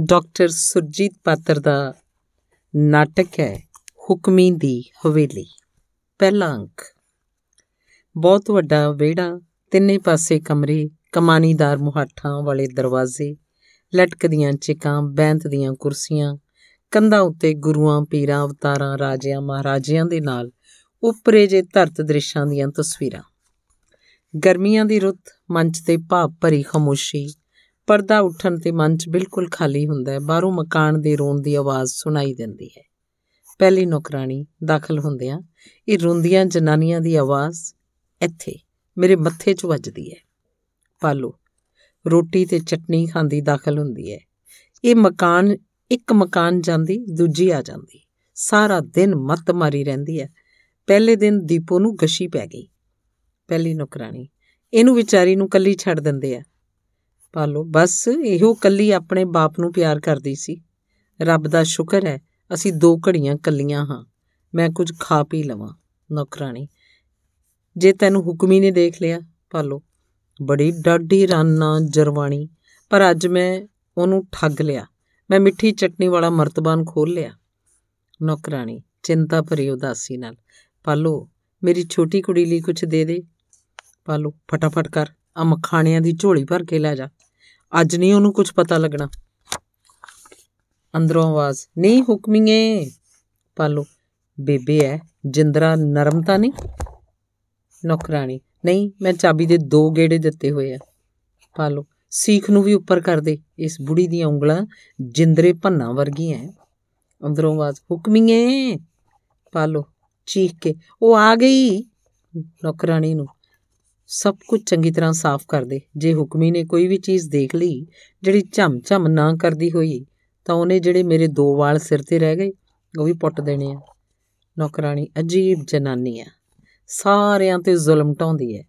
Doctor Surjit Patar ਦਾ ਨਾਟਕ ਹੈ ਹੁਕਮੀ ਦੀ ਹਵੇਲੀ। ਪਹਿਲਾ ਅੰਕ। ਬਹੁਤ ਵੱਡਾ ਵਿਹੜਾ, ਤਿੰਨੇ ਪਾਸੇ ਕਮਰੇ, ਕਮਾਨੀਦਾਰ ਮੁਹਾਠਾਂ ਵਾਲੇ ਦਰਵਾਜ਼ੇ, ਲਟਕਦੀਆਂ ਚਿਕਾਂ, ਬੈਂਤ ਦੀਆਂ ਕੁਰਸੀਆਂ, ਕੰਧਾਂ ਉੱਤੇ ਗੁਰੂਆਂ, ਪੀਰਾਂ, ਅਵਤਾਰਾਂ, ਰਾਜਿਆਂ, ਮਹਾਰਾਜਿਆਂ ਦੇ ਨਾਲ ਉੱਪਰੇ ਜੇ ਧਰਤ ਦ੍ਰਿਸ਼ਾਂ ਦੀਆਂ ਤਸਵੀਰਾਂ। ਗਰਮੀਆਂ ਦੀ ਰੁੱਤ, ਮੰਚ ਤੇ ਭਾਵ ਭਰੀ ਖਮੋਸ਼ੀ ਪਰਦਾ ਉੱਠਣ ਤੇ ਮੰਚ ਬਿਲਕੁਲ ਖਾਲੀ ਹੁੰਦਾ ਹੈ। ਬਾਹਰੋਂ ਮਕਾਨ ਦੇ ਰੋਣ ਦੀ ਆਵਾਜ਼ ਸੁਣਾਈ ਦਿੰਦੀ ਹੈ। ਪਹਿਲੀ ਨੌਕਰਾਨੀ ਦਾਖਲ ਹੁੰਦਿਆਂ ਇਹ ਰੋਂਦੀਆਂ ਜਨਾਨੀਆਂ ਦੀ ਆਵਾਜ਼ ਇੱਥੇ, ਮੇਰੇ ਮੱਥੇ 'ਚ ਵੱਜਦੀ ਹੈ। ਪਾਲੋ, ਰੋਟੀ ਤੇ ਚਟਨੀ ਖਾਂਦੀ ਦਾਖਲ ਹੁੰਦੀ ਹੈ। ਇਹ ਮਕਾਨ, ਇੱਕ ਮਕਾਨ ਜਾਂਦੀ, ਦੂਜੀ ਆ ਜਾਂਦੀ। ਸਾਰਾ ਦਿਨ ਮੱਤ ਮਾਰੀ ਰਹਿੰਦੀ ਹੈ। ਪਹਿਲੇ ਦਿਨ ਦੀਪੋ ਨੂੰ ਗਸ਼ੀ ਪੈ ਗਈ। ਪਹਿਲੀ ਨੌਕਰਾਨੀ ਇਹਨੂੰ ਵਿਚਾਰੀ ਨੂੰ ਕੱਲੀ ਛੱਡ ਦਿੰਦੇ ਆ। ਪਾਲੋ ਬਸ ਇਹੋ ਕੱਲੀ ਆਪਣੇ ਬਾਪ ਨੂੰ ਪਿਆਰ ਕਰਦੀ ਸੀ। ਰੱਬ ਦਾ ਸ਼ੁਕਰ ਹੈ, ਅਸੀਂ ਦੋ ਘੜੀਆਂ ਕੱਲੀਆਂ ਹਾਂ। ਮੈਂ ਕੁਝ ਖਾ ਪੀ ਲਵਾਂ ਨੌਕਰਾਨੀ ਜੇ ਤੈਨੂੰ ਹੁਕਮੀ ਨੇ ਦੇਖ ਲਿਆ ਪਾਲੋ ਬੜੀ ਡਾਢੀ ਰਾਨਾ ਜਰਵਾਣੀ। ਪਰ ਅੱਜ ਮੈਂ ਉਹਨੂੰ ਠੱਗ ਲਿਆ। ਮੈਂ ਮਿੱਠੀ ਚਟਨੀ ਵਾਲਾ ਮਰਤਬਾਨ ਖੋਲ ਲਿਆ। ਨੌਕਰਾਨੀ ਚਿੰਤਾ ਭਰੀ ਉਦਾਸੀ ਨਾਲ। ਪਾਲੋ ਮੇਰੀ ਛੋਟੀ ਕੁੜੀ ਲਈ ਕੁਝ ਦੇ ਦੇ। ਪਾਲੋ ਫਟਾਫਟ ਕਰ। ਆ ਮਖਾਣਿਆਂ ਦੀ ਝੋਲੀ ਭਰ ਕੇ ਲੈ ਜਾ। ਅੱਜ ਨਹੀਂ ਉਹਨੂੰ ਕੁਝ ਪਤਾ ਲੱਗਣਾ। ਅੰਦਰੋਂ ਆਵਾਜ਼, ਨਹੀਂ, ਹੁਕਮੀਏ, ਪਾਲੋ। ਬੇਬੇ ਐ, ਜਿੰਦਰਾ ਨਰਮ ਤਾਂ ਨਹੀਂ? ਨੌਕਰਾਨੀ ਨਹੀਂ, ਮੈਂ ਚਾਬੀ ਦੇ ਦੋ ਗੇੜੇ ਦਿੱਤੇ ਹੋਏ ਆ। ਪਾਲੋ, ਸੀਖ ਨੂੰ ਵੀ ਉੱਪਰ ਕਰ ਦੇ। ਇਸ ਬੁੜੀ ਦੀਆਂ ਉਂਗਲਾਂ ਜਿੰਦਰੇ ਭੰਨਾ ਵਰਗੀਆਂ ਅੰਦਰੋਂ ਆਵਾਜ਼, ਹੁਕਮੀਏ, ਪਾਲੋ, ਚੀਖ ਕੇ, ਉਹ ਆ ਗਈ? ਨੌਕਰਾਨੀ ਨੂੰ ਸਭ ਕੁਝ ਚੰਗੀ ਤਰ੍ਹਾਂ ਸਾਫ਼ ਕਰ ਦੇ। ਜੇ ਹੁਕਮੀ ਨੇ ਕੋਈ ਵੀ ਚੀਜ਼ ਦੇਖ ਲਈ, ਜਿਹੜੀ ਝਮ-ਝਮ ਨਾ ਕਰਦੀ ਹੋਈ, ਤਾਂ ਉਹਨੇ ਜਿਹੜੇ ਮੇਰੇ ਦੋ ਵਾਲ ਸਿਰ ਤੇ ਰਹਿ ਗਏ, ਉਹ ਵੀ ਪੁੱਟ ਦੇਣੇ ਆ। ਨੌਕਰਾਨੀ ਅਜੀਬ ਜਨਾਨੀ ਆ। ਸਾਰਿਆਂ ਤੇ ਜ਼ੁਲਮ ਢਾਉਂਦੀ ਹੈ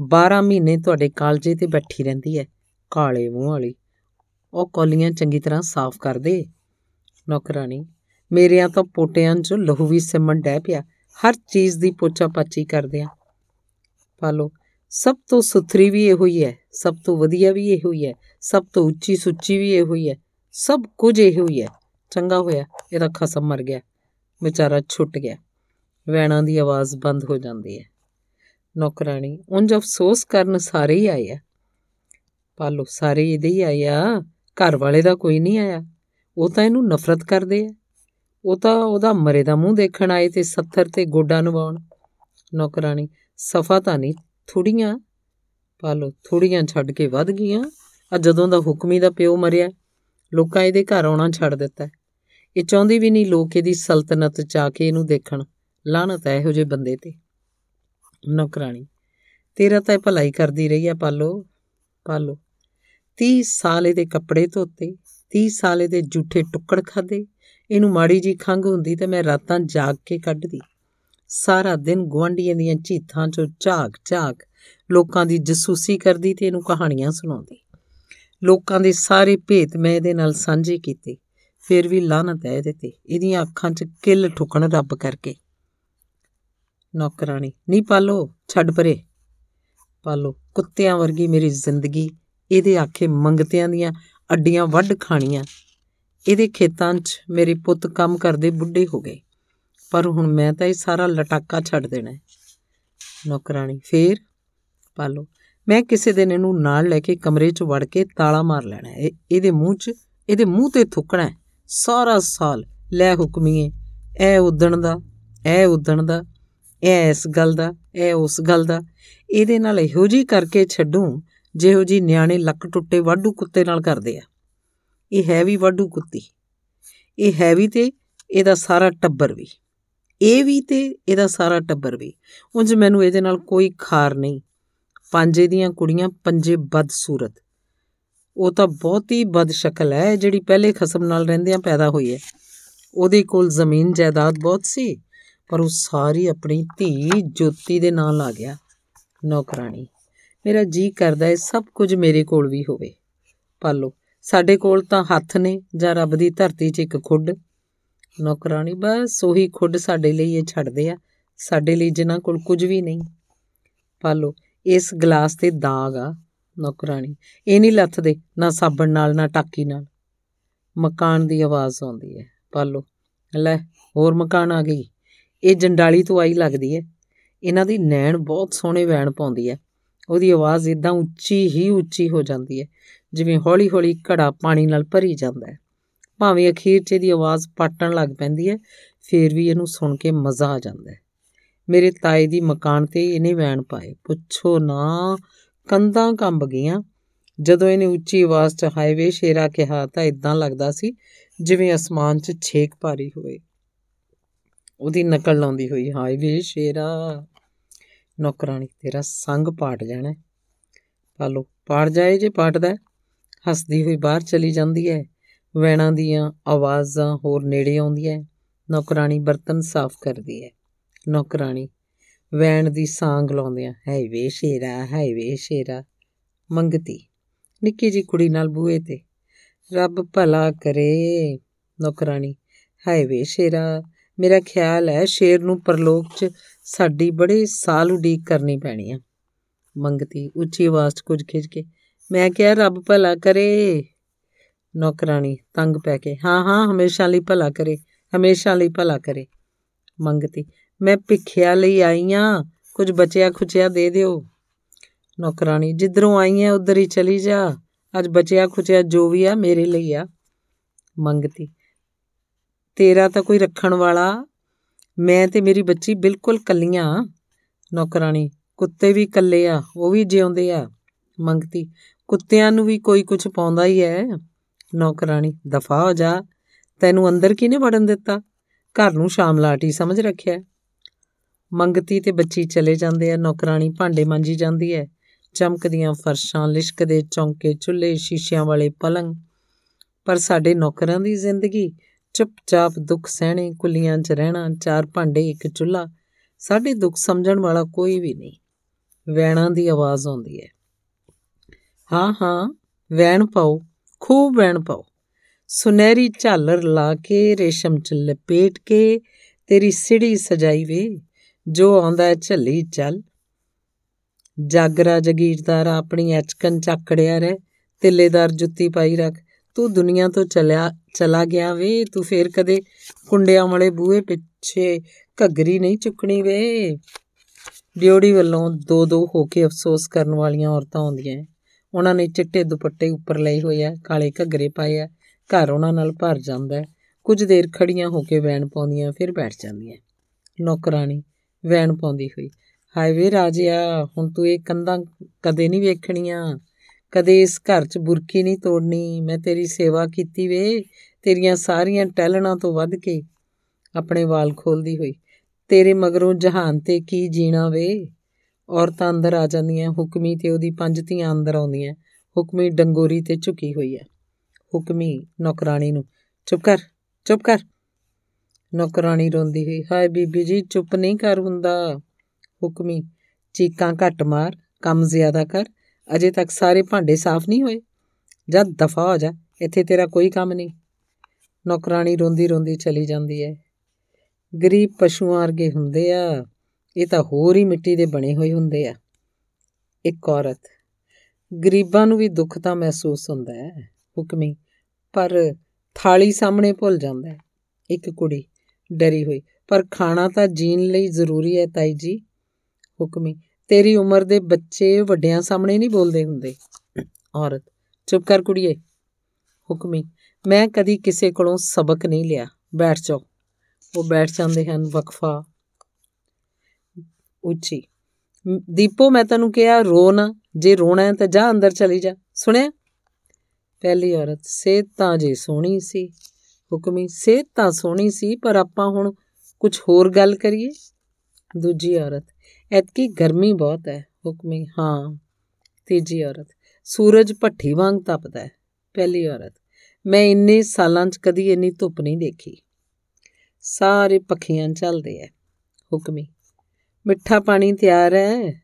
12 ਮਹੀਨੇ ਤੁਹਾਡੇ ਕਾਲਜੇ ਤੇ ਬੈਠੀ ਰਹਿੰਦੀ ਹੈ ਕਾਲੇ ਮੂੰਹ ਵਾਲੀ। ਉਹ ਕੋਲੀਆਂ ਚੰਗੀ ਤਰ੍ਹਾਂ ਸਾਫ਼ ਕਰ ਦੇ। ਨੌਕਰਾਨੀ ਮੇਰਿਆਂ ਤਾਂ ਪੋਟਿਆਂ 'ਚ ਲਹੂ ਵੀ ਸਿਮਣ ਡੈ ਪਿਆ। ਹਰ ਚੀਜ਼ ਦੀ ਪੋਚਾ ਪਾਚੀ ਕਰਦੇ ਆ। ਪਾਲੋ ਸਭ ਤੋਂ ਸੁਥਰੀ ਵੀ ਇਹੋ ਹੀ ਹੈ, ਸਭ ਤੋਂ ਵਧੀਆ ਵੀ ਇਹੋ ਹੀ ਹੈ, ਸਭ ਤੋਂ ਉੱਚੀ ਸੁੱਚੀ ਵੀ ਇਹੋ ਹੀ ਹੈ, ਸਭ ਕੁਝ ਇਹੋ ਹੀ ਹੈ। ਚੰਗਾ ਹੋਇਆ, ਇਹਦਾ ਖਸਮ ਮਰ ਗਿਆ, ਵਿਚਾਰਾ ਛੁੱਟ ਗਿਆ, ਵੈਣਾ ਦੀ ਆਵਾਜ਼ ਬੰਦ ਹੋ ਜਾਂਦੀ ਹੈ। ਨੌਕਰਾਨੀ ਉਂਝ ਅਫਸੋਸ ਕਰਨ ਸਾਰੇ ਹੀ ਆਏ ਆ। ਪਾਲੋ, ਸਾਰੇ ਇਹਦੇ ਹੀ ਆਏ ਆ, ਘਰ ਵਾਲੇ ਦਾ ਕੋਈ ਨਹੀਂ ਆਇਆ, ਉਹ ਤਾਂ ਇਹਨੂੰ ਨਫ਼ਰਤ ਕਰਦੇ ਆ। ਉਹ ਤਾਂ ਉਹਦਾ ਮਰੇ ਦਾ ਮੂੰਹ ਦੇਖਣ ਆਏ ਤੇ 70 ਤੇ ਗੋਡਾ ਨਵਾਉਣ। ਨੌਕਰਾਨੀ ਸਫਾ ਤਾਂ ਨਹੀਂ ਥੋੜੀਆਂ ਪਾਲੋ ਥੋੜੀਆਂ ਛੱਡ ਕੇ ਵੱਧ ਗਈਆਂ। ਆ ਜਦੋਂ ਦਾ ਹੁਕਮੀ ਦਾ ਪਿਓ ਮਰਿਆ, ਲੋਕਾਂ ਇਹਦੇ ਘਰ ਆਉਣਾ ਛੱਡ ਦਿੱਤਾ। ਇਹ ਚਾਹੁੰਦੀ ਵੀ ਨਹੀਂ ਲੋਕ ਇਹਦੀ ਸਲਤਨਤ ਚ ਆ ਕੇ ਇਹਨੂੰ ਦੇਖਣ। ਲਾਹਨਤ ਹੈ ਇਹੋ ਜਿਹੇ ਬੰਦੇ ਤੇ। ਨੌਕਰਾਨੀ ਤੇਰਾ ਤਾਂ ਭਲਾਈ ਕਰਦੀ ਰਹੀ ਆ ਪਾਲੋ ਪਾਲੋ 30 ਸਾਲ ਇਹਦੇ ਕੱਪੜੇ ਧੋਤੇ 30 ਸਾਲ ਇਹਦੇ ਝੂਠੇ ਟੁੱਕੜ ਖਾਦੇ ਇਹਨੂੰ ਮਾੜੀ ਜੀ ਖੰਗ ਹੁੰਦੀ ਤੇ ਮੈਂ ਰਾਤਾਂ ਜਾਗ ਕੇ ਕੱਢਦੀ। ਸਾਰਾ ਦਿਨ ਗਵਾਂਢੀਆਂ ਦੀਆਂ ਝੀਥਾਂ 'ਚੋਂ ਝਾਕ ਝਾਕ ਲੋਕਾਂ ਦੀ ਜਸੂਸੀ ਕਰਦੀ ਤੇ ਇਹਨੂੰ ਕਹਾਣੀਆਂ ਸੁਣਾਉਂਦੀ। ਲੋਕਾਂ ਦੇ ਸਾਰੇ ਭੇਤ ਮੈਂ ਇਹਦੇ ਨਾਲ ਸਾਂਝੇ ਕੀਤੇ, ਫਿਰ ਵੀ ਲਾਹਨਤ ਹੈ ਇਹਦੇ ਤੇ। ਇਹਦੀਆਂ ਅੱਖਾਂ 'ਚ ਕਿੱਲ ਠੁਕਣ ਰੱਬ ਕਰਕੇ। ਨੌਕਰਾਨੀ ਨਹੀਂ ਪਾਲੋ, ਛੱਡ ਪਰੇ। ਪਾਲੋ, ਕੁੱਤਿਆਂ ਵਰਗੀ ਮੇਰੀ ਜ਼ਿੰਦਗੀ, ਇਹਦੇ ਆਖੇ ਮੰਗਤਿਆਂ ਦੀਆਂ ਅੱਡੀਆਂ ਵੱਢ ਖਾਣੀਆਂ। ਇਹਦੇ ਖੇਤਾਂ 'ਚ ਮੇਰੇ ਪੁੱਤ ਕੰਮ ਕਰਦੇ ਬੁੱਢੇ ਹੋ ਗਏ। ਪਰ ਹੁਣ ਮੈਂ ਤਾਂ ਇਹ ਸਾਰਾ ਲਟਾਕਾ ਛੱਡ ਦੇਣਾ ਹੈ। ਨੌਕਰਾਨੀ ਫੇਰ ਪਾਲੋ। ਮੈਂ ਕਿਸੇ ਦਿਨ ਇਹਨੂੰ ਨਾਲ ਲੈ ਕੇ ਕਮਰੇ 'ਚ ਵੜ ਕੇ ਤਾਲਾ ਮਾਰ ਲੈਣਾ ਹੈ। ਇਹਦੇ ਮੂੰਹ 'ਚ ਇਹਦੇ ਮੂੰਹ ਤੇ ਥੁੱਕਣਾ ਹੈ। ਸਾਰਾ ਸਾਲ ਲੈ ਹੁਕਮੀਏ ਐ ਉਦਣ ਦਾ ਐ ਉਦਣ ਦਾ ਐ ਇਸ ਗੱਲ ਦਾ ਐ ਉਸ ਗੱਲ ਦਾ। ਇਹਦੇ ਨਾਲ ਇਹੋ ਜੀ ਕਰਕੇ ਛੱਡੂ, ਜਿਹੋ ਜੀ ਨਿਆਣੇ ਲੱਕ ਟੁੱਟੇ ਵਾਢੂ ਕੁੱਤੇ ਨਾਲ ਕਰਦੇ ਆ। ਇਹ ਹੈ ਵੀ ਵਾਢੂ ਕੁੱਤੀ। ਇਹ ਹੈ ਵੀ ਤੇ ਇਹਦਾ ਸਾਰਾ ਟੱਬਰ ਵੀ। ਇਹ ਵੀ ਤੇ ਇਹਦਾ ਸਾਰਾ ਟੱਬਰ ਵੀ। ਉਂਝ ਮੈਨੂੰ ਇਹਦੇ ਨਾਲ ਕੋਈ ਖਾਰ ਨਹੀਂ। ਪੰਜੇ ਦੀਆਂ ਕੁੜੀਆਂ, ਪੰਜੇ ਬਦਸੂਰਤ। ਉਹ ਤਾਂ ਬਹੁਤੀ ਬਦ ਸ਼ਕਲ ਹੈ, ਜਿਹੜੀ ਪਹਿਲੇ ਖਸਮ ਨਾਲ ਰਹਿੰਦਿਆਂ ਪੈਦਾ ਹੋਈ ਹੈ। ਉਹਦੇ ਕੋਲ ਜ਼ਮੀਨ ਜਾਇਦਾਦ ਬਹੁਤ ਸੀ, ਪਰ ਉਹ ਸਾਰੀ ਆਪਣੀ ਧੀ ਜੋਤੀ ਦੇ ਨਾਂ ਲਾ ਗਿਆ ਨੌਕਰਾਨੀ ਮੇਰਾ ਜੀ ਕਰਦਾ ਹੈ, ਸਭ ਕੁਝ ਮੇਰੇ ਕੋਲ ਵੀ ਹੋਵੇ। ਪਾਲੋ, ਸਾਡੇ ਕੋਲ ਤਾਂ ਹੱਥ ਨੇ ਜਾਂ ਰੱਬ ਦੀ ਧਰਤੀ 'ਚ ਇੱਕ ਖੁੱਡ। ਨੌਕਰਾਨੀ ਬਸ ਉਹੀ ਖੁੱਡ ਸਾਡੇ ਲਈ ਇਹ ਛੱਡਦੇ ਆ। ਸਾਡੇ ਲਈ ਜਿਨ੍ਹਾਂ ਕੋਲ ਕੁਝ ਵੀ ਨਹੀਂ। ਪਾਲੋ, ਇਸ ਗਲਾਸ ਤੇ ਦਾਗ ਆ ਨੌਕਰਾਨੀ ਇਹ ਨਹੀਂ ਲੱਥਦੇ, ਨਾ ਸਾਬਣ ਨਾਲ, ਨਾ ਟਾਕੀ ਨਾਲ। ਮਕਾਨ ਦੀ ਆਵਾਜ਼ ਆਉਂਦੀ ਹੈ। ਪਾਲੋ, ਲੈ, ਹੋਰ ਮਕਾਨ ਆ ਗਈ। ਇਹ ਜੰਡਾਲੀ ਤੋਂ ਆਈ ਲੱਗਦੀ ਹੈ। ਇਹਨਾਂ ਦੀ ਨੈਣ ਬਹੁਤ ਸੋਹਣੇ ਵੈਣ ਪਾਉਂਦੀ ਹੈ। ਉਹਦੀ ਆਵਾਜ਼ ਇਦਾਂ ਉੱਚੀ ਹੀ ਉੱਚੀ ਹੋ ਜਾਂਦੀ ਹੈ, ਜਿਵੇਂ ਹੌਲੀ-ਹੌਲੀ ਘੜਾ ਪਾਣੀ ਨਾਲ ਭਰੀ ਜਾਂਦਾ ਹੈ। ਭਾਵੇਂ ਅਖੀਰ 'ਚ ਇਹਦੀ ਆਵਾਜ਼ ਪਾਟਣ ਲੱਗ ਪੈਂਦੀ ਹੈ, ਫੇਰ ਵੀ ਇਹਨੂੰ ਸੁਣ ਕੇ ਮਜ਼ਾ ਆ ਜਾਂਦਾ ਹੈ। ਮੇਰੇ ਤਾਏ ਦੀ ਮਕਾਨ ਤੇ ਇਹਨੇ ਵੈਣ ਪਾਏ। ਪੁੱਛੋ ਨਾ, ਕੰਧਾਂ ਕੰਬ ਗਈਆਂ। ਜਦੋਂ ਇਹਨੇ ਉੱਚੀ ਆਵਾਜ਼ 'ਚ ਹਾਈਵੇ ਸ਼ੇਰਾ ਕਿਹਾ ਤਾਂ ਇਦਾਂ ਲੱਗਦਾ ਸੀ ਜਿਵੇਂ ਅਸਮਾਨ 'ਚ ਛੇਕ ਪਾਰੀ ਹੋਵੇ। ਉਹਦੀ ਨਕਲ ਲਾਉਂਦੀ ਹੋਈ, ਹਾਈਵੇ ਸ਼ੇਰਾ ਨੌਕਰਾਨੀ ਤੇਰਾ ਸੰਗ ਪਾਟ ਜਾਣਾ ਪਾਲੋ ਪਾੜ ਜਾਏ ਜੇ ਪਾਟਦਾ ਹੱਸਦੀ ਹੋਈ ਬਾਹਰ ਚਲੀ ਜਾਂਦੀ ਹੈ। ਵੈਣਾ ਦੀਆਂ ਆਵਾਜ਼ਾਂ ਹੋਰ ਨੇੜੇ ਆਉਂਦੀਆਂ ਨੌਕਰਾਨੀ ਬਰਤਨ ਸਾਫ਼ ਕਰਦੀ ਹੈ ਨੌਕਰਾਨੀ ਵੈਣ ਦੀ ਸਾਂਗ ਲਾਉਂਦਿਆਂ ਹਾਈਵੇ ਸ਼ੇਰਾ ਹਾਈਵੇ ਸ਼ੇਰਾ। ਮੰਗਤੀ ਨਿੱਕੀ ਜੀ ਕੁੜੀ ਨਾਲ ਬੂਏ ਤੇ, ਰੱਬ ਭਲਾ ਕਰੇ। ਨੌਕਰਾਨੀ ਹਾਈਵੇ ਸ਼ੇਰਾ, ਮੇਰਾ ਖਿਆਲ ਹੈ ਸ਼ੇਰ ਨੂੰ ਪਰਲੋਕ 'ਚ ਸਾਡੀ ਬੜੇ ਸਾਲ ਉਡੀਕ ਕਰਨੀ ਪੈਣੀ ਆ। ਮੰਗਤੀ ਉੱਚੀ ਆਵਾਜ਼ 'ਚ ਕੁਝ ਖਿੱਚ ਕੇ, ਮੈਂ ਕਿਹਾ ਰੱਬ ਭਲਾ ਕਰੇ। ਨੌਕਰਾਨੀ ਤੰਗ ਪੈ ਕੇ। ਹਾਂ ਹਾਂ, ਹਮੇਸ਼ਾ ਲਈ ਭਲਾ ਕਰੇ, ਹਮੇਸ਼ਾ ਲਈ ਭਲਾ ਕਰੇ। ਮੰਗਤੀ, ਮੈਂ ਭਿੱਖਿਆ ਲਈ ਆਈ ਆ, ਕੁਝ ਬਚਿਆ ਖੁਚਿਆ ਦੇ ਦਿਓ। ਨੌਕਰਾਨੀ ਜਿੱਧਰੋਂ ਆਈ ਐ ਉਧਰ ਹੀ ਚਲੀ ਜਾ। ਅੱਜ ਬਚਿਆ ਖੁਚਿਆ ਜੋ ਵੀ ਆ, ਮੇਰੇ ਲਈ ਆ। ਮੰਗਤੀ, ਤੇਰਾ ਤਾਂ ਕੋਈ ਰੱਖਣ ਵਾਲਾ, ਮੈਂ ਤੇ ਮੇਰੀ ਬੱਚੀ ਬਿਲਕੁਲ ਕੱਲੀਆਂ ਨੌਕਰਾਨੀ ਕੁੱਤੇ ਵੀ ਕੱਲੇ ਆ, ਉਹ ਵੀ ਜਿਉਂਦੇ ਆ। ਮੰਗਤੀ, ਕੁੱਤਿਆਂ ਨੂੰ ਵੀ ਕੋਈ ਕੁਝ ਪਾਉਂਦਾ ਹੀ ਐ ਨੌਕਰਾਨੀ ਦਫਾ ਹੋ ਜਾ। ਤੈਨੂੰ ਅੰਦਰ ਕਿਹਨੇ ਵੜਨ ਦਿੱਤਾ? ਘਰ ਨੂੰ ਸ਼ਾਮਲਾਟੀ ਸਮਝ ਰੱਖਿਆ। ਮੰਗਤੀ ਤੇ ਬੱਚੀ ਚਲੇ ਜਾਂਦੇ ਆ। ਨੌਕਰਾਨੀ ਭਾਂਡੇ ਮਾਂਜੀ ਜਾਂਦੀ ਐ। ਚਮਕਦੀਆਂ ਫਰਸ਼ਾਂ ਲਿਸ਼ਕਦੇ ਚੌਂਕੇ, ਚੁੱਲ੍ਹੇ, ਸ਼ੀਸ਼ਿਆਂ ਵਾਲੇ ਪਲੰਗ। ਪਰ ਸਾਡੇ ਨੌਕਰਾਂ ਦੀ ਜ਼ਿੰਦਗੀ ਚੁੱਪਚਾਪ ਦੁੱਖ ਸਹਿਣੇ, ਕੁੱਲੀਆਂ 'ਚ ਰਹਿਣਾ, ਚਾਰ ਭਾਂਡੇ, ਇੱਕ ਚੁੱਲ੍ਹਾ, ਸਾਡੇ ਦੁੱਖ ਸਮਝਣ ਵਾਲਾ ਕੋਈ ਵੀ ਨਹੀਂ। ਵੈਣਾ ਦੀ ਆਵਾਜ਼ ਆਉਂਦੀ ਹੈ ਹਾਂ ਹਾਂ, ਵੈਣ ਪਾਓ। ਖੂਬ ਵੈਣ ਪਾਓ। ਸੁਨਹਿਰੀ ਝਾਲਰ ਲਾ ਕੇ, ਰੇਸ਼ਮ ਚ ਲਪੇਟ ਕੇ, ਤੇਰੀ ਸਿੜੀ ਸਜਾਈ ਵੇ, ਜੋ ਆਉਂਦਾ ਝੱਲੀ ਚੱਲ। ਜਾਗਰਾ ਜਗੀਰਦਾਰ ਆਪਣੀ ਐਚਕਨ ਚੱਕੜਿਆ ਰਹਿ, ਤਿੱਲੇਦਾਰ ਜੁੱਤੀ ਪਾਈ ਰੱਖ। ਤੂੰ ਦੁਨੀਆ ਤੋਂ ਚਲਿਆ, ਚਲਾ ਗਿਆ ਵੇ, ਤੂੰ ਫੇਰ ਕਦੇ ਕੁੰਡਿਆਂ ਵਾਲੇ ਬੂਹੇ ਪਿੱਛੇ ਘੱਗਰੀ ਨਹੀਂ ਚੁੱਕਣੀ ਵੇ। ਡਿਉੜੀ ਵੱਲੋਂ ਦੋ ਦੋ ਹੋ ਕੇ ਅਫਸੋਸ ਕਰਨ ਵਾਲੀਆਂ ਔਰਤਾਂ ਆਉਂਦੀਆਂ ਉਹਨਾਂ ਨੇ ਚਿੱਟੇ ਦੁਪੱਟੇ ਉੱਪਰ ਲਏ ਹੋਏ ਆ, ਕਾਲੇ ਘੱਗਰੇ ਪਾਏ ਆ, ਘਰ ਉਹਨਾਂ ਨਾਲ ਭਰ ਜਾਂਦਾ ਕੁਝ ਦੇਰ ਖੜੀਆਂ ਹੋ ਕੇ ਵੈਣ ਪਾਉਂਦੀਆਂ, ਫਿਰ ਬੈਠ ਜਾਂਦੀਆਂ। ਨੌਕਰਾਨੀ ਵੈਣ ਪਾਉਂਦੀ ਹੋਈ, ਹਾਏ ਵੇ ਰਾਜਿਆ, ਹੁਣ ਤੂੰ ਇਹ ਕੰਧਾਂ ਕਦੇ ਨਹੀਂ ਵੇਖਣੀਆਂ, ਕਦੇ ਇਸ ਘਰ 'ਚ ਬੁਰਕੀ ਨਹੀਂ ਤੋੜਨੀ, ਮੈਂ ਤੇਰੀ ਸੇਵਾ ਕੀਤੀ ਵੇ, ਤੇਰੀਆਂ ਸਾਰੀਆਂ ਟਹਿਲਣਾ ਤੋਂ ਵੱਧ ਕੇ। ਆਪਣੇ ਵਾਲ ਖੋਲਦੀ ਹੋਈ, ਤੇਰੇ ਮਗਰੋਂ ਜਹਾਨ ਤੇ ਕੀ ਜੀਣਾ ਵੇ? ਔਰਤਾਂ ਅੰਦਰ ਆ ਜਾਂਦੀਆਂ, ਹੁਕਮੀ ਤੇ ਉਹਦੀ ਪੰਜ ਧੀਆਂ ਅੰਦਰ ਆਉਂਦੀਆਂ, ਹੁਕਮੀ ਡੰਗੋਰੀ ਤੇ ਝੁਕੀ ਹੋਈ ਹੈ। ਹੁਕਮੀ ਨੌਕਰਾਨੀ ਨੂੰ, ਚੁੱਪ ਕਰ ਚੁੱਪ ਕਰ। ਨੌਕਰਾਨੀ ਰੋਂਦੀ ਹੋਈ, ਹਾਏ ਬੀਬੀ ਜੀ, ਚੁੱਪ ਨਹੀਂ ਕਰ ਹੁੰਦਾ। ਹੁਕਮੀ, ਚੀਕਾਂ ਘੱਟ ਮਾਰ, ਕੰਮ ਜ਼ਿਆਦਾ ਕਰ, ਅਜੇ ਤੱਕ ਸਾਰੇ ਭਾਂਡੇ ਸਾਫ਼ ਨਹੀਂ ਹੋਏ। ਜਦ ਦਫਾ ਹੋ ਜਾ, ਇੱਥੇ ਤੇਰਾ ਕੋਈ ਕੰਮ ਨਹੀਂ। ਨੌਕਰਾਨੀ ਰੋਂਦੀ ਰੋਂਦੀ ਚਲੀ ਜਾਂਦੀ ਹੈ। ਗਰੀਬ ਪਸ਼ੂਆਂ ਵਰਗੇ ਹੁੰਦੇ ਆ। ਇਹ ਤਾਂ ਹੋਰ ਹੀ ਮਿੱਟੀ ਦੇ ਬਣੇ ਹੋਏ ਹੁੰਦੇ ਆ। ਇੱਕ ਔਰਤ, ਗਰੀਬਾਂ ਨੂੰ ਵੀ ਦੁੱਖ ਤਾਂ ਮਹਿਸੂਸ ਹੁੰਦਾ ਹੈ, ਹੁਕਮੀ, ਪਰ ਥਾਲੀ ਸਾਹਮਣੇ ਭੁੱਲ ਜਾਂਦਾ ਹੈ। ਇੱਕ ਕੁੜੀ ਡਰੀ ਹੋਈ, ਪਰ ਖਾਣਾ ਤਾਂ ਜੀਣ ਲਈ ਜ਼ਰੂਰੀ ਹੈ ਤਾਈ ਜੀ। ਹੁਕਮੀ, ਤੇਰੀ ਉਮਰ ਦੇ ਬੱਚੇ ਵੱਡਿਆਂ ਸਾਹਮਣੇ ਨਹੀਂ ਬੋਲਦੇ ਹੁੰਦੇ। ਔਰਤ, ਚੁੱਪ ਕਰ ਕੁੜੀਏ। ਹੁਕਮੀ, ਮੈਂ ਕਦੀ ਕਿਸੇ ਕੋਲੋਂ ਸਬਕ ਨਹੀਂ ਲਿਆ। ਬੈਠ ਜਾਓ। ਉਹ ਬੈਠ ਜਾਂਦੇ ਹਨ, ਵਕਫਾ ਉੱਚੀ। ਦੀਪੋ, ਮੈਂ ਤੈਨੂੰ ਕਿਹਾ, ਰੋ ਨਾ। ਜੇ ਰੋਣਾ ਹੈ ਤਾਂ ਜਾ ਅੰਦਰ ਚਲੀ ਜਾ। ਸੁਣਿਆ? ਪਹਿਲੀ ਔਰਤ ਸੇਤ ਤਾਂ ਜੇ ਸੋਹਣੀ ਸੀ, ਹੁਕਮੀ ਸੇਤ ਤਾਂ ਸੋਹਣੀ ਸੀ, ਪਰ ਆਪਾਂ ਹੁਣ ਕੁਝ ਹੋਰ ਗੱਲ ਕਰੀਏ। ਦੂਜੀ ਔਰਤ, ਐਤਕੀ ਗਰਮੀ ਬਹੁਤ ਹੈ। ਹੁਕਮੀ, ਹਾਂ। ਤੀਜੀ ਔਰਤ, ਸੂਰਜ ਭੱਠੀ ਵਾਂਗ ਤਪਦਾ ਹੈ। ਪਹਿਲੀ ਔਰਤ, ਮੈਂ ਇੰਨੇ ਸਾਲਾਂ 'ਚ ਕਦੀ ਇੰਨੀ ਧੁੱਪ ਨਹੀਂ ਦੇਖੀ। ਸਾਰੇ ਪੱਖੀਆਂ ਚੱਲਦੇ ਐ। ਹੁਕਮੀ ਮਿੱਠਾ ਪਾਣੀ ਤਿਆਰ ਹੈ।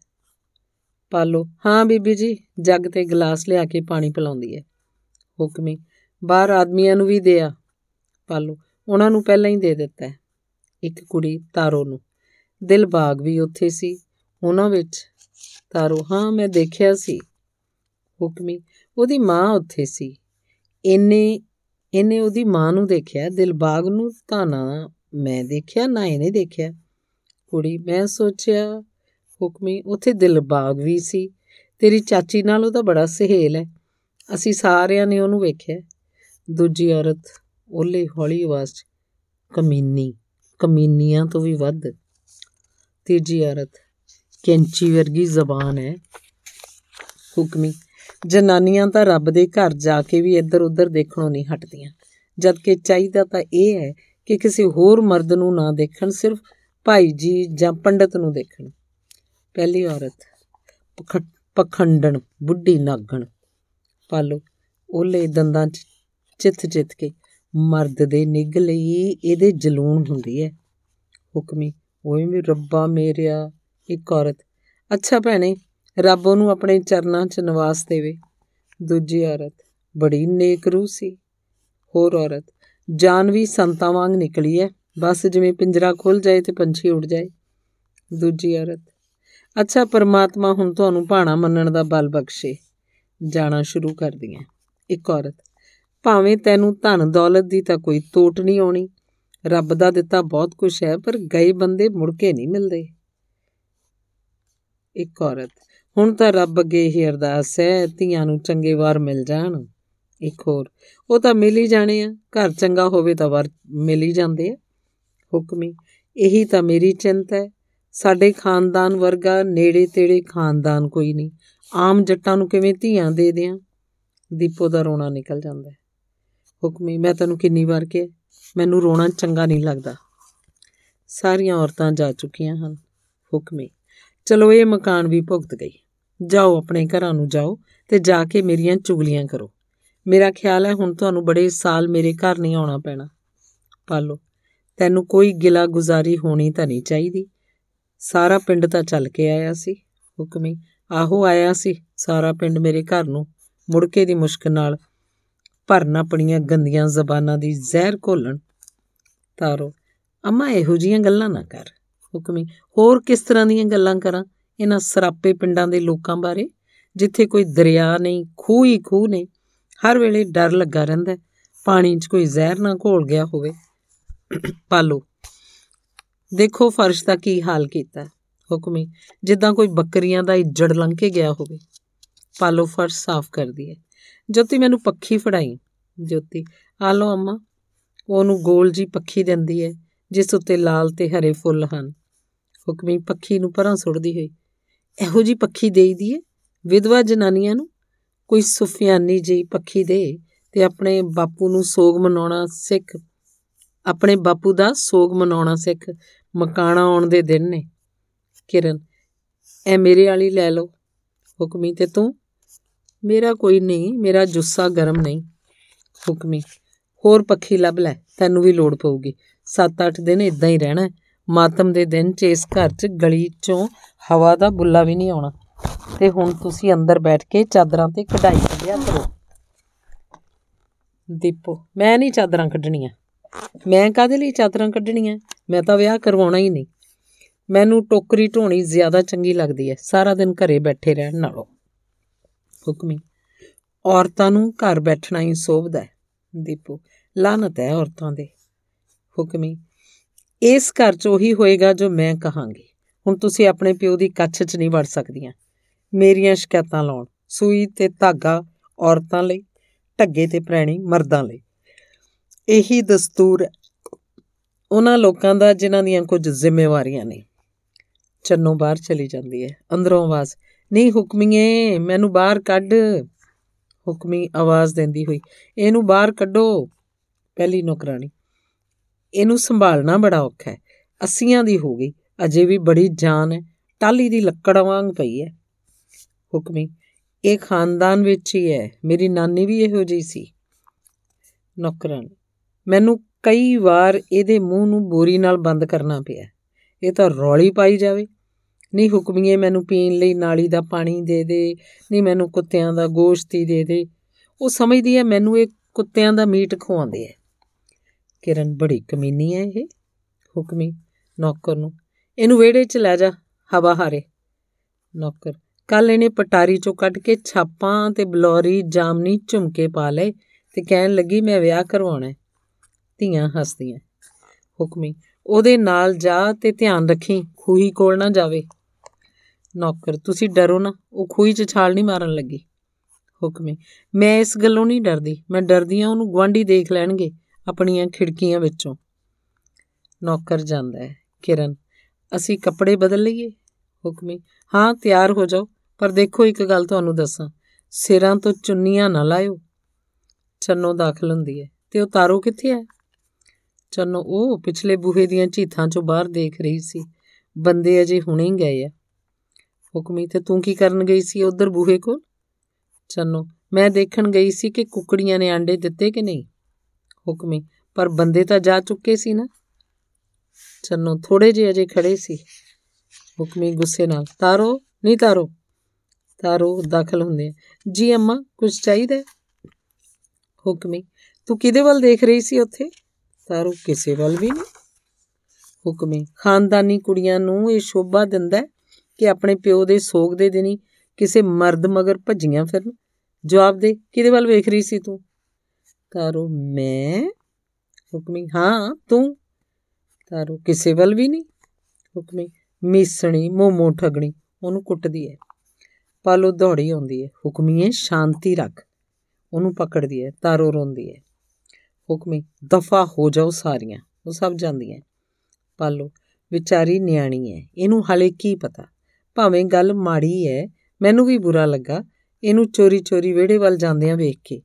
ਪਾਲੋ ਹਾਂ, ਬੀਬੀ ਜੀ, ਜੱਗ ਤੇ ਗਲਾਸ ਲਿਆ ਕੇ ਪਾਣੀ ਪਿਲਾਉਂਦੀ ਹੈ। ਹੁਕਮੀ, ਬਾਹਰ ਆਦਮੀਆਂ ਨੂੰ ਵੀ ਦਿਆ ਪਾਲੋ ਉਹਨਾਂ ਨੂੰ ਪਹਿਲਾਂ ਹੀ ਦੇ ਦਿੱਤਾ ਹੈ। ਇੱਕ ਕੁੜੀ ਤਾਰੋ ਨੂੰ। ਦਿਲ ਬਾਗ ਵੀ ਉੱਥੇ ਸੀ। ਉਹਨਾਂ ਵਿੱਚ ਤਾਰੋ। ਹਾਂ, ਮੈਂ ਦੇਖਿਆ ਸੀ। ਹੁਕਮੀ, ਉਹਦੀ ਮਾਂ ਉੱਥੇ ਸੀ। ਇੰਨੇ ਇਹਨੇ ਉਹਦੀ ਮਾਂ ਨੂੰ ਦੇਖਿਆ। ਦਿਲਬਾਗ ਨੂੰ ਤਾਂ ਨਾ ਮੈਂ ਦੇਖਿਆ, ਨਾ ਇਹਨੇ ਦੇਖਿਆ। ਕੁੜੀ। ਮੈਂ ਸੋਚਿਆ, ਹੁਕਮੀ, ਉੱਥੇ ਦਿਲਬਾਗ ਵੀ ਸੀ। ਤੇਰੀ ਚਾਚੀ ਨਾਲ ਉਹਦਾ ਬੜਾ ਸਹੇਲ ਹੈ। ਅਸੀਂ ਸਾਰਿਆਂ ਨੇ ਉਹਨੂੰ ਵੇਖਿਆ। ਦੂਜੀ ਔਰਤ ਓਲੇ ਹੌਲੀ ਆਵਾਜ਼ 'ਚ, ਕਮੀਨੀ, ਕਮੀਨੀਆਂ ਤੋਂ ਵੀ ਵੱਧ। ਤੀਜੀ ਔਰਤ, ਕੈਂਚੀ ਵਰਗੀ ਜ਼ਬਾਨ ਹੈ। ਹੁਕਮੀ, ਜਨਾਨੀਆਂ ਤਾਂ ਰੱਬ ਦੇ ਘਰ ਜਾ ਕੇ ਵੀ ਇੱਧਰ ਉੱਧਰ ਦੇਖਣੋਂ ਨਹੀਂ ਹਟਦੀਆਂ। ਜਦ ਕਿ ਚਾਹੀਦਾ ਤਾਂ ਇਹ ਹੈ ਕਿ ਕਿਸੇ ਹੋਰ ਮਰਦ ਨੂੰ ਨਾ ਦੇਖਣ, ਸਿਰਫ ਭਾਈ ਜੀ ਜਾਂ ਪੰਡਤ ਨੂੰ ਦੇਖਣ। ਪਹਿਲੀ ਔਰਤ ਪਖੰਡਣ, ਬੁੱਢੀ ਨਾਗਣ। ਪਾਲੋ ਓਲੇ ਦੰਦਾਂ 'ਚ ਚਿੱਥ ਚਿੱਥ ਕੇ ਮਰਦ ਦੇ ਨਿਗ ਲਈ ਇਹਦੇ ਜਲੂਣ ਹੁੰਦੀ ਹੈ ਹੁਕਮੀ, ਓਏ ਮੇ ਰੱਬਾ ਮੇਰਿਆ, ਇੱਕ ਔਰਤ। ਅੱਛਾ ਭੈਣੇ, ਰੱਬ ਉਹਨੂੰ ਆਪਣੇ ਚਰਨਾਂ 'ਚ ਨਿਵਾਸ ਦੇਵੇ। ਦੂਜੀ ਔਰਤ, ਬੜੀ ਨੇਕ ਰੂਹ ਸੀ। ਹੋਰ ਔਰਤ, ਜਾਨ ਵੀ ਸੰਤਾਂ ਵਾਂਗ ਨਿਕਲੀ ਹੈ ਬਸ ਜਿਵੇਂ ਪਿੰਜਰਾ ਖੁੱਲ ਜਾਏ ਤੇ ਪੰਛੀ ਉੱਡ ਜਾਏ। ਦੂਜੀ ਔਰਤ, ਅੱਛਾ ਪਰਮਾਤਮਾ ਹੁਣ ਤੁਹਾਨੂੰ ਭਾਣਾ ਮੰਨਣ ਦਾ ਬਲ ਬਖਸ਼ੇ। ਜਾਣਾ ਸ਼ੁਰੂ ਕਰਦੀਆਂ। ਇੱਕ ਔਰਤ, ਭਾਵੇਂ ਤੈਨੂੰ ਧਨ ਦੌਲਤ ਦੀ ਤਾਂ ਕੋਈ ਤੋਟ ਨਹੀਂ ਆਉਣੀ। ਰੱਬ ਦਾ ਦਿੱਤਾ ਬਹੁਤ ਕੁਝ ਹੈ, ਪਰ ਗਏ ਬੰਦੇ ਮੁੜ ਕੇ ਨਹੀਂ ਮਿਲਦੇ। ਇੱਕ ਔਰਤ, ਹੁਣ ਤਾਂ ਰੱਬ ਅੱਗੇ ਹੀ ਅਰਦਾਸ ਹੈ, ਧੀਆਂ ਨੂੰ ਚੰਗੇ ਵਾਰ ਮਿਲ ਜਾਣ। ਇੱਕ ਹੋਰ, ਉਹ ਤਾਂ ਮਿਲ ਹੀ ਜਾਣੇ ਆ। ਘਰ ਚੰਗਾ ਹੋਵੇ ਤਾਂ ਵਾਰ ਮਿਲ ਹੀ ਜਾਂਦੇ ਆ। ਹੁਕਮੀ। ਇਹੀ ਤਾਂ ਮੇਰੀ ਚਿੰਤਾ ਹੈ। ਸਾਡੇ ਖਾਨਦਾਨ ਵਰਗਾ ਨੇੜੇ ਤੇੜੇ ਖਾਨਦਾਨ ਕੋਈ ਨਹੀਂ। ਆਮ ਜੱਟਾਂ ਨੂੰ ਕਿਵੇਂ ਧੀਆਂ ਦੇ ਦਿਆਂ? ਦੀਪੋ ਦਾ ਰੋਣਾ ਨਿਕਲ ਜਾਂਦਾ ਹੈ। ਹੁਕਮੀ, ਮੈਂ ਤੈਨੂੰ ਕਿੰਨੀ ਵਾਰ ਕਿਹਾ, ਮੈਨੂੰ ਰੋਣਾ ਚੰਗਾ ਨਹੀਂ ਲੱਗਦਾ। ਸਾਰੀਆਂ ਔਰਤਾਂ ਜਾ ਚੁੱਕੀਆਂ ਹਨ। ਹੁਕਮੀ, ਚਲੋ ਇਹ ਮਕਾਨ ਵੀ ਭੁਗਤ ਗਈ। ਜਾਓ, ਆਪਣੇ ਘਰਾਂ ਨੂੰ ਜਾਓ ਤੇ ਜਾ ਕੇ ਮੇਰੀਆਂ ਚੁਗਲੀਆਂ ਕਰੋ। ਮੇਰਾ ਖਿਆਲ ਹੈ ਹੁਣ ਤੁਹਾਨੂੰ ਬੜੇ ਸਾਲ ਮੇਰੇ ਘਰ ਨਹੀਂ ਆਉਣਾ ਪੈਣਾ। ਪਾਲੋ। ਤੈਨੂੰ ਕੋਈ ਗਿਲਾ ਗੁਜ਼ਾਰੀ ਹੋਣੀ ਤਾਂ ਨਹੀਂ ਚਾਹੀਦੀ। ਸਾਰਾ ਪਿੰਡ ਤਾਂ ਚੱਲ ਕੇ ਆਇਆ ਸੀ। ਹੁਕਮੀ ਆਹੋ ਆਇਆ ਸੀ। ਸਾਰਾ ਪਿੰਡ ਮੇਰੇ ਘਰ ਨੂੰ ਮੁੜ ਕੇ ਦੀ ਮੁਸ਼ਕ ਨਾਲ ਭਰਨ ਆਪਣੀਆਂ ਗੰਦੀਆਂ ਜ਼ਬਾਨਾਂ ਦੀ ਜ਼ਹਿਰ ਘੋਲਣ। ਤਾਰੋ, ਅਮਾ ਇਹੋ ਜੀਆਂ ਗੱਲਾਂ ਨਾ ਕਰ। ਹੁਕਮੀ ਹੋਰ ਕਿਸ ਤਰ੍ਹਾਂ ਦੀਆਂ ਗੱਲਾਂ ਕਰਾਂ? ਇਹਨਾਂ ਸਰਾਪੇ ਪਿੰਡਾਂ ਦੇ ਲੋਕਾਂ ਬਾਰੇ? ਜਿੱਥੇ ਕੋਈ ਦਰਿਆ ਨਹੀਂ, ਖੂਹ ਹੀ ਖੂਹ ਨੇ ਹਰ ਵੇਲੇ ਡਰ ਲੱਗਾ ਰਹਿੰਦਾ ਪਾਣੀ 'ਚ ਕੋਈ ਜ਼ਹਿਰ ਨਾ ਘੋਲ ਗਿਆ ਹੋਵੇ। ਪਾਲੋ। ਦੇਖੋ ਫਰਸ਼ ਦਾ ਕੀ ਹਾਲ ਕੀਤਾ। ਹੁਕਮੀ, ਜਿੱਦਾਂ ਕੋਈ ਬੱਕਰੀਆਂ ਦਾ ਇੱਜੜ ਲੰਘ ਕੇ ਗਿਆ ਹੋਵੇ। ਪਾਲੋ ਫਰਸ਼ ਸਾਫ਼ ਕਰਦੀ ਹੈ। ਜੋਤੀ, ਮੈਨੂੰ ਪੱਖੀ ਫੜਾਈ। ਜੋਤੀ, ਆ ਲੋ ਅੰਮਾ। ਉਹਨੂੰ ਗੋਲ ਜੀ ਪੱਖੀ ਦਿੰਦੀ ਹੈ, ਜਿਸ ਉੱਤੇ ਲਾਲ ਤੇ ਹਰੇ ਫੁੱਲ ਹਨ। ਹੁਕਮੀ ਪੱਖੀ ਨੂੰ ਪਰਾਂ ਸੁੱਟਦੀ ਹੋਈ, ਇਹੋ ਜੀ ਪੱਖੀ ਦੇਈਦੀ ਹੈ? ਵਿਧਵਾ ਜਨਾਨੀਆਂ ਨੂੰ? ਕੋਈ ਸੁਫਿਆਨੀ ਜੀ ਪੱਖੀ ਦੇ ਤੇ ਆਪਣੇ ਬਾਪੂ ਨੂੰ ਸੋਗ ਮਨਾਉਣਾ ਸਿੱਖ ਆਪਣੇ ਬਾਪੂ ਦਾ ਸੋਗ ਮਨਾਉਣਾ ਸਿੱਖ, ਮਕਾਣਾ ਆਉਣ ਦੇ ਦਿਨ ਨੇ। ਕਿਰਨ ਐ ਮੇਰੇ ਵਾਲੀ ਲੈ ਲਓ। ਹੁਕਮੀ, ਤੇ ਤੂੰ? ਮੇਰਾ ਕੋਈ ਨਹੀਂ, ਮੇਰਾ ਜੁੱਸਾ ਗਰਮ ਨਹੀਂ। ਹੁਕਮੀ, ਹੋਰ ਪੱਖੀ ਲੱਭ ਲੈ, ਤੈਨੂੰ ਵੀ ਲੋੜ ਪਊਗੀ। 7-8 ਦਿਨ ਇਦਾਂ ਹੀ ਰਹਿਣਾ ਮਾਤਮ ਦੇ ਦਿਨ ਚ ਇਸ ਘਰ ਚ ਗਲੀ ਚੋਂ ਹਵਾ ਦਾ ਬੁੱਲਾ ਵੀ ਨਹੀਂ ਆਉਣਾ। ਤੇ ਹੁਣ ਤੁਸੀਂ ਅੰਦਰ ਬੈਠ ਕੇ ਚਾਦਰਾਂ ਤੇ ਕਢਾਈ ਕੱਢਿਆ ਕਰੋ। ਦੀਪੋ, ਮੈਂ ਨਹੀਂ ਚਾਦਰਾਂ ਕੱਢਣੀਆਂ। ਮੈਂ ਕਾਦੇ ਲਈ ਚਾਦਰਾਂ ਕੱਢਣੀਆਂ? ਮੈਂ ਤਾਂ ਵਿਆਹ ਕਰਵਾਉਣਾ ਹੀ ਨਹੀਂ। ਮੈਨੂੰ ਟੋਕਰੀ ਢੋਣੀ ਜ਼ਿਆਦਾ ਚੰਗੀ ਲੱਗਦੀ ਹੈ। ਸਾਰਾ ਦਿਨ ਘਰੇ ਬੈਠੇ ਰਹਿਣ ਨਾਲੋਂ। ਹੁਕਮੀ, ਔਰਤਾਂ ਨੂੰ ਘਰ ਬੈਠਣਾ ਹੀ ਸੋਭਦਾ ਹੈ। ਦੀਪੂ ਲਾਨਤ ਹੈ ਔਰਤਾਂ ਦੇ। ਹੁਕਮੀ, ਇਸ ਘਰ 'ਚ ਉਹੀ ਹੋਏਗਾ ਜੋ ਮੈਂ ਕਹਾਂਗੀ। ਹੁਣ ਤੁਸੀਂ ਆਪਣੇ ਪਿਓ ਦੀ ਕੱਛ 'ਚ ਨਹੀਂ ਵੜ ਸਕਦੀਆਂ। ਮੇਰੀਆਂ ਸ਼ਿਕਾਇਤਾਂ ਲਾਉਣ। ਸੂਈ ਤੇ ਧਾਗਾ ਔਰਤਾਂ ਲਈ, ਢੱਗੇ ਤੇ ਪ੍ਰੈਣੀ ਮਰਦਾਂ ਲਈ। ਇਹੀ ਦਸਤੂਰ ਉਹਨਾਂ ਲੋਕਾਂ ਦਾ ਜਿਨ੍ਹਾਂ ਦੀਆਂ ਕੁਝ ਜ਼ਿੰਮੇਵਾਰੀਆਂ ਨੇ। ਚੰਨੋ ਬਾਹਰ ਚਲੀ ਜਾਂਦੀ ਹੈ। ਅੰਦਰੋਂ ਆਵਾਜ਼, ਨਹੀਂ ਹੁਕਮੀਏ, ਮੈਨੂੰ ਬਾਹਰ ਕੱਢ। ਹੁਕਮੀ ਆਵਾਜ਼ ਦਿੰਦੀ ਹੋਈ, ਇਹਨੂੰ ਬਾਹਰ ਕੱਢੋ। ਪਹਿਲੀ ਨੌਕਰਾਨੀ ਇਹਨੂੰ ਸੰਭਾਲਣਾ ਬੜਾ ਔਖਾ ਹੈ। ਅੱਸੀਆਂ ਦੀ ਹੋ ਗਈ, ਅਜੇ ਵੀ ਬੜੀ ਜਾਨ ਹੈ। ਟਾਲੀ ਦੀ ਲੱਕੜ ਵਾਂਗ ਪਈ ਹੈ। ਹੁਕਮੀ, ਇਹ ਖਾਨਦਾਨ ਵਿੱਚ ਹੀ ਹੈ। ਮੇਰੀ ਨਾਨੀ ਵੀ ਇਹੋ ਜਿਹੀ ਸੀ। ਨੌਕਰਾਨੀ ਮੈਨੂੰ ਕਈ ਵਾਰ ਇਹਦੇ ਮੂੰਹ ਨੂੰ ਬੋਰੀ ਨਾਲ ਬੰਦ ਕਰਨਾ ਪਿਆ। ਇਹ ਤਾਂ ਰੌਲੀ ਪਾਈ ਜਾਵੇ। ਨਹੀਂ ਹੁਕਮੀਏ ਮੈਨੂੰ ਪੀਣ ਲਈ ਨਾਲੀ ਦਾ ਪਾਣੀ ਦੇ ਦੇ ਨਹੀਂ ਮੈਨੂੰ ਕੁੱਤਿਆਂ ਦਾ ਗੋਸ਼ਤ ਹੀ ਦੇ ਦੇ। ਉਹ ਸਮਝਦੀ ਹੈ ਮੈਨੂੰ ਇਹ ਕੁੱਤਿਆਂ ਦਾ ਮੀਟ ਖਵਾਉਂਦੇ ਐ ਕਿਰਨ ਬੜੀ ਕਮੀਨੀ ਹੈ ਇਹ, ਹੁਕਮੀ, ਨੌਕਰ ਨੂੰ। ਇਹਨੂੰ ਵਿਹੜੇ 'ਚ ਲੈ ਜਾ, ਹਵਾ ਹਾਰੇ। ਨੌਕਰ ਕੱਲ ਇਹਨੇ ਪਟਾਰੀ 'ਚੋਂ ਕੱਢ ਕੇ ਛਾਪਾਂ ਤੇ ਬਲੌਰੀ, ਜਾਮਨੀ ਝੁਮਕੇ ਪਾ ਲਏ ਤੇ ਕਹਿਣ ਲੱਗੀ, ਮੈਂ ਵਿਆਹ ਕਰਵਾਉਣਾ ਹੈ। ਧੀਆਂ ਹੱਸਦੀਆਂ। ਹੁਕਮੀ, ਉਹਦੇ ਨਾਲ ਜਾ ਤੇ ਧਿਆਨ ਰੱਖੀ, ਖੂਹੀ ਕੋਲ ਨਾ ਜਾਵੇ। ਨੌਕਰ, ਤੁਸੀਂ ਡਰੋ ਨਾ, ਉਹ ਖੂਹੀ 'ਚ ਛਾਲ ਨਹੀਂ ਮਾਰਨ ਲੱਗੀ। ਹੁਕਮੀ, ਮੈਂ ਇਸ ਗੱਲੋਂ ਨਹੀਂ ਡਰਦੀ, ਮੈਂ ਡਰਦੀ ਆ ਉਹਨੂੰ ਗਵਾਂਢੀ ਦੇਖ ਲੈਣਗੇ, ਆਪਣੀਆਂ ਖਿੜਕੀਆਂ ਵਿੱਚੋਂ। ਨੌਕਰ ਜਾਂਦਾ ਹੈ, ਕਿਰਨ, ਅਸੀਂ ਕੱਪੜੇ ਬਦਲ ਲਈਏ? ਹੁਕਮੀ, ਹਾਂ, ਤਿਆਰ ਹੋ ਜਾਓ, ਪਰ ਦੇਖੋ ਇੱਕ ਗੱਲ ਤੁਹਾਨੂੰ ਦੱਸਾਂ, ਸਿਰਾਂ ਤੋਂ ਚੁੰਨੀਆਂ ਨਾ ਲਾਇਓ। ਚੰਨੋ ਦਾਖਲ ਹੁੰਦੀ ਹੈ, ਤੇ ਉਹ ਤਾਰੋ ਕਿੱਥੇ ਹੈ? ਚੰਨੋ ਉਹ ਪਿਛਲੇ ਬੂਹੇ ਦੀਆਂ ਝੀਥਾਂ ਚੋਂ ਬਾਹਰ ਦੇਖ ਰਹੀ ਸੀ। ਬੰਦੇ ਅਜੇ ਹੁਣੇ ਹੀ ਗਏ ਆ। ਹੁਕਮੀ ਤੇ ਤੂੰ ਕੀ ਕਰਨ ਗਈ ਸੀ ਉਧਰ ਬੂਹੇ ਕੋਲ? ਚੰਨੋ ਮੈਂ ਦੇਖਣ ਗਈ ਸੀ ਕਿ ਕੁਕੜੀਆਂ ਨੇ ਆਂਡੇ ਦਿੱਤੇ ਕਿ ਨਹੀਂ। ਹੁਕਮੀ, ਪਰ ਬੰਦੇ ਤਾਂ ਜਾ ਚੁੱਕੇ ਸੀ ਨਾ। ਚੰਨੋ ਥੋੜੇ ਜਿਹੇ ਅਜੇ ਖੜੇ ਸੀ। ਹੁਕਮੀ ਗੁੱਸੇ ਨਾਲ, ਤਾਰੋ, ਨਹੀਂ ਤਾਰੋ। ਤਾਰੋ ਦਾਖਲ ਹੁੰਦੇ ਆ। ਜੀ ਅੰਮਾ ਕੁਝ ਚਾਹੀਦਾ ਹੁਕਮੀ, ਤੂੰ ਕਿਹਦੇ ਵੱਲ ਦੇਖ ਰਹੀ ਸੀ ਉੱਥੇ? ਤਾਰੋ ਕਿਸੇ ਵੱਲ ਵੀ ਨਹੀਂ। ਹੁਕਮੀ ਖਾਨਦਾਨੀ ਕੁੜੀਆਂ ਨੂੰ ਇਹ ਸ਼ੋਭਾ ਦਿੰਦਾ ਕਿ ਆਪਣੇ ਪਿਓ ਦੇ ਸੋਗ ਦੇ ਦਿਨੀ ਕਿਸੇ ਮਰਦ ਮਗਰ ਭੱਜੀਆਂ ਫਿਰਨ। ਜਵਾਬ ਦੇ, ਕਿਹਦੇ ਵੱਲ ਵੇਖ ਰਹੀ ਸੀ ਤੂੰ? ਤਾਰੋ, ਮੈਂ? ਹੁਕਮੀ, ਹਾਂ, ਤੂੰ? ਤਾਰੋ, ਕਿਸੇ ਵੱਲ ਵੀ ਨਹੀਂ। ਹੁਕਮੀ, ਮੀਸਣੀ, ਮੋਮੋ ਠਗਣੀ, ਉਹਨੂੰ ਕੁੱਟਦੀ ਹੈ ਪਾਲੋ ਦੌੜੀ ਆਉਂਦੀ ਹੈ ਹੁਕਮੀਏ ਸ਼ਾਂਤੀ ਰੱਖ। ਉਹਨੂੰ ਪਕੜਦੀ ਹੈ ਤਾਰੋ ਰੋਂਦੀ ਹੈ ਹੁਕਮੀ ਦਫਾ ਹੋ ਜਾਓ ਸਾਰੀਆਂ। ਉਹ ਸਭ ਜਾਂਦੀਆਂ ਪਾਲੋ, ਵਿਚਾਰੀ ਨਿਆਣੀ ਹੈ ਇਹਨੂੰ ਹਲੇ ਕੀ ਪਤਾ? ਭਾਵੇਂ ਗੱਲ ਮਾੜੀ ਹੈ ਮੈਨੂੰ ਵੀ ਬੁਰਾ ਲੱਗਾ। ਇਹਨੂੰ ਚੋਰੀ ਚੋਰੀ ਵਿਹੜੇ ਵੱਲ ਜਾਂਦਿਆਂ ਵੇਖ ਕੇ।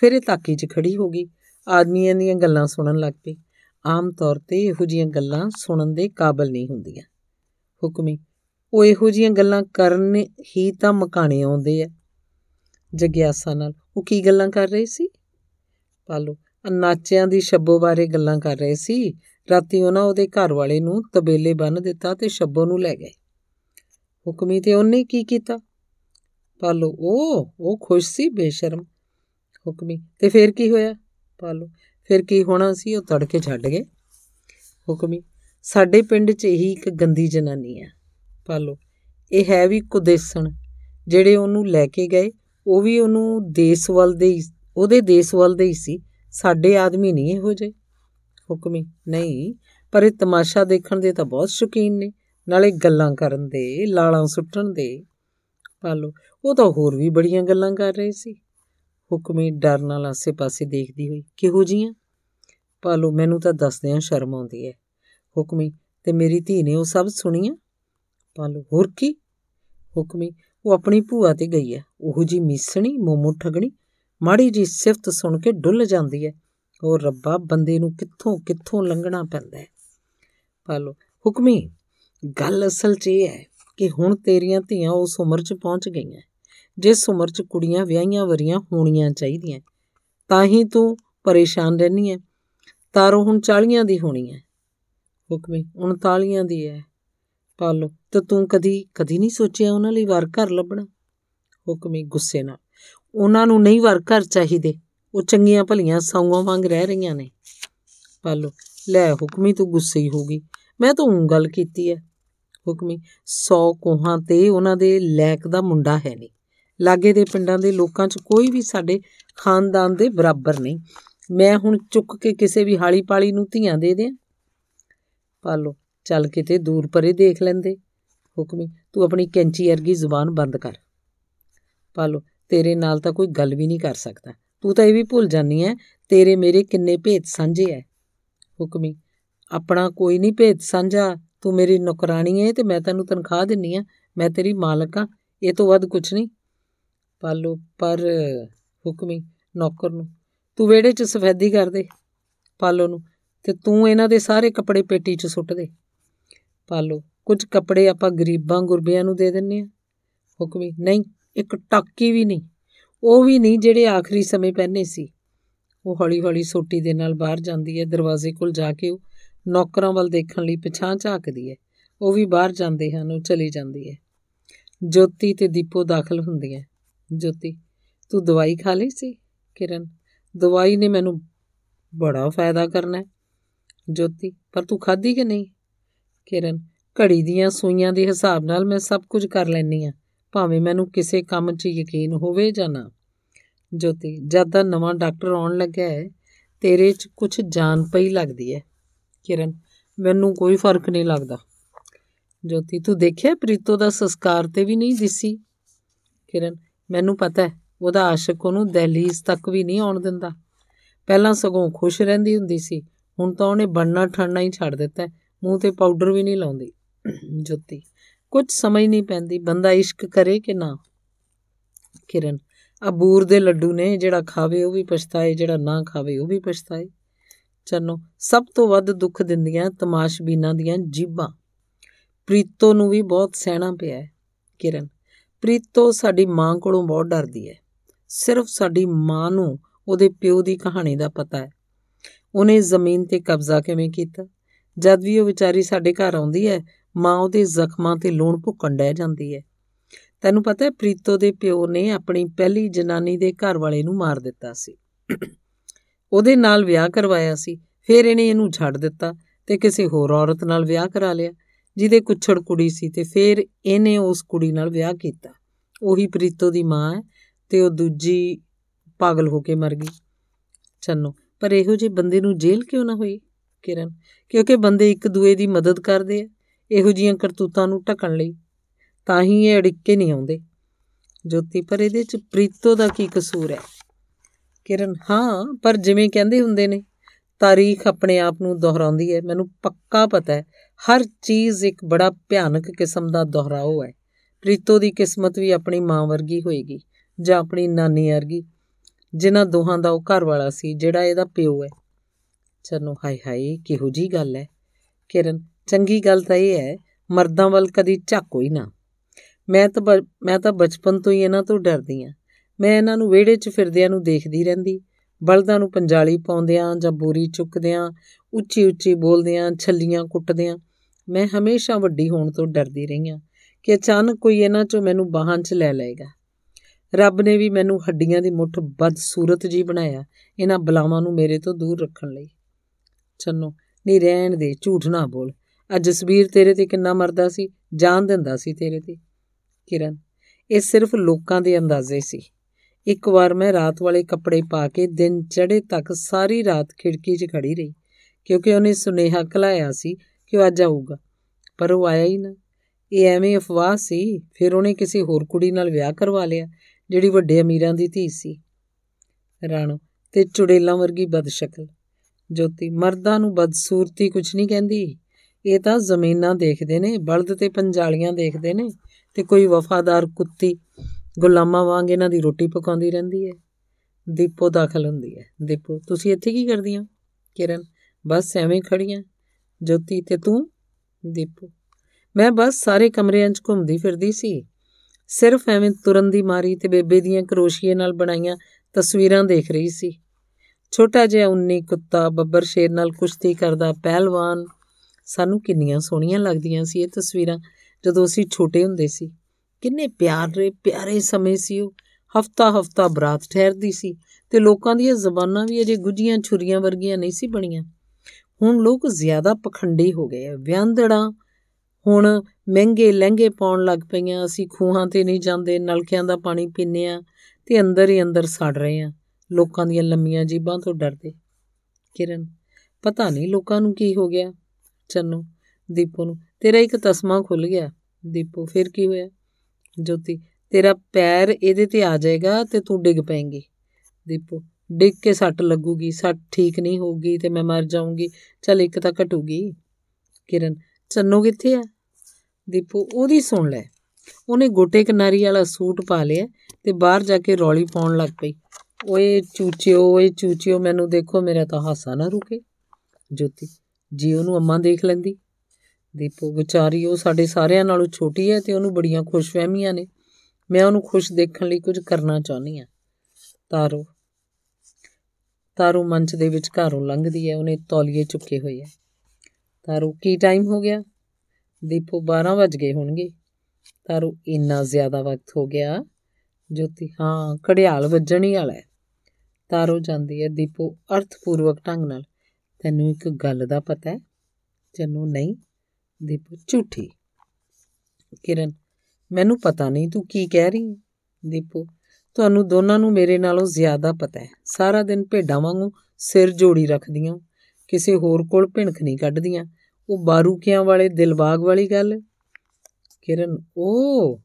ਫਿਰ ਇਹ ਤਾਕੀ 'ਚ ਖੜੀ ਹੋ ਗਈ। ਆਦਮੀਆਂ ਦੀਆਂ ਗੱਲਾਂ ਸੁਣਨ ਲੱਗ ਪਈ। ਆਮ ਤੌਰ ਤੇ ਇਹੋ ਜੀਆਂ ਗੱਲਾਂ ਸੁਣਨ ਦੇ ਕਾਬਲ ਨਹੀਂ ਹੁੰਦੀਆਂ। ਹੁਕਮੀ, ਉਹ ਇਹੋ ਜੀਆਂ ਗੱਲਾਂ ਕਰਨ ਹੀ ਤਾਂ ਮਕਾਣੇ ਆਉਂਦੇ ਆ ਜਗਿਆਸਾ ਨਾਲ, ਉਹ ਕੀ ਗੱਲਾਂ ਕਰ ਰਹੇ ਸੀ? ਪਾਲੋ ਅਨਾਚਿਆਂ ਦੀ ਸ਼ੱਬੋ ਬਾਰੇ ਗੱਲਾਂ ਕਰ ਰਹੇ ਸੀ। ਰਾਤੀ ਉਹਨਾਂ ਉਹਦੇ ਘਰ ਵਾਲੇ ਨੂੰ ਤਬੇਲੇ ਬੰਨ ਦਿੱਤਾ ਤੇ ਸ਼ੱਬੋ ਨੂੰ ਲੈ ਗਏ। ਹੁਕਮੀ ਤੇ ਉਹਨੇ ਕੀ ਕੀਤਾ? ਪਾਲੋ, ਉਹ ਉਹ ਖੁਸ਼ ਸੀ, ਬੇਸ਼ਰਮ। ਹੁਕਮੀ, ਤੇ ਫਿਰ ਕੀ ਹੋਇਆ? ਪਾਲੋ, ਫਿਰ ਕੀ ਹੋਣਾ ਸੀ? ਉਹ ਤੜਕੇ ਛੱਡ ਗਏ। ਹੁਕਮੀ, ਸਾਡੇ ਪਿੰਡ 'ਚ ਇਹੀ ਇੱਕ ਗੰਦੀ ਜਨਾਨੀ ਆ ਪਾਲੋ, ਇਹ ਹੈ ਵੀ ਕੁਦੇਸਣ, ਜਿਹੜੇ ਉਹਨੂੰ ਲੈ ਕੇ ਗਏ, ਉਹ ਵੀ ਉਹਨੂੰ ਦੇਸ ਵੱਲ ਦੇ ਉਹਦੇ ਦੇਸ ਵੱਲ ਦੇ ਹੀ ਸੀ। ਸਾਡੇ ਆਦਮੀ ਨਹੀਂ ਇਹੋ ਜਿਹੇ। ਹੁਕਮੀ ਨਹੀਂ, ਪਰ ਇਹ ਤਮਾਸ਼ਾ ਦੇਖਣ ਦੇ ਤਾਂ ਬਹੁਤ ਸ਼ੌਕੀਨ ਨੇ। ਨਾਲੇ ਗੱਲਾਂ ਕਰਨ ਦੇ, ਲਾਲਾਂ ਸੁੱਟਣ ਦੇ। ਪਾਲੋ ਉਹ ਤਾਂ ਹੋਰ ਵੀ ਬੜੀਆਂ ਗੱਲਾਂ ਕਰ ਰਹੇ ਸੀ। ਹੁਕਮੀ ਡਰ ਨਾਲ ਆਸੇ-ਪਾਸੇ ਦੇਖਦੀ ਹੋਈ, ਕਿਹੋ ਜੀਆਂ? ਪਾਲੋ ਮੈਨੂੰ ਤਾਂ ਦੱਸਦਿਆਂ ਸ਼ਰਮ ਆਉਂਦੀ ਹੈ। ਹੁਕਮੀ ਤੇ ਮੇਰੀ ਧੀ ਨੇ ਉਹ ਸਭ ਸੁਣੀਆਂ? ਪਾਲੋ ਹੋਰ ਕੀ? ਹੁਕਮੀ ਉਹ ਆਪਣੀ ਭੂਆ ਤੇ ਗਈ ਹੈ। ਉਹੋ ਜੀ ਮੀਸਣੀ, ਮੋਮੋ ਠਗਣੀ ਮਾੜੀ ਜੀ ਸਿਫਤ ਸੁਣ ਕੇ ਡੁੱਲ ਜਾਂਦੀ ਹੈ। ਉਹ ਰੱਬਾ ਬੰਦੇ ਨੂੰ ਕਿੱਥੋਂ ਕਿੱਥੋਂ ਲੰਘਣਾ ਪੈਂਦਾ ਹੈ? ਪਾਲੋ, ਹੁਕਮੀ, ਗੱਲ ਅਸਲ 'ਚ ਇਹ ਹੈ ਕਿ ਹੁਣ ਤੇਰੀਆਂ ਧੀਆਂ ਉਸ ਉਮਰ 'ਚ ਪਹੁੰਚ ਗਈਆਂ। ਜਿਸ ਉਮਰ 'ਚ ਕੁੜੀਆਂ ਵਿਆਹੀਆਂ ਵਰੀਆਂ ਹੋਣੀਆਂ ਚਾਹੀਦੀਆਂ। ਤਾਂ ਹੀ ਤੂੰ ਪਰੇਸ਼ਾਨ ਰਹਿਨੀ ਹੈ। ਤਾਰੋ ਹੁਣ 40 ਦੀ ਹੋਣੀ ਹੈ। ਹੁਕਮੀ 39 ਦੀ ਹੈ। ਪਾਲੋ, ਤੇ ਤੂੰ ਕਦੀ ਕਦੀ ਨਹੀਂ ਸੋਚਿਆ ਉਹਨਾਂ ਲਈ ਵਰ ਘਰ ਲੱਭਣਾ? ਹੁਕਮੀ ਗੁੱਸੇ ਨਾਲ। ਉਹਨਾਂ ਨੂੰ ਨਹੀਂ ਵਰ ਘਰ ਚਾਹੀਦੇ। ਉਹ ਚੰਗੀਆਂ ਭਲੀਆਂ ਸੌਂਗਾਂ ਵਾਂਗ ਰਹਿ ਰਹੀਆਂ ਨੇ। ਪਾਲੋ, ਲੈ ਹੁਕਮੀ ਤੂੰ ਗੁੱਸੇ ਹੀ ਹੋਗੀ ਮੈਂ ਤਾਂ ਉਹ ਗੱਲ ਕੀਤੀ ਹੈ ਹੁਕਮੀ 100 ਕੋਹਾਂ ਤੇ ਉਹਨਾਂ ਦੇ ਲੈਕ ਦਾ ਮੁੰਡਾ ਹੈ ਨਹੀਂ। ਲਾਗੇ ਦੇ ਪਿੰਡਾਂ ਦੇ ਲੋਕਾਂ 'ਚ ਕੋਈ ਵੀ ਸਾਡੇ ਖਾਨਦਾਨ ਦੇ ਬਰਾਬਰ ਨਹੀਂ। ਮੈਂ ਹੁਣ ਚੁੱਕ ਕੇ ਕਿਸੇ ਵੀ ਹਾਲੀ ਪਾਲੀ ਨੂੰ ਧੀਆਂ ਦੇ ਦਿਆਂ। ਪਾਲੋ, ਚੱਲ ਕਿਤੇ ਦੂਰ ਪਰੇ ਦੇਖ ਲੈਂਦੇ। ਹੁਕਮੀ, ਤੂੰ ਆਪਣੀ ਕੈਂਚੀ ਅਰਗੀ ਜ਼ੁਬਾਨ ਬੰਦ ਕਰ। ਪਾਲੋ ਤੇਰੇ ਨਾਲ ਤਾਂ ਕੋਈ ਗੱਲ ਵੀ ਨਹੀਂ ਕਰ ਸਕਦਾ। ਤੂੰ ਤਾਂ ਇਹ ਵੀ ਭੁੱਲ ਜਾਨੀ ਐ, ਤੇਰੇ ਮੇਰੇ ਕਿੰਨੇ ਭੇਤ ਸਾਂਝੇ ਐ। ਹੁਕਮੀ ਆਪਣਾ ਕੋਈ ਨਹੀਂ ਭੇਤ ਸਾਂਝਾ, ਤੂੰ ਮੇਰੀ ਨੌਕਰਾਨੀ ਐ ਤੇ ਮੈਂ ਤੈਨੂੰ ਤਨਖਾਹ ਦਿੰਨੀ ਆ, ਮੈਂ ਤੇਰੀ ਮਾਲਕ ਆ, ਇਹ ਤੋਂ ਵੱਧ ਕੁਝ ਨਹੀਂ। ਪਾਲੋ, ਪਰ ਹੁਕਮੀ ਨੌਕਰ ਨੂੰ, ਤੂੰ ਵਿਹੜੇ 'ਚ ਸਫੈਦੀ ਕਰ ਦੇ, ਪਾਲੋ ਨੂੰ, ਤੇ ਤੂੰ ਇਹਨਾਂ ਦੇ ਸਾਰੇ ਕੱਪੜੇ ਪੇਟੀ 'ਚ ਸੁੱਟ ਦੇ। ਪਾਲੋ, ਕੁਝ ਕੱਪੜੇ ਆਪਾਂ ਗਰੀਬਾਂ ਗੁਰਬਿਆਂ ਨੂੰ ਦੇ ਦਿੰਨੇ ਆ। ਹੁਕਮੀ ਨਹੀਂ ਇੱਕ ਟਾਕੀ ਵੀ ਨਹੀਂ, ਉਹ ਵੀ ਨਹੀਂ ਜਿਹੜੇ ਆਖਰੀ ਸਮੇਂ ਪਹਿਨੇ ਸੀ। ਉਹ ਹੌਲੀ-ਹੌਲੀ ਸੋਟੀ ਦੇ ਨਾਲ ਬਾਹਰ ਜਾਂਦੀ ਹੈ, ਦਰਵਾਜ਼ੇ ਕੋਲ ਜਾ ਕੇ ਉਹ ਨੌਕਰਾਂ ਵੱਲ ਦੇਖਣ ਲਈ ਪਿਛਾਂ ਝਾਕਦੀ ਹੈ। ਉਹ ਵੀ ਬਾਹਰ ਜਾਂਦੇ ਹਨ, ਉਹ ਚਲੀ ਜਾਂਦੀ ਹੈ। ਜੋਤੀ ਤੇ ਦੀਪੋ ਦਾਖਲ ਹੁੰਦੀਆਂ ਜੋਤੀ, ਤੂੰ ਦਵਾਈ ਖਾ ਲਈ ਸੀ? ਕਿਰਨ, ਦਵਾਈ ਨੇ ਮੈਨੂੰ ਬੜਾ ਫਾਇਦਾ ਕਰਨਾ ਜੋਤੀ, ਪਰ ਤੂੰ ਖਾਧੀ ਕਿ ਨਹੀਂ? ਕਿਰਨ, ਘੜੀ ਦੀਆਂ ਸੂਈਆਂ ਦੇ ਹਿਸਾਬ ਨਾਲ ਮੈਂ ਸਭ ਕੁਝ ਕਰ ਲੈਣੀ ਆ ਭਾਵੇਂ ਮੈਨੂੰ ਕਿਸੇ ਕੰਮ 'ਚ ਯਕੀਨ ਹੋਵੇ ਜਾਂ ਨਾ। ਜੋਤੀ, ਜਦ ਦਾ ਨਵਾਂ ਡਾਕਟਰ ਆਉਣ ਲੱਗਾ ਹੈ, ਤੇਰੇ 'ਚ ਕੁਝ ਜਾਨ ਪਈ ਲੱਗਦੀ ਹੈ। ਕਿਰਨ, ਮੈਨੂੰ ਕੋਈ ਫ਼ਰਕ ਨਹੀਂ ਲੱਗਦਾ। ਜੋਤੀ, ਤੂੰ ਦੇਖਿਆ ਪ੍ਰੀਤੋ ਦਾ ਸੰਸਕਾਰ ਤੇ ਵੀ ਨਹੀਂ ਦਿਸੀ? ਕਿਰਨ, ਮੈਨੂੰ ਪਤਾ ਹੈ, ਉਹਦਾ ਆਸ਼ਿਕ ਉਹਨੂੰ ਦਹਲੀਜ਼ ਤੱਕ ਵੀ ਨਹੀਂ ਆਉਣ ਦਿੰਦਾ। ਪਹਿਲਾਂ ਸਗੋਂ ਖੁਸ਼ ਰਹਿੰਦੀ ਹੁੰਦੀ ਸੀ, ਹੁਣ ਤਾਂ ਉਹਨੇ ਬਣਨਾ ਠਣਨਾ ਹੀ ਛੱਡ ਦਿੱਤਾ ਮੂੰਹ ਤੇ ਪਾਊਡਰ ਵੀ ਨਹੀਂ ਲਾਉਂਦੀ। ਜੋਤੀ ਕੁਝ ਸਮਝ ਨਹੀਂ ਪੈਂਦੀ, ਬੰਦਾ ਇਸ਼ਕ ਕਰੇ ਕਿ ਨਾ? ਕਿਰਨ ਅਬੂਰ ਦੇ ਲੱਡੂ ਨੇ, ਜਿਹੜਾ ਖਾਵੇ ਉਹ ਵੀ ਪਛਤਾਏ, ਜਿਹੜਾ ਨਾ ਖਾਵੇ ਉਹ ਵੀ ਪਛਤਾਏ। ਚੰਨੋ, ਸਭ ਤੋਂ ਵੱਧ ਦੁੱਖ ਦਿੰਦੀਆਂ ਤਮਾਸ਼ਬੀਨਾਂ ਦੀਆਂ ਜੀਬਾਂ। ਪ੍ਰੀਤੋ ਨੂੰ ਵੀ ਬਹੁਤ ਸਹਿਣਾ ਪਿਆ ਹੈ। ਕਿਰਨ, ਪ੍ਰੀਤੋ ਸਾਡੀ ਮਾਂ ਕੋਲੋਂ ਬਹੁਤ ਡਰਦੀ ਹੈ। ਸਿਰਫ ਸਾਡੀ ਮਾਂ ਨੂੰ ਉਹਦੇ ਪਿਓ ਦੀ ਕਹਾਣੀ ਦਾ ਪਤਾ ਹੈ। ਉਹਨੇ ਜ਼ਮੀਨ ਤੇ ਕਬਜ਼ਾ ਕਿਵੇਂ ਕੀਤਾ? ਜਦ ਵੀ ਉਹ ਵਿਚਾਰੀ ਸਾਡੇ ਘਰ ਆਉਂਦੀ ਹੈ ਮਾਂ ਉਹਦੇ ਜ਼ਖਮਾਂ ਤੇ ਲੂਣ ਭੁੱਕਣ ਡੈ ਜਾਂਦੀ ਹੈ। ਤੈਨੂੰ ਪਤਾ ਹੈ, ਪ੍ਰੀਤੋ ਦੇ ਪਿਓ ਨੇ ਆਪਣੀ ਪਹਿਲੀ ਜਨਾਨੀ ਦੇ ਘਰ ਵਾਲੇ ਨੂੰ ਮਾਰ ਦਿੱਤਾ ਸੀ। ਉਹਦੇ ਨਾਲ ਵਿਆਹ ਕਰਵਾਇਆ ਸੀ, ਫਿਰ ਇਹਨੇ ਇਹਨੂੰ ਛੱਡ ਦਿੱਤਾ ਤੇ ਕਿਸੇ ਹੋਰ ਔਰਤ ਨਾਲ ਵਿਆਹ ਕਰਾ ਲਿਆ, ਜਿਹਦੇ ਕੁੱਛੜ ਕੁੜੀ ਸੀ ਤੇ ਫਿਰ ਇਹਨੇ ਉਸ ਕੁੜੀ ਨਾਲ ਵਿਆਹ ਕੀਤਾ। ਉਹੀ ਪ੍ਰੀਤੋ ਦੀ ਮਾਂ ਹੈ ਤੇ ਉਹ ਦੂਜੀ ਪਾਗਲ ਹੋ ਕੇ ਮਰ ਗਈ। ਚੰਨੋ, ਪਰ ਇਹੋ ਜਿਹੇ ਬੰਦੇ ਨੂੰ ਜੇਲ੍ਹ ਕਿਉਂ ਨਾ ਹੋਈ, ਕਿਰਨ? ਕਿਉਂਕਿ ਬੰਦੇ ਇੱਕ ਦੂਏ ਦੀ ਮਦਦ ਕਰਦੇ ਆ। ਇਹੋ ਜੀਆਂ ਕਰਤੂਤਾਂ ਨੂੰ ਢਕਣ ਲਈ ਤਾਂ ਹੀ ਇਹ ਅੜਿੱਕੇ ਨਹੀਂ ਆਉਂਦੇ। ਜੋਤੀ, ਪਰ ਇਹਦੇ ਚ ਪ੍ਰੀਤੋ ਦਾ ਕੀ ਕਸੂਰ ਹੈ? ਕਿਰਨ, ਹਾਂ, ਪਰ ਜਿਵੇਂ ਕਹਿੰਦੇ ਹੁੰਦੇ ਨੇ, ਤਾਰੀਖ ਆਪਣੇ ਆਪ ਨੂੰ ਦੁਹਰਾਉਂਦੀ ਹੈ। ਮੈਨੂੰ ਪੱਕਾ ਪਤਾ ਹੈ, ਹਰ ਚੀਜ਼ ਇੱਕ ਬੜਾ ਭਿਆਨਕ ਕਿਸਮ ਦਾ ਦੁਹਰਾਓ ਹੈ। ਪ੍ਰੀਤੋ ਦੀ ਕਿਸਮਤ ਵੀ ਆਪਣੀ ਮਾਂ ਵਰਗੀ ਹੋਏਗੀ ਜਾਂ ਆਪਣੀ ਨਾਨੀ ਵਰਗੀ, ਜਿਨ੍ਹਾਂ ਦੋਹਾਂ ਦਾ ਉਹ ਘਰ ਵਾਲਾ ਸੀ, ਜਿਹੜਾ ਇਹਦਾ ਪਿਓ ਹੈ। ਚੰਨੋ ਹਾਈ ਹਾਈ ਕਿਹੋ ਜੀ ਗੱਲ ਹੈ। ਕਿਰਨ ਚੰਗੀ ਗੱਲ ਤਾਂ ਇਹ ਹੈ, ਮਰਦਾਂ ਵੱਲ ਕਦੀ ਝਾਕੋ ਹੀ ਨਾ। ਮੈਂ ਤਾਂ ਮੈਂ ਤਾਂ ਬਚਪਨ ਤੋਂ ਹੀ ਇਹਨਾਂ ਤੋਂ ਡਰਦੀ ਆ ਮੈਂ ਇਹਨਾਂ ਨੂੰ ਵਿਹੜੇ 'ਚ ਫਿਰਦਿਆਂ ਨੂੰ ਦੇਖਦੀ ਰਹਿੰਦੀ। ਬਲਦਾਂ ਨੂੰ ਪੰਜਾਲੀ ਪਾਉਂਦਿਆਂ ਜਾਂ ਬੋਰੀ ਚੁੱਕਦਿਆਂ, ਉੱਚੀ ਉੱਚੀ ਬੋਲਦਿਆਂ, ਛੱਲੀਆਂ ਕੁੱਟਦਿਆਂ, ਮੈਂ ਹਮੇਸ਼ਾ ਵੱਡੀ ਹੋਣ ਤੋਂ ਡਰਦੀ ਰਹੀ ਆ ਕਿ ਅਚਾਨਕ ਕੋਈ ਇਹਨਾਂ 'ਚੋਂ ਮੈਨੂੰ ਬਾਹਾਂ 'ਚ ਲੈ ਲਏਗਾ। ਰੱਬ ਨੇ ਵੀ ਮੈਨੂੰ ਹੱਡੀਆਂ ਦੀ ਮੁੱਠ ਬਦਸੂਰਤ ਜੀ ਬਣਾਇਆ ਇਹਨਾਂ ਬਲਾਵਾਂ ਨੂੰ ਮੇਰੇ ਤੋਂ ਦੂਰ ਰੱਖਣ ਲਈ। ਚੰਨੋ ਨਹੀਂ ਰਹਿਣ ਦੇ, ਝੂਠ ਨਾ ਬੋਲ। ਅੱਜ ਜਸਬੀਰ ਤੇਰੇ ਤੇ ਕਿੰਨਾ ਮਰਦਾ ਸੀ ਜਾਨ ਦਿੰਦਾ ਸੀ ਤੇਰੇ ਤੇ। ਕਿਰਨ, ਇਹ ਸਿਰਫ ਲੋਕਾਂ ਦੇ ਅੰਦਾਜ਼ੇ ਸੀ। ਇੱਕ ਵਾਰ ਮੈਂ ਰਾਤ ਵਾਲੇ ਕੱਪੜੇ ਪਾ ਕੇ ਦਿਨ ਚੜ੍ਹੇ ਤੱਕ ਸਾਰੀ ਰਾਤ ਖਿੜਕੀ 'ਚ ਖੜੀ ਰਹੀ, ਕਿਉਂਕਿ ਉਹਨੇ ਸੁਨੇਹਾ ਕਲਾਇਆ ਸੀ ਕਿ ਉਹ ਅੱਜ ਆਊਗਾ। ਪਰ ਉਹ ਆਇਆ ਹੀ ਨਾ। ਇਹ ਐਵੇਂ ਅਫਵਾਹ ਸੀ, ਫਿਰ ਉਹਨੇ ਕਿਸੇ ਹੋਰ ਕੁੜੀ ਨਾਲ ਵਿਆਹ ਕਰਵਾ ਲਿਆ, ਜਿਹੜੀ ਵੱਡੇ ਅਮੀਰਾਂ ਦੀ ਧੀ ਸੀ। ਰਾਣੋ, ਤੇ ਚੁੜੇਲਾਂ ਵਰਗੀ ਬਦਸ਼ਕਲ। ਜੋਤੀ, ਮਰਦਾਂ ਨੂੰ ਬਦਸੂਰਤੀ ਕੁਝ ਨਹੀਂ ਕਹਿੰਦੀ। ਇਹ ਤਾਂ ਜ਼ਮੀਨਾਂ ਦੇਖਦੇ ਨੇ, ਬਲਦ ਤੇ ਪੰਜਾਲੀਆਂ ਦੇਖਦੇ ਨੇ ਤੇ ਕੋਈ ਵਫਾਦਾਰ ਕੁੱਤੀ ਗੁਲਾਮਾਂ ਵਾਂਗ ਇਹਨਾਂ ਦੀ ਰੋਟੀ ਪਕਾਉਂਦੀ ਰਹਿੰਦੀ ਹੈ, ਦੀਪੋ ਦਾਖਲ ਹੁੰਦੀ ਹੈ। ਦੀਪੋ, ਤੁਸੀਂ ਇੱਥੇ ਕੀ ਕਰਦੀਆਂ? ਕਿਰਨ, ਬਸ ਐਵੇਂ ਖੜੀਆਂ। ਜੋਤੀ ਤੇ ਤੂੰ? ਦੀਪੋ, ਮੈਂ ਬਸ ਸਾਰੇ ਕਮਰਿਆਂ 'ਚ ਘੁੰਮਦੀ ਫਿਰਦੀ ਸੀ। ਸਿਰਫ ਐਵੇਂ ਤੁਰਨ ਦੀ ਮਾਰੀ ਤੇ ਬੇਬੇ ਦੀਆਂ ਕਰੋਸ਼ੀਏ ਨਾਲ ਬਣਾਈਆਂ ਤਸਵੀਰਾਂ ਦੇਖ ਰਹੀ ਸੀ। ਛੋਟਾ ਜਿਹਾ ਉੰਨੀ ਕੁੱਤਾ ਬੱਬਰ ਸ਼ੇਰ ਨਾਲ ਕੁਸ਼ਤੀ ਕਰਦਾ, ਪਹਿਲਵਾਨ ਸਾਨੂੰ ਕਿੰਨੀਆਂ ਸੋਹਣੀਆਂ ਲੱਗਦੀਆਂ ਸੀ ਇਹ ਤਸਵੀਰਾਂ, ਜਦੋਂ ਅਸੀਂ ਛੋਟੇ ਹੁੰਦੇ ਸੀ। ਕਿੰਨੇ ਪਿਆਰੇ ਪਿਆਰੇ ਸਮੇਂ ਸੀ ਉਹ। ਹਫਤਾ ਹਫਤਾ ਬਰਾਤ ਠਹਿਰਦੀ ਸੀ ਤੇ ਲੋਕਾਂ ਦੀਆਂ ਜ਼ਬਾਨਾਂ ਵੀ ਅਜੇ ਗੁੱਜੀਆਂ ਛੁਰੀਆਂ ਵਰਗੀਆਂ ਨਹੀਂ ਸੀ ਬਣੀਆਂ। ਹੁਣ ਲੋਕ ਜ਼ਿਆਦਾ ਪਖੰਡੀ ਹੋ ਗਏ ਵਿਆਹੰਦੜਾ ਹੁਣ ਮਹਿੰਗੇ ਲਹਿੰਗੇ ਪਾਉਣ ਲੱਗ ਪਈਆਂ, ਅਸੀਂ ਖੂਹਾਂ ਤੇ ਨਹੀਂ ਜਾਂਦੇ, ਨਲਕਿਆਂ ਦਾ ਪਾਣੀ ਪੀਨੇ ਆ ਤੇ ਅੰਦਰ ਹੀ ਅੰਦਰ ਸੜ ਰਹੇ ਆ ਲੋਕਾਂ ਦੀਆਂ ਲੰਮੀਆਂ ਜੀਬਾਂ ਤੋਂ ਡਰਦੇ। ਕਿਰਨ, ਪਤਾ ਨਹੀਂ ਲੋਕਾਂ ਨੂੰ ਕੀ ਹੋ ਗਿਆ। ਚੰਨੂ ਦੀਪੋ ਨੂੰ। ਤੇਰਾ ਇੱਕ ਤਸਮਾ ਖੁੱਲ ਗਿਆ। ਦੀਪੋ, ਫਿਰ ਕੀ ਹੋਇਆ? ਜੋਤੀ, ਤੇਰਾ ਪੈਰ ਇਹਦੇ ਤੇ ਆ ਜਾਏਗਾ ਤੇ ਤੂੰ ਡਿੱਗ ਪੈਂਗੀ ਦੀਪੋ, ਡਿੱਗ ਕੇ ਸੱਟ ਲੱਗੂਗੀ। ਸੱਟ ਠੀਕ ਨਹੀਂ ਹੋਊਗੀ ਤੇ ਮੈਂ ਮਰ ਜਾਊਂਗੀ। ਚਲ ਇੱਕ ਤਾਂ ਘਟੂਗੀ। ਕਿਰਨ, ਚੰਨੋ ਕਿੱਥੇ ਆ? ਦੀਪੂ, ਉਹਦੀ ਸੁਣ ਲੈ। ਉਹਨੇ ਗੋਟੇ ਕਿਨਾਰੀ ਵਾਲਾ ਸੂਟ ਪਾ ਲਿਆ ਤੇ ਬਾਹਰ ਜਾ ਕੇ ਰੌਲੀ ਪਾਉਣ ਲੱਗ ਪਈ। ਓਏ ਚੂਚਿਓ ਓਏ ਚੂਚਿਓ, ਮੈਨੂੰ ਦੇਖੋ, ਮੇਰਾ ਤਾਂ ਹਾਸਾ ਨਾ ਰੁਕੇ। ਜੋਤੀ ਜੀ ਉਹਨੂੰ ਅੰਮਾ ਦੇਖ ਲੈਂਦੀ। ਦੀਪੂ ਵਿਚਾਰੀ, ਉਹ ਸਾਡੇ ਸਾਰਿਆਂ ਨਾਲੋਂ ਛੋਟੀ ਹੈ ਤੇ ਉਹਨੂੰ ਬੜੀਆਂ ਖੁਸ਼ਫਹਿਮੀਆਂ ਨੇ। ਮੈਂ ਉਹਨੂੰ ਖੁਸ਼ ਦੇਖਣ ਲਈ ਕੁਝ ਕਰਨਾ ਚਾਹੁੰਦੀ ਆ ਤਾਰੋ, ਤਾਰੂ ਮੰਚ ਦੇ ਵਿੱਚ ਘਰੋਂ ਲੰਘਦੀ ਹੈ, ਉਹਨੇ ਤੌਲੀਏ ਚੁੱਕੇ ਹੋਏ ਹੈ। ਤਾਰੂ, ਕੀ ਟਾਈਮ ਹੋ ਗਿਆ? ਦੀਪੂ 12 ਵਜ ਗਏ ਹੋਣਗੇ। ਤਾਰੂ, ਇੰਨਾ ਜ਼ਿਆਦਾ ਵਕਤ ਹੋ ਗਿਆ? ਜੋਤੀ, ਹਾਂ, ਘੜਿਆਲ ਵੱਜਣ ਹੀ ਵਾਲਾ ਹੈ। ਤਾਰੋ ਜਾਂਦੀ ਹੈ ਦੀਪੂ ਅਰਥਪੂਰਵਕ ਢੰਗ ਨਾਲ। ਤੈਨੂੰ ਇੱਕ ਗੱਲ ਦਾ ਪਤਾ ਹੈ? ਤੈਨੂੰ ਨਹੀਂ, ਦੀਪੂ, ਝੂਠੀ। ਕਿਰਨ, ਮੈਨੂੰ ਪਤਾ ਨਹੀਂ, ਤੂੰ ਕੀ ਕਹਿ ਰਹੀ ਹੈ? ਦੀਪੂ, ਤੁਹਾਨੂੰ ਦੋਨਾਂ ਨੂੰ ਮੇਰੇ ਨਾਲੋਂ ਜ਼ਿਆਦਾ ਪਤਾ ਹੈ। ਸਾਰਾ ਦਿਨ ਭੇਡਾਂ ਵਾਂਗੂ ਸਿਰ ਜੋੜੀ ਰੱਖਦੀਆਂ, ਕਿਸੇ ਹੋਰ ਕੋਲ ਭਿਣਕ ਨਹੀਂ ਕੱਢਦੀਆਂ। ਉਹ ਬਾਰੂਕਿਆਂ ਵਾਲੇ, ਦਿਲਬਾਗ ਵਾਲੀ ਗੱਲ? ਕਿਰਨ, ਉਹ?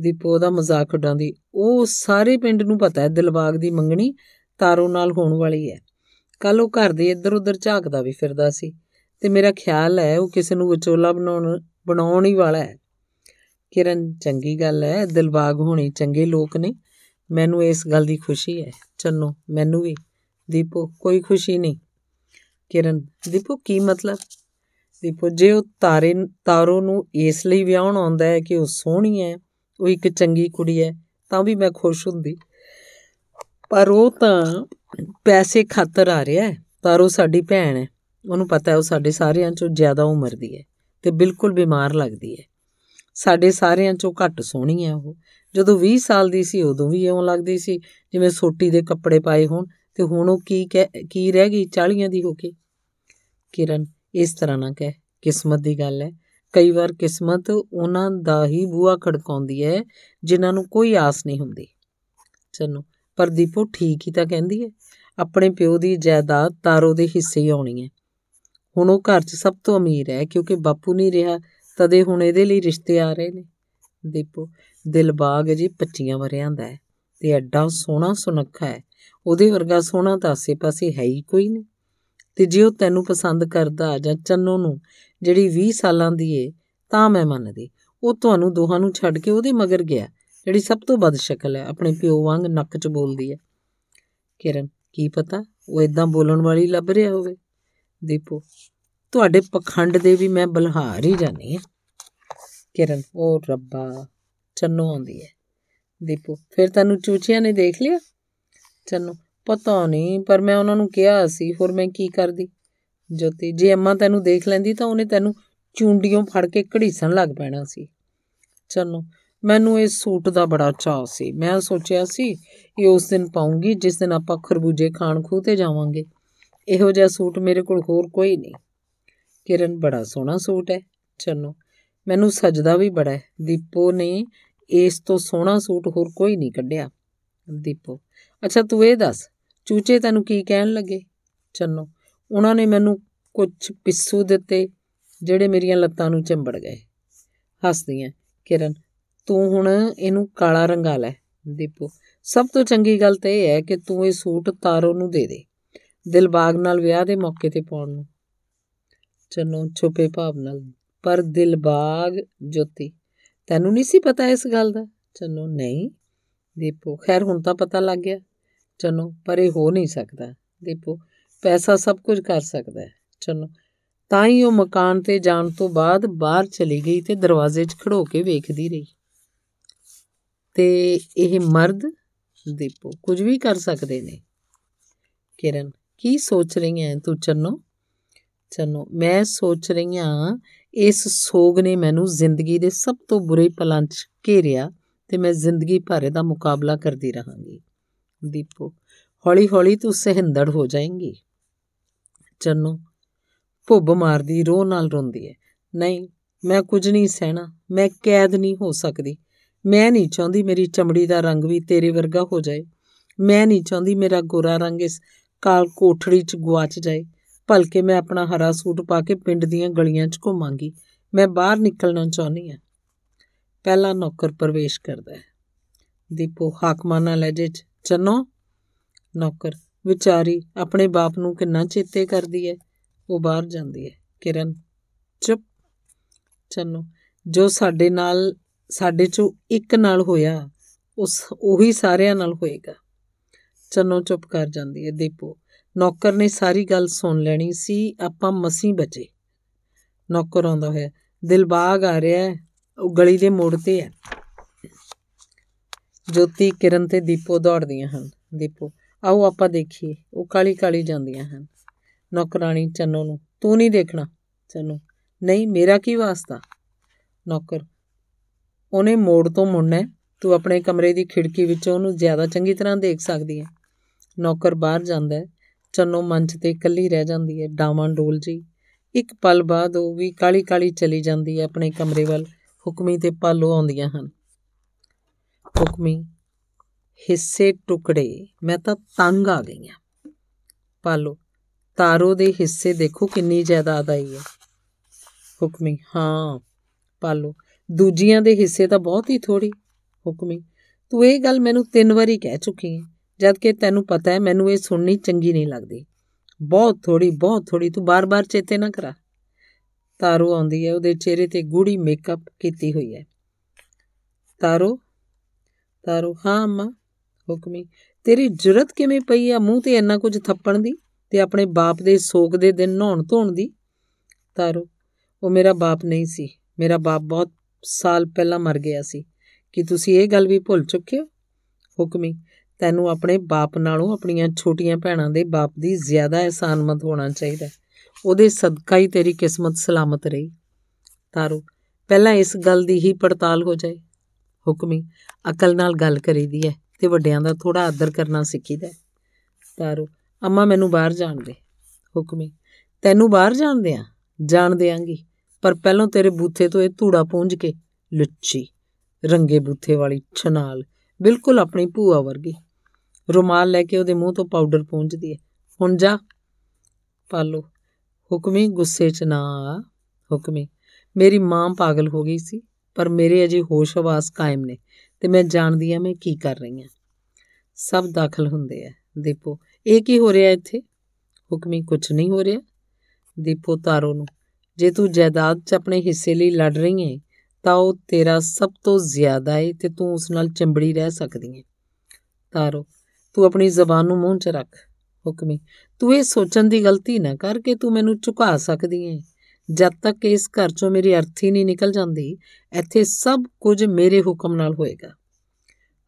ਦੀਪੋ ਦਾ ਮਜ਼ਾਕ ਉਡਾਉਂਦੀ। ਉਹ ਸਾਰੇ ਪਿੰਡ ਨੂੰ ਪਤਾ ਹੈ, ਦਿਲਬਾਗ ਦੀ ਮੰਗਣੀ ਤਾਰੋ ਨਾਲ ਹੋਣ ਵਾਲੀ ਹੈ। ਕੱਲ ਉਹ ਘਰ ਦੇ ਇੱਧਰ ਉੱਧਰ ਝਾਕਦਾ ਵੀ ਫਿਰਦਾ ਸੀ ਤੇ ਮੇਰਾ ਖਿਆਲ ਹੈ ਉਹ ਕਿਸੇ ਨੂੰ ਵਿਚੋਲਾ ਬਣਾਉਣ ਬਣਾਉਣ ਹੀ ਵਾਲਾ ਹੈ। ਕਿਰਨ, ਚੰਗੀ ਗੱਲ ਹੈ, ਦਿਲਬਾਗ ਹੋਣੀ ਚੰਗੇ ਲੋਕ ਨੇ, ਮੈਨੂੰ ਇਸ ਗੱਲ ਦੀ ਖੁਸ਼ੀ ਹੈ। ਚੰਨੋ, ਮੈਨੂੰ ਵੀ। ਦੀਪੋ, ਕੋਈ ਖੁਸ਼ੀ ਨਹੀਂ। ਕਿਰਨ, ਦੀਪੋ, ਕੀ ਮਤਲਬ? ਦੀਪੋ, ਜੇ ਉਹ ਤਾਰੇ, ਤਾਰੋ ਨੂੰ ਇਸ ਲਈ ਵਿਆਹਣ ਆਉਂਦਾ ਹੈ ਕਿ ਉਹ ਸੋਹਣੀ ਹੈ, ਉਹ ਇੱਕ ਚੰਗੀ ਕੁੜੀ ਹੈ, ਤਾਂ ਵੀ ਮੈਂ ਖੁਸ਼ ਹੁੰਦੀ। ਪਰ ਉਹ ਤਾਂ ਪੈਸੇ ਖਾਤਰ ਆ ਰਿਹਾ ਹੈ ਤਾਰੋ ਸਾਡੀ ਭੈਣ ਹੈ। ਉਹਨੂੰ ਪਤਾ ਹੈ ਉਹ ਸਾਡੇ ਸਾਰਿਆਂ ਚੋਂ ਜ਼ਿਆਦਾ ਉਮਰ ਦੀ ਹੈ ਤੇ ਬਿਲਕੁਲ ਬਿਮਾਰ ਲੱਗਦੀ ਹੈ। ਸਾਡੇ ਸਾਰਿਆਂ ਚੋਂ ਘੱਟ ਸੋਹਣੀ ਹੈ ਉਹ। ਜਦੋਂ 20 ਸਾਲ ਦੀ ਸੀ, ਉਦੋਂ ਵੀ ਇਉਂ ਲੱਗਦੀ ਸੀ, ਜਿਵੇਂ ਸੋਟੀ ਦੇ ਕੱਪੜੇ ਪਾਏ ਹੋਣ ਤੇ ਹੁਣ ਉਹ ਕੀ ਕੀ ਰਹਿ ਗਈ 40 ਦੀ ਹੋ ਕੇ। ਕਿਰਨ, ਇਸ ਤਰ੍ਹਾਂ ਨਾ ਕਹਿ, ਕਿਸਮਤ ਦੀ ਗੱਲ ਹੈ। ਕਈ ਵਾਰ ਕਿਸਮਤ ਉਹਨਾਂ ਦਾ ਹੀ ਬੂਆ ਖੜਕਾਉਂਦੀ ਹੈ, ਜਿਨ੍ਹਾਂ ਨੂੰ ਕੋਈ ਆਸ ਨਹੀਂ ਹੁੰਦੀ। ਚੰਨੂ ਪਰ ਦੀਪੋ ਠੀਕ ਹੀ ਤਾਂ ਕਹਿੰਦੀ ਹੈ ਆਪਣੇ ਪਿਓ ਦੀ ਜਾਇਦਾਦ ਤਾਰੋ ਦੇ ਹਿੱਸੇ ਹੀ ਆਉਣੀ ਹੈ ਹੁਣ ਉਹ ਘਰ 'ਚ ਸਭ ਤੋਂ ਅਮੀਰ ਹੈ, ਕਿਉਂਕਿ ਬਾਪੂ ਨਹੀਂ ਰਿਹਾ, ਤਦੇ ਹੁਣ ਇਹਦੇ ਲਈ ਰਿਸ਼ਤੇ ਆ ਰਹੇ ਨੇ। ਦੀਪੋ ਦਿਲਬਾਗ ਜੀ 25 ਵਰਿਆਂ ਦਾ ਹੈ ਤੇ ਐਡਾ ਸੋਹਣਾ ਸੁਨੱਖਾ ਹੈ। ਉਹਦੇ ਵਰਗਾ ਸੋਹਣਾ ਤਾਂ ਆਸੇ-ਪਾਸੇ ਹੈ ਹੀ ਕੋਈ ਨਹੀਂ। ਤੇ ਜੇ ਉਹ ਤੈਨੂੰ ਪਸੰਦ ਕਰਦਾ ਜਾਂ ਚੰਨੋ ਨੂੰ, ਜਿਹੜੀ 20 ਸਾਲਾਂ ਦੀ ਏ, ਤਾਂ ਮੈਂ ਮੰਨਦੀ। ਉਹ ਤੁਹਾਨੂੰ ਦੋਹਾਂ ਨੂੰ ਛੱਡ ਕੇ ਉਹਦੇ ਮਗਰ ਗਿਆ। ਜਿਹੜੀ ਸਭ ਤੋਂ ਬਦ ਸ਼ਕਲ ਹੈ, ਆਪਣੇ ਪਿਓ ਵਾਂਗ ਨੱਕ 'ਚ ਬੋਲਦੀ ਹੈ। ਕਿਰਨ, ਕੀ ਪਤਾ ਉਹ ਇਦਾਂ ਬੋਲਣ ਵਾਲੀ ਲੱਭ ਰਿਹਾ ਹੋਵੇ? ਦੀਪੋ, ਤੁਹਾਡੇ ਪਖੰਡ ਦੇ ਵੀ ਮੈਂ ਬਲਹਾਰ ਹੀ ਜਾਣੀ ਹੈ। ਕਿਰਨ ਉਹ ਰੱਬਾ, ਚੰਨੋ ਆਉਂਦੀ ਹੈ। ਦੀਪੋ, ਫਿਰ ਤੈਨੂੰ ਚੂਚੀਆਂ ਨੇ ਦੇਖ ਲਿਆ? ਚੰਨੋ, ਪਤਾ ਨਹੀਂ, ਪਰ ਮੈਂ ਉਹਨਾਂ ਨੂੰ ਕਿਹਾ ਸੀ, ਹੋਰ ਮੈਂ ਕੀ ਕਰਦੀ? ਜੋਤੀ, ਜੇ ਅੰਮਾ ਤੈਨੂੰ ਦੇਖ ਲੈਂਦੀ ਤਾਂ ਉਹਨੇ ਤੈਨੂੰ ਚੁੰਡੀਆਂ ਫੜ ਕੇ ਘੜੀਸਣ ਲੱਗ ਪੈਣਾ ਸੀ। ਚੰਨੋ ਮੈਨੂੰ ਇਸ ਸੂਟ ਦਾ ਬੜਾ ਚਾਅ ਸੀ। ਮੈਂ ਸੋਚਿਆ ਸੀ ਇਹ ਉਸ ਦਿਨ ਪਾਉਂਗੀ, ਜਿਸ ਦਿਨ ਆਪਾਂ ਖਰਬੂਜੇ ਖਾਣ ਖੂਹ ਤੇ ਜਾਵਾਂਗੇ। ਇਹੋ ਜਿਹਾ ਸੂਟ ਮੇਰੇ ਕੋਲ ਹੋਰ ਕੋਈ ਨਹੀਂ। ਕਿਰਨ, ਬੜਾ ਸੋਹਣਾ ਸੂਟ ਹੈ। ਚੰਨੋ, ਮੈਨੂੰ ਸਜਦਾ ਵੀ ਬੜਾ ਹੈ। ਦੀਪੋ ਨੇ ਇਸ ਤੋਂ ਸੋਹਣਾ ਸੂਟ ਹੋਰ ਕੋਈ ਨਹੀਂ ਕੱਢਿਆ। ਦੀਪੋ, ਅੱਛਾ, ਤੂੰ ਇਹ ਦੱਸ, ਚੂਚੇ ਤੈਨੂੰ ਕੀ ਕਹਿਣ ਲੱਗੇ? ਚੰਨੋ, ਉਹਨਾਂ ਨੇ ਮੈਨੂੰ ਕੁਝ ਪਿੱਸੂ ਦਿੱਤੇ, ਜਿਹੜੇ ਮੇਰੀਆਂ ਲੱਤਾਂ ਨੂੰ ਚੰਬੜ ਗਏ। ਹੱਸਦੀਆਂ, ਕਿਰਨ ਤੂੰ ਹੁਣ ਇਹਨੂੰ ਕਾਲਾ ਰੰਗਾ ਲੈ, ਦੀਪੂ। ਸਭ ਤੋਂ ਚੰਗੀ ਗੱਲ ਤੇ ਇਹ ਹੈ ਕਿ ਤੂੰ ਇਹ ਸੂਟ ਤਾਰੋ ਨੂੰ ਦੇ ਦੇ, ਦਿਲਬਾਗ ਨਾਲ ਵਿਆਹ ਦੇ ਮੌਕੇ ਤੇ ਪਾਉਣ ਨੂੰ। ਚੰਨੋ, ਛੁਪੇ ਭਾਵ ਨਾਲ। ਪਰ ਦਿਲਬਾਗ ਜੋਤੀ, ਤੈਨੂੰ ਨਹੀਂ ਸੀ ਪਤਾ ਇਸ ਗੱਲ ਦਾ? ਚੰਨੋ, ਨਹੀਂ। ਦੀਪੂ, ਖੈਰ ਹੁਣ ਤਾਂ ਪਤਾ ਲੱਗ ਗਿਆ। ਚੰਨੋ, ਪਰ ਇਹ ਹੋ ਨਹੀਂ ਸਕਦਾ। ਦੀਪੂ, ਪੈਸਾ ਸਭ ਕੁਝ ਕਰ ਸਕਦਾ ਹੈ। ਚੰਨੋ, ਤਾਂ ਹੀ ਉਹ ਮਕਾਨ ਤੇ ਜਾਣ ਤੋਂ ਬਾਅਦ ਬਾਹਰ ਚਲੀ ਗਈ ਤੇ ਦਰਵਾਜ਼ੇ 'ਚ ਖੜੋ ਕੇ ਵੇਖਦੀ ਰਹੀ। ਤੇ ਇਹ ਮਰਦ ਦੀਪੋ ਕੁਝ ਵੀ ਕਰ ਸਕਦੇ ਨੇ। ਕਿਰਨ, ਕੀ ਸੋਚ ਰਹੀ ਹੈ ਤੂੰ ਚੰਨੋ? ਚੰਨੋ, ਮੈਂ ਸੋਚ ਰਹੀ ਹਾਂ, ਇਸ ਸੋਗ ਨੇ ਮੈਨੂੰ ਜ਼ਿੰਦਗੀ ਦੇ ਸਭ ਤੋਂ ਬੁਰੇ ਪਲਾਂ 'ਚ ਘੇਰਿਆ ਤੇ ਮੈਂ ਜ਼ਿੰਦਗੀ ਭਰ ਦਾ ਮੁਕਾਬਲਾ ਕਰਦੀ ਰਹਾਂਗੀ। ਦੀਪੋ, ਹੌਲੀ-ਹੌਲੀ ਤੂੰ ਸਹਿੰਦੜ ਹੋ ਜਾਏਂਗੀ। ਚੰਨੋ, ਭੁੱਬ ਮਾਰਦੀ, ਰੋਹ ਨਾਲ ਰੋਂਦੀ ਹੈ ਨਹੀਂ, ਮੈਂ ਕੁਝ ਨਹੀਂ ਸਹਿਣਾ, ਮੈਂ ਕੈਦ ਨਹੀਂ ਹੋ ਸਕਦੀ। ਮੈਂ ਨਹੀਂ ਚਾਹੁੰਦੀ ਮੇਰੀ ਚਮੜੀ ਦਾ ਰੰਗ ਵੀ ਤੇਰੇ ਵਰਗਾ ਹੋ ਜਾਏ। ਮੈਂ ਨਹੀਂ ਚਾਹੁੰਦੀ ਮੇਰਾ ਗੋਰਾ ਰੰਗ ਇਸ ਕਾਲ ਕੋਠੜੀ 'ਚ ਗਵਾਚ ਜਾਏ। ਭਲਕੇ ਮੈਂ ਆਪਣਾ ਹਰਾ ਸੂਟ ਪਾ ਕੇ ਪਿੰਡ ਦੀਆਂ ਗਲੀਆਂ 'ਚ ਘੁੰਮਾਂਗੀ। ਮੈਂ ਬਾਹਰ ਨਿਕਲਣਾ ਚਾਹੁੰਦੀ ਹਾਂ। ਪਹਿਲਾ ਨੌਕਰ ਪ੍ਰਵੇਸ਼ ਕਰਦਾ ਹੈ। ਦੀਪੋ ਹਾਕਮਾਨਾ ਲਹਿਜੇ 'ਚ, ਚੰਨੋ, ਨੌਕਰ, ਵਿਚਾਰੀ ਆਪਣੇ ਬਾਪ ਨੂੰ ਕਿੰਨਾ ਚੇਤੇ ਕਰਦੀ ਹੈ? ਉਹ ਬਾਹਰ ਜਾਂਦੀ ਹੈ। ਕਿਰਨ, ਚੁੱਪ, ਚੰਨੋ, ਜੋ ਸਾਡੇ ਨਾਲ ਸਾਡੇ ਚੋਂ ਇੱਕ ਨਾਲ ਹੋਇਆ, ਉਸ, ਉਹੀ ਸਾਰਿਆਂ ਨਾਲ ਹੋਏਗਾ। ਚੰਨੋ ਚੁੱਪ ਕਰ ਜਾਂਦੀ ਹੈ ਦੀਪੋ। ਨੌਕਰ ਨੇ ਸਾਰੀ ਗੱਲ ਸੁਣ ਲੈਣੀ ਸੀ, ਆਪਾਂ ਮਸੀਂ ਬਚੇ। ਨੌਕਰ ਆਉਂਦਾ ਹੋਇਆ ਦਿਲਬਾਗ ਆ ਰਿਹਾ ਹੈ, ਉਹ ਗਲੀ ਦੇ ਮੋੜ ਤੇ ਹੈ। ਜੋਤੀ, ਕਿਰਨ ਤੇ ਦੀਪੋ ਦੌੜਦੀਆਂ ਹਨ। ਦੀਪੋ, ਆਓ ਆਪਾਂ ਦੇਖੀਏ, ਉਹ ਕਾਲੀ ਕਾਲੀ ਜਾਂਦੀਆਂ ਹਨ। ਨੌਕਰਾਨੀ ਚੰਨੋ ਨੂੰ, ਤੂੰ ਨਹੀਂ ਦੇਖਣਾ? ਚੰਨੋ, ਨਹੀਂ, ਮੇਰਾ ਕੀ ਵਾਸਤਾ? ਨੌਕਰ ਉਹਨੇ ਮੋੜ ਤੋਂ ਮੁੜਨਾ ਤੂੰ ਆਪਣੇ ਕਮਰੇ ਦੀ ਖਿੜਕੀ ਵਿੱਚੋਂ ਉਹਨੂੰ ਜ਼ਿਆਦਾ ਚੰਗੀ ਤਰ੍ਹਾਂ ਦੇਖ ਸਕਦੀ ਹੈ। ਨੌਕਰ ਬਾਹਰ ਜਾਂਦਾ ਹੈ। ਚੰਨੋ ਮੰਚ ਤੇ ਇਕੱਲੀ ਰਹਿ ਜਾਂਦੀ ਹੈ। ਡਾਵਾਂ ਡੋਲ ਜੀ। ਇੱਕ ਪਲ ਬਾਅਦ ਉਹ ਵੀ ਕਾਲੀ ਕਾਲੀ ਚਲੀ ਜਾਂਦੀ ਹੈ ਆਪਣੇ ਕਮਰੇ ਵੱਲ। ਹੁਕਮੀ ਤੇ ਪਾਲੋ ਆਉਂਦੀਆਂ ਹਨ। ਹੁਕਮੀ, ਹਿੱਸੇ ਟੁਕੜੇ, ਮੈਂ ਤਾਂ ਤੰਗ ਆ ਗਈ ਆ ਪਾਲੋ, ਤਾਰੋ ਦੇ ਹਿੱਸੇ ਦੇਖੋ ਕਿੰਨੀ ਜਾਇਦਾਦ ਆਈ ਹੈ। ਹੁਕਮੀ, ਹਾਂ। ਪਾਲੋ ਦੂਜੀਆਂ ਦੇ ਹਿੱਸੇ ਤਾਂ ਬਹੁਤ ਹੀ ਥੋੜੀ ਹੁਕਮੀ। ਤੂੰ ਇਹ ਗੱਲ ਮੈਨੂੰ ਤਿੰਨ ਵਾਰੀ ਕਹਿ ਚੁੱਕੀ ਹੈ ਜਦ ਕਿ ਤੈਨੂੰ ਪਤਾ ਹੈ ਮੈਨੂੰ ਇਹ ਸੁਣਨੀ ਚੰਗੀ ਨਹੀਂ ਲੱਗਦੀ। ਬਹੁਤ ਥੋੜੀ ਬਹੁਤ ਥੋੜੀ ਤੂੰ ਬਾਰ-ਬਾਰ ਚੇਤੇ ਨਾ ਕਰਾ। ਤਾਰੋ ਆਉਂਦੀ ਹੈ, ਉਹਦੇ ਚਿਹਰੇ ਤੇ ਗੂੜੀ ਮੇਕਅਪ ਕੀਤੀ ਹੋਈ ਹੈ। ਤਾਰੋ ਤਾਰੋ, ਹਾਂ ਅੰਮਾ, ਹੁਕਮੀ, ਤੇਰੀ ਜੁਰਤ ਕਿਵੇਂ ਪਈ ਆ? ਮੂੰਹ ਤੇ ਇੰਨਾ ਕੁਝ ਥੱਪਣ ਦੀ ਤੇ ਆਪਣੇ ਬਾਪ ਦੇ ਸੋਗ ਦੇ ਦਿਨ ਨਹਾਉਣ ਧੋਣ ਦੀ? ਤਾਰੋ, ਉਹ ਮੇਰਾ ਬਾਪ ਨਹੀਂ ਸੀ, ਮੇਰਾ ਬਾਪ ਬਹੁਤ ਸਾਲ ਪਹਿਲਾਂ ਮਰ ਗਿਆ ਸੀ। ਕਿ ਤੁਸੀਂ ਇਹ ਗੱਲ ਵੀ ਭੁੱਲ ਚੁੱਕੇ ਹੋ? ਹੁਕਮੀ, ਤੈਨੂੰ ਆਪਣੇ ਬਾਪ ਨਾਲੋਂ ਆਪਣੀਆਂ ਛੋਟੀਆਂ ਭੈਣਾਂ ਦੇ ਬਾਪ ਦੀ ਜ਼ਿਆਦਾ ਅਹਿਸਾਨਮੰਦ ਹੋਣਾ ਚਾਹੀਦਾ ਉਹਦੇ ਸਦਕਾ ਹੀ ਤੇਰੀ ਕਿਸਮਤ ਸਲਾਮਤ ਰਹੀ। ਤਾਰੋ, ਪਹਿਲਾਂ ਇਸ ਗੱਲ ਦੀ ਹੀ ਪੜਤਾਲ ਹੋ ਜਾਏ। ਹੁਕਮੀ, ਅਕਲ ਨਾਲ ਗੱਲ ਕਰੀਦੀ ਹੈ ਤੇ ਵੱਡਿਆਂ ਦਾ ਥੋੜਾ ਆਦਰ ਕਰਨਾ ਸਿੱਖੀਦਾ ਤਾਰੋ, ਅੰਮਾ ਮੈਨੂੰ ਬਾਹਰ ਜਾਣ ਦੇ। ਹੁਕਮੀ, ਤੈਨੂੰ ਬਾਹਰ ਜਾਣ ਦਿਆਂ? ਜਾਣ ਦੇਾਂਗੀ ਪਰ ਪਹਿਲਾਂ ਤੇਰੇ ਬੂਥੇ ਤੋਂ ਇਹ ਧੂੜਾ ਪੂੰਝ ਕੇ, ਲੁੱਚੀ, ਰੰਗੇ ਬੂਥੇ ਵਾਲੀ ਛਨਾਲ, ਬਿਲਕੁਲ ਆਪਣੀ ਭੂਆ ਵਰਗੀ। ਰੁਮਾਲ ਲੈ ਕੇ ਉਹਦੇ ਮੂੰਹ ਤੋਂ ਪਾਊਡਰ ਪੂੰਝਦੀ ਹੈ। ਹੁਣ ਜਾ, ਪਾਲੋ। ਹੁਕਮੀ ਗੁੱਸੇ 'ਚ ਨਾ ਆ। ਹੁਕਮੀ, ਮੇਰੀ ਮਾਂ ਪਾਗਲ ਹੋ ਗਈ ਸੀ, ਪਰ ਮੇਰੇ ਅਜੇ ਹੋਸ਼ ਹਵਾਸ ਕਾਇਮ ਨੇ ਤੇ ਮੈਂ ਜਾਣਦੀ ਆ ਮੈਂ ਕੀ ਕਰ ਰਹੀ ਹਾਂ। ਸਭ ਦਾਖਲ ਹੁੰਦੇ ਆ। ਦੀਪੋ, ਇਹ ਕੀ ਹੋ ਰਿਹਾ ਇੱਥੇ? ਹੁਕਮੀ ਕੁਝ ਨਹੀਂ ਹੋ ਰਿਹਾ। ਦੀਪੋ ਤਾਰੋ ਨੂੰ ਜੇ ਤੂੰ ਜਾਇਦਾਦ 'ਚ ਆਪਣੇ ਹਿੱਸੇ ਲਈ ਲੜ ਰਹੀ ਹੈ, ਤਾਂ ਉਹ ਤੇਰਾ ਸਭ ਤੋਂ ਜ਼ਿਆਦਾ ਹੈ ਤੇ ਤੂੰ ਉਸ ਨਾਲ ਚੰਬੜੀ ਰਹਿ ਸਕਦੀ ਹੈ। ਤਾਰੋ, ਤੂੰ ਆਪਣੀ ਜ਼ਬਾਨ ਨੂੰ ਮੂੰਹ 'ਚ ਰੱਖ, ਹੁਕਮੀ। ਤੂੰ ਇਹ ਸੋਚਣ ਦੀ ਗਲਤੀ ਨਾ ਕਰ ਕਿ ਤੂੰ ਮੈਨੂੰ ਝੁਕਾ ਸਕਦੀ ਹੈ। ਜਦ ਤੱਕ ਇਸ ਘਰ 'ਚੋਂ ਮੇਰੀ ਅਰਥੀ ਨਹੀਂ ਨਿਕਲ ਜਾਂਦੀ, ਇੱਥੇ ਸਭ ਕੁਝ ਮੇਰੇ ਹੁਕਮ ਨਾਲ ਹੋਏਗਾ।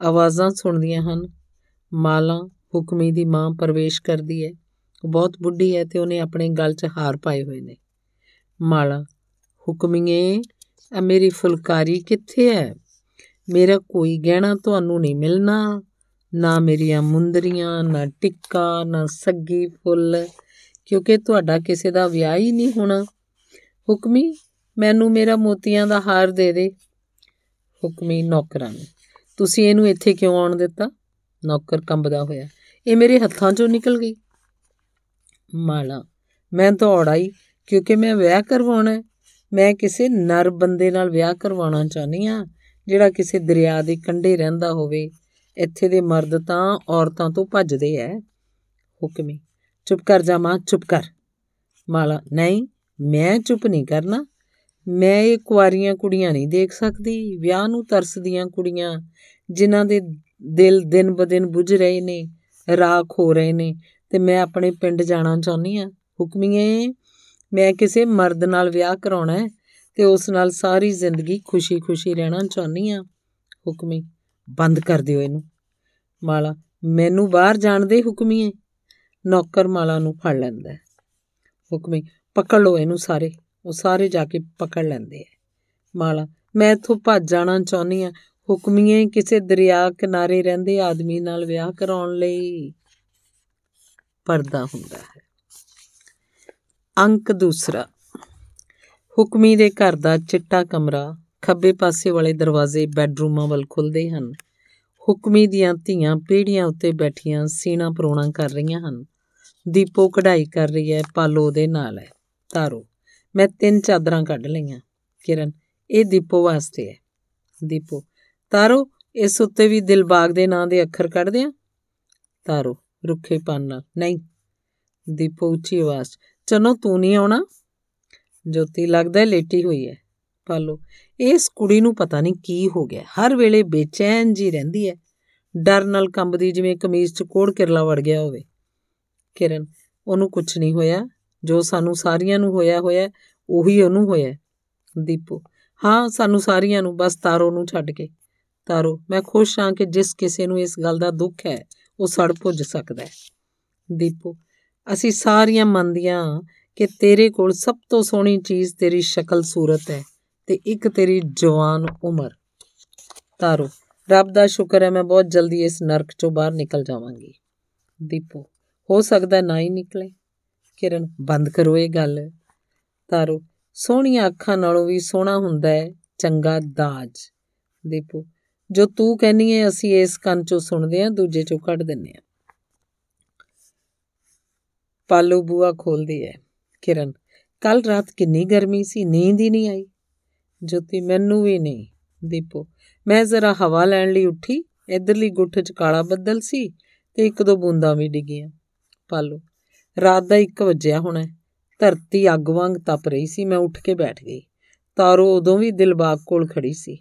ਆਵਾਜ਼ਾਂ ਸੁਣਦੀਆਂ ਹਨ। ਮਾਲਾ ਹੁਕਮੀ ਦੀ ਮਾਂ ਪ੍ਰਵੇਸ਼ ਕਰਦੀ ਹੈ। ਉਹ ਬਹੁਤ ਬੁੱਢੀ ਹੈ ਤੇ ਉਹਨੇ ਆਪਣੇ ਗਲ 'ਚ ਹਾਰ ਪਾਏ ਹੋਏ ਨੇ। ਮਾਲਾ ਹੁਕਮੀਏ ਆ ਮੇਰੀ ਫੁਲਕਾਰੀ ਕਿੱਥੇ ਹੈ? ਮੇਰਾ ਕੋਈ ਗਹਿਣਾ ਤੁਹਾਨੂੰ ਨਹੀਂ ਮਿਲਣਾ। ਨਾ ਮੇਰੀਆਂ ਮੁੰਦਰੀਆਂ, ਨਾ ਟਿੱਕਾ, ਨਾ ਸੱਗੀ ਫੁੱਲ, ਕਿਉਂਕਿ ਤੁਹਾਡਾ ਕਿਸੇ ਦਾ ਵਿਆਹ ਹੀ ਨਹੀਂ ਹੋਣਾ। ਹੁਕਮੀ, ਮੈਨੂੰ ਮੇਰਾ ਮੋਤੀਆਂ ਦਾ ਹਾਰ ਦੇ ਦੇ। ਹੁਕਮੀ, ਨੌਕਰਾਂ ਨੂੰ। ਤੁਸੀਂ ਇਹਨੂੰ ਇੱਥੇ ਕਿਉਂ ਆਉਣ ਦਿੱਤਾ? ਨੌਕਰ ਕੰਬਦਾ ਹੋਇਆ। ਇਹ ਮੇਰੇ ਹੱਥਾਂ 'ਚੋਂ ਨਿਕਲ ਗਈ। ਮਾਲਾ, ਮੈਂ ਦੌੜ ਆਈ। ਕਿਉਂਕਿ ਮੈਂ ਵਿਆਹ ਕਰਵਾਉਣਾ ਹੈ। ਮੈਂ ਕਿਸੇ ਨਰ ਬੰਦੇ ਨਾਲ ਵਿਆਹ ਕਰਵਾਉਣਾ ਚਾਹੁੰਦੀ ਆ ਜਿਹੜਾ ਕਿਸੇ ਦਰਿਆ ਦੇ ਕੰਢੇ ਰਹਿੰਦਾ ਹੋਵੇ। ਇੱਥੇ ਦੇ ਮਰਦ ਤਾਂ ਔਰਤਾਂ ਤੋਂ ਭੱਜਦੇ ਐ। ਹੁਕਮੀ ਚੁੱਪ ਕਰ ਜਾ ਮਾਂ, ਚੁੱਪ ਕਰ। ਮਾਲਾ, ਨਹੀਂ, ਮੈਂ ਚੁੱਪ ਨਹੀਂ ਕਰਨਾ। ਮੈਂ ਇਹ ਕੁਆਰੀਆਂ ਕੁੜੀਆਂ ਨਹੀਂ ਦੇਖ ਸਕਦੀ। ਵਿਆਹ ਨੂੰ ਤਰਸਦੀਆਂ ਕੁੜੀਆਂ, ਜਿਨ੍ਹਾਂ ਦੇ ਦਿਲ ਦਿਨ ਬਦਿਨ ਬੁਝ ਰਹੇ ਨੇ, ਰਾਖ ਹੋ ਰਹੇ ਨੇ, ਤੇ ਮੈਂ ਆਪਣੇ ਪਿੰਡ ਜਾਣਾ ਚਾਹੁੰਦੀ ਆ ਹੁਕਮੀਏ ਮੈਂ ਕਿਸੇ ਮਰਦ ਨਾਲ ਵਿਆਹ ਕਰਾਉਣਾ ਹੈ ਤੇ ਉਸ ਨਾਲ ਸਾਰੀ ਜ਼ਿੰਦਗੀ ਖੁਸ਼ੀ-ਖੁਸ਼ੀ ਰਹਿਣਾ ਚਾਹੁੰਦੀ ਆ ਹੁਕਮੀ, ਬੰਦ ਕਰ ਦਿਓ ਇਹਨੂੰ। ਮਾਲਾ, ਮੈਨੂੰ ਬਾਹਰ ਜਾਣ ਦੇ ਹੁਕਮੀਏ ਨੌਕਰ ਮਾਲਾ ਨੂੰ ਫੜ ਲੈਂਦਾ ਹੁਕਮੀ, ਪਕੜ ਲਓ ਇਹਨੂੰ ਸਾਰੇ। ਉਹ ਸਾਰੇ ਜਾ ਕੇ ਪਕੜ ਲੈਂਦੇ ਆ ਮਾਲਾ, ਮੈਂ ਇੱਥੋਂ ਭੱਜ ਜਾਣਾ ਚਾਹੁੰਦੀ ਆ ਹੁਕਮੀਏ, ਕਿਸੇ ਦਰਿਆ ਕਿਨਾਰੇ ਰਹਿੰਦੇ ਆਦਮੀ ਨਾਲ ਵਿਆਹ ਕਰਾਉਣ ਲਈ ਪਰਦਾ ਹੁੰਦਾ ਹੈ। ਅੰਕ ਦੂਸਰਾ। ਹੁਕਮੀ ਦੇ ਘਰ ਦਾ ਚਿੱਟਾ ਕਮਰਾ ਖੱਬੇ ਪਾਸੇ ਵਾਲੇ ਦਰਵਾਜ਼ੇ ਬੈੱਡਰੂਮਾਂ ਵੱਲ ਖੁੱਲਦੇ ਹਨ। ਹੁਕਮੀ ਦੀਆਂ ਧੀਆਂ ਪੀੜੀਆਂ ਉੱਤੇ ਬੈਠੀਆਂ ਸੀਨਾ ਪਰੋਣਾ ਕਰ ਰਹੀਆਂ ਹਨ। ਦੀਪੋ ਕਢਾਈ ਕਰ ਰਹੀ ਹੈ, ਪਾਲੋ ਦੇ ਨਾਲ ਹੈ। ਤਾਰੋ, ਮੈਂ ਤਿੰਨ ਚਾਦਰਾਂ ਕੱਢ ਲਈਆਂ। ਕਿਰਨ, ਇਹ ਦੀਪੋ ਵਾਸਤੇ ਹੈ। ਦੀਪੋ, ਤਾਰੋ, ਇਸ ਉੱਤੇ ਵੀ ਦਿਲਬਾਗ ਦੇ ਨਾਂ ਦੇ ਅੱਖਰ ਕੱਢ ਦਿਆਂ ਤਾਰੋ, ਰੁੱਖੇ ਪੰਨ ਨਾਲ। ਨਹੀਂ। ਦੀਪੋ ਉੱਚੀ ਆਵਾਜ਼ ਚਨੋ ਤੂੰ ਨਹੀਂ ਆਉਣਾ। ਜੋਤੀ ਲੱਗਦਾ ਲੇਟੀ ਹੋਈ ਹੈ। ਪਾਲੋ, ਇਸ ਕੁੜੀ ਨੂੰ ਪਤਾ ਨਹੀਂ ਕੀ ਹੋ ਗਿਆ। ਹਰ ਵੇਲੇ ਬੇਚੈਨ ਜੀ ਰਹਿੰਦੀ ਹੈ। ਡਰ ਨਾਲ ਕੰਬਦੀ, ਜਿਵੇਂ ਕਮੀਜ਼ 'ਚ ਕੋੜ ਕਿਰਲਾ ਵੜ ਗਿਆ ਹੋਵੇ। ਕਿਰਨ, ਉਹਨੂੰ ਕੁਝ ਨਹੀਂ ਹੋਇਆ। ਜੋ ਸਾਨੂੰ ਸਾਰੀਆਂ ਨੂੰ ਹੋਇਆ ਹੋਇਆ, ਉਹੀ ਉਹਨੂੰ ਹੋਇਆ ਦੀਪੂ, ਹਾਂ, ਸਾਨੂੰ ਸਾਰੀਆਂ ਨੂੰ, ਬਸ ਤਾਰੋ ਨੂੰ ਛੱਡ ਕੇ। ਤਾਰੋ, ਮੈਂ ਖੁਸ਼ ਹਾਂ ਕਿ ਜਿਸ ਕਿਸੇ ਨੂੰ ਇਸ ਗੱਲ ਦਾ ਦੁੱਖ ਹੈ, ਉਹ ਸੜ ਪੁੱਜ ਸਕਦਾ ਹੈ। ਦੀਪੂ ਅਸੀਂ ਸਾਰੀਆਂ ਮੰਨਦੀਆਂ ਕਿ ਤੇਰੇ ਕੋਲ ਸਭ ਤੋਂ ਸੋਹਣੀ ਚੀਜ਼ ਤੇਰੀ ਸ਼ਕਲ ਸੂਰਤ ਹੈ ਤੇ ਇੱਕ ਤੇਰੀ ਜਵਾਨ ਉਮਰ। ਤਾਰੋ, ਰੱਬ ਦਾ ਸ਼ੁਕਰ ਹੈ ਮੈਂ ਬਹੁਤ ਜਲਦੀ ਇਸ ਨਰਕ ਚੋਂ ਬਾਹਰ ਨਿਕਲ ਜਾਵਾਂਗੀ। ਦੀਪੋ, ਹੋ ਸਕਦਾ ਨਾ ਹੀ ਨਿਕਲੇ। ਕਿਰਨ, ਬੰਦ ਕਰੋ ਇਹ ਗੱਲ। ਤਾਰੋ, ਸੋਹਣੀਆਂ ਅੱਖਾਂ ਨਾਲੋਂ ਵੀ ਸੋਹਣਾ ਹੁੰਦਾ ਹੈ, ਚੰਗਾ ਦਾਜ। ਦੀਪੋ, ਜੋ ਤੂੰ ਕਹਿੰਨੀ ਹੈ ਅਸੀਂ ਇਸ ਕੰਨ ਚੋਂ ਸੁਣਦੇ ਹਾਂ ਦੂਜੇ ਚੋਂ ਕੱਢ ਦਿੰਨੇ ਆ। ਪਾਲੋ ਬੂਆ ਖੋਲਦੀ ਹੈ ਕਿਰਨ, ਕੱਲ ਰਾਤ ਕਿੰਨੀ ਗਰਮੀ ਸੀ, ਨੀਂਦ ਹੀ ਨਹੀਂ ਆਈ। ਜੋਤੀ, ਮੈਨੂੰ ਵੀ ਨਹੀਂ। ਦੀਪੋ, ਮੈਂ ਜ਼ਰਾ ਹਵਾ ਲੈਣ ਲਈ ਉੱਠੀ। ਇਧਰਲੀ ਗੁੱਠ 'ਚ ਕਾਲਾ ਬੱਦਲ ਸੀ ਤੇ ਇੱਕ ਦੋ ਬੂੰਦਾਂ ਵੀ ਡਿੱਗੀਆਂ। ਪਾਲੋ, ਰਾਤ ਦਾ 1 ਵਜਿਆ ਹੋਣਾ। ਧਰਤੀ ਅੱਗ ਵਾਂਗ ਤਪ ਰਹੀ ਸੀ, ਮੈਂ ਉੱਠ ਕੇ ਬੈਠ ਗਈ। ਤਾਰੋ ਉਦੋਂ ਵੀ ਦਿਲਬਾਗ ਕੋਲ ਖੜੀ ਸੀ।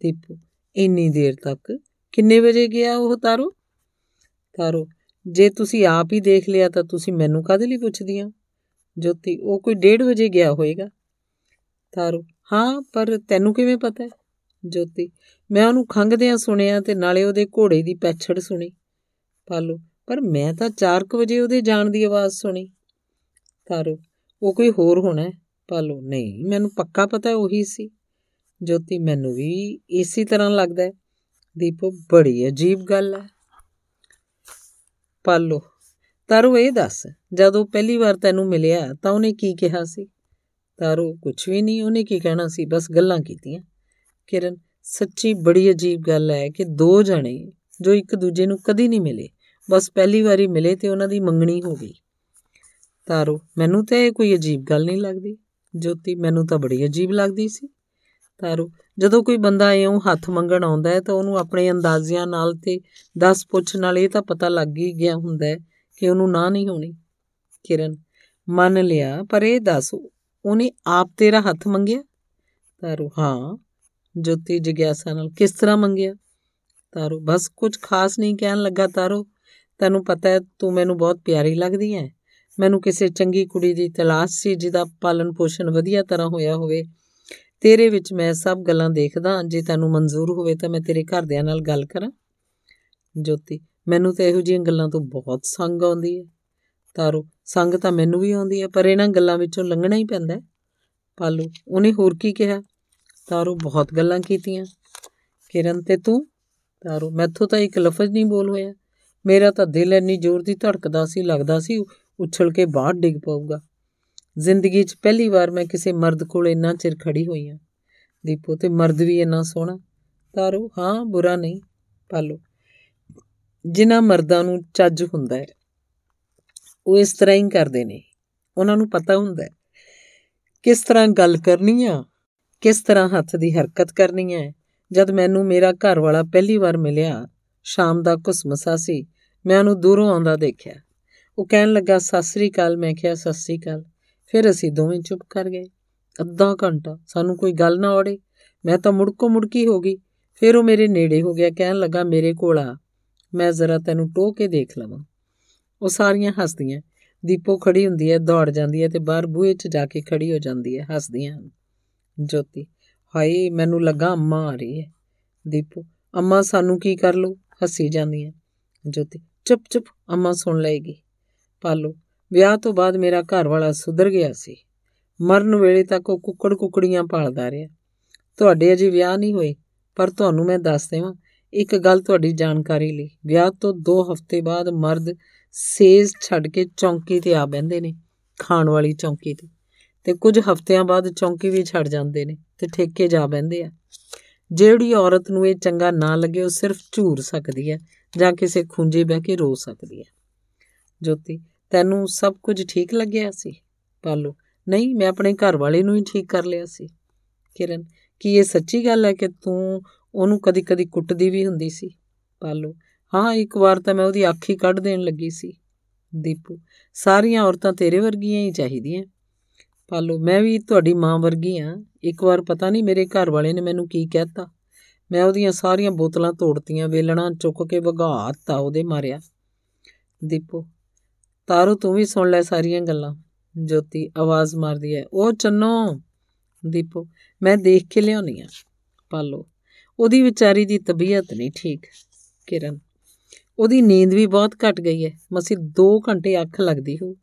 ਦੀਪੂ, ਇੰਨੀ ਦੇਰ ਤੱਕ ਕਿੰਨੇ ਵਜੇ ਗਿਆ ਉਹ ਤਾਰੋ? ਤਾਰੋ ਜੇ ਤੁਸੀਂ ਆਪ ਹੀ ਦੇਖ ਲਿਆ ਤਾਂ ਤੁਸੀਂ ਮੈਨੂੰ ਕਾਹਦੇ ਲਈ ਪੁੱਛਦੀਆਂ? ਜੋਤੀ, ਉਹ ਕੋਈ 1:30 ਵਜੇ ਗਿਆ ਹੋਵੇਗਾ ਤਾਰੋ, ਹਾਂ, ਪਰ ਤੈਨੂੰ ਕਿਵੇਂ ਪਤਾ ਜੋਤੀ, ਮੈਂ ਉਹਨੂੰ ਖੰਗਦਿਆਂ ਸੁਣਿਆ ਤੇ ਨਾਲੇ ਉਹਦੇ ਘੋੜੇ ਦੀ ਪੈਛੜ ਸੁਣੀ। ਪਾਲੋ, ਪਰ ਮੈਂ ਤਾਂ 4:00 ਵਜੇ ਉਹਦੇ ਜਾਣ ਦੀ ਆਵਾਜ਼ ਸੁਣੀ। ਤਾਰੋ, ਉਹ ਕੋਈ ਹੋਰ ਹੋਣਾ ਪਾਲੋ, ਨਹੀਂ, ਮੈਨੂੰ ਪੱਕਾ ਪਤਾ ਉਹੀ ਸੀ। ਜੋਤੀ, ਮੈਨੂੰ ਵੀ ਇਸੇ ਤਰ੍ਹਾਂ ਲੱਗਦਾ ਹੈ। ਦੀਪੋ, ਬੜੀ ਅਜੀਬ ਗੱਲ ਹੈ। ਪਾਲੋ। ਤਾਰੋ ਇਹ ਦੱਸ, ਜਦੋਂ ਪਹਿਲੀ ਵਾਰ ਤੈਨੂੰ ਮਿਲਿਆ ਤਾਂ ਉਹਨੇ ਕੀ ਕਿਹਾ ਸੀ? ਤਾਰੋ ਕੁਝ ਵੀ ਨਹੀਂ, ਉਹਨੇ ਕੀ ਕਹਿਣਾ ਸੀ? ਬਸ ਗੱਲਾਂ ਕੀਤੀਆਂ। ਕਿਰਨ, ਸੱਚੀ ਬੜੀ ਅਜੀਬ ਗੱਲ ਹੈ ਕਿ ਦੋ ਜਣੇ ਜੋ ਇੱਕ ਦੂਜੇ ਨੂੰ ਕਦੀ ਨਹੀਂ ਮਿਲੇ, ਬਸ ਪਹਿਲੀ ਵਾਰੀ ਮਿਲੇ ਤੇ ਉਹਨਾਂ ਦੀ ਮੰਗਣੀ ਹੋ ਗਈ। ਤਾਰੋ, ਮੈਨੂੰ ਤਾਂ ਇਹ ਕੋਈ ਅਜੀਬ ਗੱਲ ਨਹੀਂ ਲੱਗਦੀ। ਜੋਤੀ, ਮੈਨੂੰ ਤਾਂ ਬੜੀ ਅਜੀਬ ਲੱਗਦੀ ਸੀ। ਤਾਰੋ। ਜਦੋਂ ਕੋਈ ਬੰਦਾ ਇਉਂ ਹੱਥ ਮੰਗਣ ਆਉਂਦਾ ਹੈ ਤਾਂ ਉਹਨੂੰ ਆਪਣੇ ਅੰਦਾਜ਼ਿਆਂ ਨਾਲ ਤੇ 10 ਪੁੱਛ ਨਾਲ ਇਹ ਤਾਂ ਪਤਾ ਲੱਗ ਹੀ ਗਿਆ ਹੁੰਦਾ ਹੈ ਕਿ ਉਹਨੂੰ ਨਾ ਨਹੀਂ ਹੋਣੀ। ਕਿਰਨ, ਮੰਨ ਲਿਆ, ਪਰ ਇਹ ਦੱਸ, ਉਹਨੇ ਆਪ ਤੇਰਾ ਹੱਥ ਮੰਗਿਆ? ਤਾਰੋ, ਹਾਂ। ਜੋਤੀ ਜਿਗਿਆਸਾ ਨਾਲ, ਕਿਸ ਤਰ੍ਹਾਂ ਮੰਗਿਆ? ਤਾਰੋ, ਬਸ ਕੁਝ ਖਾਸ ਨਹੀਂ ਕਹਿਣ ਲੱਗਾ ਤਾਰੋ। ਤੈਨੂੰ ਪਤਾ ਹੈ, ਤੂੰ ਮੈਨੂੰ ਬਹੁਤ ਪਿਆਰੀ ਲੱਗਦੀ ਹੈ। ਮੈਨੂੰ ਕਿਸੇ ਚੰਗੀ ਕੁੜੀ ਦੀ ਤਲਾਸ਼ ਸੀ, ਜਿਹਦਾ ਪਾਲਣ ਪੋਸ਼ਣ ਵਧੀਆ ਤਰ੍ਹਾਂ ਹੋਇਆ ਹੋਵੇ। ਤੇਰੇ ਵਿੱਚ ਮੈਂ ਸਭ ਗੱਲਾਂ ਦੇਖਦਾ ਜੇ ਤੈਨੂੰ ਮਨਜ਼ੂਰ ਹੋਵੇ ਤਾਂ ਮੈਂ ਤੇਰੇ ਘਰਦਿਆਂ ਨਾਲ ਗੱਲ ਕਰਾਂ। ਜੋਤੀ, ਮੈਨੂੰ ਤਾਂ ਇਹੋ ਜਿਹੀਆਂ ਗੱਲਾਂ ਤੋਂ ਬਹੁਤ ਸੰਗ ਆਉਂਦੀ ਹੈ। ਤਾਰੋ, ਸੰਗ ਤਾਂ ਮੈਨੂੰ ਵੀ ਆਉਂਦੀ ਹੈ, ਪਰ ਇਹਨਾਂ ਗੱਲਾਂ ਵਿੱਚੋਂ ਲੰਘਣਾ ਹੀ ਪੈਂਦਾ ਪਾਲੂ, ਉਹਨੇ ਹੋਰ ਕੀ ਕਿਹਾ? ਤਾਰੋ, ਬਹੁਤ ਗੱਲਾਂ ਕੀਤੀਆਂ। ਕਿਰਨ, ਤੇ ਤੂੰ? ਤਾਰੋ, ਮੈਥੋਂ ਤਾਂ ਇੱਕ ਲਫ਼ਜ਼ ਨਹੀਂ ਬੋਲ ਹੋਇਆ। ਮੇਰਾ ਤਾਂ ਦਿਲ ਇੰਨੀ ਜ਼ੋਰ ਦੀ ਧੜਕਦਾ ਸੀ, ਲੱਗਦਾ ਸੀ ਉਛਲ ਕੇ ਬਾਹਰ ਡਿੱਗ ਪਊਗਾ। ਜ਼ਿੰਦਗੀ 'ਚ ਪਹਿਲੀ ਵਾਰ ਮੈਂ ਕਿਸੇ ਮਰਦ ਕੋਲ ਇੰਨਾ ਚਿਰ ਖੜੀ ਹੋਈ ਹਾਂ। ਦੀਪੋ, ਤੇ ਮਰਦ ਵੀ ਇੰਨਾ ਸੋਹਣਾ। ਤਾਰੋ, ਹਾਂ, ਬੁਰਾ ਨਹੀਂ, ਪਾਲੋ। ਜਿਨ੍ਹਾਂ ਮਰਦਾਂ ਨੂੰ ਚੱਜ ਹੁੰਦਾ ਹੈ, ਉਹ ਇਸ ਤਰ੍ਹਾਂ ਹੀ ਕਰਦੇ ਨੇ। ਉਹਨਾਂ ਨੂੰ ਪਤਾ ਹੁੰਦਾ ਹੈ, ਕਿਸ ਤਰ੍ਹਾਂ ਗੱਲ ਕਰਨੀ ਆ, ਕਿਸ ਤਰ੍ਹਾਂ ਹੱਥ ਦੀ ਹਰਕਤ ਕਰਨੀ ਹੈ। ਜਦ ਮੈਨੂੰ ਮੇਰਾ ਘਰ ਵਾਲਾ ਪਹਿਲੀ ਵਾਰ ਮਿਲਿਆ, ਸ਼ਾਮ ਦਾ ਕੁਸਮਸਾ ਸੀ, ਮੈਂ ਉਹਨੂੰ ਦੂਰੋਂ ਆਉਂਦਾ ਦੇਖਿਆ। ਉਹ ਕਹਿਣ ਲੱਗਾ, ਸਤਿ ਸ੍ਰੀ ਅਕਾਲ। ਮੈਂ ਕਿਹਾ, ਸਤਿ ਸ੍ਰੀ ਅਕਾਲ। ਫਿਰ ਅਸੀਂ ਦੋਵੇਂ ਚੁੱਪ ਕਰ ਗਏ। ਅੱਧਾ ਘੰਟਾ, ਸਾਨੂੰ ਕੋਈ ਗੱਲ ਨਾ ਔੜੇ। ਮੈਂ ਤਾਂ ਮੁੜਕੋ ਮੁੜਕੀ ਹੋ ਗਈ। ਫਿਰ ਉਹ ਮੇਰੇ ਨੇੜੇ ਹੋ ਗਿਆ, ਕਹਿਣ ਲੱਗਾ, ਮੇਰੇ ਕੋਲ ਆ। ਮੈਂ ਜ਼ਰਾ ਤੈਨੂੰ ਟੋ ਕੇ ਦੇਖ ਲਵਾਂ। ਉਹ ਸਾਰੀਆਂ ਹੱਸਦੀਆਂ। ਦੀਪੋ ਖੜੀ ਹੁੰਦੀ ਹੈ, ਦੌੜ ਜਾਂਦੀ ਹੈ ਤੇ ਬਾਹਰ ਬੂਹੇ 'ਚ ਜਾ ਕੇ ਖੜੀ ਹੋ ਜਾਂਦੀ ਹੈ, ਹੱਸਦੀਆਂ ਜੋਤੀ, ਹਾਏ, ਮੈਨੂੰ ਲੱਗਾ ਅੰਮਾ ਆ ਰਹੀ ਹੈ। ਦੀਪੋ, ਅੰਮਾ, ਸਾਨੂੰ ਕੀ ਕਰ ਲੋ ਹੱਸੀ ਜਾਂਦੀ ਹੈ। ਜੋਤੀ, ਚੁੱਪ ਚੁੱਪ, ਅੰਮਾ ਸੁਣ ਲਏਗੀ। ਪਾਲੋ ਵਿਆਹ ਤੋਂ ਬਾਅਦ ਮੇਰਾ ਘਰ ਵਾਲਾ ਸੁਧਰ ਗਿਆ ਸੀ। ਮਰਨ ਵੇਲੇ ਤੱਕ ਉਹ ਕੁੱਕੜ ਕੁੱਕੜੀਆਂ ਪਾਲਦਾ ਰਿਹਾ। ਤੁਹਾਡੇ ਅਜੇ ਵਿਆਹ ਨਹੀਂ ਹੋਏ, ਪਰ ਤੁਹਾਨੂੰ ਮੈਂ ਦੱਸ ਦੇਵਾਂ, ਇੱਕ ਗੱਲ ਤੁਹਾਡੀ ਜਾਣਕਾਰੀ ਲਈ। ਵਿਆਹ ਤੋਂ 2 ਹਫ਼ਤੇ ਬਾਅਦ ਮਰਦ ਸੇਜ਼ ਛੱਡ ਕੇ ਚੌਂਕੀ ਤੇ ਆ ਬੈੰਦੇ ਨੇ, ਖਾਣ ਵਾਲੀ ਚੌਂਕੀ ਤੇ। ਤੇ ਕੁਝ ਹਫ਼ਤਿਆਂ ਬਾਅਦ ਚੌਂਕੀ ਵੀ ਛੱਡ ਜਾਂਦੇ ਨੇ ਤੇ ਠੇਕੇ ਜਾ ਬੈੰਦੇ ਆ। ਜਿਹੜੀ ਔਰਤ ਨੂੰ ਇਹ ਚੰਗਾ ਨਾ ਲੱਗੇ, ਉਹ ਸਿਰਫ ਝੂਰ ਸਕਦੀ ਹੈ ਜਾਂ ਕਿਸੇ ਖੁੰਝੇ ਬਹਿ ਕੇ ਰੋ ਸਕਦੀ ਹੈ ਜੋਤੀ ਤੈਨੂੰ ਸਭ ਕੁਝ ਠੀਕ ਲੱਗਿਆ ਸੀ? ਪਾਲੋ ਨਹੀਂ, ਮੈਂ ਆਪਣੇ ਘਰ ਵਾਲੇ ਨੂੰ ਹੀ ਠੀਕ ਕਰ ਲਿਆ ਸੀ। ਕਿਰਨ, ਕੀ ਇਹ ਸੱਚੀ ਗੱਲ ਹੈ ਕਿ ਤੂੰ ਉਹਨੂੰ ਕਦੀ-ਕਦੀ ਕੁੱਟਦੀ ਵੀ ਹੁੰਦੀ ਸੀ? ਪਾਲੋ ਹਾਂ, ਇੱਕ ਵਾਰ ਤਾਂ ਮੈਂ ਉਹਦੀ ਅੱਖ ਹੀ ਕੱਢ ਦੇਣ ਲੱਗੀ ਸੀ। ਦੀਪੂ, ਸਾਰੀਆਂ ਔਰਤਾਂ ਤੇਰੇ ਵਰਗੀਆਂ ਹੀ ਚਾਹੀਦੀਆਂ। ਪਾਲੋ ਮੈਂ ਵੀ ਤੁਹਾਡੀ ਮਾਂ ਵਰਗੀ ਆ ਇੱਕ ਵਾਰ ਪਤਾ ਨਹੀਂ ਮੇਰੇ ਘਰ ਵਾਲੇ ਨੇ ਮੈਨੂੰ ਕੀ ਕਹਿਤਾ। ਮੈਂ ਉਹਦੀਆਂ ਸਾਰੀਆਂ ਬੋਤਲਾਂ ਤੋੜਤੀਆਂ, ਵੇਲਣਾ ਚੁੱਕ ਕੇ ਵਗਾਤਾ ਉਹਦੇ ਮਾਰਿਆ। ਦੀਪੂ ਤਾਰੂ, ਤੂੰ ਵੀ ਸੁਣ ਲੈ ਸਾਰੀਆਂ ਗੱਲਾਂ। ਜੋਤੀ ਆਵਾਜ਼ ਮਾਰਦੀ ਹੈ, ਉਹ ਚੰਨੋ, ਦੀਪੋ, ਮੈਂ ਦੇਖ ਕੇ ਲਿਆਉਣੀ ਆ ਪਾਲੋ ਉਹਦੀ ਵਿਚਾਰੀ ਦੀ ਤਬੀਅਤ ਨਹੀਂ ਠੀਕ, ਕਿਰਨ। ਉਹਦੀ ਨੀਂਦ ਵੀ ਬਹੁਤ ਘਟ ਗਈ ਹੈ, ਮਸੀ 2 ਘੰਟੇ ਅੱਖ ਲੱਗਦੀ ਹੋ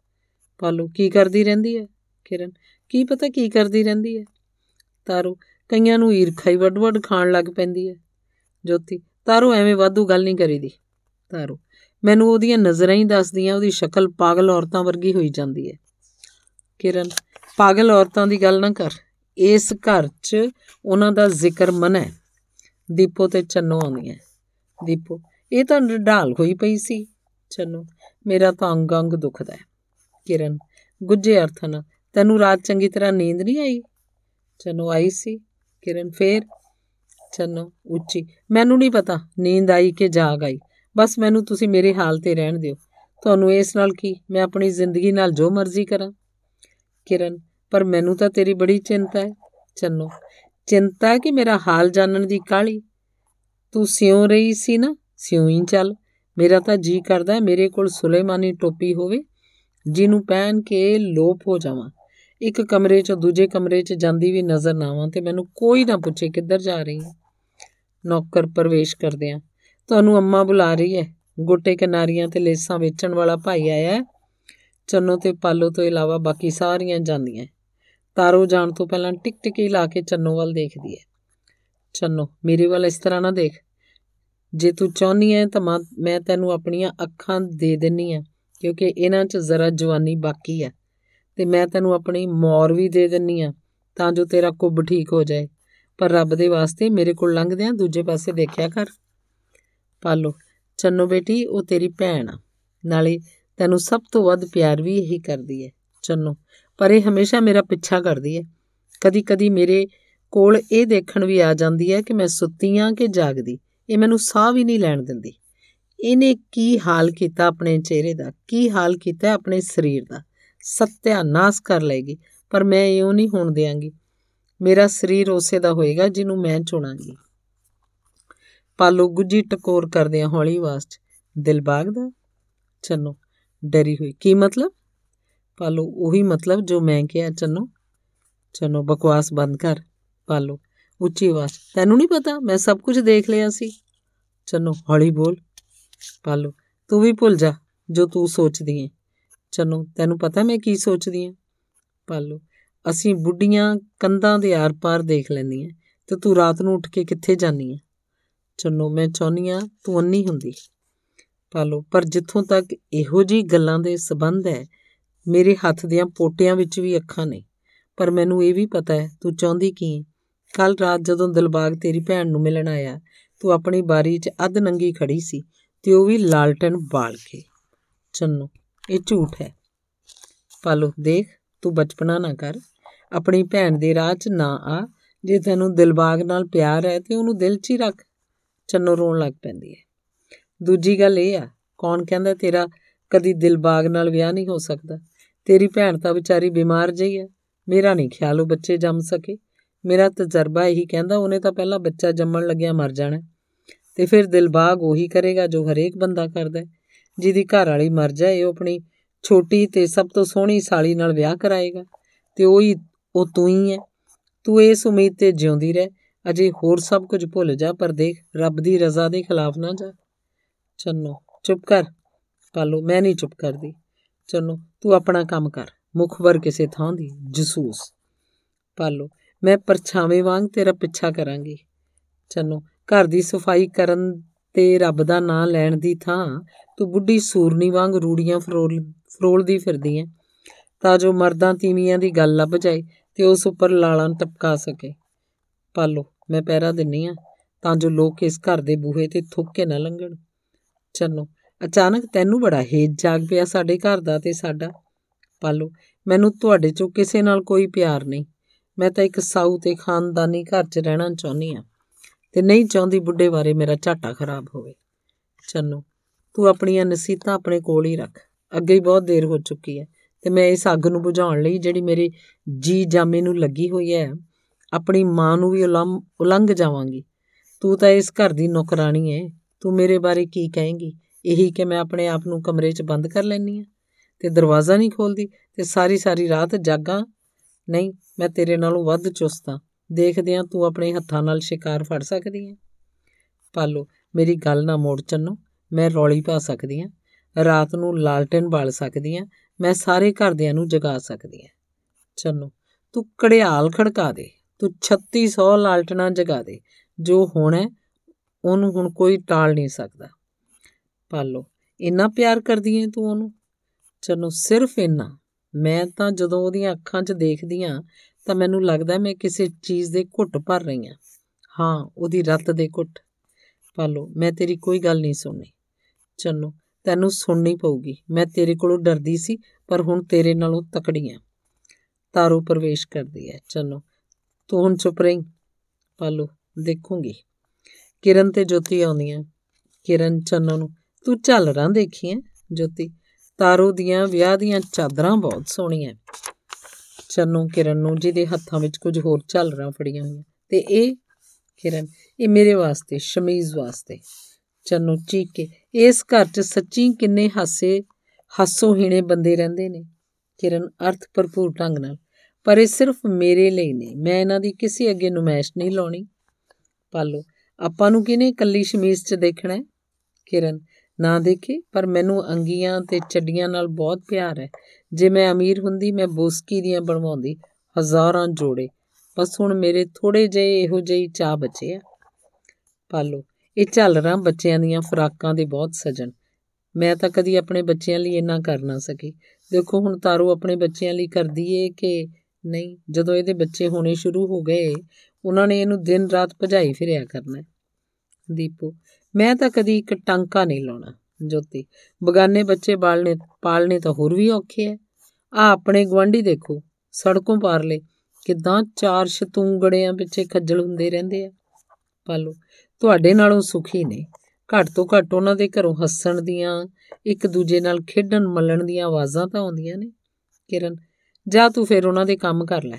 ਪਾਲੋ ਕੀ ਕਰਦੀ ਰਹਿੰਦੀ ਹੈ, ਕਿਰਨ? ਕੀ ਪਤਾ ਕੀ ਕਰਦੀ ਰਹਿੰਦੀ ਹੈ? ਤਾਰੂ, ਕਈਆਂ ਨੂੰ ਈਰਖਾ ਹੀ ਵੱਡ-ਵੱਡ ਖਾਣ ਲੱਗ ਪੈਂਦੀ ਹੈ। ਜੋਤੀ, ਤਾਰੂ ਐਵੇਂ ਵਾਧੂ ਗੱਲ ਨਹੀਂ ਕਰੀਦੀ। ਤਾਰੂ ਮੈਨੂੰ ਉਹਦੀਆਂ ਨਜ਼ਰਾਂ ਹੀ ਦੱਸਦੀਆਂ, ਉਹਦੀ ਸ਼ਕਲ ਪਾਗਲ ਔਰਤਾਂ ਵਰਗੀ ਹੋਈ ਜਾਂਦੀ ਹੈ। ਕਿਰਨ, ਪਾਗਲ ਔਰਤਾਂ ਦੀ ਗੱਲ ਨਾ ਕਰ। ਇਸ ਘਰ 'ਚ ਉਹਨਾਂ ਦਾ ਜ਼ਿਕਰ ਮਨ। ਹੈ ਦੀਪੋ ਤੇ ਚੰਨੋ ਆਉਂਦੀਆਂ। ਦੀਪੋ, ਇਹ ਤਾਂ ਢਾਲ ਹੋਈ ਪਈ ਸੀ। ਚੰਨੋ, ਮੇਰਾ ਤਾਂ ਅੰਗ ਅੰਗ ਦੁਖਦਾ ਹੈ। ਕਿਰਨ ਗੁੱਜੇ ਅਰਥ ਨਾਲ, ਤੈਨੂੰ ਰਾਤ ਚੰਗੀ ਤਰ੍ਹਾਂ ਨੀਂਦ ਨਹੀਂ ਆਈ? ਚੰਨੋ ਆਈ ਸੀ। ਕਿਰਨ ਫੇਰ, ਚੰਨੋ, ਉੱਚੀ, ਮੈਨੂੰ ਨਹੀਂ ਪਤਾ, ਨੀਂਦ ਆਈ ਕਿ ਜਾਗ ਆਈ। ਬਸ ਮੈਨੂੰ ਤੁਸੀਂ ਮੇਰੇ ਹਾਲ ਤੇ ਰਹਿਣ ਦਿਓ। ਤੁਹਾਨੂੰ ਇਸ ਨਾਲ ਕੀ? ਮੈਂ ਆਪਣੀ ਜ਼ਿੰਦਗੀ ਨਾਲ ਜੋ ਮਰਜ਼ੀ ਕਰਾਂ। ਕਿਰਨ, ਪਰ ਮੈਨੂੰ ਤਾਂ ਤੇਰੀ ਬੜੀ ਚਿੰਤਾ ਹੈ। ਚੰਨੋ, ਚਿੰਤਾ ਹੈ ਕਿ ਮੇਰਾ ਹਾਲ ਜਾਣਨ ਦੀ ਕਾਲੀ ਤੂੰ ਸਿਉਂ ਰਹੀ ਸੀ ਨਾ? ਸਿਉਂ ਹੀ ਚੱਲ। ਮੇਰਾ ਤਾਂ ਜੀ ਕਰਦਾ ਹੈ ਮੇਰੇ ਕੋਲ ਸੁਲੇਮਾਨੀ ਟੋਪੀ ਹੋਵੇ, ਜਿਹਨੂੰ ਪਹਿਨ ਕੇ ਲੋਪ ਹੋ ਜਾਵਾਂ। ਇੱਕ ਕਮਰੇ 'ਚੋਂ ਦੂਜੇ ਕਮਰੇ 'ਚ ਜਾਂਦੀ ਵੀ ਨਜ਼ਰ ਨਾ ਆਵਾਂ ਤੇ ਮੈਨੂੰ ਕੋਈ ਨਾ ਪੁੱਛੇ ਕਿੱਧਰ ਜਾ ਰਹੀ ਹੈ। ਨੌਕਰ ਪ੍ਰਵੇਸ਼ ਕਰਦੇ ਆ ਤੁਹਾਨੂੰ ਅੰਮਾ ਬੁਲਾ ਰਹੀ ਹੈ। ਗੋਟੇ ਕਿਨਾਰੀਆਂ ਤੇ ਲੇਸਾਂ ਵੇਚਣ ਵਾਲਾ ਭਾਈ ਆਇਆ ਹੈ। ਚੰਨੋ ਤੇ ਪਾਲੋ ਤੋਂ ਇਲਾਵਾ ਬਾਕੀ ਸਾਰੀਆਂ ਜਾਂਦੀਆਂ ਤਾਰੋ ਜਾਣ ਤੋਂ ਪਹਿਲਾਂ ਟਿਕ ਟਿਕੀ ਲਾ ਕੇ ਚੰਨੋ ਵੱਲ ਦੇਖਦੀ ਹੈ। ਚੰਨੋ, ਮੇਰੇ ਵੱਲ ਇਸ ਤਰ੍ਹਾਂ ਨਾ ਦੇਖ। ਜੇ ਤੂੰ ਚਾਹਨੀ ਹੈ ਤਾਂ ਮੈਂ ਤੈਨੂੰ ਆਪਣੀਆਂ ਅੱਖਾਂ ਦੇ ਦਿੰਨੀ ਆ ਕਿਉਂਕਿ ਇਹਨਾਂ 'ਚ ਜ਼ਰਾ ਜਵਾਨੀ ਬਾਕੀ ਹੈ। ਤੇ ਮੈਂ ਤੈਨੂੰ ਆਪਣੀ ਮੌਰ ਵੀ ਦੇ ਦਿੰਨੀ ਆ ਤਾਂ ਜੋ ਤੇਰਾ ਕੁੱਬ ਠੀਕ ਹੋ ਜਾਏ। ਪਰ ਰੱਬ ਦੇ ਵਾਸਤੇ ਮੇਰੇ ਕੋਲ ਲੰਘਦਿਆਂ ਦੂਜੇ ਪਾਸੇ ਦੇਖਿਆ ਕਰ। ਪਾਲੋ। ਚੰਨੋ ਬੇਟੀ, ਉਹ ਤੇਰੀ ਭੈਣ ਆ। ਨਾਲੇ ਤੈਨੂੰ ਸਭ ਤੋਂ ਵੱਧ ਪਿਆਰ ਵੀ ਇਹੀ ਕਰਦੀ ਹੈ ਚੰਨੋ। ਪਰ ਇਹ ਹਮੇਸ਼ਾ ਮੇਰਾ ਪਿੱਛਾ ਕਰਦੀ ਹੈ ਕਦੀ ਕਦੀ ਮੇਰੇ ਕੋਲ ਇਹ ਦੇਖਣ ਵੀ ਆ ਜਾਂਦੀ ਹੈ ਕਿ ਮੈਂ ਸੁੱਤੀ ਆ ਕਿ ਜਾਗਦੀ। ਇਹ ਮੈਨੂੰ ਸਾਹ ਵੀ ਨਹੀਂ ਲੈਣ ਦਿੰਦੀ। ਇਹਨੇ ਕੀ ਹਾਲ ਕੀਤਾ ਆਪਣੇ ਚਿਹਰੇ ਦਾ? ਕੀ ਹਾਲ ਕੀਤਾ ਆਪਣੇ ਸਰੀਰ ਦਾ? ਸਤਿਆਨਾਸ਼ ਕਰ ਲਏਗੀ, ਪਰ ਮੈਂ ਇਉਂ ਨਹੀਂ ਹੋਣ ਦੇਵਾਂਗੀ ਮੇਰਾ ਸਰੀਰ ਉਸੇ ਦਾ ਹੋਏਗਾ ਜਿਹਨੂੰ ਮੈਂ ਚੁਣਾਂਗੀ। ਪਾਲੋ ਗੁੱਜੀ ਟਕੋਰ ਕਰਦੇ ਹੌਲੀ ਆਵਾਜ਼ 'ਚ। ਦਿਲਬਾਗ ਦਾ ਚੰਨੋ, ਡਰੀ ਹੋਈ। ਕੀ ਮਤਲਬ? ਪਾਲੋ, ਉਹੀ ਮਤਲਬ ਜੋ ਮੈਂ ਕਿਹਾ, ਚੰਨੋ। ਚੰਨੋ, ਬਕਵਾਸ ਬੰਦ ਕਰ। ਪਾਲੋ, ਉੱਚੀ ਆਵਾਜ਼। ਤੈਨੂੰ ਨਹੀਂ ਪਤਾ, ਮੈਂ ਸਭ ਕੁਝ ਦੇਖ ਲਿਆ ਸੀ। ਚੰਨੋ, ਹੌਲੀ ਬੋਲ। ਪਾਲੋ, ਤੂੰ ਵੀ ਭੁੱਲ ਜਾ ਜੋ ਤੂੰ ਸੋਚਦੀ ਹੈ ਚੰਨੋ, ਤੈਨੂੰ ਪਤਾ ਮੈਂ ਕੀ ਸੋਚਦੀ ਹਾਂ ਪਾਲੋ, ਅਸੀਂ ਬੁੱਢੀਆਂ ਕੰਧਾਂ ਦੇ ਆਰ-ਪਾਰ ਦੇਖ ਲੈਂਦੀਆਂ ਤੇ ਤੂੰ ਰਾਤ ਨੂੰ ਉੱਠ ਕੇ ਕਿੱਥੇ ਜਾਨੀ ਹੈ ਚੰਨੋ ਮੈਂ ਚਾਹੁੰਨੀ ਆ ਤੂੰ ਅੰਨੀ ਹੁੰਦੀ। ਪਾਲੋ, ਪਰ ਜਿੱਥੋਂ ਤੱਕ ਇਹੋ ਜੀ ਗੱਲਾਂ ਦੇ ਸਬੰਧ ਹੈ, ਮੇਰੇ ਹੱਥ ਦੀਆਂ ਪੋਟਿਆਂ ਵਿੱਚ ਵੀ ਅੱਖਾਂ ਨੇ। ਪਰ ਮੈਨੂੰ ਇਹ ਵੀ ਪਤਾ ਹੈ, ਤੂੰ ਚਾਹੁੰਦੀ ਕੀ ਹੈ? ਕੱਲ ਰਾਤ ਜਦੋਂ ਦਿਲਬਾਗ ਤੇਰੀ ਭੈਣ ਨੂੰ ਮਿਲਣ ਆਇਆ, ਤੂੰ ਆਪਣੀ ਬਾਰੀ 'ਚ ਅੱਧ ਨੰਗੀ ਖੜੀ ਸੀ ਤੇ ਉਹ ਵੀ ਲਾਲਟਨ ਬਾਲ ਕੇ। ਚੰਨੋ, ਇਹ ਝੂਠ ਹੈ। ਪਾਲੋ, ਦੇਖ, ਤੂੰ ਬਚਪਨਾ ਨਾ ਕਰ। ਆਪਣੀ ਭੈਣ ਦੇ ਰਾਹ 'ਚ ਨਾ ਆ, ਜੇ ਤੈਨੂੰ ਦਿਲਬਾਗ ਨਾਲ ਪਿਆਰ ਹੈ ਤੇ ਉਹਨੂੰ ਦਿਲ 'ਚ ਹੀ ਰੱਖ। ਚੰਨੋ ਰੋਣ ਲੱਗ ਪੈਂਦੀ ਹੈ। ਦੂਜੀ ਗੱਲ ਇਹ ਆ, ਕੌਣ ਕਹਿੰਦਾ ਤੇਰਾ ਕਦੀ ਦਿਲਬਾਗ ਨਾਲ ਵਿਆਹ ਨਹੀਂ ਹੋ ਸਕਦਾ? ਤੇਰੀ ਭੈਣ ਤਾਂ ਵਿਚਾਰੀ ਬਿਮਾਰ ਜਈ ਹੈ। ਮੇਰਾ ਨਹੀਂ ਖਿਆਲ ਉਹ ਬੱਚੇ ਜੰਮ ਸਕੇ। ਮੇਰਾ ਤਜਰਬਾ ਇਹੀ ਕਹਿੰਦਾ ਉਹਨੇ ਤਾਂ ਪਹਿਲਾਂ ਬੱਚਾ ਜੰਮਣ ਲੱਗਿਆ ਮਰ ਜਾਣਾ ਤੇ ਫਿਰ ਦਿਲਬਾਗ ਉਹੀ ਕਰੇਗਾ ਜੋ ਹਰੇਕ ਬੰਦਾ ਕਰਦਾ ਜਿਹਦੀ ਘਰ ਵਾਲੀ ਮਰ ਜਾਏ, ਉਹ ਆਪਣੀ ਛੋਟੀ ਤੇ ਸਭ ਤੋਂ ਸੋਹਣੀ ਸਾਲੀ ਨਾਲ ਵਿਆਹ ਕਰਾਏਗਾ। ਤੇ ਉਹੀ, ਉਹ ਤੂੰ ਹੀ ਹੈ। ਤੂੰ ਇਸ ਉਮੀਦ ਤੇ ਜਿਉਂਦੀ ਰਹਿ। ਅਜੇ ਹੋਰ ਸਭ ਕੁਝ ਭੁੱਲ ਜਾ, ਪਰ ਦੇਖ, ਰੱਬ ਦੀ ਰਜ਼ਾ ਦੇ ਖਿਲਾਫ ਨਾ ਜਾ। ਚੰਨੋ, ਚੁੱਪ ਕਰ। ਪਾਲੋ, ਮੈਂ ਨਹੀਂ ਚੁੱਪ ਕਰਦੀ। ਚੰਨੋ, ਤੂੰ ਆਪਣਾ ਕੰਮ ਕਰ। ਮੁਖਬਰ ਕਿਸੇ ਥਾਂ ਦੀ, ਜਸੂਸ। ਪਾਲੋ, ਮੈਂ ਪਰਛਾਵੇਂ ਵਾਂਗ ਤੇਰਾ ਪਿੱਛਾ ਕਰਾਂਗੀ। ਚੰਨੋ, ਘਰ ਦੀ ਸਫ਼ਾਈ ਕਰਨ ਤੇ ਰੱਬ ਦਾ ਨਾਂ ਲੈਣ ਦੀ ਥਾਂ, ਤੂੰ ਬੁੱਢੀ ਸੂਰਨੀ ਵਾਂਗ ਰੂੜੀਆਂ ਫਰੋਲ, ਫਰੋਲਦੀ ਫਿਰਦੀ ਐ ਤਾਂ ਜੋ ਮਰਦਾਂ ਤੀਵੀਆਂ ਦੀ ਗੱਲ ਲੱਭ ਜਾਏ ਤੇ ਉਸ ਉੱਪਰ ਲਾਲਾਂ ਟਪਕਾ ਸਕੇ। ਪਾਲੋ, ਮੈਂ ਪਹਿਰਾ ਦਿੰਨੀ ਆ, ਤਾਂ ਜੋ ਲੋਕ ਇਸ ਘਰ ਦੇ ਬੂਹੇ ਤੇ ਥੁੱਕ ਕੇ ਨਾ ਲੰਘਣ। ਚੰਨੋ, ਅਚਾਨਕ ਤੈਨੂੰ ਬੜਾ ਹੇਜ ਜਾਗ ਪਿਆ ਸਾਡੇ ਘਰ ਦਾ ਤੇ ਸਾਡਾ। ਪਾਲੋ, ਮੈਨੂੰ ਤੁਹਾਡੇ ਚੋਂ ਕਿਸੇ ਨਾਲ ਕੋਈ ਪਿਆਰ ਨਹੀਂ। ਮੈਂ ਤਾਂ ਇੱਕ ਸਾਊ ਤੇ ਖਾਨਦਾਨੀ ਘਰ 'ਚ ਰਹਿਣਾ ਚਾਹੁੰਦੀ ਆ, ਤੇ ਨਹੀਂ ਚਾਹੁੰਦੀ ਬੁੱਢੇ ਬਾਰੇ ਮੇਰਾ ਝਾਟਾ ਖਰਾਬ ਹੋਵੇ। ਚੰਨੋ, ਤੂੰ ਆਪਣੀਆਂ ਨਸੀਤਾਂ ਆਪਣੇ ਕੋਲ ਹੀ ਰੱਖ। ਅੱਗੇ ਹੀ ਬਹੁਤ ਦੇਰ ਹੋ ਚੁੱਕੀ ਹੈ, ਤੇ ਮੈਂ ਇਸ ਅੱਗ ਨੂੰ ਬੁਝਾਉਣ ਲਈ ਜਿਹੜੀ ਮੇਰੇ ਜੀ ਜਾਮੇ ਨੂੰ ਲੱਗੀ ਹੋਈ ਹੈ ਆਪਣੀ ਮਾਂ ਨੂੰ ਵੀ ਉਲੰਘ ਜਾਵਾਂਗੀ। ਤੂੰ ਤਾਂ ਇਸ ਘਰ ਦੀ ਨੌਕਰਾਨੀ ਹੈ ਤੂੰ ਮੇਰੇ ਬਾਰੇ ਕੀ ਕਹੇਂਗੀ? ਇਹੀ ਕਿ ਮੈਂ ਆਪਣੇ ਆਪ ਨੂੰ ਕਮਰੇ 'ਚ ਬੰਦ ਕਰ ਲੈਣੀ ਆ। ਤੇ ਦਰਵਾਜ਼ਾ ਨਹੀਂ ਖੋਲਦੀ ਤੇ ਸਾਰੀ ਸਾਰੀ ਰਾਤ ਜਾਗਾਂ। ਨਹੀਂ, ਮੈਂ ਤੇਰੇ ਨਾਲੋਂ ਵੱਧ ਚੁਸਤਾ ਦੇਖਦੇ ਆ ਤੂੰ ਆਪਣੇ ਹੱਥਾਂ ਨਾਲ ਸ਼ਿਕਾਰ ਫੜ ਸਕਦੀ ਹੈ ਪਾਲੋ, ਮੇਰੀ ਗੱਲ ਨਾ ਮੋੜ ਚੰਨੋ। ਮੈਂ ਰੌਲੀ ਪਾ ਸਕਦੀ ਆ। ਰਾਤ ਨੂੰ ਲਾਲਟਨ ਬਾਲ ਸਕਦੀ ਆ। ਮੈਂ ਸਾਰੇ ਘਰਦਿਆਂ ਨੂੰ ਜਗਾ ਸਕਦੀ ਆ। ਚੰਨੋ, ਤੂੰ ਕੜਿਆਲ ਖੜਕਾ ਦੇ। ਤੂੰ 3600 ਲਾਲਟਨਾਂ ਜਗਾ ਦੇ। ਜੋ ਹੋਣਾ ਉਹਨੂੰ ਹੁਣ ਕੋਈ ਟਾਲ ਨਹੀਂ ਸਕਦਾ। ਪਾਲੋ, ਇੰਨਾ ਪਿਆਰ ਕਰਦੀ ਐ ਤੂੰ ਉਹਨੂੰ? ਚੰਨੋ ਸਿਰਫ ਇੰਨਾ। ਮੈਂ ਤਾਂ ਜਦੋਂ ਉਹਦੀਆਂ ਅੱਖਾਂ 'ਚ ਦੇਖਦੀ ਆ, ਤਾਂ ਮੈਨੂੰ ਲੱਗਦਾ ਮੈਂ ਕਿਸੇ ਚੀਜ਼ ਦੇ ਘੁੱਟ ਭਰ ਰਹੀ ਆ। ਹਾਂ, ਉਹਦੀ ਰੱਤ ਦੇ ਕੁੱਟ ਪਾਲੋ, ਮੈਂ ਤੇਰੀ ਕੋਈ ਗੱਲ ਨਹੀਂ ਸੁਣਨੀ। ਚੰਨੋ ਤੈਨੂੰ ਸੁਣਨੀ ਪਊਗੀ। ਮੈਂ ਤੇਰੇ ਕੋਲੋਂ ਡਰਦੀ ਸੀ, ਪਰ ਹੁਣ ਤੇਰੇ ਨਾਲੋਂ ਤਕੜੀ ਆ। ਤਾਰੋ ਪ੍ਰਵੇਸ਼ ਕਰਦੀ ਹੈ। ਚੰਨੋ ਤੂੰ ਹੁਣ ਚੁੱਪ ਰਹੀ ਪਾਲੋ, ਦੇਖੂੰਗੀ। ਕਿਰਨ ਤੇ ਜੋਤੀ ਆਉਂਦੀਆਂ। ਕਿਰਨ ਚੰਨੋ ਨੂੰ, ਤੂੰ ਝਾਲਰਾਂ ਦੇਖੀਆਂ ਜੋਤੀ। ਤਾਰੋ ਦੀਆਂ ਵਿਆਹ ਦੀਆਂ ਚਾਦਰਾਂ ਬਹੁਤ ਸੋਹਣੀਆਂ। ਚੰਨੋ ਕਿਰਨ ਨੂੰ, ਜਿਹਦੇ ਹੱਥਾਂ ਵਿੱਚ ਕੁਝ ਹੋਰ ਝਾਲਰਾਂ ਫੜੀਆਂ ਹੋਈਆਂ। ਤੇ ਇਹ ਕਿਰਨ, ਇਹ ਮੇਰੇ ਵਾਸਤੇ, ਸ਼ਮੀਜ਼ ਵਾਸਤੇ। ਚੰਨੋ ਚੀਕ ਕੇ ਇਸ ਘਰ 'ਚ ਸੱਚੀ ਕਿੰਨੇ ਹਾਸੇ ਹਾਸੋ ਹੀਣੇ ਬੰਦੇ ਰਹਿੰਦੇ ਨੇ। ਕਿਰਨ ਅਰਥ ਭਰਪੂਰ ਢੰਗ ਨਾਲ ਪਰ ਇਹ ਸਿਰਫ ਮੇਰੇ ਲਈ ਨਹੀਂ, ਮੈਂ ਇਹਨਾਂ ਦੀ ਕਿਸੇ ਅੱਗੇ ਨੁਮਾਇਸ਼ ਨਹੀਂ ਲਾਉਣੀ। ਪਾਲੋ, ਆਪਾਂ ਨੂੰ ਕਿਨੇ ਕੱਲੀ ਸ਼ਮੀਜ਼ 'ਚ ਦੇਖਣਾ ਹੈ? ਕਿਰਨ, ਨਾ ਦੇਖੇ, ਪਰ ਮੈਨੂੰ ਅੰਗੀਆਂ ਤੇ ਚੱਡੀਆਂ ਨਾਲ ਬਹੁਤ ਪਿਆਰ ਹੈ। ਜੇ ਮੈਂ ਅਮੀਰ ਹੁੰਦੀ, ਮੈਂ ਬੋਸਕੀ ਦੀਆਂ ਬਣਵਾਉਂਦੀ, ਹਜ਼ਾਰਾਂ ਜੋੜੇ। ਬਸ ਹੁਣ ਮੇਰੇ ਥੋੜੇ ਜਿਹੇ ਇਹੋ ਜਿਹੀ ਚਾਹ ਬਚੇ ਆ। ਪਾਲੋ, ਇਹ ਝਾਲਰਾਂ ਬੱਚਿਆਂ ਦੀਆਂ ਫਰਾਕਾਂ ਦੇ ਬਹੁਤ ਸਜਣ। ਮੈਂ ਤਾਂ ਕਦੀ ਆਪਣੇ ਬੱਚਿਆਂ ਲਈ ਇੰਨਾ ਕਰ ਨਾ ਸਕੀ। ਦੇਖੋ ਹੁਣ ਤਾਰੋ ਆਪਣੇ ਬੱਚਿਆਂ ਲਈ ਕਰਦੀ ਏ ਕਿ ਨਹੀਂ, ਜਦੋਂ ਇਹਦੇ ਬੱਚੇ ਹੋਣੇ ਸ਼ੁਰੂ ਹੋ ਗਏ, ਉਹਨਾਂ ਨੇ ਇਹਨੂੰ ਦਿਨ ਰਾਤ ਭਜਾਈ ਫਿਰਿਆ ਕਰਨਾ ਦੀਪੂ, ਮੈਂ ਤਾਂ ਕਦੀ ਇੱਕ ਟਾਂਕਾ ਨਹੀਂ ਲਾਉਣਾ, ਜੋਤੀ। ਬਗਾਨੇ ਬੱਚੇ ਬਾਲਣੇ, ਪਾਲਣੇ ਤਾਂ ਹੋਰ ਵੀ ਔਖੇ ਐ ਆ ਆਪਣੇ ਗਵਾਂਢੀ ਦੇਖੋ, ਸੜਕੋਂ ਪਾਰਲੇ ਕਿਦਾਂ ਚਾਰ ਸ਼ਤੂੰਗੜਿਆਂ ਪਿੱਛੇ ਖੱਜਲ ਹੁੰਦੇ ਰਹਿੰਦੇ ਆ। ਪਾਲੋ, ਤੁਹਾਡੇ ਨਾਲੋਂ ਸੁਖੀ ਨੇ। ਘੱਟ ਤੋਂ ਘੱਟ ਉਹਨਾਂ ਦੇ ਘਰੋਂ ਹੱਸਣ ਦੀਆਂ, ਇੱਕ ਦੂਜੇ ਨਾਲ ਖੇਡਣ ਮੱਲਣ ਦੀਆਂ ਆਵਾਜ਼ਾਂ ਤਾਂ ਆਉਂਦੀਆਂ ਨੇ। ਕਿਰਨ ਜਾ ਤੂੰ ਫਿਰ ਉਹਨਾਂ ਦੇ ਕੰਮ ਕਰ ਲੈ।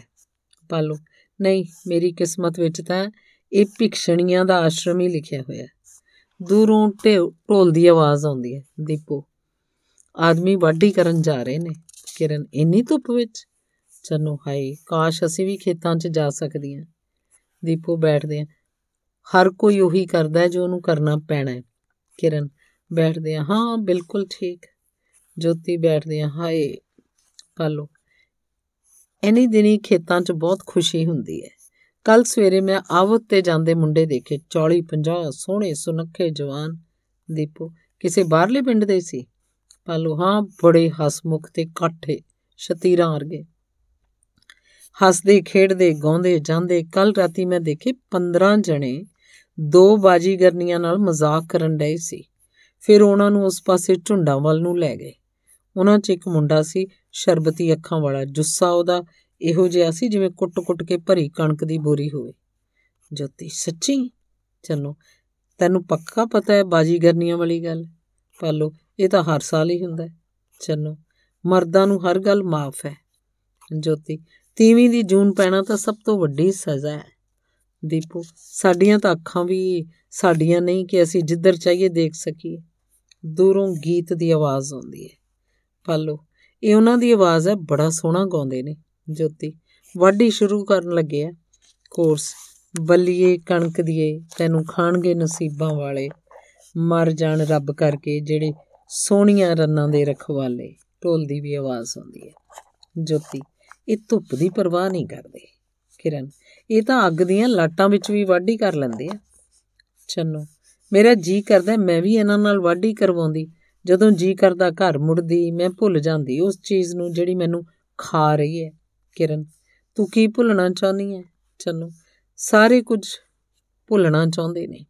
ਪਾਲੋ, ਨਹੀਂ, ਮੇਰੀ ਕਿਸਮਤ ਵਿੱਚ ਤਾਂ ਇਹ ਭਿਕਸ਼ਣੀਆਂ ਦਾ ਆਸ਼ਰਮ ਹੀ ਲਿਖਿਆ ਹੋਇਆ। ਦੂਰੋਂ ਢੋਲ ਦੀ ਆਵਾਜ਼ ਆਉਂਦੀ ਹੈ, ਦੀਪੋ। ਆਦਮੀ ਵਾਢੀ ਕਰਨ ਜਾ ਰਹੇ ਨੇ। ਕਿਰਨ, ਇੰਨੀ ਧੁੱਪ ਵਿੱਚ? ਚੰਨੋ, ਹਾਏ, ਕਾਸ਼ ਅਸੀਂ ਵੀ ਖੇਤਾਂ 'ਚ ਜਾ ਸਕਦੀਆਂ। ਦੀਪੋ ਬੈਠਦੇ ਆ। ਹਰ ਕੋਈ ਉਹੀ ਕਰਦਾ ਜੋ ਉਹਨੂੰ ਕਰਨਾ ਪੈਣਾ ਹੈ। ਕਿਰਨ ਬੈਠਦੇ ਆ, ਹਾਂ, ਬਿਲਕੁਲ ਠੀਕ। ਜੋਤੀ ਬੈਠਦੇ ਆ, ਹਾਏ, ਪਾਲੋ। ਐਨੀ ਦਿਨੀ ਖੇਤਾਂ 'ਚ ਬਹੁਤ ਖੁਸ਼ੀ ਹੁੰਦੀ ਹੈ ਕੱਲ ਸਵੇਰੇ ਮੈਂ ਆਵਤ ਤੇ ਜਾਂਦੇ ਮੁੰਡੇ ਦੇਖੇ 40 50 ਸੋਹਣੇ, ਸੁਨੱਖੇ ਜਵਾਨ ਦੀਪੋ। ਕਿਸੇ ਬਾਹਰਲੇ ਪਿੰਡ ਦੇ ਸੀ? ਪਾਲੋ, ਹਾਂ, ਬੜੇ ਹਸਮੁਖ ਤੇ ਕਾਠੇ, ਸ਼ਤੀਰਾਂ ਵਰਗੇ। ਹੱਸਦੇ, ਖੇਡਦੇ, ਗਾਉਂਦੇ, ਜਾਂਦੇ। ਕੱਲ ਰਾਤੀ ਮੈਂ ਦੇਖੇ 15 ਜਣੇ ਦੋ ਬਾਜੀਗਰਨੀਆਂ ਨਾਲ ਮਜ਼ਾਕ ਕਰਨ ਡਏ ਸੀ। ਫਿਰ ਉਹਨਾਂ ਨੂੰ ਉਸ ਪਾਸੇ ਝੁੰਡਾਂ ਵੱਲ ਨੂੰ ਲੈ ਗਏ। ਉਹਨਾਂ 'ਚ ਇੱਕ ਮੁੰਡਾ ਸੀ, ਸ਼ਰਬਤੀ ਅੱਖਾਂ ਵਾਲਾ। ਜੁੱਸਾ ਉਹਦਾ ਇਹੋ ਜਿਹਾ ਸੀ ਜਿਵੇਂ ਕੁੱਟ-ਕੁੱਟ ਕੇ ਭਰੀ ਕਣਕ ਦੀ ਬੋਰੀ ਹੋਵੇ। ਜੋਤੀ, ਸੱਚੀ? ਚਲੋ ਤੈਨੂੰ ਪੱਕਾ ਪਤਾ ਹੈ ਬਾਜੀਗਰਨੀਆਂ ਵਾਲੀ ਗੱਲ? ਪਾਲੋ, ਇਹ ਤਾਂ ਹਰ ਸਾਲ ਹੀ ਹੁੰਦਾ ਹੈ। ਚਲੋ ਮਰਦਾਂ ਨੂੰ ਹਰ ਗੱਲ ਮਾਫ ਹੈ। ਜੋਤੀ, ਤੀਵੀਂ ਦੀ ਜੂਨ ਪੈਣਾ ਤਾਂ ਸਭ ਤੋਂ ਵੱਡੀ ਸਜ਼ਾ ਹੈ। ਦੀਪੂ, ਸਾਡੀਆਂ ਤਾਂ ਅੱਖਾਂ ਵੀ ਸਾਡੀਆਂ ਨਹੀਂ ਕਿ ਅਸੀਂ ਜਿੱਧਰ ਚਾਹੀਏ ਦੇਖ ਸਕੀਏ। ਦੂਰੋਂ ਗੀਤ ਦੀ ਆਵਾਜ਼ ਆਉਂਦੀ ਹੈ। ਪਾਲੋ। ਇਹ ਉਹਨਾਂ ਦੀ ਆਵਾਜ਼ ਹੈ, ਬੜਾ ਸੋਹਣਾ ਗਾਉਂਦੇ ਨੇ ਜੋਤੀ। ਵਾਢੀ ਸ਼ੁਰੂ ਕਰਨ ਲੱਗੇ ਆ। ਕੋਰਸ, ਬੱਲੀਏ ਕਣਕ ਦੀਏ, ਤੈਨੂੰ ਖਾਣਗੇ ਨਸੀਬਾਂ ਵਾਲੇ। ਮਰ ਜਾਣ ਰੱਬ ਕਰਕੇ ਜਿਹੜੇ ਸੋਹਣੀਆਂ ਰੰਨਾਂ ਦੇ ਰਖਵਾਲੇ। ਢੋਲ ਦੀ ਵੀ ਆਵਾਜ਼ ਆਉਂਦੀ ਹੈ। ਜੋਤੀ, ਇਹ ਧੁੱਪ ਦੀ ਪਰਵਾਹ ਨਹੀਂ ਕਰਦੇ। ਕਿਰਨ, ਇਹ ਤਾਂ ਅੱਗ ਦੀਆਂ ਲਾਟਾਂ ਵਿੱਚ ਵੀ ਵਾਢੀ ਕਰ ਲੈਂਦੇ ਆ। ਚੰਨੋ, ਮੇਰਾ ਜੀ ਕਰਦਾ ਮੈਂ ਵੀ ਇਹਨਾਂ ਨਾਲ ਵਾਢੀ ਕਰਵਾਉਂਦੀ। ਜਦੋਂ ਜੀ ਕਰਦਾ ਘਰ ਮੁੜਦੀ, ਮੈਂ ਭੁੱਲ ਜਾਂਦੀ ਉਸ ਚੀਜ਼ ਨੂੰ ਜਿਹੜੀ ਮੈਨੂੰ ਖਾ ਰਹੀ ਹੈ। ਕਿਰਨ, ਤੂੰ ਕੀ ਭੁੱਲਣਾ ਚਾਹਨੀ ਹੈ? ਚੰਨੋ, ਸਾਰੇ ਕੁਝ ਭੁੱਲਣਾ ਚਾਹੁੰਦੇ ਨੇ।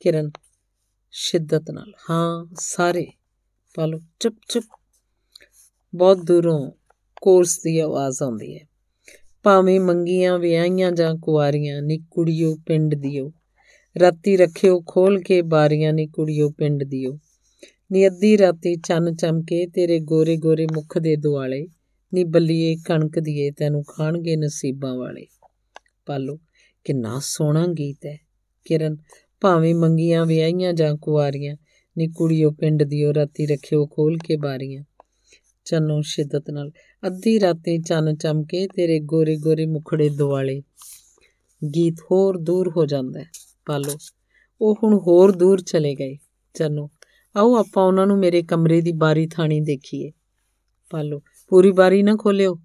ਕਿਰਨ, ਸ਼ਿੱਦਤ ਨਾਲ, ਹਾਂ, ਸਾਰੇ। ਪਾਲੋ, ਚੁੱਪ ਚੁੱਪ। ਬਹੁਤ ਦੂਰੋਂ ਕੋਰਸ ਦੀ ਆਵਾਜ਼ ਆਉਂਦੀ ਹੈ। ਭਾਵੇਂ ਮੰਗੀਆਂ, ਵਿਆਹੀਆਂ ਜਾਂ ਕੁਆਰੀਆਂ, ਨੀ ਕੁੜੀਓ, ਪਿੰਡ ਦਿਓ। ਰਾਤੀ ਰੱਖਿਓ ਖੋਲ ਕੇ ਬਾਰੀਆਂ, ਨੀ ਕੁੜੀਓ, ਪਿੰਡ ਦਿਓ। ਨੀ ਅੱਧੀ ਰਾਤੀ ਚੰਨ ਚਮਕੇ ਤੇਰੇ ਗੋਰੇ ਗੋਰੇ ਮੁਖ ਦੇ ਦੁਆਲੇ, ਨੀ ਬੱਲੀਏ ਕਣਕ ਦੀਏ ਤੈਨੂੰ ਖਾਣਗੇ ਨਸੀਬਾਂ ਵਾਲੇ। ਪਾਲੋ, ਕਿੰਨਾ ਸੋਹਣਾ ਗੀਤ ਹੈ। ਕਿਰਨ, ਭਾਵੇਂ ਮੰਗੀਆਂ ਵਿਆਹੀਆਂ ਜਾਂ ਕੁਆਰੀਆਂ, ਨੀ ਕੁੜੀਓ ਪਿੰਡ ਦਿਓ ਰਾਤੀ ਰੱਖਿਓ ਖੋਲ ਕੇ ਬਾਰੀਆਂ। ਚੰਨੋ ਸ਼ਿੱਦਤ ਨਾਲ, ਅੱਧੀ ਰਾਤੀ ਚੰਨ ਚਮਕੇ ਤੇਰੇ ਗੋਰੇ ਗੋਰੇ ਮੁਖੜੇ ਦੁਆਲੇ। ਗੀਤ ਹੋਰ ਦੂਰ ਹੋ ਜਾਂਦਾ ਹੈ। ਪਾਲੋ, ਉਹ ਹੁਣ ਹੋਰ ਦੂਰ ਚਲੇ ਗਏ। ਚੰਨੋ ਆਓ ਆਪਾਂ ਉਹਨਾਂ ਨੂੰ ਮੇਰੇ ਕਮਰੇ ਦੀ ਬਾਰੀ ਥਾਣੀ ਦੇਖੀਏ। ਪਾਲੋ, ਪੂਰੀ ਬਾਰੀ ਨਾ ਖੋਲਿਓ।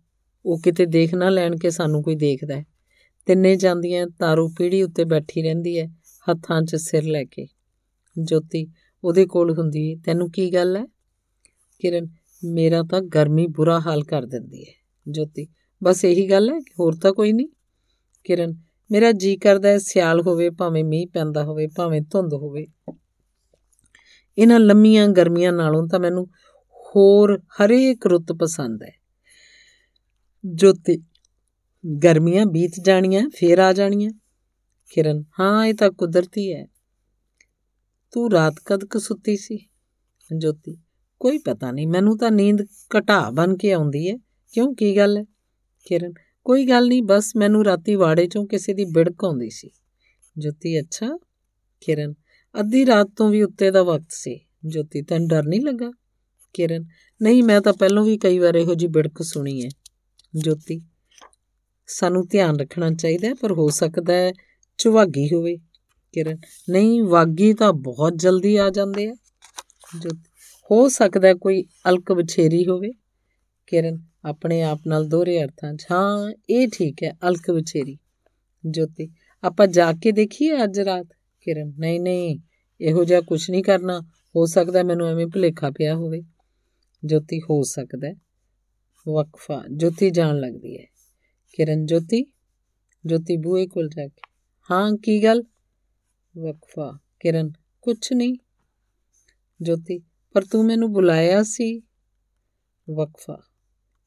ਉਹ ਕਿਤੇ ਦੇਖ ਨਾ ਲੈਣ ਕਿ ਸਾਨੂੰ ਕੋਈ ਦੇਖਦਾ ਹੈ। ਤਿੰਨੇ ਜਾਂਦੀਆਂ ਤਾਰੂ ਪੀੜੀ ਉੱਤੇ ਬੈਠੀ ਰਹਿੰਦੀ ਹੈ, ਹੱਥਾਂ 'ਚ ਸਿਰ ਲੈ ਕੇ। ਜੋਤੀ, ਉਹਦੇ ਕੋਲ ਹੁੰਦੀ ਤੈਨੂੰ ਕੀ ਗੱਲ ਹੈ? ਕਿਰਨ, ਮੇਰਾ ਤਾਂ ਗਰਮੀ ਬੁਰਾ ਹਾਲ ਕਰ ਦਿੰਦੀ ਹੈ। ਜੋਤੀ, ਬਸ ਇਹੀ ਗੱਲ ਹੈ? ਹੋਰ ਤਾਂ ਕੋਈ ਨਹੀਂ? ਕਿਰਨ, ਮੇਰਾ ਜੀ ਕਰਦਾ ਹੈ ਸਿਆਲ ਹੋਵੇ, ਭਾਵੇਂ ਮੀਂਹ ਪੈਂਦਾ ਹੋਵੇ, ਭਾਵੇਂ ਧੁੰਦ ਹੋਵੇ। ਇਹਨਾਂ ਲੰਮੀਆਂ ਗਰਮੀਆਂ ਨਾਲੋਂ ਤਾਂ ਮੈਨੂੰ ਹੋਰ ਹਰੇਕ ਰੁੱਤ ਪਸੰਦ ਹੈ। ਜੋਤੀ ਗਰਮੀਆਂ ਬੀਤ ਜਾਣੀਆਂ, ਫੇਰ ਆ ਜਾਣੀਆਂ। ਕਿਰਨ, ਹਾਂ, ਇਹ ਤਾਂ ਕੁਦਰਤੀ ਹੈ। ਤੂੰ ਰਾਤ ਕਦ ਕ ਸੁੱਤੀ ਸੀ? ਜੋਤੀ, ਕੋਈ ਪਤਾ ਨਹੀਂ, ਮੈਨੂੰ ਤਾਂ ਨੀਂਦ ਘਟਾ ਬਣ ਕੇ ਆਉਂਦੀ ਹੈ। ਕਿਉਂ, ਕੀ ਗੱਲ ਹੈ? ਕਿਰਨ, ਕੋਈ ਗੱਲ ਨਹੀਂ, ਬਸ ਮੈਨੂੰ ਰਾਤੀ ਵਾੜੇ ਚੋਂ ਕਿਸੇ ਦੀ ਬਿੜਕ ਆਉਂਦੀ ਸੀ। ਜੋਤੀ, ਅੱਛਾ? ਕਿਰਨ ਅੱਧੀ ਰਾਤ ਤੋਂ ਵੀ ਉੱਤੇ ਦਾ ਵਕਤ ਸੀ। ਜੋਤੀ, ਤੈਨੂੰ ਡਰ ਨਹੀਂ ਲੱਗਾ? ਕਿਰਨ, ਨਹੀਂ, ਮੈਂ ਤਾਂ ਪਹਿਲਾਂ ਵੀ ਕਈ ਵਾਰ ਇਹੋ ਜੀ ਬਿੜਕ ਸੁਣੀ ਹੈ ਜੋਤੀ, ਸਾਨੂੰ ਧਿਆਨ ਰੱਖਣਾ ਚਾਹੀਦਾ ਪਰ ਹੋ ਸਕਦਾ ਹੈ ਚੁਵਾਗੀ ਹੋਵੇ। ਕਿਰਨ, ਨਹੀਂ, ਵਾਗੀ ਤਾਂ ਬਹੁਤ ਜਲਦੀ ਆ ਜਾਂਦੇ ਆ। ਜੋਤੀ, ਹੋ ਸਕਦਾ ਕੋਈ ਅਲਕ ਬਛੇਰੀ ਹੋਵੇ। ਕਿਰਨ, ਆਪਣੇ ਆਪ ਨਾਲ ਦੋਹਰੇ ਅਰਥਾਂ 'ਚ। ਹਾਂ, ਇਹ ਠੀਕ ਹੈ ਅਲਕ ਬਛੇਰੀ। ਜੋਤੀ, ਆਪਾਂ ਜਾ ਕੇ ਦੇਖੀਏ ਅੱਜ ਰਾਤ। ਕਿਰਨ, ਨਹੀਂ ਨਹੀਂ, ਇਹੋ ਜਿਹਾ ਕੁਝ ਨਹੀਂ ਕਰਨਾ। ਹੋ ਸਕਦਾ ਮੈਨੂੰ ਐਵੇਂ ਭੁਲੇਖਾ ਪਿਆ ਹੋਵੇ। ਜੋਤੀ, ਹੋ ਸਕਦਾ ਵਕਫਾ, ਜੋਤੀ ਜਾਣ ਲੱਗਦੀ ਹੈ। ਕਿਰਨ, ਜੋਤੀ ਜੋਤੀ ਬੂਏ ਕੋਲ ਜਾ ਕੇ। ਹਾਂ, ਕੀ ਗੱਲ? ਵਕਫਾ, ਕਿਰਨ, ਕੁਛ ਨਹੀਂ। ਜੋਤੀ, ਪਰ ਤੂੰ ਮੈਨੂੰ ਬੁਲਾਇਆ ਸੀ। ਵਕਫਾ,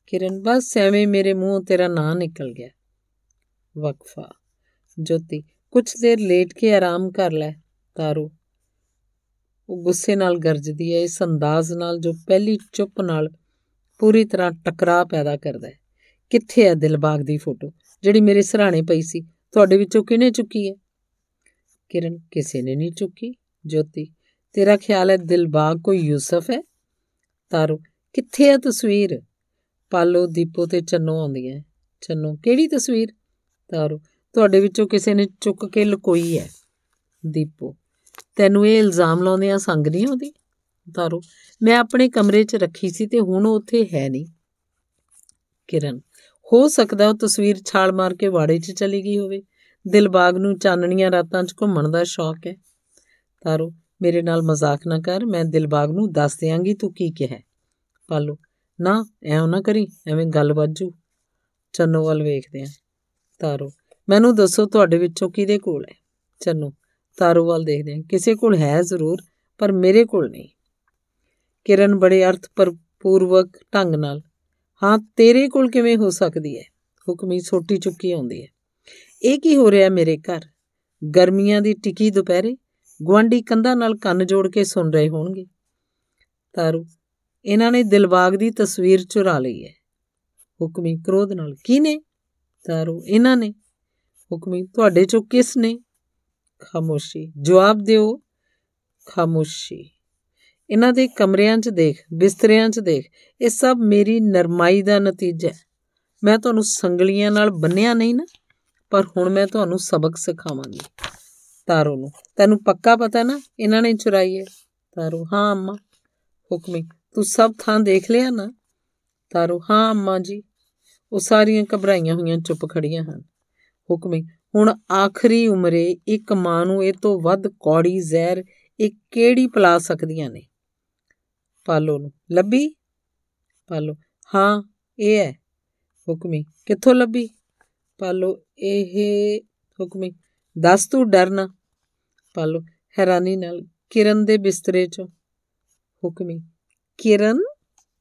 ਕਿਰਨ, ਬਸ ਐਵੇਂ ਮੇਰੇ ਮੂੰਹੋਂ ਤੇਰਾ ਨਾਂ ਨਿਕਲ ਗਿਆ। ਵਕਫਾ, ਜੋਤੀ ਕੁਛ ਦੇਰ ਲੇਟ ਕੇ ਆਰਾਮ ਕਰ ਲੈ, ਤਾਰੂ। ਉਹ ਗੁੱਸੇ ਨਾਲ ਗਰਜਦੀ ਹੈ, ਇਸ ਅੰਦਾਜ਼ ਨਾਲ ਜੋ ਪਹਿਲੀ ਚੁੱਪ ਨਾਲ ਪੂਰੀ ਤਰ੍ਹਾਂ ਟਕਰਾਅ ਪੈਦਾ ਕਰਦਾ ਹੈ। ਕਿੱਥੇ ਹੈ ਦਿਲਬਾਗ ਦੀ ਫੋਟੋ? ਜਿਹੜੀ ਮੇਰੇ ਸਰਾਣੇ ਪਈ ਸੀ, ਤੁਹਾਡੇ ਵਿੱਚੋਂ ਕਿਹਨੇ ਚੁੱਕੀ ਹੈ? ਕਿਰਨ, ਕਿਸੇ ਨੇ ਨਹੀਂ ਚੁੱਕੀ। ਜੋਤੀ, ਤੇਰਾ ਖਿਆਲ ਹੈ ਦਿਲਬਾਗ ਕੋਈ ਯੂਸਫ ਹੈ? ਤਾਰੂ, ਕਿੱਥੇ ਹੈ ਤਸਵੀਰ? ਪਾਲੋ ਦੀਪੋ ਤੇ ਚੰਨੋ ਆਉਂਦੀਆਂ ਚੰਨੋ, ਕਿਹੜੀ ਤਸਵੀਰ? ਤਾਰੂ ਤੁਹਾਡੇ ਵਿੱਚੋਂ ਕਿਸੇ ਨੇ ਚੁੱਕ ਕੇ ਲਕੋਈ ਹੈ, ਦੀਪੋ। ਤੈਨੂੰ ਇਹ ਇਲਜ਼ਾਮ ਲਾਉਂਦੇ ਆ ਸੰਗ ਨਹੀਂ ਆਉਂਦੀ? ਤਾਰੂ ਮੈਂ ਆਪਣੇ ਕਮਰੇ 'ਚ ਰੱਖੀ ਸੀ ਤੇ ਹੁਣ ਉਹ ਉੱਥੇ ਹੈ ਨਹੀਂ। ਕਿਰਨ, ਹੋ ਸਕਦਾ ਉਹ ਤਸਵੀਰ ਛਾਲ ਮਾਰ ਕੇ ਵਾੜੇ 'ਚ ਚਲੀ ਗਈ ਹੋਵੇ। ਦਿਲਬਾਗ ਨੂੰ ਚਾਨਣੀਆਂ ਰਾਤਾਂ 'ਚ ਘੁੰਮਣ ਦਾ ਸ਼ੌਕ ਹੈ। ਤਾਰੂ ਮੇਰੇ ਨਾਲ ਮਜ਼ਾਕ ਨਾ ਕਰ, ਮੈਂ ਦਿਲਬਾਗ ਨੂੰ ਦੱਸ ਦਿਆਂਗੀ ਤੂੰ ਕੀ ਕਿਹਾ ਪਾਲੂ। ਨਾ ਐਉਂ ਨਾ ਕਰੀ, ਐਵੇਂ ਗੱਲ ਵੱਜੂ। ਚੰਨੋ ਵੱਲ ਵੇਖਦੇ ਆ। ਤਾਰੂ ਮੈਨੂੰ ਦੱਸੋ ਤੁਹਾਡੇ ਵਿੱਚੋਂ ਕਿਹਦੇ ਕੋਲ ਹੈ? ਚੰਨੋ ਤਾਰੂ ਵੱਲ ਦੇਖਦੇ ਆ ਕਿਸੇ ਕੋਲ ਹੈ ਜ਼ਰੂਰ, ਪਰ ਮੇਰੇ ਕੋਲ ਨਹੀਂ। ਕਿਰਨ ਬੜੇ ਅਰਥ ਪੂਰਵਕ ਢੰਗ ਨਾਲ, ਹਾਂ, ਤੇਰੇ ਕੋਲ ਕਿਵੇਂ ਹੋ ਸਕਦੀ ਹੈ? ਹੁਕਮੀ ਛੋਟੀ ਚੁੱਕੀ ਆਉਂਦੀ ਹੈ। ਇਹ ਕੀ ਹੋ ਰਿਹਾ ਮੇਰੇ ਘਰ? ਗਰਮੀਆਂ ਦੀ ਟਿੱਕੀ ਦੁਪਹਿਰੇ? ਗਵਾਂਡੀ ਕੰਧਾਂ ਨਾਲ ਕੰਨ ਜੋੜ ਕੇ ਸੁਣ ਰਹੇ ਹੋਣਗੇ। ਤਾਰੂ, ਇਹਨਾਂ ਨੇ ਦਿਲਬਾਗ ਦੀ ਤਸਵੀਰ ਚੁਰਾ ਲਈ ਹੈ। ਹੁਕਮੀ ਕ੍ਰੋਧ ਨਾਲ ਕਿਨੇ ਤਾਰੂ, ਇਹਨਾਂ ਨੇ ਹੁਕਮੀ ਤੁਹਾਡੇ ਚੋਂ ਕਿਸ ਨੇ? ਖਾਮੋਸ਼ੀ। ਜਵਾਬ ਦਿਓ। ਖਾਮੋਸ਼ੀ। ਇਹਨਾਂ ਦੇ ਕਮਰਿਆਂ 'ਚ ਦੇਖ, ਬਿਸਤਰਿਆਂ 'ਚ ਦੇਖ, ਇਹ ਸਭ ਮੇਰੀ ਨਰਮਾਈ ਦਾ ਨਤੀਜਾ ਹੈ। ਮੈਂ ਤੁਹਾਨੂੰ ਸੰਗਲੀਆਂ ਨਾਲ ਬੰਨਿਆ ਨਹੀਂ ਨਾ, ਪਰ ਹੁਣ ਮੈਂ ਤੁਹਾਨੂੰ ਸਬਕ ਸਿਖਾਵਾਂਗੀ। ਤਾਰੋ ਨੂੰ। ਤੈਨੂੰ ਪੱਕਾ ਪਤਾ ਨਾ, ਇਹਨਾਂ ਨੇ ਚੁਰਾਈ ਹੈ। ਤਾਰੋ, ਹਾਂ ਅੰਮਾ। ਹੁਕਮੀ, ਤੂੰ ਸਭ ਥਾਂ ਦੇਖ ਲਿਆ ਨਾ? ਤਾਰੋ, ਹਾਂ ਅੰਮਾ ਜੀ। ਉਹ ਸਾਰੀਆਂ ਘਬਰਾਈਆਂ ਹੋਈਆਂ ਚੁੱਪ ਖੜੀਆਂ ਹਨ। ਹੁਕਮੀ। ਹੁਣ ਆਖਰੀ ਉਮਰੇ ਇੱਕ ਮਾਂ ਨੂੰ ਇਹ ਤੋਂ ਵੱਧ ਕੌੜੀ ਜ਼ਹਿਰ ਇਹ ਕਿਹੜੀ ਪਲਾ ਸਕਦੀਆਂ ਨੇ? ਪਾਲੋ ਨੂੰ। ਲੱਭੀ? ਪਾਲੋ। ਹਾਂ, ਇਹ ਹੈ। ਹੁਕਮੀ। ਕਿੱਥੋਂ ਲੱਭੀ? ਪਾਲੋ, ਇਹ ਹੁਕਮੀ। ਦੱਸ ਤੂੰ ਡਰਨਾ। ਪਾਲੋ, ਹੈਰਾਨੀ ਨਾਲ ਕਿਰਨ ਦੇ ਬਿਸਤਰੇ 'ਚੋਂ। ਹੁਕਮੀ। ਕਿਰਨ?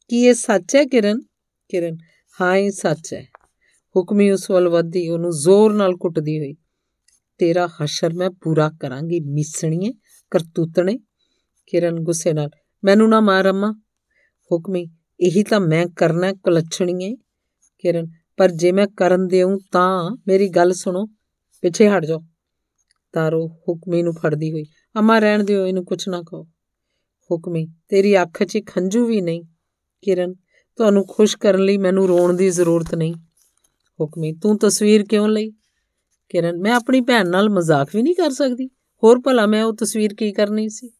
ਕੀ ਇਹ ਸੱਚ ਹੈ ਕਿਰਨ? ਕਿਰਨ। ਹਾਂ, ਇਹ ਸੱਚ ਹੈ। ਹੁਕਮੀ ਉਸ ਵੱਲ ਵੱਧੀ ਉਹਨੂੰ ਜ਼ੋਰ ਨਾਲ ਕੁੱਟਦੀ ਹੋਈ, ਤੇਰਾ ਹਸ਼ਰ ਮੈਂ ਪੂਰਾ ਕਰਾਂਗੀ, ਮਿਸਣੀਏ, ਕਰਤੂਤਣੇ। ਕਿਰਨ ਗੁੱਸੇ ਨਾਲ, ਮੈਨੂੰ ਨਾ ਮਾਰ ਅੰਮਾ। ਹੁਕਮੀ, ਇਹੀ ਤਾਂ ਮੈਂ ਕਰਨਾ ਕੁਲੱਛਣੀਏ। ਕਿਰਨ, ਪਰ ਜੇ ਮੈਂ ਕਰਨ ਦੇਉ ਤਾਂ, ਮੇਰੀ ਗੱਲ ਸੁਣੋ, ਪਿੱਛੇ ਹਟ ਜਾਓ। ਤਾਰੋ ਹੁਕਮੀ ਨੂੰ ਫੜਦੀ ਹੋਈ, ਅਮਾ, ਰਹਿਣ ਦਿਓ, ਇਹਨੂੰ ਕੁਛ ਨਾ ਕਹੋ। ਹੁਕਮੀ, ਤੇਰੀ ਅੱਖ 'ਚ ਖੰਝੂ ਵੀ ਨਹੀਂ? ਕਿਰਨ, ਤੁਹਾਨੂੰ ਖੁਸ਼ ਕਰਨ ਲਈ ਮੈਨੂੰ ਰੋਣ ਦੀ ਜ਼ਰੂਰਤ ਨਹੀਂ। ਹੁਕਮੀ, ਤੂੰ ਤਸਵੀਰ ਕਿਉਂ ਲਈ? ਕਿਰਨ, ਮੈਂ ਆਪਣੀ ਭੈਣ ਨਾਲ ਮਜ਼ਾਕ ਵੀ ਨਹੀਂ ਕਰ ਸਕਦੀ। ਹੋਰ ਭਲਾ ਮੈਂ ਉਹ ਤਸਵੀਰ ਕੀ ਕਰਨੀ ਸੀ?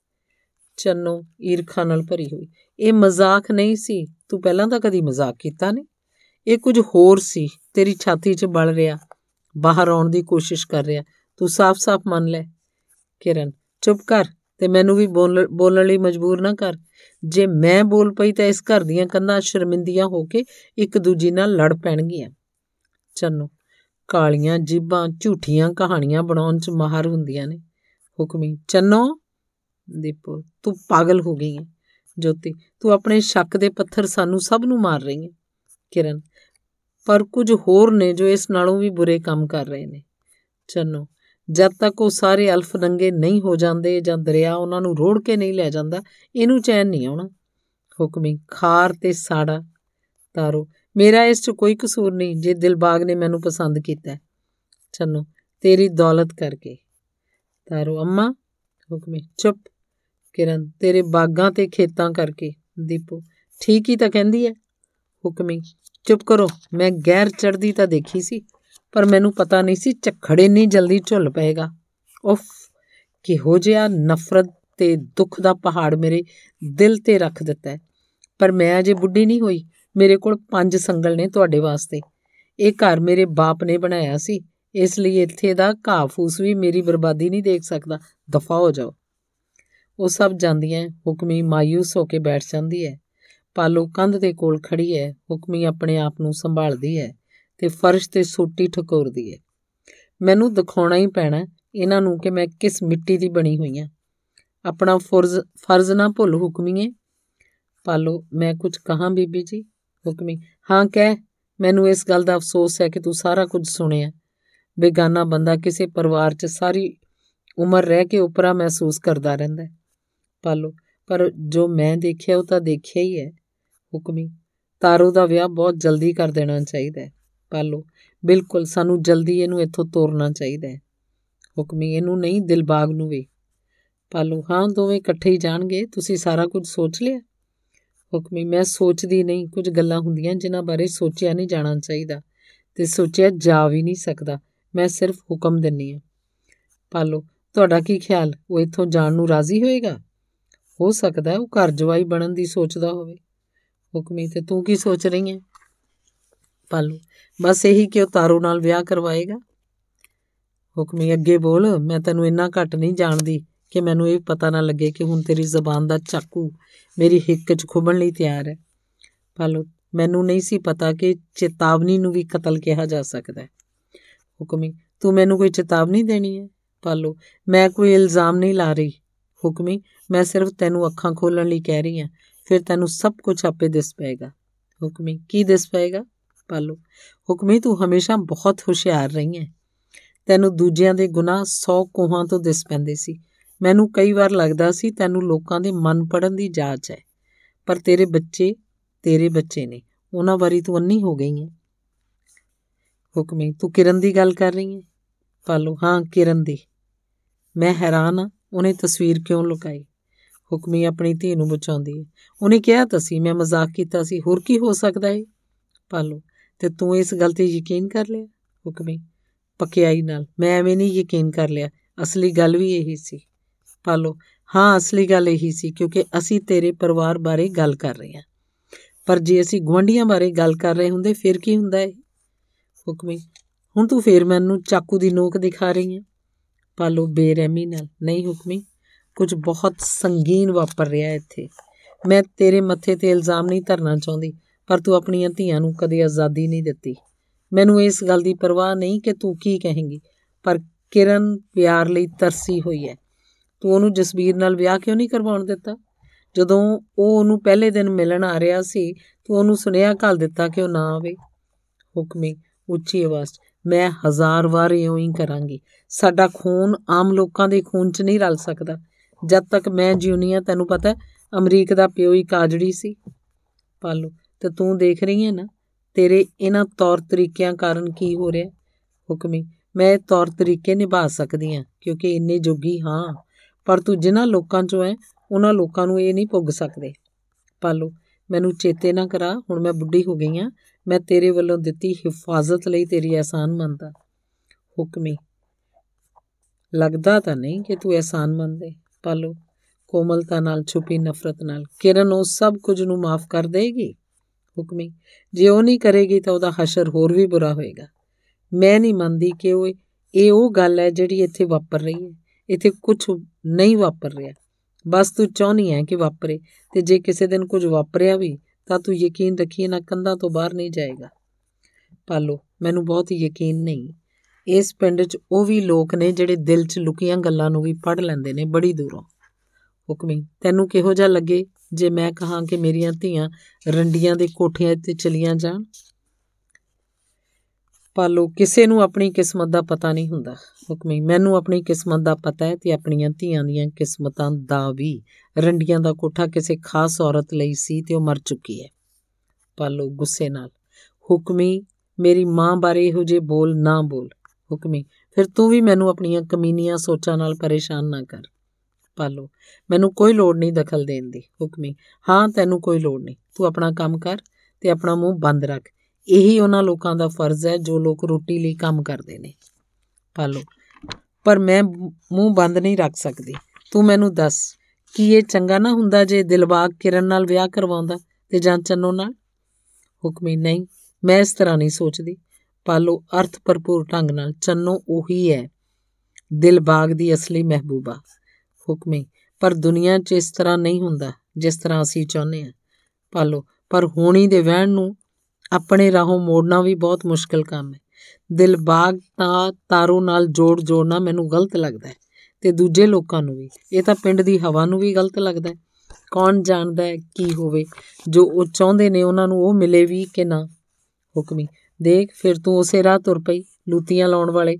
ਚੰਨੋ ਈਰਖਾ ਨਾਲ ਭਰੀ ਹੋਈ, ਇਹ ਮਜ਼ਾਕ ਨਹੀਂ ਸੀ। ਤੂੰ ਪਹਿਲਾਂ ਤਾਂ ਕਦੀ ਮਜ਼ਾਕ ਕੀਤਾ ਨਹੀਂ। ਇਹ ਕੁਝ ਹੋਰ ਸੀ, ਤੇਰੀ ਛਾਤੀ 'ਚ ਬਲ ਰਿਹਾ। ਬਾਹਰ ਆਉਣ ਦੀ ਕੋਸ਼ਿਸ਼ ਕਰ ਰਿਹਾ। ਤੂੰ ਸਾਫ਼-ਸਾਫ਼ ਮੰਨ ਲੈ। ਕਿਰਨ, ਚੁੱਪ ਕਰ ਤੇ ਮੈਨੂੰ ਵੀ ਬੋਲਣ ਲਈ ਮਜਬੂਰ ਨਾ ਕਰ। ਜੇ ਮੈਂ ਬੋਲ ਪਈ ਤਾਂ ਇਸ ਘਰ ਦੀਆਂ ਕੰਨਾਂ ਸ਼ਰਮਿੰਦੀਆਂ ਹੋ ਕੇ ਇੱਕ ਦੂਜੀ ਨਾਲ ਲੜ ਪੈਣਗੀਆਂ। ਚੰਨੋ। ਕਾਲੀਆਂ ਜੀਬਾਂ ਝੂਠੀਆਂ ਕਹਾਣੀਆਂ ਬਣਾਉਣ 'ਚ ਮਾਹਰ ਹੁੰਦੀਆਂ ਨੇ। ਹੁਕਮੀ, ਚੰਨੋ ਦੀਪੋ, ਤੂੰ ਪਾਗਲ ਹੋ ਗਈ ਹੈ ਜੋਤੀ, ਤੂੰ ਆਪਣੇ ਸ਼ੱਕ ਦੇ ਪੱਥਰ ਸਾਨੂੰ ਸਭ ਨੂੰ ਮਾਰ ਰਹੀ ਹੈ ਕਿਰਨ, ਪਰ ਕੁਝ ਹੋਰ ਨੇ ਜੋ ਇਸ ਨਾਲੋਂ ਵੀ ਬੁਰੇ ਕੰਮ ਕਰ ਰਹੇ ਨੇ। ਚੰਨੋ, ਜਦ ਤੱਕ ਉਹ ਸਾਰੇ ਅਲਫ ਨੰਗੇ ਨਹੀਂ ਹੋ ਜਾਂਦੇ ਜਾਂ ਦਰਿਆ ਉਹਨਾਂ ਨੂੰ ਰੋੜ ਕੇ ਨਹੀਂ ਲੈ ਜਾਂਦਾ, ਇਹਨੂੰ ਚੈਨ ਨਹੀਂ ਆਉਣਾ। ਹੁਕਮੀ, ਖਾਰ ਤੇ ਸਾੜਾ ਤਾਰੋ ਮੇਰਾ ਇਸ 'ਚ ਕੋਈ ਕਸੂਰ ਨਹੀਂ, ਜੇ ਦਿਲਬਾਗ ਨੇ ਮੈਨੂੰ ਪਸੰਦ ਕੀਤਾ। ਚੰਨੋ, ਤੇਰੀ ਦੌਲਤ ਕਰਕੇ। ਤਾਰੋ ਅੰਮਾ, ਹੁਕਮੀ ਚੁੱਪ। ਕਿਰਨ, ਤੇਰੇ ਬਾਗਾਂ ਤੇ ਖੇਤਾਂ ਕਰਕੇ। ਦੀਪੂ, ਠੀਕ ਹੀ ਤਾਂ ਕਹਿੰਦੀ ਹੈ ਹੁਕਮੀ ਚੁੱਪ ਕਰੋ, ਮੈਂ ਗੈਰ ਚੜਦੀ ਤਾਂ ਦੇਖੀ ਸੀ, ਪਰ ਮੈਨੂੰ ਪਤਾ ਨਹੀਂ ਸੀ ਝਖੜੇ ਨਹੀਂ ਜਲਦੀ ਝੁੱਲ ਪਏਗਾ। ਉਫ, ਕਿਹੋ ਜਿਹਾ ਨਫ਼ਰਤ ਤੇ ਦੁੱਖ ਦਾ ਪਹਾੜ ਮੇਰੇ ਦਿਲ ਤੇ ਰੱਖ ਦਿੱਤਾ ਪਰ ਮੈਂ ਅਜੇ ਬੁੱਢੀ ਨਹੀਂ ਹੋਈ ਮੇਰੇ ਕੋਲ ਪੰਜ ਸੰਗਲ ਨੇ ਤੁਹਾਡੇ ਵਾਸਤੇ। ਇਹ ਘਰ ਮੇਰੇ ਬਾਪ ਨੇ ਬਣਾਇਆ ਸੀ। ਇਸ ਲਈ ਇੱਥੇ ਦਾ ਘਾਹ ਫੂਸ ਵੀ ਮੇਰੀ ਬਰਬਾਦੀ ਨਹੀਂ ਦੇਖ ਸਕਦਾ। ਦਫਾ ਹੋ ਜਾਓ। ਉਹ ਸਭ ਜਾਂਦੀਆਂ ਹੁਕਮੀ ਮਾਇੂਸ ਹੋ ਕੇ ਬੈਠ ਜਾਂਦੀ ਹੈ। ਪਾਲੋ ਕੰਧ ਦੇ ਕੋਲ ਖੜੀ ਹੈ। ਹੁਕਮੀ ਆਪਣੇ ਆਪ ਨੂੰ ਸੰਭਾਲਦੀ ਹੈ ਤੇ ਫਰਸ਼ ਤੇ ਸੋਟੀ ਠਕੋਰਦੀ ਹੈ। ਮੈਨੂੰ ਦਿਖਾਉਣਾ ਹੀ ਪੈਣਾ ਇਹਨਾਂ ਨੂੰ ਕਿ ਮੈਂ ਕਿਸ ਮਿੱਟੀ ਦੀ ਬਣੀ ਹੋਈ ਹਾਂ। ਆਪਣਾ ਫਰਜ਼ ਫਰਜ਼ ਨਾ ਭੁੱਲ ਹੁਕਮੀਏ ਪਾਲੋ, ਮੈਂ ਕੁਝ ਕਹਾਂ ਬੀਬੀ ਜੀ? ਹੁਕਮੀ ਹਾਂ। ਕਹਿ, ਮੈਨੂੰ ਇਸ ਗੱਲ ਦਾ ਅਫਸੋਸ ਹੈ ਕਿ ਤੂੰ ਸਾਰਾ ਕੁਝ ਸੁਣਿਆ। ਬੇਗਾਨਾ ਬੰਦਾ ਕਿਸੇ ਪਰਿਵਾਰ 'ਚ ਸਾਰੀ ਉਮਰ ਰਹਿ ਕੇ ਉਪਰਾ ਮਹਿਸੂਸ ਕਰਦਾ ਰਹਿੰਦਾ ਪਾਲੋ, ਪਰ ਜੋ ਮੈਂ ਦੇਖਿਆ, ਉਹ ਤਾਂ ਦੇਖਿਆ ਹੀ ਹੈ। ਹੁਕਮੀ ਤਾਰੋ ਦਾ ਵਿਆਹ ਬਹੁਤ ਜਲਦੀ ਕਰ ਦੇਣਾ ਚਾਹੀਦਾ ਹੈ। ਪਾਲੋ, ਬਿਲਕੁਲ, ਸਾਨੂੰ ਜਲਦੀ ਇਹਨੂੰ ਇੱਥੋਂ ਤੋਰਨਾ ਚਾਹੀਦਾ ਹੈ। ਹੁਕਮੀ ਇਹਨੂੰ ਨਹੀਂ, ਦਿਲਬਾਗ ਨੂੰ ਵੀ। ਪਾਲੋ, ਹਾਂ, ਦੋਵੇਂ ਇਕੱਠੇ ਹੀ ਜਾਣਗੇ, ਤੁਸੀਂ ਸਾਰਾ ਕੁਝ ਸੋਚ ਲਿਆ? ਹੁਕਮੀ। ਮੈਂ ਸੋਚਦੀ ਨਹੀਂ, ਕੁਝ ਗੱਲਾਂ ਹੁੰਦੀਆਂ ਜਿਨ੍ਹਾਂ ਬਾਰੇ ਸੋਚਿਆ ਨਹੀਂ ਜਾਣਾ ਚਾਹੀਦਾ ਤੇ ਸੋਚਿਆ ਜਾ ਵੀ ਨਹੀਂ ਸਕਦਾ। ਮੈਂ ਸਿਰਫ ਹੁਕਮ ਦਿੰਨੀ ਆ ਪਾਲੋ, ਤੁਹਾਡਾ ਕੀ ਖਿਆਲ? ਉਹ ਇੱਥੋਂ ਜਾਣ ਨੂੰ ਰਾਜ਼ੀ ਹੋਏਗਾ? ਹੋ ਸਕਦਾ ਉਹ ਘਰ ਜਵਾਈ ਬਣਨ ਦੀ ਸੋਚਦਾ ਹੋਵੇ। ਹੁਕਮੀ, ਤੇ ਤੂੰ ਕੀ ਸੋਚ ਰਹੀ ਹੈ? ਪਾਲੋ, ਬਸ ਇਹੀ ਕਿ ਉਹ ਤਾਰੋ ਨਾਲ ਵਿਆਹ ਕਰਵਾਏਗਾ। ਹੁਕਮੀ, ਅੱਗੇ ਬੋਲ, ਮੈਂ ਤੈਨੂੰ ਇੰਨਾ ਘੱਟ ਨਹੀਂ ਜਾਣਦੀ। ਕਿ ਮੈਨੂੰ ਇਹ ਪਤਾ ਨਾ ਲੱਗੇ ਕਿ ਹੁਣ ਤੇਰੀ ਜ਼ਬਾਨ ਦਾ ਚਾਕੂ ਮੇਰੀ ਹਿੱਕ 'ਚ ਖੁਬਣ ਲਈ ਤਿਆਰ ਹੈ। ਪਾਲੋ ਮੈਨੂੰ ਨਹੀਂ ਸੀ ਪਤਾ ਕਿ ਚੇਤਾਵਨੀ ਨੂੰ ਵੀ ਕਤਲ ਕਿਹਾ ਜਾ ਸਕਦਾ ਹੈ। ਹੁਕਮੀ, ਤੂੰ ਮੈਨੂੰ ਕੋਈ ਚੇਤਾਵਨੀ ਦੇਣੀ ਹੈ? ਪਾਲੋ ਮੈਂ ਕੋਈ ਇਲਜ਼ਾਮ ਨਹੀਂ ਲਾ ਰਹੀ। ਹੁਕਮੀ, ਮੈਂ ਸਿਰਫ ਤੈਨੂੰ ਅੱਖਾਂ ਖੋਲਣ ਲਈ ਕਹਿ ਰਹੀ ਹਾਂ। ਫਿਰ ਤੈਨੂੰ ਸਭ ਕੁਝ ਆਪੇ ਦਿਸ ਪਏਗਾ। ਹੁਕਮੀ, ਕੀ ਦਿਸ ਪਏਗਾ? ਪਾਲੋ ਹੁਕਮੀ, ਤੂੰ ਹਮੇਸ਼ਾ ਬਹੁਤ ਹੁਸ਼ਿਆਰ ਰਹੀ ਹੈ ਤੈਨੂੰ ਦੂਜਿਆਂ ਦੇ ਗੁਨਾਹ 100 ਕੋਹਾਂ ਤੋਂ ਦਿਸ ਪੈਂਦੇ ਸੀ। ਮੈਨੂੰ ਕਈ ਵਾਰ ਲੱਗਦਾ ਸੀ ਤੈਨੂੰ ਲੋਕਾਂ ਦੇ ਮਨ ਪੜਨ ਦੀ ਜਾਂਚ ਹੈ, ਪਰ ਤੇਰੇ ਬੱਚੇ ਤੇਰੇ ਬੱਚੇ ਨੇ, ਉਹਨਾਂ ਵਾਰੀ ਤੂੰ ਅੰਨੀ ਹੋ ਗਈ ਹੈ। ਹੁਕਮੀ, ਤੂੰ ਕਿਰਨ ਦੀ ਗੱਲ ਕਰ ਰਹੀ ਹੈ? ਪਾਲੋ, ਹਾਂ, ਕਿਰਨ ਦੀ। ਮੈਂ ਹੈਰਾਨ ਆ ਉਹਨੇ ਤਸਵੀਰ ਕਿਉਂ ਲੁਕਾਈ? ਹੁਕਮੀ ਆਪਣੀ ਧੀ ਨੂੰ ਬਚਾਉਂਦੀ ਹੈ। ਉਹਨੇ ਕਿਹਾ ਤਾਂ ਸੀ, ਮੈਂ ਮਜ਼ਾਕ ਕੀਤਾ ਸੀ, ਹੋਰ ਕੀ ਹੋ ਸਕਦਾ ਹੈ ਪਾਲੋ, ਤੇ ਤੂੰ ਇਸ ਗੱਲ ਤੇ ਯਕੀਨ ਕਰ ਲਿਆ? ਹੁਕਮੀ, ਪਕਿਆਈ ਨਾਲ, ਮੈਂ ਐਵੇਂ ਨਹੀਂ ਯਕੀਨ ਕਰ ਲਿਆ, ਅਸਲੀ ਗੱਲ ਵੀ ਇਹੀ ਸੀ। ਪਾਲੋ ਹਾਂ, ਅਸਲੀ ਗੱਲ ਇਹੀ ਸੀ, ਕਿਉਂਕਿ ਅਸੀਂ ਤੇਰੇ ਪਰਿਵਾਰ ਬਾਰੇ ਗੱਲ ਕਰ ਰਹੇ ਹਾਂ। ਪਰ ਜੇ ਅਸੀਂ ਗਵੰਡੀਆਂ ਬਾਰੇ ਗੱਲ ਕਰ ਰਹੇ ਹੁੰਦੇ, ਫਿਰ ਕੀ ਹੁੰਦਾ ਹੈ ਹੁਕਮੀ, ਹੁਣ ਤੂੰ ਫੇਰ ਮੈਨੂੰ ਚਾਕੂ ਦੀ ਨੋਕ ਦਿਖਾ ਰਹੀ ਹੈ। ਪਾਲੋ ਬੇਰਹਿਮੀ ਨਾਲ। ਨਹੀਂ ਹੁਕਮੀ, ਕੁਝ ਬਹੁਤ ਸੰਗੀਨ ਵਾਪਰ ਰਿਹਾ ਇੱਥੇ। ਮੈਂ ਤੇਰੇ ਮੱਥੇ ਤੇ ਇਲਜ਼ਾਮ ਨਹੀਂ ਧਰਨਾ ਚਾਹੁੰਦੀ, ਪਰ ਤੂੰ ਆਪਣੀਆਂ ਧੀਆਂ ਨੂੰ ਕਦੇ ਆਜ਼ਾਦੀ ਨਹੀਂ ਦਿੱਤੀ। ਮੈਨੂੰ ਇਸ ਗੱਲ ਦੀ ਪਰਵਾਹ ਨਹੀਂ ਕਿ ਤੂੰ ਕੀ ਕਹੇਂਗੀ, ਪਰ ਕਿਰਨ ਪਿਆਰ ਲਈ ਤਰਸੀ ਹੋਈ ਹੈ। ਤੂੰ ਉਹਨੂੰ ਜਸਬੀਰ ਨਾਲ ਵਿਆਹ ਕਿਉਂ ਨਹੀਂ ਕਰਵਾਉਣ ਦਿੱਤਾ? ਜਦੋਂ ਉਹ ਉਹਨੂੰ ਪਹਿਲੇ ਦਿਨ ਮਿਲਣ ਆ ਰਿਹਾ ਸੀ, ਤੂੰ ਉਹਨੂੰ ਸੁਨੇਹਾ ਘੱਲ ਦਿੱਤਾ ਕਿ ਉਹ ਨਾ ਆਵੇ। ਹੁਕਮੀ, ਉੱਚੀ ਆਵਾਜ਼, ਮੈਂ ਹਜ਼ਾਰ ਵਾਰ ਇਉਂ ਹੀ ਕਰਾਂਗੀ। ਸਾਡਾ ਖੂਨ ਆਮ ਲੋਕਾਂ ਦੇ ਖੂਨ 'ਚ ਨਹੀਂ ਰਲ ਸਕਦਾ। ਜਦ ਤੱਕ ਮੈਂ ਜਿਉਣੀ ਆ ਤੈਨੂੰ ਪਤਾ ਅਮਰੀਕ ਦਾ ਪਿਓ ਹੀ ਕਾਜੜੀ ਸੀ। ਪਾਲੋ, ਤੇ ਤੂੰ ਦੇਖ ਰਹੀ ਹੈ ਨਾ, ਤੇਰੇ ਇਹਨਾਂ ਤੌਰ ਤਰੀਕਿਆਂ ਕਾਰਨ ਕੀ ਹੋ ਰਿਹਾ? ਹੁਕਮੀ, ਮੈਂ ਤੌਰ ਤਰੀਕੇ ਨਿਭਾ ਸਕਦੀ ਹਾਂ, ਕਿਉਂਕਿ ਇੰਨੇ ਜੋਗੀ ਹਾਂ। ਪਰ ਤੂੰ ਜਿਨ੍ਹਾਂ ਲੋਕਾਂ 'ਚੋਂ ਹੈ ਉਹਨਾਂ ਲੋਕਾਂ ਨੂੰ ਇਹ ਨਹੀਂ ਪੁੱਗ ਸਕਦੇ। ਪਾਲੋ, ਮੈਨੂੰ ਚੇਤੇ ਨਾ ਕਰਾ, ਹੁਣ ਮੈਂ ਬੁੱਢੀ ਹੋ ਗਈ ਆ, ਮੈਂ ਤੇਰੇ ਵੱਲੋਂ ਦਿੱਤੀ ਹਿਫਾਜ਼ਤ ਲਈ ਤੇਰੀ ਆਸਾਨ ਮੰਨਦਾ। ਹੁਕਮੀ ਲੱਗਦਾ ਤਾਂ ਨਹੀਂ ਕਿ ਤੂੰ ਆਸਾਨ ਮੰਨਦੇ। ਪਾਲੋ, ਕੋਮਲਤਾ ਨਾਲ ਛੁਪੀ ਨਫ਼ਰਤ ਨਾਲ, ਕਿਰਨ ਉਹ ਸਭ ਕੁਝ ਨੂੰ ਮਾਫ ਕਰ ਦੇਗੀ? ਹੁਕਮੀ ਜੇ ਉਹ ਨਹੀਂ ਕਰੇਗੀ ਤਾਂ ਉਹਦਾ ਹਸ਼ਰ ਹੋਰ ਵੀ ਬੁਰਾ ਹੋਏਗਾ। ਮੈਂ ਨਹੀਂ ਮੰਨਦੀ ਕਿ ਉਹ, ਇਹ ਉਹ ਗੱਲ ਹੈ ਜਿਹੜੀ ਇੱਥੇ ਵਾਪਰ ਰਹੀ ਹੈ। ਇੱਥੇ ਕੁਝ ਨਹੀਂ ਵਾਪਰ ਰਿਹਾ। ਬਸ ਤੂੰ ਚਾਹਨੀ ਹੈ ਕਿ ਵਾਪਰੇ ਤੇ ਜੇ ਕਿਸੇ ਦਿਨ ਕੁਝ ਵਾਪਰਿਆ ਵੀ, ਤਾਂ ਤੂੰ ਯਕੀਨ ਰੱਖੀ ਨਾ ਕੰਧਾਂ ਤੋਂ ਬਾਹਰ ਨਹੀਂ ਜਾਏਗਾ। ਪਾਲੋ, ਮੈਨੂੰ ਬਹੁਤ ਯਕੀਨ ਨਹੀਂ। ਇਸ ਪਿੰਡ 'ਚ ਉਹ ਵੀ ਲੋਕ ਨੇ ਜਿਹੜੇ ਦਿਲ 'ਚ ਲੁਕੀਆਂ ਗੱਲਾਂ ਨੂੰ ਵੀ ਪੜ੍ਹ ਲੈਂਦੇ ਨੇ ਬੜੀ ਦੂਰੋਂ। ਹੁਕਮੀ, ਤੈਨੂੰ ਕਿਹੋ ਜਿਹਾ ਲੱਗੇ ਜੇ ਮੈਂ ਕਹਾਂ ਕਿ ਮੇਰੀਆਂ ਧੀਆਂ ਰੰਡੀਆਂ ਦੇ ਕੋਠਿਆਂ ਤੇ ਚਲੀਆਂ ਜਾਣ? ਪਾਲੋ, ਕਿਸੇ ਨੂੰ ਆਪਣੀ ਕਿਸਮਤ ਦਾ ਪਤਾ ਨਹੀਂ ਹੁੰਦਾ। ਹੁਕਮੀ, ਮੈਨੂੰ ਆਪਣੀ ਕਿਸਮਤ ਦਾ ਪਤਾ ਹੈ ਤੇ ਆਪਣੀਆਂ ਧੀਆਂ ਦੀਆਂ ਕਿਸਮਤਾਂ ਦਾ ਵੀ। ਰੰਡੀਆਂ ਦਾ ਕੋਠਾ ਕਿਸੇ ਖਾਸ ਔਰਤ ਲਈ ਸੀ ਤੇ ਉਹ ਮਰ ਚੁੱਕੀ ਹੈ। ਪਾਲੋ, ਗੁੱਸੇ ਨਾਲ। ਹੁਕਮੀ, ਮੇਰੀ ਮਾਂ ਬਾਰੇ ਇਹੋ ਜਿਹੇ ਬੋਲ ਨਾ ਬੋਲ। ਹੁਕਮੀ, ਫਿਰ ਤੂੰ ਵੀ ਮੈਨੂੰ ਆਪਣੀਆਂ ਕਮੀਨੀਆਂ ਸੋਚਾਂ ਨਾਲ ਪਰੇਸ਼ਾਨ ਨਾ ਕਰ। ਪਾਲੋ, ਮੈਨੂੰ ਕੋਈ ਲੋੜ ਨਹੀਂ ਦਖਲ ਦੇਣ ਦੀ। ਹੁਕਮੀ, ਹਾਂ, ਤੈਨੂੰ ਕੋਈ ਲੋੜ ਨਹੀਂ। ਤੂੰ ਆਪਣਾ ਕੰਮ ਕਰ ਤੇ ਆਪਣਾ ਮੂੰਹ ਬੰਦ ਰੱਖ। ਇਹੀ ਉਹਨਾਂ ਲੋਕਾਂ ਦਾ ਫਰਜ਼ ਹੈ, ਜੋ ਲੋਕ ਰੋਟੀ ਲਈ ਕੰਮ ਕਰਦੇ ਨੇ। ਪਾਲੋ ਪਰ ਮੈਂ ਮੂੰਹ ਬੰਦ ਨਹੀਂ ਰੱਖ ਸਕਦੀ। ਤੂੰ ਮੈਨੂੰ ਦੱਸ, ਕੀ ਇਹ ਚੰਗਾ ਨਾ ਹੁੰਦਾ ਜੇ ਦਿਲਬਾਗ ਕਿਰਨ ਨਾਲ ਵਿਆਹ ਕਰਵਾਉਂਦਾ ਤੇ ਜਾਂ ਚੰਨੋ ਨਾਲ? ਹੁਕਮੀ ਨਹੀਂ। ਮੈਂ ਇਸ ਤਰ੍ਹਾਂ ਨਹੀਂ ਸੋਚਦੀ। ਪਾਲੋ ਅਰਥ ਭਰਪੂਰ ਢੰਗ ਨਾਲ। ਚੰਨੋ ਉਹੀ ਹੈ। ਦਿਲਬਾਗ ਦੀ ਅਸਲੀ ਮਹਿਬੂਬਾ। ਹੁਕਮੀ ਪਰ ਦੁਨੀਆ 'ਚ ਇਸ ਤਰ੍ਹਾਂ ਨਹੀਂ ਹੁੰਦਾ, ਜਿਸ ਤਰ੍ਹਾਂ ਅਸੀਂ ਚਾਹੁੰਦੇ ਹਾਂ। ਪਾਲੋ ਪਰ ਹੋਣੀ ਦੇ ਵਹਿਣ ਨੂੰ ਆਪਣੇ ਰਾਹੋਂ ਮੋੜਨਾ ਵੀ ਬਹੁਤ ਮੁਸ਼ਕਲ ਕੰਮ ਹੈ। ਦਿਲਬਾਗ ਤਾਂ ਤਾਰੋ ਨਾਲ ਜੋੜ ਜੋੜਨਾ ਮੈਨੂੰ ਗਲਤ ਲੱਗਦਾ ਹੈ ਤੇ ਦੂਜੇ ਲੋਕਾਂ ਨੂੰ ਵੀ। ਇਹ ਤਾਂ ਪਿੰਡ ਦੀ ਹਵਾ ਨੂੰ ਵੀ ਗਲਤ ਲੱਗਦਾ ਹੈ। ਕੌਣ ਜਾਣਦਾ ਹੈ ਕੀ ਹੋਵੇ? ਜੋ ਉਹ ਚਾਹੁੰਦੇ ਨੇ ਉਹਨਾਂ ਨੂੰ ਉਹ ਮਿਲੇ ਵੀ ਕਿ ਨਾ? ਹੁਕਮੀ, ਦੇਖ ਫਿਰ ਤੂੰ ਉਸੇ ਰਾਹ ਤੁਰ ਪਈ, ਲੂਤੀਆਂ ਲਾਉਣ ਵਾਲੇ।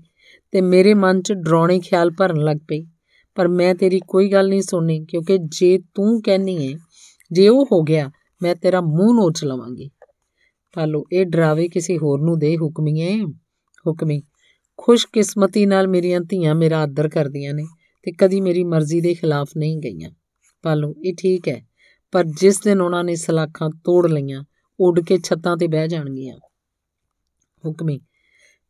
ਤੇ ਮੇਰੇ ਮਨ 'ਚ ਡਰਾਉਣੇ ਖਿਆਲ ਭਰਨ ਲੱਗ ਪਈ। ਪਰ ਮੈਂ ਤੇਰੀ ਕੋਈ ਗੱਲ ਨਹੀਂ ਸੁਣਨੀ, ਕਿਉਂਕਿ ਜੇ ਤੂੰ ਕਹਿਨੀ ਹੈ, ਜੇ ਉਹ ਹੋ ਗਿਆ, ਮੈਂ ਤੇਰਾ ਮੂੰਹ ਨੋਚ ਲਵਾਂਗੀ। ਪਾਲੋ ਇਹ ਡਰਾਵੇ ਕਿਸੇ ਹੋਰ ਨੂੰ ਦੇ ਹੁਕਮੀਏ, ਹੁਕਮੀ। ਖੁਸ਼ਕਿਸਮਤੀ ਨਾਲ ਮੇਰੀਆਂ ਧੀਆਂ ਮੇਰਾ ਆਦਰ ਕਰਦੀਆਂ ਨੇ ਤੇ ਕਦੀ ਮੇਰੀ ਮਰਜ਼ੀ ਦੇ ਖਿਲਾਫ ਨਹੀਂ ਗਈਆਂ। ਪਾਲੋ, ਇਹ ਠੀਕ ਹੈ, ਪਰ ਜਿਸ ਦਿਨ ਉਹਨਾਂ ਨੇ ਸਲਾਖਾਂ ਤੋੜ ਲਈਆਂ, ਉੱਡ ਕੇ ਛੱਤਾਂ ਤੇ ਬਹਿ ਜਾਣਗੀਆਂ। ਹੁਕਮੀ,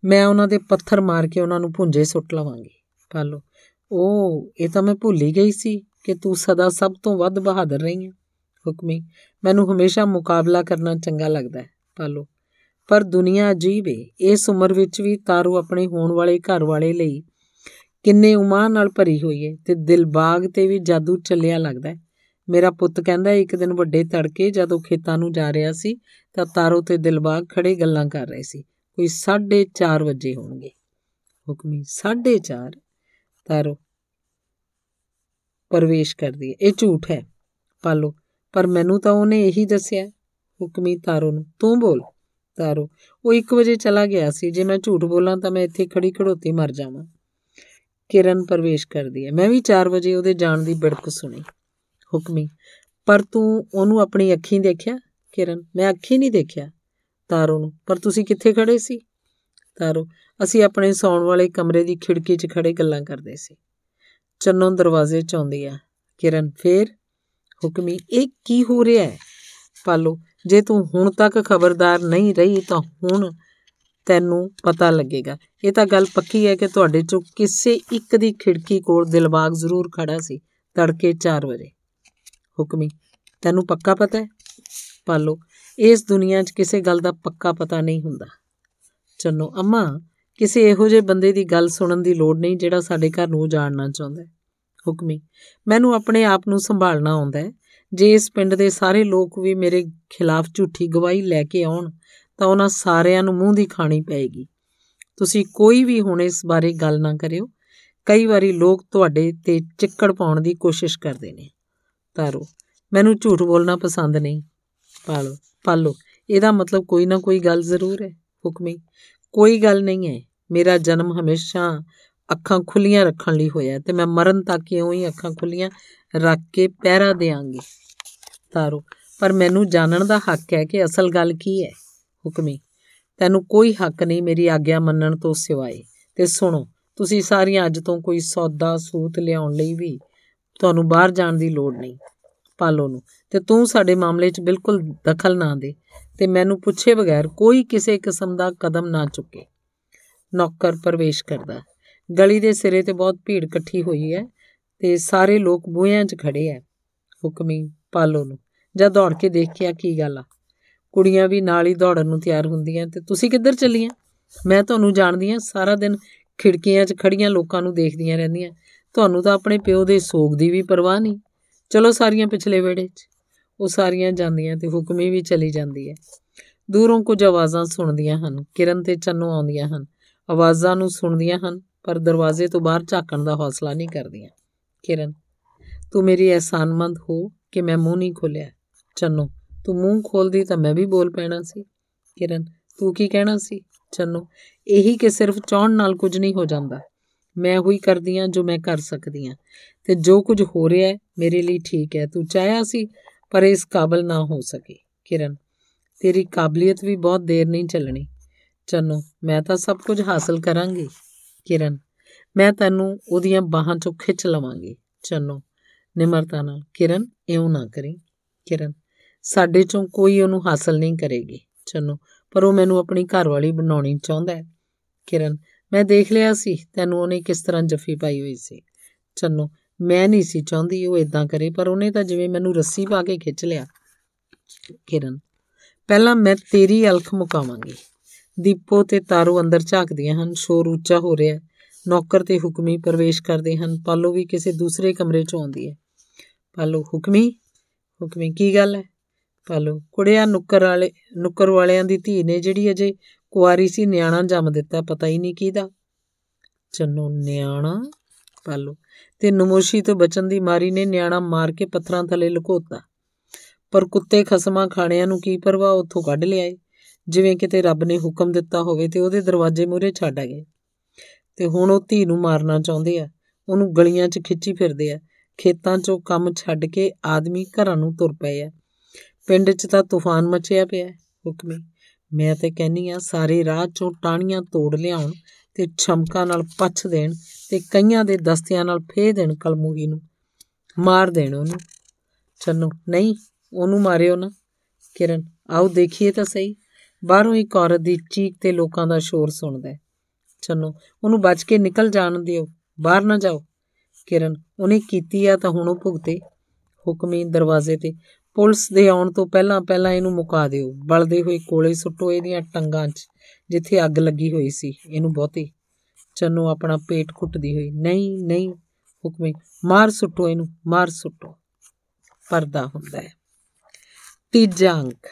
ਮੈਂ ਉਹਨਾਂ ਦੇ ਪੱਥਰ ਮਾਰ ਕੇ ਉਹਨਾਂ ਨੂੰ ਭੁੰਜੇ ਸੁੱਟ ਲਵਾਂਗੀ। ਪਾਲੋ ਉਹ ਇਹ ਤਾਂ ਮੈਂ ਭੁੱਲ ਹੀ ਗਈ ਸੀ ਕਿ ਤੂੰ ਸਦਾ ਸਭ ਤੋਂ ਵੱਧ ਬਹਾਦਰ ਰਹੀ ਹੈ ਹੁਕਮੀ, ਮੈਨੂੰ ਹਮੇਸ਼ਾ ਮੁਕਾਬਲਾ ਕਰਨਾ ਚੰਗਾ ਲੱਗਦਾ ਹੈ। ਪਾਲੋ। ਪਰ ਦੁਨੀਆ ਅਜੀਬ ਹੈ ਇਸ ਉਮਰ ਵਿੱਚ ਵੀ ਤਾਰੂ ਆਪਣੇ ਹੋਣ ਵਾਲੇ ਘਰ ਵਾਲੇ ਲਈ ਕਿੰਨੇ ਉਮਾਨ ਨਾਲ ਭਰੀ ਹੋਈ ਹੈ ਤੇ ਦਿਲਬਾਗ ਤੇ ਵੀ ਜਾਦੂ ਚੱਲਿਆ ਲੱਗਦਾ ਹੈ ਮੇਰਾ ਪੁੱਤ ਕਹਿੰਦਾ, ਇੱਕ ਦਿਨ ਵੱਡੇ ਤੜਕੇ ਜਦੋਂ ਖੇਤਾਂ ਨੂੰ ਜਾ ਰਿਹਾ ਸੀ ਤਾਂ ਤਾਰੋ ਤੇ ਦਿਲਬਾਗ ਖੜੇ ਗੱਲਾਂ ਕਰ ਰਹੇ ਸੀ। ਕੋਈ 4:30 ਵਜੇ ਹੋਣਗੇ। ਹੁਕਮੀ 4:30 ਤਾਰੋ ਪ੍ਰਵੇਸ਼ ਕਰਦੀ ਹੈ ਇਹ ਝੂਠ ਹੈ। ਪਾਲੋ, ਪਰ ਮੈਨੂੰ ਤਾਂ ਉਹਨੇ ਇਹੀ ਦੱਸਿਆ। ਹੁਕਮੀ ਤਾਰੋ ਨੂੰ। ਤੂੰ ਬੋਲ, ਤਾਰੋ। ਉਹ 1 ਵਜੇ ਚਲਾ ਗਿਆ ਸੀ। ਜੇ ਮੈਂ ਝੂਠ ਬੋਲਾਂ ਤਾਂ ਮੈਂ ਇੱਥੇ ਖੜੀ ਖੜੋਤੀ ਮਰ ਜਾਵਾਂ। ਕਿਰਨ ਪ੍ਰਵੇਸ਼ ਕਰਦੀ ਹੈ। ਮੈਂ ਵੀ 4 ਵਜੇ ਉਹਦੇ ਜਾਣ ਦੀ ਬਿੜਕ ਸੁਣੀ। ਹੁਕਮੀ, ਪਰ ਤੂੰ ਉਹਨੂੰ ਆਪਣੀ ਅੱਖੀਂ ਦੇਖਿਆ? ਕਿਰਨ, ਮੈਂ ਅੱਖੀਂ ਨਹੀਂ ਦੇਖਿਆ। ਤਾਰੋ ਨੂੰ, ਪਰ ਤੁਸੀਂ ਕਿੱਥੇ ਖੜੇ ਸੀ? ਤਾਰੋ, ਅਸੀਂ ਆਪਣੇ ਸੌਣ ਵਾਲੇ ਕਮਰੇ ਦੀ ਖਿੜਕੀ 'ਚ ਖੜੇ ਗੱਲਾਂ ਕਰਦੇ ਸੀ। ਚੰਨੋ ਦਰਵਾਜ਼ੇ 'ਚ ਆਉਂਦੀ ਆ ਕਿਰਨ, ਫੇਰ? ਹੁਕਮੀ, ਇਹ ਕੀ ਹੋ ਰਿਹਾ ਹੈ? ਪਾਲੋ ਜੇ ਤੂੰ ਹੁਣ ਤੱਕ ਖਬਰਦਾਰ ਨਹੀਂ ਰਹੀ, ਤਾਂ ਹੁਣ ਤੈਨੂੰ ਪਤਾ ਲੱਗੇਗਾ। ਇਹ ਤਾਂ ਗੱਲ ਪੱਕੀ ਹੈ ਕਿ ਤੁਹਾਡੇ ਚੋਂ ਕਿਸੇ ਇੱਕ ਦੀ ਖਿੜਕੀ ਕੋਲ ਦਿਲਬਾਗ ਜ਼ਰੂਰ ਖੜਾ ਸੀ, ਤੜਕੇ 4 ਵਜੇ। ਹੁਕਮੀ, ਤੈਨੂੰ ਪੱਕਾ ਪਤਾ ਹੈ? ਪਾਲੋ, ਇਸ ਦੁਨੀਆ 'ਚ ਕਿਸੇ ਗੱਲ ਦਾ ਪੱਕਾ ਪਤਾ ਨਹੀਂ ਹੁੰਦਾ। ਚੰਨੋ, ਅੰਮਾ, ਕਿਸੇ ਇਹੋ ਜਿਹੇ ਬੰਦੇ ਦੀ ਗੱਲ ਸੁਣਨ ਦੀ ਲੋੜ ਨਹੀਂ ਜਿਹੜਾ ਸਾਡੇ ਘਰ ਨੂੰ ਜਾਣਨਾ ਚਾਹੁੰਦਾ ਹੈ। ਹੁਕਮੀ, ਮੈਨੂੰ ਆਪਣੇ ਆਪ ਨੂੰ ਸੰਭਾਲਣਾ ਆਉਂਦਾ ਹੈ। ਜੇ ਇਸ ਪਿੰਡ ਦੇ ਸਾਰੇ ਲੋਕ ਵੀ ਮੇਰੇ ਖਿਲਾਫ ਝੂਠੀ ਗਵਾਹੀ ਲੈ ਕੇ ਆਉਣ, ਤਾਂ ਉਹਨਾਂ ਸਾਰਿਆਂ ਨੂੰ ਮੂੰਹ ਦੀ ਖਾਣੀ ਪਏਗੀ। ਤੁਸੀਂ ਕੋਈ ਵੀ ਹੁਣ ਇਸ ਬਾਰੇ ਗੱਲ ਨਾ ਕਰਿਓ। ਕਈ ਵਾਰੀ ਲੋਕ ਤੁਹਾਡੇ ਤੇ ਚਿੱਕੜ ਪਾਉਣ ਦੀ ਕੋਸ਼ਿਸ਼ ਕਰਦੇ ਨੇ। ਤਾਰੋ, ਮੈਨੂੰ ਝੂਠ ਬੋਲਣਾ ਪਸੰਦ ਨਹੀਂ। ਪਾਲੋ ਪਾਲੋ, ਇਹਦਾ ਮਤਲਬ ਕੋਈ ਨਾ ਕੋਈ ਗੱਲ ਜ਼ਰੂਰ ਹੈ, ਹੁਕਮੀ। ਕੋਈ ਗੱਲ ਨਹੀਂ ਹੈ। ਮੇਰਾ ਜਨਮ ਹਮੇਸ਼ਾ ਅੱਖਾਂ ਖੁੱਲੀਆਂ ਰੱਖਣ ਲਈ ਹੋਇਆ ਤੇ ਮੈਂ ਮਰਨ ਤੱਕ ਇਉਂ ਹੀ ਅੱਖਾਂ ਖੁੱਲੀਆਂ ਰੱਖ ਕੇ ਪਹਿਰਾ ਦੇਾਂਗੀ ਤਾਰੋ। ਪਰ ਮੈਨੂੰ ਜਾਣਨ ਦਾ ਹੱਕ ਹੈ ਕਿ ਅਸਲ ਗੱਲ ਕੀ ਹੈ? ਹੁਕਮੀ, ਤੈਨੂੰ ਕੋਈ ਹੱਕ ਨਹੀਂ ਮੇਰੀ ਆਗਿਆ ਮੰਨਣ ਤੋਂ ਸਿਵਾਏ। ਤੇ ਸੁਣੋ, ਤੁਸੀਂ ਸਾਰੀਆਂ ਅੱਜ ਤੋਂ ਕੋਈ ਸੌਦਾ ਸੂਤ ਲਿਆਉਣ ਲਈ ਵੀ ਤੁਹਾਨੂੰ ਬਾਹਰ ਜਾਣ ਦੀ ਲੋੜ ਨਹੀਂ। ਪਾਲੋ ਨੂੰ, ਤੇ ਤੂੰ ਸਾਡੇ ਮਾਮਲੇ 'ਚ ਬਿਲਕੁਲ ਦਖਲ ਨਾ ਦੇ ਤੇ ਮੈਨੂੰ ਪੁੱਛੇ ਬਗੈਰ ਕੋਈ ਕਿਸੇ ਕਿਸਮ ਦਾ ਕਦਮ ਨਾ ਚੁੱਕੇ। ਨੌਕਰ ਪ੍ਰਵੇਸ਼ ਕਰਦਾ। ਗਲੀ ਦੇ ਸਿਰੇ ਤੇ ਬਹੁਤ ਭੀੜ ਇਕੱਠੀ ਹੋਈ ਹੈ ਤੇ ਸਾਰੇ ਲੋਕ ਬੂਹਿਆਂ 'ਚ ਖੜੇ ਐ ਹੁਕਮੀ ਪਾਲੋ ਨੂੰ। ਜਦ ਦੌੜ ਕੇ ਦੇਖਿਆ ਕੀ ਗੱਲ ਆ। ਕੁੜੀਆਂ ਵੀ ਨਾਲ ਹੀ ਦੌੜਨ ਨੂੰ ਤਿਆਰ ਹੁੰਦੀਆਂ ਤੇ ਤੁਸੀਂ ਕਿੱਧਰ ਚੱਲੀਆਂ? ਮੈਂ ਤੁਹਾਨੂੰ ਜਾਣਦੀ ਆ ਸਾਰਾ ਦਿਨ ਖਿੜਕੀਆਂ 'ਚ ਖੜੀਆਂ ਲੋਕਾਂ ਨੂੰ ਦੇਖਦੀਆਂ ਰਹਿੰਦੀਆਂ। ਤੁਹਾਨੂੰ ਤਾਂ ਆਪਣੇ ਪਿਓ ਦੇ ਸੋਗ ਦੀ ਵੀ ਪਰਵਾਹ ਨਹੀਂ। ਚਲੋ ਸਾਰੀਆਂ ਪਿਛਲੇ ਵਿਹੜੇ 'ਚ। ਉਹ ਸਾਰੀਆਂ ਜਾਂਦੀਆਂ ਤੇ ਹੁਕਮੀ ਵੀ ਚਲੀ ਜਾਂਦੀ ਹੈ। ਦੂਰੋਂ ਕੁਝ ਆਵਾਜ਼ਾਂ ਸੁਣਦੀਆਂ ਹਨ। ਕਿਰਨ ਤੇ ਚੰਨੂ ਆਉਂਦੀਆਂ ਹਨ। ਆਵਾਜ਼ਾਂ ਨੂੰ ਸੁਣਦੀਆਂ ਹਨ, ਪਰ ਦਰਵਾਜ਼ੇ ਤੋਂ ਬਾਹਰ ਝਾਕਣ ਦਾ ਹੌਸਲਾ ਨਹੀਂ ਕਰਦੀਆਂ। ਕਿਰਨ, ਤੂੰ ਮੇਰੀ ਅਹਿਸਾਨਮੰਦ ਹੋ। ਕਿ ਮੈਂ ਮੂੰਹ ਨਹੀਂ ਖੋਲਿਆ। ਚੰਨੋ, ਤੂੰ ਮੂੰਹ ਖੋਲਦੀ ਤਾਂ ਮੈਂ ਵੀ ਬੋਲ ਪੈਣਾ ਸੀ। ਕਿਰਨ, ਤੂੰ ਕੀ ਕਹਿਣਾ ਸੀ? ਚੰਨੋ, ਇਹੀ ਕਿ ਸਿਰਫ ਚਾਹਣ ਨਾਲ ਕੁਝ ਨਹੀਂ ਹੋ ਜਾਂਦਾ। ਮੈਂ ਹੋਈ ਕਰਦੀ ਆ ਜੋ ਮੈਂ ਕਰ ਸਕਦੀ ਆ ਤੇ ਜੋ ਕੁਝ ਹੋ ਰਿਹਾ ਹੈ, ਮੇਰੇ ਲਈ ਠੀਕ ਹੈ। ਤੂੰ ਚਾਹਿਆ ਸੀ, ਪਰ ਇਸ ਕਾਬਲ ਨਾ ਹੋ ਸਕੇ। ਕਿਰਨ, ਤੇਰੀ ਕਾਬਲੀਅਤ ਵੀ ਬਹੁਤ ਦੇਰ ਨਹੀਂ ਚੱਲਣੀ। ਚੰਨੋ, ਮੈਂ ਤਾਂ ਸਭ ਕੁਝ ਹਾਸਲ ਕਰਾਂਗੀ। ਕਿਰਨ, ਮੈਂ ਤੈਨੂੰ ਉਹਦੀਆਂ ਬਾਹਾਂ ਚੋਂ ਖਿੱਚ ਲਵਾਂਗੀ। ਚੰਨੋ ਨਿਮਰਤਾ ਨਾਲ, ਕਿਰਨ, ਇਉਂ ਨਾ ਕਰੀ, ਕਿਰਨ, ਸਾਡੇ ਚੋਂ ਕੋਈ ਉਹਨੂੰ ਹਾਸਲ ਨਹੀਂ ਕਰੇਗੀ, ਚੰਨੋ, ਪਰ ਉਹ ਮੈਨੂੰ ਆਪਣੀ ਘਰਵਾਲੀ ਬਣਾਉਣੀ ਚਾਹੁੰਦਾ ਹੈ। ਕਿਰਨ, ਮੈਂ ਦੇਖ ਲਿਆ ਸੀ, ਤੈਨੂੰ ਉਹਨੇ ਕਿਸ ਤਰ੍ਹਾਂ ਜੱਫੀ ਪਾਈ ਹੋਈ ਸੀ। ਚੰਨੋ, ਮੈਂ ਨਹੀਂ ਸੀ ਚਾਹੁੰਦੀ ਉਹ ਇਦਾਂ ਕਰੇ, ਪਰ ਉਹਨੇ ਤਾਂ ਜਿਵੇਂ ਮੈਨੂੰ ਰੱਸੀ ਪਾ ਕੇ ਖਿੱਚ ਲਿਆ। ਕਿਰਨ, ਪਹਿਲਾਂ ਮੈਂ ਤੇਰੀ ਅਲਖ ਮੁਕਾਵਾਂਗੀ। ਦੀਪੋ ਤੇ ਤਾਰੂ ਅੰਦਰ ਝਾਕਦੀਆਂ ਹਨ, ਸ਼ੋਰ ਉੱਚਾ ਹੋ ਰਿਹਾ ਹੈ। ਨੌਕਰ ਤੇ ਹੁਕਮੀ ਪ੍ਰਵੇਸ਼ ਕਰਦੇ ਹਨ। ਪਾਲੋ ਵੀ ਕਿਸੇ ਦੂਸਰੇ ਕਮਰੇ 'ਚ ਆਉਂਦੀ ਹੈ। ਪਾਲੋ, ਹੁਕਮੀ? ਹੁਕਮੀ ਕੀ ਗੱਲ ਹੈ? ਪਾਲੋ, ਕੁੜਿਆ ਨੁੱਕਰ ਵਾਲੇ, ਨੁੱਕਰ ਵਾਲਿਆਂ ਦੀ ਧੀ ਨੇ ਜਿਹੜੀ ਅਜੇ ਕੁਆਰੀ ਸੀ, ਨਿਆਣਾ ਜੰਮ ਦਿੱਤਾ, ਪਤਾ ਹੀ ਨਹੀਂ ਕਿਹਦਾ। ਚੰਨੋ, ਨਿਆਣਾ? ਪਾਲੋ, ਤੇ ਨਮੋਸ਼ੀ ਤੋਂ ਬਚਣ ਦੀ ਮਾਰੀ ਨੇ ਨਿਆਣਾ ਮਾਰ ਕੇ ਪੱਥਰਾਂ ਥੱਲੇ ਲੁਕੋਤਾ। ਪਰ ਕੁੱਤੇ ਖਸਮਾਂ ਖਾਣਿਆਂ ਨੂੰ ਕੀ ਪਰਵਾਹ, ਉੱਥੋਂ ਕੱਢ ਲਿਆਏ। ਜਿਵੇਂ ਕਿਤੇ ਰੱਬ ਨੇ ਹੁਕਮ ਦਿੱਤਾ ਹੋਵੇ ਤੇ ਉਹਦੇ ਦਰਵਾਜ਼ੇ ਮੂਹਰੇ ਛੱਡ ਗਏ ਤੇ ਹੁਣ ਉਹ ਧੀ ਨੂੰ ਮਾਰਨਾ ਚਾਹੁੰਦੇ ਆ। ਉਹਨੂੰ ਗਲੀਆਂ 'ਚ ਖਿੱਚੀ ਫਿਰਦੇ ਆ। ਖੇਤਾਂ 'ਚੋਂ ਕੰਮ ਛੱਡ ਕੇ ਆਦਮੀ ਘਰਾਂ ਨੂੰ ਤੁਰ ਪਏ ਆ। ਪਿੰਡ 'ਚ ਤਾਂ ਤੂਫਾਨ ਮਚਿਆ ਪਿਆ ਹੁਕਮੀ। ਮੈਂ ਤੇ ਕਹਿੰਨੀ ਆ ਸਾਰੇ ਰਾਹ 'ਚੋਂ ਟਾਹਣੀਆਂ ਤੋੜ ਲਿਆਉਣ ਤੇ ਛਮਕਾਂ ਨਾਲ ਪੱਛ ਦੇਣ ਤੇ ਕਈਆਂ ਦੇ ਦਸਤਿਆਂ ਨਾਲ ਫੇ ਦੇਣ ਕਲਮੂਹੀ ਨੂੰ। ਮਾਰ ਦੇਣ ਉਹਨੂੰ। ਚੰਨੂ, ਨਹੀਂ, ਉਹਨੂੰ ਮਾਰਿਓ ਨਾ। ਕਿਰਨ, ਆਓ ਦੇਖੀਏ ਤਾਂ ਸਹੀ। ਬਾਹਰੋਂ ਇੱਕ ਔਰਤ ਦੀ ਚੀਕ ਤੇ ਲੋਕਾਂ ਦਾ ਸ਼ੋਰ ਸੁਣਦਾ ਚੰਨੂ, ਉਹਨੂੰ ਬਚ ਕੇ ਨਿਕਲ ਜਾਣ ਦਿਓ, ਬਾਹਰ ਨਾ ਜਾਓ। ਕਿਰਨ, ਉਹਨੇ ਕੀਤੀ ਆ ਤਾਂ ਹੁਣ ਉਹ ਭੁਗਤੇ ਹੁਕਮੀ ਦਰਵਾਜ਼ੇ ਤੇ। ਪੁਲਿਸ ਦੇ ਆਉਣ ਤੋਂ ਪਹਿਲਾਂ ਪਹਿਲਾਂ ਇਹਨੂੰ ਮੁਕਾ ਦਿਓ। ਬਲਦੇ ਹੋਏ ਕੋਲੇ ਸੁੱਟੋ ਇਹਦੀਆਂ ਟੰਗਾਂ 'ਚ, ਜਿੱਥੇ ਅੱਗ ਲੱਗੀ ਹੋਈ ਸੀ। ਇਹਨੂੰ ਬਹੁਤੀ। ਚੰਨੂ ਆਪਣਾ ਪੇਟ ਘੁੱਟਦੀ ਹੋਈ, ਨਹੀਂ ਨਹੀਂ, ਹੁਕਮੇ, ਮਾਰ ਸੁੱਟੋ ਇਹਨੂੰ, ਮਾਰ ਸੁੱਟੋ। ਪਰਦਾ ਹੁੰਦਾ ਹੈ। ਤੀਜਾ ਅੰਕ।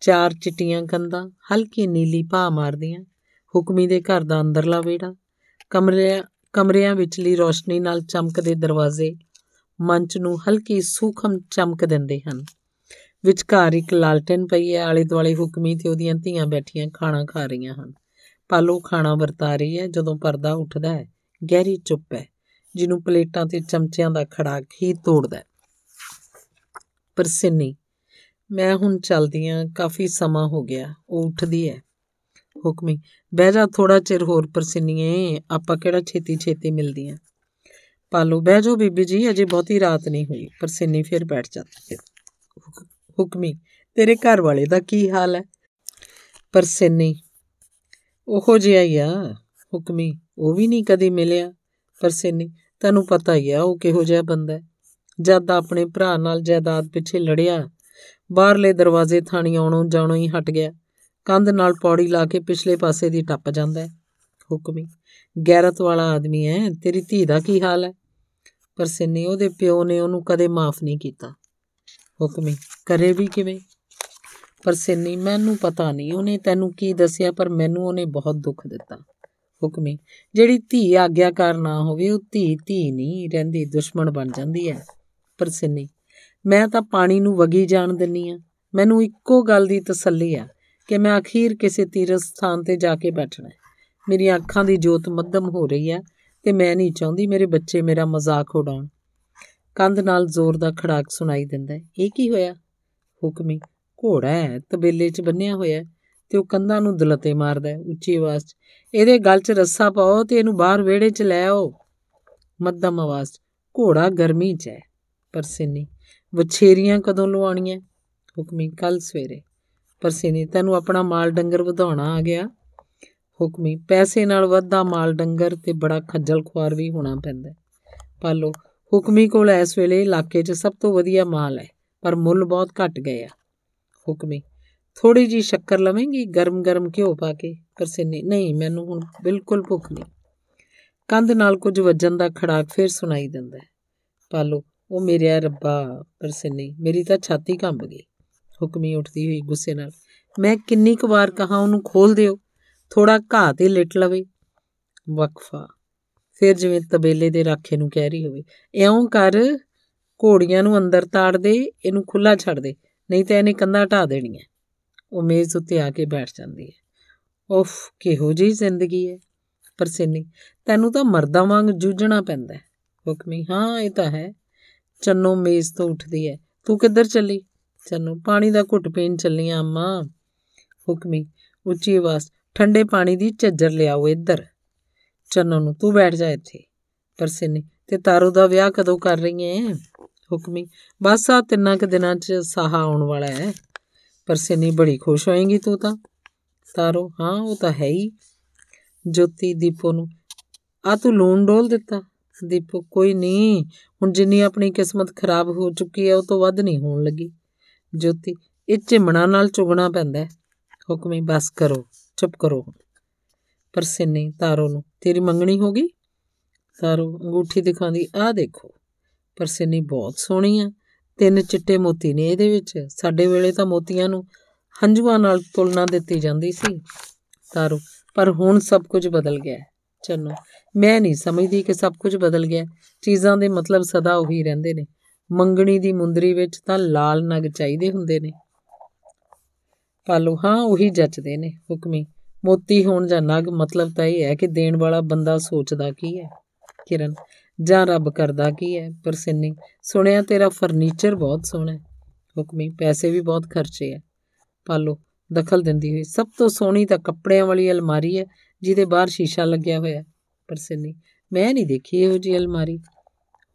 ਚਾਰ ਚਿੱਟੀਆਂ ਕੰਧਾਂ, ਹਲਕੀ ਨੀਲੀ ਭਾ ਮਾਰਦੀਆਂ। ਹੁਕਮੀ ਦੇ ਘਰ ਦਾ ਅੰਦਰਲਾ ਵਿਹੜਾ, ਕਮਰਿਆਂ ਕਮਰਿਆਂ ਵਿਚਲੀ ਰੋਸ਼ਨੀ ਨਾਲ ਚਮਕਦੇ ਦਰਵਾਜ਼ੇ ਮੰਚ ਨੂੰ ਹਲਕੀ ਸੂਖਮ ਚਮਕ ਦਿੰਦੇ ਹਨ। ਵਿਚਕਾਰ ਇੱਕ ਲਾਲਟਨ ਪਈ ਹੈ ਆਲੇ ਦੁਆਲੇ ਹੁਕਮੀ ਤੇ ਉਹਦੀਆਂ ਧੀਆਂ ਬੈਠੀਆਂ ਖਾਣਾ ਖਾ ਰਹੀਆਂ ਹਨ। ਪਾਲੋ ਖਾਣਾ ਵਰਤਾ ਰਹੀ ਹੈ, ਜਦੋਂ ਪਰਦਾ ਉੱਠਦਾ ਹੈ, ਗਹਿਰੀ ਚੁੱਪ ਹੈ, ਜਿਹਨੂੰ ਪਲੇਟਾਂ ਤੇ ਚਮਚਿਆਂ ਦਾ ਖੜਾਕ ਹੀ ਤੋੜਦਾ ਹੈ। ਪਰਸਿੰਨੀ ਮੈਂ ਹੁਣ ਚਲਦੀ ਆਂ ਕਾਫੀ ਸਮਾਂ ਹੋ ਗਿਆ, ਉਹ ਉੱਠਦੀ ਹੈ। ਹੁਕਮੀ। ਬਹਿ ਜਾ ਥੋੜਾ ਚਿਰ ਹੋਰ ਪਰਸਿੰਨੀਏ, ਆਪਾਂ ਕਿਹੜਾ ਛੇਤੀ ਛੇਤੀ ਮਿਲਦੀਆਂ। ਪਾਲੋ, ਬਹਿ ਜਾਓ ਬੀਬੀ ਜੀ, ਅਜੇ ਬਹੁਤੀ ਰਾਤ ਨਹੀਂ ਹੋਈ। ਪਰਸਿੰਨੀ ਫਿਰ ਬੈਠ ਜਾਂਦੀ ਹੈ। ਹੁਕਮੀ, ਤੇਰੇ ਘਰ ਵਾਲੇ ਦਾ ਕੀ ਹਾਲ ਹੈ? ਪਰਸਿੰਨੀ, ਉਹੋ ਜਿਹਾ ਹੀ ਆ। ਹੁਕਮੀ, ਉਹ ਵੀ ਨਹੀਂ ਕਦੀ ਮਿਲਿਆ। ਪਰਸਿੰਨੀ, ਤੈਨੂੰ ਪਤਾ ਹੀ ਆ, ਉਹ ਕਿਹੋ ਜਿਹਾ ਬੰਦਾ ਹੈ। ਜਦ ਆਪਣੇ ਭਰਾ ਨਾਲ ਜਾਇਦਾਦ ਪਿੱਛੇ ਲੜਿਆ, ਬਾਹਰਲੇ ਦਰਵਾਜ਼ੇ ਥਾਣੀ ਆਉਣੋਂ ਜਾਣੋਂ ਹੀ ਹਟ ਗਿਆ। ਕੰਧ ਨਾਲ ਪੌੜੀ ਲਾ ਕੇ ਪਿਛਲੇ ਪਾਸੇ ਦੀ ਟੱਪ ਜਾਂਦਾ ਹੈ। ਹੁਕਮੀ, ਗੈਰਤ ਵਾਲਾ ਆਦਮੀ ਹੈ, ਤੇਰੀ ਧੀ ਦਾ ਕੀ ਹਾਲ ਹੈ? ਪਰ ਸਿੰਨੀ ਉਹਦੇ ਪਿਓ ਨੇ ਉਹਨੂੰ ਕਦੇ ਮਾਫ ਨਹੀਂ ਕੀਤਾ। ਹੁਕਮੀ, ਕਰੇ ਵੀ ਕਿਵੇਂ? ਪਰ ਸਿੰਨੀ, ਮੈਨੂੰ ਪਤਾ ਨਹੀਂ, ਉਹਨੇ ਤੈਨੂੰ ਕੀ ਦੱਸਿਆ, ਪਰ ਮੈਨੂੰ ਉਹਨੇ ਬਹੁਤ ਦੁੱਖ ਦਿੱਤਾ। ਹੁਕਮੀ, ਜਿਹੜੀ ਧੀ ਆਗਿਆਕਾਰ ਨਾ ਹੋਵੇ, ਉਹ ਧੀ ਧੀ ਨਹੀਂ, ਰਹਿੰਦੀ, ਦੁਸ਼ਮਣ ਬਣ ਜਾਂਦੀ ਹੈ। ਪਰ ਸਿੰਨੀ, ਮੈਂ ਤਾਂ ਪਾਣੀ ਨੂੰ ਵਗੀ ਜਾਣ ਦਿੰਨੀ ਆ ਮੈਨੂੰ ਇੱਕੋ ਗੱਲ ਦੀ ਤਸੱਲੀ ਆ ਕਿ ਮੈਂ ਅਖੀਰ ਕਿਸੇ ਤੀਰਥ ਸਥਾਨ ਤੇ ਜਾ ਕੇ ਬੈਠਣਾ ਹੈ। ਮੇਰੀਆਂ ਅੱਖਾਂ ਦੀ ਜੋਤ ਮੱਧਮ ਹੋ ਰਹੀ ਹੈ ਤੇ ਮੈਂ ਨਹੀਂ ਚਾਹੁੰਦੀ ਮੇਰੇ ਬੱਚੇ ਮੇਰਾ ਮਜ਼ਾਕ ਉਡਾਉਣ। ਕੰਧ ਨਾਲ ਜ਼ੋਰ ਦਾ ਖੜਾਕ ਸੁਣਾਈ ਦਿੰਦਾ ਹੈ। ਇਹ ਕੀ ਹੋਇਆ? ਹੁਕਮੀ, ਘੋੜਾ ਹੈ, ਤਬੇਲੇ 'ਚ ਬੰਨਿਆ ਹੋਇਆ ਤੇ ਉਹ ਕੰਧਾਂ ਨੂੰ ਦਲਤੇ ਮਾਰਦਾ ਹੈ, ਉੱਚੀ ਆਵਾਜ਼ 'ਚ। ਇਹਦੇ ਗਲ 'ਚ ਰੱਸਾ ਪਾਓ ਤੇ ਇਹਨੂੰ ਬਾਹਰ ਵਿਹੜੇ 'ਚ ਲੈ ਆਓ। ਮੱਧਮ ਆਵਾਜ਼ 'ਚ, ਘੋੜਾ ਗਰਮੀ 'ਚ ਹੈ ਪਰਸਿਨੀ ਵਛੇਰੀਆਂ ਕਦੋਂ ਲਵਾਉਣੀਆਂ ਹੁਕਮੀ ਕੱਲ ਸਵੇਰੇ। ਪਰਸਿਨੀ ਤੈਨੂੰ ਆਪਣਾ ਮਾਲ ਡੰਗਰ ਵਧਾਉਣਾ ਆ ਗਿਆ। ਹੁਕਮੀ, ਪੈਸੇ ਨਾਲ ਵੱਧਾ ਮਾਲ ਡੰਗਰ ਤੇ ਬੜਾ ਖੱਜਲ ਖੁਆਰ ਵੀ ਹੋਣਾ ਪੈਂਦਾ ਪਾਲੋ, ਹੁਕਮੀ ਕੋਲ ਇਸ ਵੇਲੇ ਇਲਾਕੇ 'ਚ ਸਭ ਤੋਂ ਵਧੀਆ ਮਾਲ ਹੈ, ਪਰ ਮੁੱਲ ਬਹੁਤ ਘਟ ਗਏ ਆ। ਹੁਕਮੀ ਥੋੜੀ ਜੀ ਸ਼ੱਕਰ ਲਵੇਂਗੀ? ਗਰਮ-ਗਰਮ ਘਿਓ ਪਾ ਕੇ? ਪਰਸਿਨੀ ਨਹੀਂ ਮੈਨੂੰ ਹੁਣ ਬਿਲਕੁਲ ਭੁੱਖ ਨਹੀਂ। ਕੰਧ ਨਾਲ ਕੁਝ ਵੱਜਣ ਦਾ ਖੜਾਕ ਫੇਰ ਸੁਣਾਈ ਦਿੰਦਾ ਹੈ। ਪਾਲੋ, ਉਹ ਮੇਰਿਆ ਰੱਬਾ ਪਰਸਿਨੀ ਮੇਰੀ ਤਾਂ ਛਾਤੀ ਕੰਬ ਗਈ। ਹੁਕਮੀ ਉੱਠਦੀ ਹੋਈ ਗੁੱਸੇ ਨਾਲ, ਮੈਂ ਕਿੰਨੀ ਕੁ ਵਾਰ ਕਹਾ ਉਹਨੂੰ ਖੋਲ ਦਿਓ ਥੋੜਾ ਘਾਹ ਤੇ ਲਿਟ ਲਵੇ। ਵਕਫਾ। ਫਿਰ ਜਿਵੇਂ ਤਬੇਲੇ ਦੇ ਰਾਖੇ ਨੂੰ ਕਹਿ ਰਹੀ ਹੋਵੇ, ਇਉਂ ਕਰ, ਘੋੜੀਆਂ ਨੂੰ ਅੰਦਰ ਤਾੜ ਦੇ, ਇਹਨੂੰ ਖੁੱਲਾ ਛੱਡ ਦੇ, ਨਹੀਂ ਤਾਂ ਇਹਨੇ ਕੰਧਾਂ ਢਾ ਦੇਣੀਆਂ। ਉਹ ਮੇਜ਼ ਉੱਤੇ ਆ ਕੇ ਬੈਠ ਜਾਂਦੀ ਹੈ। ਉਫ, ਕਿਹੋ ਜੀ ਜ਼ਿੰਦਗੀ ਹੈ। ਪਰਸਿੰਨੀ ਤੈਨੂੰ ਤਾਂ ਮਰਦਾਂ ਵਾਂਗ ਜੂਝਣਾ ਪੈਂਦਾ ਹੁਕਮੀ, ਹਾਂ, ਇਹ ਤਾਂ ਹੈ। ਚੰਨੋ ਮੇਜ਼ ਤੋਂ ਉੱਠਦੀ ਹੈ। ਤੂੰ ਕਿੱਧਰ ਚੱਲੀ? ਚੰਨੋ, ਪਾਣੀ ਦਾ ਘੁੱਟ ਪੀਣ ਚੱਲੀ ਆ ਅੰਮਾ। ਹੁਕਮੀ, ਉੱਚੀ ਆਵਾਜ਼, ਠੰਡੇ ਪਾਣੀ ਦੀ ਝੱਜਰ ਲਿਆਓ ਇੱਧਰ। ਚੰਨੋ ਨੂੰ, ਤੂੰ ਬੈਠ ਜਾ ਇੱਥੇ। ਪਰਸਿੰਨੀ ਤੇ ਤਾਰੋ ਦਾ ਵਿਆਹ ਕਦੋਂ ਕਰ ਰਹੀ ਹੈ ਹੁਕਮੀ, ਬਸ ਆ ਤਿੰਨਾਂ ਕੁ ਦਿਨਾਂ 'ਚ ਸਾਹਾ ਆਉਣ ਵਾਲਾ ਹੈ। ਪਰਸਿੰਨੀ ਬੜੀ ਖੁਸ਼ ਹੋਏਗੀ ਤੂੰ ਤਾਂ। ਤਾਰੋ, ਹਾਂ, ਉਹ ਤਾਂ ਹੈ ਹੀ। ਜੋਤੀ, ਦੀਪੋ ਨੂੰ ਆ ਤੂੰ ਲੂਣ ਡੋਲ ਦਿੱਤਾ। ਦੀਪੋ, ਕੋਈ ਨਹੀਂ ਹੁਣ ਜਿੰਨੀ ਆਪਣੀ ਕਿਸਮਤ ਖਰਾਬ ਹੋ ਚੁੱਕੀ ਹੈ, ਉਹ ਤੋਂ ਵੱਧ ਨਹੀਂ ਹੋਣ ਲੱਗੀ। ਜੋਤੀ, ਇਹ ਝਿਮਣਾ ਨਾਲ ਚੁਗਣਾ ਪੈਂਦਾ ਹੈ। ਹੁਕਮੀ ਬਸ ਕਰੋ, ਚੁੱਪ ਕਰੋ ਪਰਸਿੰਨੀ ਤਾਰੋ ਨੂੰ, ਤੇਰੀ ਮੰਗਣੀ ਹੋ ਗਈ? ਤਾਰੋ ਅੰਗੂਠੀ ਦਿਖਾਉਂਦੀ ਆ ਦੇਖੋ। ਪਰਸਿੰਨੀ ਬਹੁਤ ਸੋਹਣੀ ਆ। ਤਿੰਨ ਚਿੱਟੇ ਮੋਤੀ ਨੇ ਇਹਦੇ ਵਿੱਚ। ਸਾਡੇ ਵੇਲੇ ਤਾਂ ਮੋਤੀਆਂ ਨੂੰ ਹੰਝੂਆਂ ਨਾਲ ਤੁਲਨਾ ਦਿੱਤੀ ਜਾਂਦੀ ਸੀ। ਤਾਰੋ, ਪਰ ਹੁਣ ਸਭ ਕੁਝ ਬਦਲ ਗਿਆ ਚੰਨੋ, ਮੈਂ ਨਹੀਂ ਸਮਝਦੀ ਕਿ ਸਭ ਕੁਝ ਬਦਲ ਗਿਆ। ਚੀਜ਼ਾਂ ਦੇ ਮਤਲਬ ਸਦਾ ਉਹੀ ਰਹਿੰਦੇ ਨੇ। ਮੰਗਣੀ ਦੀ ਮੁੰਦਰੀ ਵਿੱਚ ਤਾਂ ਲਾਲ ਨਗ ਚਾਹੀਦੇ ਹੁੰਦੇ ਨੇ। ਪਾਲੋ, ਹਾਂ, ਉਹੀ ਜੱਚਦੇ ਨੇ ਹੁਕਮੀ। ਮੋਤੀ ਹੋਣ ਜਾਂ ਨਗ, ਮਤਲਬ ਤਾਂ ਇਹ ਹੈ ਕਿ ਦੇਣ ਵਾਲਾ ਬੰਦਾ ਸੋਚਦਾ ਕੀ ਹੈ? ਕਿਰਨ, ਜਾਂ ਰੱਬ ਕਰਦਾ ਕੀ ਹੈ? ਪਰਸਿੰਨੀ ਸੁਣਿਆ ਤੇਰਾ ਫਰਨੀਚਰ ਬਹੁਤ ਸੋਹਣਾ ਹੈ। ਹੁਕਮੀ, ਪੈਸੇ ਵੀ ਬਹੁਤ ਖਰਚੇ ਹੈ। ਪਾਲੋ, ਦਖਲ ਦਿੰਦੀ ਹੋਈ, ਸਭ ਤੋਂ ਸੋਹਣੀ ਤਾਂ ਕੱਪੜਿਆਂ ਵਾਲੀ ਅਲਮਾਰੀ ਹੈ, ਜਿਹਦੇ ਬਾਹਰ ਸ਼ੀਸ਼ਾ ਲੱਗਿਆ ਹੋਇਆ ਹੈ। ਪਰਸਿੰਨੀ ਮੈਂ ਨਹੀਂ ਦੇਖੀ ਇਹੋ ਜੀ ਅਲਮਾਰੀ।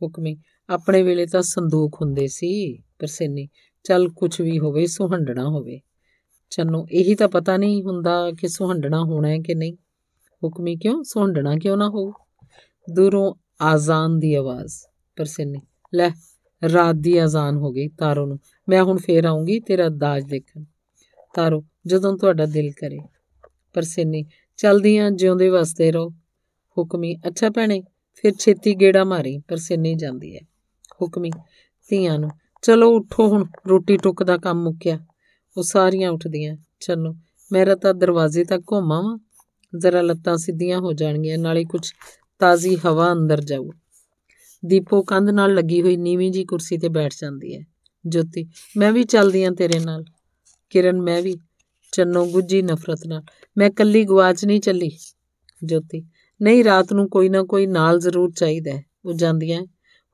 ਹੁਕਮੀ ਆਪਣੇ ਵੇਲੇ ਤਾਂ ਸੰਦੂਕ ਹੁੰਦੇ ਸੀ ਪਰਸਿੰਨੀ ਚੱਲ ਕੁਝ ਵੀ ਹੋਵੇ, ਸੁਹੰਡਣਾ ਹੋਵੇ। ਚੰਨੋ, ਇਹੀ ਤਾਂ ਪਤਾ ਨਹੀਂ ਹੁੰਦਾ ਕਿ ਸੁਹੰਡਣਾ ਹੋਣਾ ਹੈ ਕਿ ਨਹੀਂ। ਹੁਕਮੀ ਕਿਉਂ? ਸੁਹੰਡਣਾ ਕਿਉਂ ਨਾ ਹੋ ਦੂਰੋਂ ਆਜ਼ਾਨ ਦੀ ਆਵਾਜ਼। ਪਰਸਿੰਨੀ ਲੈ, ਰਾਤ ਦੀ ਆਜ਼ਾਨ ਹੋ ਗਈ ਤਾਰੋ ਨੂੰ। ਮੈਂ ਹੁਣ ਫੇਰ ਆਉਂਗੀ ਤੇਰਾ ਦਾਜ ਦੇਖਣ। ਤਾਰੋ, ਜਦੋਂ ਤੁਹਾਡਾ ਦਿਲ ਕਰੇ। ਪਰਸਿੰਨੀ ਚਲਦੀਆਂ ਜਿਉਂਦੇ ਵਸਦੇ ਰਹੋ। ਹੁਕਮੀ, ਅੱਛਾ ਭੈਣੇ, ਫਿਰ ਛੇਤੀ ਗੇੜਾ ਮਾਰੀ ਪਰਸਿੰਨੀ ਜਾਂਦੀ ਹੈ। ਹੁਕਮੀ। ਧੀਆਂ ਨੂੰ, ਚਲੋ ਉੱਠੋ ਹੁਣ, ਰੋਟੀ ਟੁੱਕ ਦਾ ਕੰਮ ਮੁੱਕਿਆ। ਉਹ ਸਾਰੀਆਂ ਉੱਠਦੀਆਂ ਚਲੋ ਮੇਰਾ ਤਾਂ ਦਰਵਾਜ਼ੇ ਤੱਕ ਘੁੰਮਾਵਾਂ। ਜ਼ਰਾ ਲੱਤਾਂ ਸਿੱਧੀਆਂ ਹੋ ਜਾਣਗੀਆਂ, ਨਾਲੇ ਕੁਝ ਤਾਜ਼ੀ ਹਵਾ ਅੰਦਰ ਜਾਊ। ਦੀਪੋ ਕੰਧ ਨਾਲ ਲੱਗੀ ਹੋਈ ਨੀਵੀਂ ਜੀ ਕੁਰਸੀ ਤੇ ਬੈਠ ਜਾਂਦੀ ਹੈ। ਜੋਤੀ, ਮੈਂ ਵੀ ਚੱਲਦੀ ਆਂ ਤੇਰੇ ਨਾਲ। ਕਿਰਨ, ਮੈਂ ਵੀ। ਚੰਨੋ ਗੁੱਜੀ ਨਫ਼ਰਤ ਨਾਲ। ਮੈਂ ਕੱਲੀ ਗਵਾਚ ਨਹੀਂ ਚੱਲੀ? ਜੋਤੀ, ਨਹੀਂ, ਰਾਤ ਨੂੰ ਕੋਈ ਨਾ ਕੋਈ ਨਾਲ ਜ਼ਰੂਰ ਚਾਹੀਦਾ ਹੈ। ਉਹ ਜਾਂਦੀਆਂ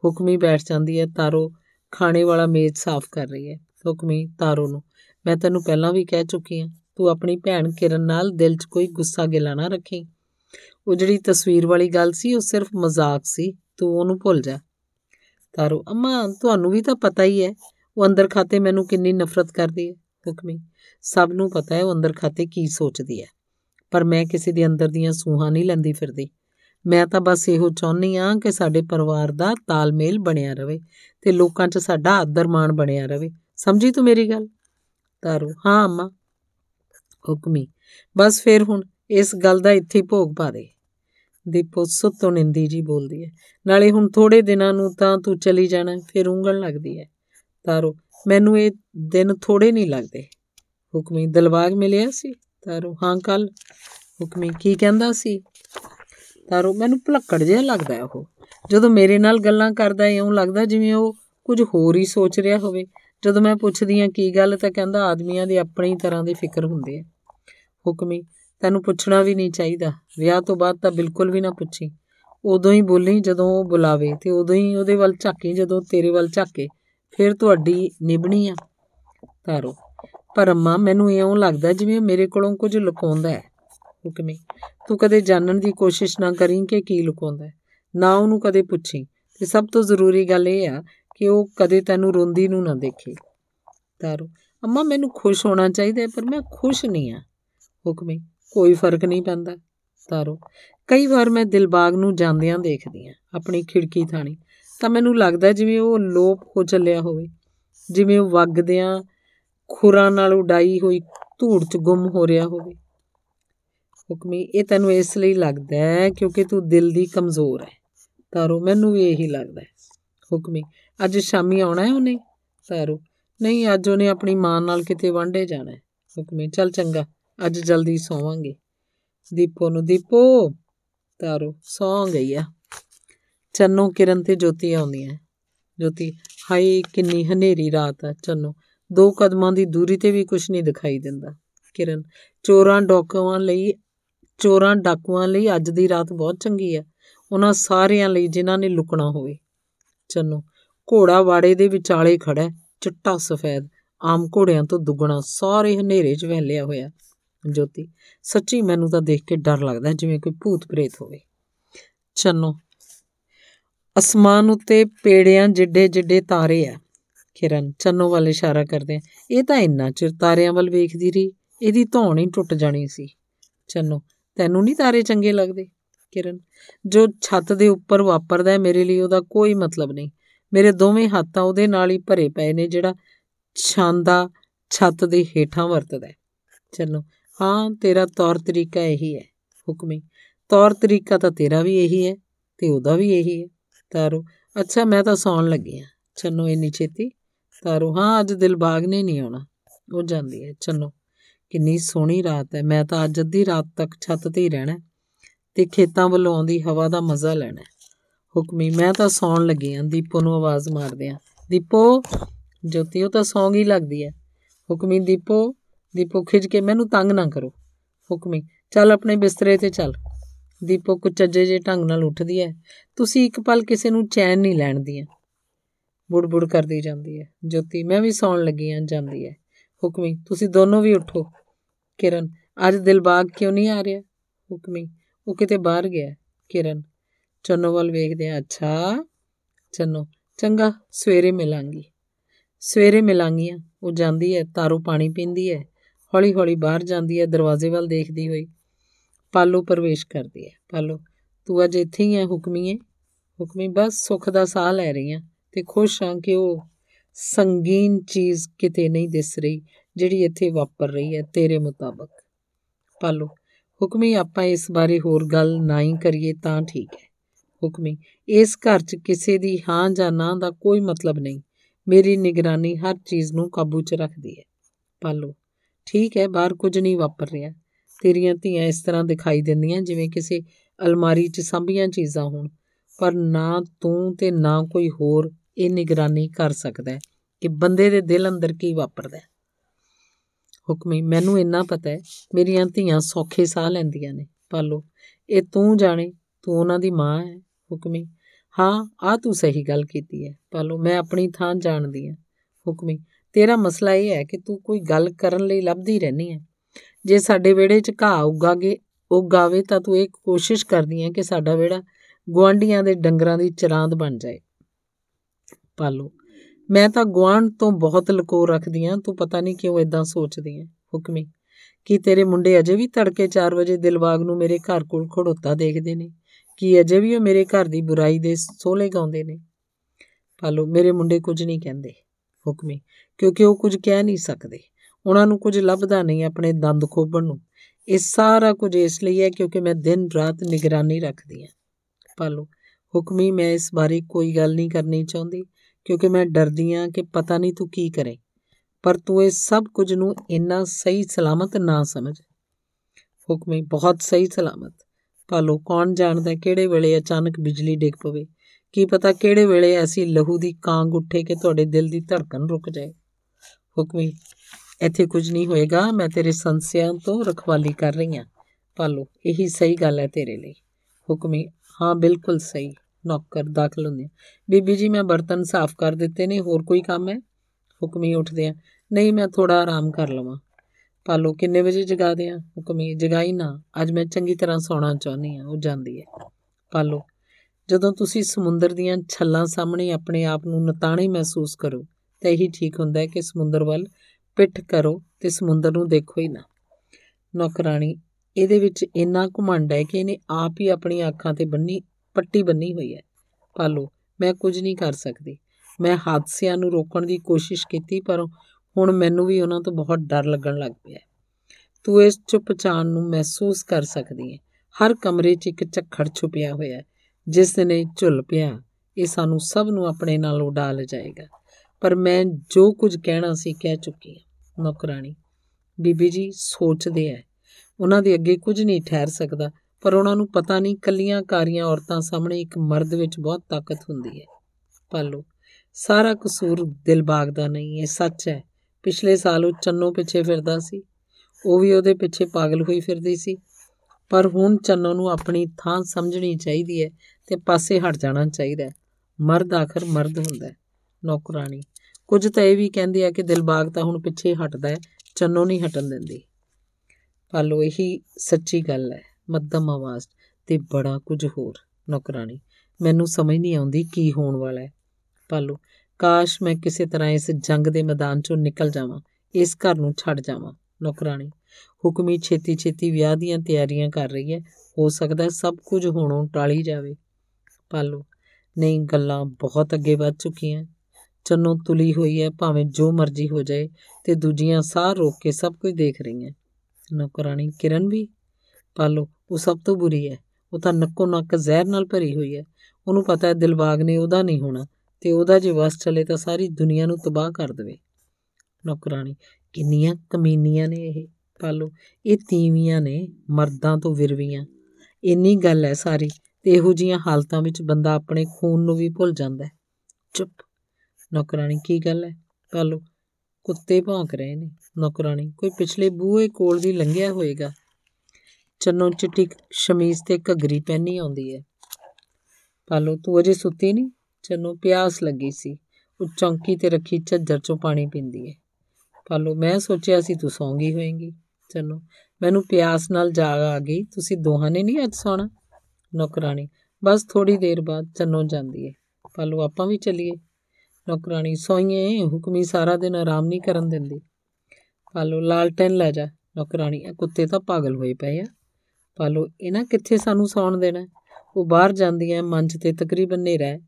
ਹੁਕਮੀ ਬੈਠ ਜਾਂਦੀ ਹੈ, ਤਾਰੋ ਖਾਣੇ ਵਾਲਾ ਮੇਜ਼ ਸਾਫ਼ ਕਰ ਰਹੀ ਹੈ। ਹੁਕਮੀ, ਤਾਰੋ ਨੂੰ, ਮੈਂ ਤੈਨੂੰ ਪਹਿਲਾਂ ਵੀ ਕਹਿ ਚੁੱਕੀ ਹਾਂ, ਤੂੰ ਆਪਣੀ ਭੈਣ ਕਿਰਨ ਨਾਲ ਦਿਲ 'ਚ ਕੋਈ ਗੁੱਸਾ ਗਿਲਾ ਨਾ ਰੱਖੀ। ਉਹ ਜਿਹੜੀ ਤਸਵੀਰ ਵਾਲੀ ਗੱਲ ਸੀ, ਉਹ ਸਿਰਫ ਮਜ਼ਾਕ ਸੀ, ਤੂੰ ਉਹਨੂੰ ਭੁੱਲ ਜਾ। ਤਾਰੋ, ਅੰਮਾ, ਤੁਹਾਨੂੰ ਵੀ ਤਾਂ ਪਤਾ ਹੀ ਹੈ, ਉਹ ਅੰਦਰ ਖਾਤੇ ਮੈਨੂੰ ਕਿੰਨੀ ਨਫ਼ਰਤ ਕਰਦੀ ਹੈ। ਹੁਕਮੀ, ਸਭ ਨੂੰ ਪਤਾ ਹੈ ਉਹ ਅੰਦਰ ਖਾਤੇ ਕੀ ਸੋਚਦੀ ਹੈ, ਪਰ ਮੈਂ ਕਿਸੇ ਦੇ ਅੰਦਰ ਦੀਆਂ ਸੂਹਾਂ ਨਹੀਂ ਲੈਂਦੀ ਫਿਰਦੀ। ਮੈਂ ਤਾਂ ਬਸ ਇਹੋ ਚਾਹੁੰਨੀ ਆ ਕਿ ਸਾਡੇ ਪਰਿਵਾਰ ਦਾ ਤਾਲਮੇਲ ਬਣਿਆ ਰਵੇ ਤੇ ਲੋਕਾਂ 'ਚ ਸਾਡਾ ਆਦਰ ਮਾਣ ਬਣਿਆ ਰਵੇ। ਸਮਝੀ ਤੂੰ ਮੇਰੀ ਗੱਲ? ਤਾਰੂ। ਹਾਂ, ਅੰਮਾ। ਹੁਕਮੀ। ਬਸ ਫੇਰ ਹੁਣ ਇਸ ਗੱਲ ਦਾ ਇੱਥੇ ਭੋਗ ਪਾ ਦੇ। ਦੀਪੋ ਸੁੱਤੋਂ ਨਿੰਦੀ ਜੀ ਬੋਲਦੀ ਹੈ। ਨਾਲੇ ਹੁਣ ਥੋੜੇ ਦਿਨਾਂ ਨੂੰ ਤਾਂ ਤੂੰ ਚਲੀ ਜਾਣਾ, ਫਿਰ ਉਂਗਲ ਲੱਗਦੀ ਹੈ। ਤਾਰੋ। ਮੈਨੂੰ ਇਹ ਦਿਨ ਥੋੜੇ ਨਹੀਂ ਲੱਗਦੇ। ਹੁਕਮੀ, ਦਿਲਬਾਗ ਮਿਲਿਆ ਸੀ? ਤਾਰੋ। ਹਾਂ ਕੱਲ ਹੁਕਮੀ, ਕੀ ਕਹਿੰਦਾ ਸੀ? ਤਾਰੋ, ਮੈਨੂੰ ਭਲੱਕੜ ਜਿਹਾ ਲੱਗਦਾ ਉਹ। ਜਦੋਂ ਮੇਰੇ ਨਾਲ ਗੱਲਾਂ ਕਰਦਾ, ਇਉਂ ਲੱਗਦਾ ਜਿਵੇਂ ਉਹ ਕੁਝ ਹੋਰ ਹੀ ਸੋਚ ਰਿਹਾ ਹੋਵੇ। ਜਦੋਂ ਮੈਂ ਪੁੱਛਦੀ ਆ ਕੀ ਗੱਲ? ਤਾਂ ਕਹਿੰਦਾ, ਆਦਮੀਆਂ ਦੇ ਆਪਣੀ ਤਰ੍ਹਾਂ ਦੇ ਫਿਕਰ ਹੁੰਦੇ ਆ। ਹੁਕਮੀ, ਤੈਨੂੰ ਪੁੱਛਣਾ ਵੀ ਨਹੀਂ ਚਾਹੀਦਾ। ਵਿਆਹ ਤੋਂ ਬਾਅਦ ਤਾਂ ਬਿਲਕੁਲ ਵੀ ਨਾ ਪੁੱਛੀ। ਉਦੋਂ ਹੀ ਬੋਲੀ, ਜਦੋਂ ਉਹ ਬੁਲਾਵੇ, ਤੇ ਉਦੋਂ ਹੀ ਉਹਦੇ ਵੱਲ ਝਾਕੀ, ਜਦੋਂ ਤੇਰੇ ਵੱਲ ਝਾਕੇ, ਫਿਰ ਤੁਹਾਡੀ ਨਿਭਣੀ ਆ। ਤਾਰੋ, ਪਰ ਅੰਮਾ, ਮੈਨੂੰ ਇਉਂ ਲੱਗਦਾ ਜਿਵੇਂ ਮੇਰੇ ਕੋਲੋਂ ਕੁਝ ਲੁਕਾਉਂਦਾ ਹੈ। ਹੁਕਮੀ ਤੂੰ ਕਦੇ ਜਾਣਨ ਦੀ ਕੋਸ਼ਿਸ਼ ਨਾ ਕਰੀਂ ਕਿ ਕੀ ਲੁਕਾਉਂਦਾ ਹੈ। ਨਾ ਉਹਨੂੰ ਕਦੇ ਪੁੱਛੀ। ਤੇ ਸਭ ਤੋਂ ਜ਼ਰੂਰੀ ਗੱਲ ਇਹ ਆ ਕਿ ਉਹ ਕਦੇ ਤੈਨੂੰ ਰੋਂਦੀ ਨੂੰ ਨਾ ਦੇਖੇ। ਤਾਰੋ, ਅੰਮਾ ਮੈਨੂੰ ਖੁਸ਼ ਹੋਣਾ ਚਾਹੀਦਾ ਪਰ ਮੈਂ ਖੁਸ਼ ਨਹੀਂ ਆ ਹੁਕਮੀ, ਕੋਈ ਫ਼ਰਕ ਨਹੀਂ ਪੈਂਦਾ। ਤਾਰੋ, ਕਈ ਵਾਰ ਮੈਂ ਦਿਲਬਾਗ ਨੂੰ ਜਾਂਦਿਆਂ ਦੇਖਦੀ ਆ ਆਪਣੀ ਖਿੜਕੀ ਥਾਣੀ। ਤਾਂ ਮੈਨੂੰ ਲੱਗਦਾ ਜਿਵੇਂ ਉਹ ਲੋਪ ਹੋ ਚੱਲਿਆ ਹੋਵੇ। ਜਿਵੇਂ ਉਹ ਵਗਦਿਆਂ ਖੁਰਾਂ ਨਾਲ ਉਡਾਈ ਹੋਈ ਧੂੜ 'ਚ ਗੁੰਮ ਹੋ ਰਿਹਾ ਹੋਵੇ। ਹੁਕਮੀ ਇਹ ਤੈਨੂੰ ਇਸ ਲਈ ਲੱਗਦਾ ਹੈ ਕਿਉਂਕਿ ਤੂੰ ਦਿਲ ਦੀ ਕਮਜ਼ੋਰ ਹੈ। ਤਾਰੋ, ਮੈਨੂੰ ਵੀ ਇਹੀ ਲੱਗਦਾ ਹੈ। ਹੁਕਮੀ ਅੱਜ ਸ਼ਾਮੀ ਆਉਣਾ ਹੈ ਉਹਨੇ? ਤਾਰੋ, ਨਹੀਂ, ਅੱਜ ਉਹਨੇ ਆਪਣੀ ਮਾਂ ਨਾਲ ਕਿਤੇ ਵਾਂਡੇ ਜਾਣਾ ਹੈ। ਹੁਕਮੀ ਚੱਲ ਚੰਗਾ, ਅੱਜ ਜਲਦੀ ਸੋਵਾਂਗੇ। ਦੀਪੋ ਨੂੰ, ਦੀਪੋ! ਤਾਰੋ ਸੌਂ ਗਈ ਆ। ਚੰਨੋ, ਕਿਰਨ ਤੇ ਜੋਤੀ ਆਉਂਦੀਆਂ ਜੋਤੀ, ਹਾਏ, ਕਿੰਨੀ ਹਨੇਰੀ ਰਾਤ ਆ, ਚੰਨੋ। ਦੋ ਕਦਮਾਂ ਦੀ ਦੂਰੀ ਤੇ ਵੀ ਕੁਝ ਨਹੀਂ ਦਿਖਾਈ ਦਿੰਦਾ। ਕਿਰਨ, ਚੋਰਾਂ ਡਾਕੂਆਂ ਲਈ ਚੋਰਾਂ ਡਾਕੂਆਂ ਲਈ ਅੱਜ ਦੀ ਰਾਤ ਬਹੁਤ ਚੰਗੀ ਆ ਉਹਨਾਂ ਸਾਰਿਆਂ ਲਈ ਜਿਨ੍ਹਾਂ ਨੇ ਲੁਕਣਾ ਹੋਵੇ। ਚੰਨੋ ਘੋੜਾ ਵਾੜੇ ਦੇ ਵਿਚਾਲੇ ਖੜਾ ਹੈ, ਚਿੱਟਾ ਸਫੈਦ। ਆਮ ਘੋੜਿਆਂ ਤੋਂ ਦੁੱਗਣਾ ਸਾਰੇ ਹਨੇਰੇ 'ਚ ਵਹਿਲਿਆ ਹੋਇਆ। ਜੋਤੀ ਸੱਚੀ ਮੈਨੂੰ ਤਾਂ ਦੇਖ ਕੇ ਡਰ ਲੱਗਦਾ ਜਿਵੇਂ ਕੋਈ ਭੂਤ ਪ੍ਰੇਤ ਹੋਵੇ। ਚੰਨੋ ਅਸਮਾਨ ਉੱਤੇ ਪੇੜਿਆਂ ਜਿੱਡੇ ਜਿੱਡੇ ਤਾਰੇ ਆ ਕਿਰਨ ਚੰਨੋ ਵੱਲ ਇਸ਼ਾਰਾ ਕਰਦੇ ਇਹ ਤਾਂ ਇੰਨਾ ਚਿਰ ਤਾਰਿਆਂ ਵੱਲ ਵੇਖਦੀ ਰਹੀ। ਇਹਦੀ ਧੌਣ ਹੀ ਟੁੱਟ ਜਾਣੀ ਸੀ। ਚੰਨੋ ਤੈਨੂੰ ਨਹੀਂ ਤਾਰੇ ਚੰਗੇ ਲੱਗਦੇ, ਕਿਰਨ? ਜੋ ਛੱਤ ਦੇ ਉੱਪਰ ਵਾਪਰਦਾ ਹੈ ਮੇਰੇ ਲਈ ਉਹਦਾ ਕੋਈ ਮਤਲਬ ਨਹੀਂ। ਮੇਰੇ ਦੋਵੇਂ ਹੱਥਾਂ ਉਹਦੇ ਨਾਲ ਹੀ ਭਰੇ ਪਏ ਨੇ, ਜਿਹੜਾ ਛਾਂਦਾ ਛੱਤ ਦੇ ਹੇਠਾਂ ਵਰਤਦਾ ਹੈ। ਚਲੋ, ਹਾਂ, ਤੇਰਾ ਤੌਰ ਤਰੀਕਾ ਇਹੀ ਹੈ, ਹੁਕਮੀ। ਤੌਰ ਤਰੀਕਾ ਤਾਂ ਤੇਰਾ ਵੀ ਇਹੀ ਹੈ ਤੇ ਉਹਦਾ ਵੀ ਇਹੀ ਹੈ, ਤਾਰੋ। ਅੱਛਾ, ਮੈਂ ਤਾਂ ਸੌਣ ਲੱਗੀ ਆ ਚੰਨੋ ਇੰਨੀ ਛੇਤੀ? ਤਾਰੋ, ਹਾਂ, ਅੱਜ ਦਿਲਬਾਗ ਨੇ ਨਹੀਂ ਆਉਣਾ। ਉਹ ਜਾਂਦੀ ਹੈ। ਚੰਨੋ ਕਿੰਨੀ ਸੋਹਣੀ ਰਾਤ ਹੈ। ਮੈਂ ਤਾਂ ਅੱਜ ਅੱਧੀ ਰਾਤ ਤੱਕ ਛੱਤ ਤੇ ਹੀ ਰਹਿਣਾ ਤੇ ਖੇਤਾਂ ਵੱਲੋਂ ਆਉਂਦੀ ਹਵਾ ਦਾ ਮਜ਼ਾ ਲੈਣਾ ਹੁਕਮੀ, ਮੈਂ ਤਾਂ ਸੌਣ ਲੱਗੀ ਆਂ ਦੀਪੋ ਨੂੰ ਆਵਾਜ਼ ਮਾਰਦੇ ਆ ਦੀਪੋ, ਜੋਤੀ, ਉਹ ਤਾਂ ਸੌਂ ਗਈ ਲੱਗਦੀ ਹੈ। ਹੁਕਮੀ, ਦੀਪੋ ਦੀਪੋ, ਖਿੱਚ ਕੇ ਮੈਨੂੰ ਤੰਗ ਨਾ ਕਰੋ। ਹੁਕਮੀ, ਚੱਲ ਆਪਣੇ ਬਿਸਤਰੇ ਤੇ ਚੱਲ। ਦੀਪੋ ਕੁਚੱਜੇ ਜੇ ਢੰਗ ਨਾਲ ਉੱਠਦੀ ਹੈ। ਤੁਸੀਂ ਇੱਕ ਪਲ ਕਿਸੇ ਨੂੰ ਚੈਨ ਨਹੀਂ ਲੈਣ ਦੀਆਂ। ਬੁੜਬੁੜ ਕਰਦੀ ਜਾਂਦੀ ਹੈ। ਜੋਤੀ, ਮੈਂ ਵੀ ਸੌਣ ਲੱਗੀ ਆਂ ਜਾਂਦੀ ਹੈ। ਹੁਕਮੀ, ਤੁਸੀਂ ਦੋਨੋਂ ਵੀ ਉੱਠੋ। ਕਿਰਨ, ਅੱਜ ਦਿਲਬਾਗ ਕਿਉਂ ਨਹੀਂ ਆ ਰਿਹਾ? ਹੁਕਮੀ, ਉਹ ਕਿਤੇ ਬਾਹਰ ਗਿਆ। ਕਿਰਨ, ਚੰਨੋ ਵੱਲ ਵੇਖਦੇ ਆ ਅੱਛਾ, ਚੰਨੋ, ਚੰਗਾ, ਸਵੇਰੇ ਮਿਲਾਂਗੀ। ਸਵੇਰੇ ਮਿਲਾਂਗੀਆਂ। ਉਹ ਜਾਂਦੀ ਹੈ, ਤਾਰੋ ਪਾਣੀ ਪੀਂਦੀ ਹੈ। ਹੌਲੀ ਹੌਲੀ ਬਾਹਰ ਜਾਂਦੀ ਹੈ, ਦਰਵਾਜ਼ੇ ਵੱਲ ਦੇਖਦੀ ਹੋਈ। ਪਾਲੋ ਪ੍ਰਵੇਸ਼ ਕਰਦੀ ਹੈ। ਪਾਲੋ, ਤੂੰ ਅੱਜ ਇੱਥੇ ਹੀ ਹੈ ਹੁਕਮੀਏ ਹੁਕਮੀ, ਬਸ ਸੁੱਖ ਦਾ ਸਾਹ ਲੈ ਰਹੀ ਆ ਤੇ ਖੁਸ਼ ਹਾਂ ਕਿ ਉਹ ਸੰਗੀਨ ਚੀਜ਼ ਕਿਤੇ ਨਹੀਂ ਦਿਸ ਰਹੀ, ਜਿਹੜੀ ਇੱਥੇ ਵਾਪਰ ਰਹੀ ਹੈ, ਤੇਰੇ ਮੁਤਾਬਕ। ਪਾਲੋ, ਹੁਕਮੀ, ਆਪਾਂ ਇਸ ਬਾਰੇ ਹੋਰ ਗੱਲ ਨਾ ਹੀ ਕਰੀਏ ਤਾਂ ਠੀਕ ਹੈ। ਹੁਕਮੀ, ਇਸ ਘਰ 'ਚ ਕਿਸੇ ਦੀ ਹਾਂ ਜਾਂ ਨਾ ਦਾ ਕੋਈ ਮਤਲਬ ਨਹੀਂ। ਮੇਰੀ ਨਿਗਰਾਨੀ ਹਰ ਚੀਜ਼ ਨੂੰ ਕਾਬੂ 'ਚ ਰੱਖਦੀ ਹੈ। ਪਾਲੋ, ਠੀਕ ਹੈ, ਬਾਹਰ ਕੁਝ ਨਹੀਂ ਵਾਪਰ ਰਿਹਾ। ਤੇਰੀਆਂ ਧੀਆਂ ਇਸ ਤਰ੍ਹਾਂ ਦਿਖਾਈ ਦਿੰਦੀਆਂ ਜਿਵੇਂ ਕਿਸੇ ਅਲਮਾਰੀ 'ਚ ਸੰਭੀਆਂ ਚੀਜ਼ਾਂ ਹੋਣ, ਪਰ ਨਾ ਤੂੰ ਤੇ ਨਾ ਕੋਈ ਹੋਰ ਇਹ ਨਿਗਰਾਨੀ ਕਰ ਸਕਦਾ ਕਿ ਬੰਦੇ ਦੇ ਦਿਲ ਅੰਦਰ ਕੀ ਵਾਪਰਦਾ ਹੁਕਮੀ, ਮੈਨੂੰ ਇੰਨਾ ਪਤਾ ਹੈ, ਮੇਰੀਆਂ ਧੀਆਂ ਸੌਖੇ ਸਾਹ ਲੈਂਦੀਆਂ ਨੇ। ਪਾਲੋ, ਇਹ ਤੂੰ ਜਾਣੇ, ਤੂੰ ਉਹਨਾਂ ਦੀ ਮਾਂ ਹੈ। ਹੁਕਮੀ, ਹਾਂ ਆ ਤੂੰ ਸਹੀ ਗੱਲ ਕੀਤੀ ਹੈ। ਪਾਲੋ, ਮੈਂ ਆਪਣੀ ਥਾਂ ਜਾਣਦੀ ਹਾਂ। ਹੁਕਮੀ, ਤੇਰਾ ਮਸਲਾ ਇਹ ਹੈ ਕਿ ਤੂੰ ਕੋਈ ਗੱਲ ਕਰਨ ਲਈ ਲੱਭਦੀ ਰਹਿਨੀ ਹੈ। ਜੇ ਸਾਡੇ ਵਿਹੜੇ 'ਚ ਘਾਹ ਉਗਾਗੇ, ਉਗਾਵੇ ਤਾਂ ਤੂੰ ਇਹ ਕੋਸ਼ਿਸ਼ ਕਰਦੀ ਹੈ ਕਿ ਸਾਡਾ ਵਿਹੜਾ ਗਵਾਂਡੀਆਂ ਦੇ ਡੰਗਰਾਂ ਦੀ ਚਰਾਂਦ ਬਣ ਜਾਏ। ਪਾਲੋ। ਮੈਂ ਤਾਂ ਗਵਾਂਡ ਤੋਂ ਬਹੁਤ ਲਕੋ ਰੱਖਦੀ ਆਂ, ਤੂੰ ਪਤਾ ਨਹੀਂ ਕਿਉਂ ਇਦਾਂ ਸੋਚਦੀ ਆਂ? ਹੁਕਮੀ, ਕੀ ਤੇਰੇ ਮੁੰਡੇ ਅਜੇ ਵੀ ਤੜਕੇ 4 ਵਜੇ ਦਿਲਬਾਗ ਨੂੰ ਮੇਰੇ ਘਰ ਕੋਲ ਖੜੋਤਾ ਦੇਖਦੇ ਨੇ? ਕੀ ਅਜੇ ਵੀ ਉਹ ਮੇਰੇ ਘਰ ਦੀ ਬੁਰਾਈ ਦੇ ਸੋਲੇ ਗਾਉਂਦੇ ਨੇ? ਪਾਲੋ, ਮੇਰੇ ਮੁੰਡੇ ਕੁਝ ਨਹੀਂ ਕਹਿੰਦੇ, ਹੁਕਮੀ, ਕਿਉਂਕਿ ਉਹ ਕੁਝ ਕਹਿ ਨਹੀਂ ਸਕਦੇ। ਉਹਨਾਂ ਨੂੰ ਕੁਝ ਲੱਭਦਾ ਨਹੀਂ ਆਪਣੇ ਦੰਦ ਖੋਬਣ ਨੂੰ। ਇਹ ਸਾਰਾ ਕੁਝ ਇਸ ਲਈ ਹੈ ਕਿਉਂਕਿ ਮੈਂ ਦਿਨ ਰਾਤ ਨਿਗਰਾਨੀ ਰੱਖਦੀ ਹਾਂ ਪਾਲੋ, ਹੁਕਮੀ, ਮੈਂ ਇਸ ਬਾਰੇ ਕੋਈ ਗੱਲ ਨਹੀਂ ਕਰਨੀ ਚਾਹੁੰਦੀ। ਕਿਉਂਕਿ ਮੈਂ ਡਰਦੀ ਹਾਂ ਕਿ ਪਤਾ ਨਹੀਂ ਤੂੰ ਕੀ ਕਰੇ। ਪਰ ਤੂੰ ਇਹ ਸਭ ਕੁਝ ਨੂੰ ਇੰਨਾ ਸਹੀ ਸਲਾਮਤ ਨਾ ਸਮਝ। ਹੁਕਮੀ ਬਹੁਤ ਸਹੀ ਸਲਾਮਤ। ਪਾਲੋ ਕੌਣ ਜਾਣਦਾ ਕਿਹੜੇ ਵੇਲੇ ਅਚਾਨਕ ਬਿਜਲੀ ਡਿੱਗ ਪਵੇ? ਕੀ ਪਤਾ ਕਿਹੜੇ ਵੇਲੇ ਐਸੀ ਲਹੂ ਦੀ ਕਾਂਗ ਉੱਠੇ ਕਿ ਤੁਹਾਡੇ ਦਿਲ ਦੀ ਧੜਕਣ ਰੁਕ ਜਾਏ? ਹੁਕਮੀ ਇੱਥੇ ਕੁਝ ਨਹੀਂ ਹੋਏਗਾ, ਮੈਂ ਤੇਰੇ ਸੰਸਿਆਂ ਤੋਂ ਰਖਵਾਲੀ ਕਰ ਰਹੀ ਹਾਂ ਪਾਲੋ ਇਹੀ ਸਹੀ ਗੱਲ ਹੈ ਤੇਰੇ ਲਈ। ਹੁਕਮੀ ਹਾਂ, ਬਿਲਕੁਲ ਸਹੀ। ਨੌਕਰ ਦਾਖਲ ਹੁੰਦੇ ਬੀਬੀ ਜੀ, ਮੈਂ ਬਰਤਨ ਸਾਫ਼ ਕਰ ਦਿੱਤੇ ਨੇ, ਹੋਰ ਕੋਈ ਕੰਮ ਹੈ? ਹੁਕਮੀ ਉੱਠਦੇ ਆ। ਨਹੀਂ, ਮੈਂ ਥੋੜਾ ਆਰਾਮ ਕਰ ਲਵਾਂ। ਪਾਲੋ, ਕਿੰਨੇ ਵਜੇ ਜਗਾ ਦਿਆਂ ਹੁਕਮੀ ਜਗਾਈ ਨਾ। ਅੱਜ ਮੈਂ ਚੰਗੀ ਤਰ੍ਹਾਂ ਸੌਣਾ ਚਾਹੁੰਦੀ ਆ ਉਹ ਜਾਂਦੀ ਹੈ। ਪਾਲੋ, ਜਦੋਂ ਤੁਸੀਂ ਸਮੁੰਦਰ ਦੀਆਂ ਛੱਲਾਂ ਸਾਹਮਣੇ ਆਪਣੇ ਆਪ ਨੂੰ ਨਤਾਣੇ ਮਹਿਸੂਸ ਕਰੋ, ਤਾਂ ਇਹੀ ਠੀਕ ਹੁੰਦਾ ਹੈ ਕਿ ਸਮੁੰਦਰ ਵੱਲ ਪਿੱਠ ਕਰੋ ਤੇ ਸਮੁੰਦਰ ਨੂੰ ਦੇਖੋ ਹੀ ਨਾ। ਨੌਕਰਾਨੀ ਇਹਦੇ ਵਿੱਚ ਇੰਨਾ ਘੁਮੰਡ ਹੈ ਕਿ ਇਹਨੇ ਆਪ ਹੀ ਆਪਣੀਆਂ ਅੱਖਾਂ ਤੇ ਬੰਨੀ ਪੱਟੀ ਬੰਨੀ ਹੋਈ ਹੈ। ਪਾਲੋ, ਮੈਂ ਕੁਝ ਨਹੀਂ ਕਰ ਸਕਦੀ। ਮੈਂ ਹਾਦਸਿਆਂ ਨੂੰ ਰੋਕਣ ਦੀ ਕੋਸ਼ਿਸ਼ ਕੀਤੀ, ਪਰ ਹੁਣ ਮੈਨੂੰ ਵੀ ਉਹਨਾਂ ਤੋਂ ਬਹੁਤ ਡਰ ਲੱਗਣ ਲੱਗ ਪਿਆ ਤੂੰ ਇਸ ਚੁੱਪਚਾਨ ਨੂੰ ਮਹਿਸੂਸ ਕਰ ਸਕਦੀ ਹੈ। ਹਰ ਕਮਰੇ 'ਚ ਇੱਕ ਝੱਖੜ ਛੁਪਿਆ ਹੋਇਆ ਹੈ, ਜਿਸ ਨੇ ਝੁੱਲ ਪਿਆ। ਇਹ ਸਾਨੂੰ ਸਭ ਨੂੰ ਆਪਣੇ ਨਾਲ ਉਡਾ ਜਾਏਗਾ। ਪਰ ਮੈਂ ਜੋ ਕੁਝ ਕਹਿਣਾ ਸੀ, ਕਹਿ ਚੁੱਕੀ ਹਾਂ। ਨੌਕਰਾਨੀ ਬੀਬੀ ਜੀ ਸੋਚਦੇ ਐ ਉਹਨਾਂ ਦੇ ਅੱਗੇ ਕੁਝ ਨਹੀਂ ਠਹਿਰ ਸਕਦਾ। ਪਰ ਉਹਨਾਂ ਨੂੰ ਪਤਾ ਨਹੀਂ ਕੱਲੀਆਂ ਕਾਰੀਆਂ ਔਰਤਾਂ ਸਾਹਮਣੇ ਇੱਕ ਮਰਦ ਵਿੱਚ ਬਹੁਤ ਤਾਕਤ ਹੁੰਦੀ ਹੈ। ਪਾਲੋ, ਸਾਰਾ ਕਸੂਰ ਦਿਲਬਾਗ ਦਾ ਨਹੀਂ, ਇਹ ਸੱਚ ਹੈ। ਪਿਛਲੇ ਸਾਲ ਉਹ ਚੰਨੋ ਪਿੱਛੇ ਫਿਰਦਾ ਸੀ। ਉਹ ਵੀ ਉਹਦੇ ਪਿੱਛੇ ਪਾਗਲ ਹੋਈ ਫਿਰਦੀ ਸੀ। ਪਰ ਹੁਣ ਚੰਨੋ ਨੂੰ ਆਪਣੀ ਥਾਂ ਸਮਝਣੀ ਚਾਹੀਦੀ ਹੈ ਤੇ ਪਾਸੇ ਹਟ ਜਾਣਾ ਚਾਹੀਦਾ ਹੈ। ਮਰਦ ਆਖਰ ਮਰਦ ਹੁੰਦਾ ਹੈ ਨੌਕਰਾਨੀ ਕੁਝ ਤਾਂ ਇਹ ਵੀ ਕਹਿੰਦੇ ਆ ਕਿ ਦਿਲਬਾਗ ਤਾਂ ਹੁਣ ਪਿੱਛੇ ਹਟਦਾ ਹੈ, ਚੰਨੋ ਨਹੀਂ ਹਟਣ ਦਿੰਦੀ। ਪਾਲੋ, ਇਹੀ ਸੱਚੀ ਗੱਲ ਹੈ। ਮੱਧਮ ਆਵਾਜ਼ ਤੇ ਬੜਾ ਕੁਝ ਹੋਰ। ਨੌਕਰਾਨੀ ਮੈਨੂੰ ਸਮਝ ਨਹੀਂ ਆਉਂਦੀ ਕੀ ਹੋਣ ਵਾਲਾ ਹੈ। ਪਾਲੋ, ਕਾਸ਼ ਮੈਂ ਕਿਸੇ ਤਰ੍ਹਾਂ ਇਸ ਜੰਗ ਦੇ ਮੈਦਾਨ ਚੋਂ ਨਿਕਲ ਜਾਵਾਂ, ਇਸ ਘਰ ਨੂੰ ਛੱਡ ਜਾਵਾਂ। ਨੌਕਰਾਨੀ ਹੁਕਮੀ ਛੇਤੀ ਛੇਤੀ ਵਿਆਹ ਦੀਆਂ ਤਿਆਰੀਆਂ ਕਰ ਰਹੀ ਹੈ। ਹੋ ਸਕਦਾ ਸਭ ਕੁਝ ਹੋਣੋਂ ਟਾਲੀ ਜਾਵੇ। ਪਾਲੋ, ਨਹੀਂ, ਗੱਲਾਂ ਬਹੁਤ ਅੱਗੇ ਵੱਧ ਚੁੱਕੀਆਂ। ਚੰਨੋ ਤੁਲੀ ਹੋਈ ਹੈ, ਭਾਵੇਂ ਜੋ ਮਰਜ਼ੀ ਹੋ ਜਾਏ ਤੇ ਦੂਜੀਆਂ ਸਾਹ ਰੋਕ ਕੇ ਸਭ ਕੁਝ ਦੇਖ ਰਹੀਆਂ। ਨੌਕਰਾਨੀ ਕਿਰਨ ਵੀ? ਪਾਲੋ ਉਹ ਸਭ ਤੋਂ ਬੁਰੀ ਹੈ। ਉਹ ਤਾਂ ਨੱਕੋ ਨੱਕ ਜ਼ਹਿਰ ਨਾਲ ਭਰੀ ਹੋਈ ਹੈ। ਉਹਨੂੰ ਪਤਾ ਹੈ ਦਿਲਬਾਗ ਨੇ ਉਹਦਾ ਨਹੀਂ ਹੋਣਾ ਤੇ ਉਹਦਾ ਜੇ ਵਸ ਚਲੇ ਤਾਂ ਸਾਰੀ ਦੁਨੀਆ ਨੂੰ ਤਬਾਹ ਕਰ ਦੇਵੇ। ਨੌਕਰਾਨੀ ਕਿੰਨੀਆਂ ਕਮੀਨੀਆਂ ਨੇ ਇਹ ਪਾਲੋ। ਇਹ ਤੀਵੀਆਂ ਨੇ ਮਰਦਾਂ ਤੋਂ ਵਿਰਵੀਆਂ। ਇੰਨੀ ਗੱਲ ਹੈ ਸਾਰੀ ਤੇ ਇਹੋ ਜੀਆਂ ਹਾਲਤਾਂ ਵਿੱਚ ਬੰਦਾ ਆਪਣੇ ਖੂਨ ਨੂੰ ਵੀ ਭੁੱਲ ਜਾਂਦਾ ਹੈ। ਚੁੱਪ। ਨੌਕਰਾਨੀ ਕੀ ਗੱਲ ਹੈ? ਪਾਲੋ। ਕੁੱਤੇ ਭੌਂਕ ਰਹੇ ਨੇ। ਨੌਕਰਾਨੀ ਕੋਈ ਪਿਛਲੇ ਬੂਹੇ ਕੋਲ ਦੀ ਲੰਘਿਆ ਹੋਏਗਾ। ਚੰਨੋ ਚਿੱਟੀ ਸ਼ਮੀਜ਼ ਤੇ ਘੱਗਰੀ ਪਹਿਨੀ ਆਉਂਦੀ ਹੈ ਪਾਲੋ ਤੂੰ ਅਜੇ ਸੁੱਤੀ ਨਹੀਂ ਚੰਨੋ ਪਿਆਸ ਲੱਗੀ ਸੀ। ਉਹ ਚੌਂਕੀ ਤੇ ਰੱਖੀ ਝੱਜਰ ਚੋਂ ਪਾਣੀ ਪੀਂਦੀ ਹੈ ਪਾਲੋ ਮੈਂ ਸੋਚਿਆ ਸੀ ਤੂੰ ਸੌਂ ਗਈ ਹੋਏਂਗੀ। ਚੰਨੋ, ਮੈਨੂੰ ਪਿਆਸ ਨਾਲ ਜਾਗ ਆ ਗਈ। ਤੁਸੀਂ ਦੋਹਾਂ ਨੇ ਨਹੀਂ ਅੱਜ ਸੌਣਾ? ਨੌਕਰਾਨੀ ਬਸ ਥੋੜੀ ਦੇਰ ਬਾਅਦ ਚੰਨੋ ਜਾਂਦੀ ਹੈ ਪਾਲੋ ਆਪਾਂ ਵੀ ਚੱਲੀਏ। ਨੌਕਰਾਨੀ ਸੋਈਏ, ਹੁਕਮੀ ਸਾਰਾ ਦਿਨ ਆਰਾਮ ਨਹੀਂ ਕਰਨ ਦਿੰਦੀ। ਪਾਲੋ ਲਾਲਟਨ ਲੈ ਜਾ। ਨੌਕਰਾਨੀ ਇਹ ਕੁੱਤੇ ਤਾਂ ਪਾਗਲ ਹੋਏ ਪਏ ਆ। ਪਾਲੋ ਇਹਨਾਂ ਕਿੱਥੇ ਸਾਨੂੰ ਸੌਣ ਦੇਣਾ? ਉਹ ਬਾਹਰ ਜਾਂਦੀ ਹੈ ਮੰਚ ਤੇ ਤਕਰੀਬਨ ਹਨੇਰਾ ਹੈ।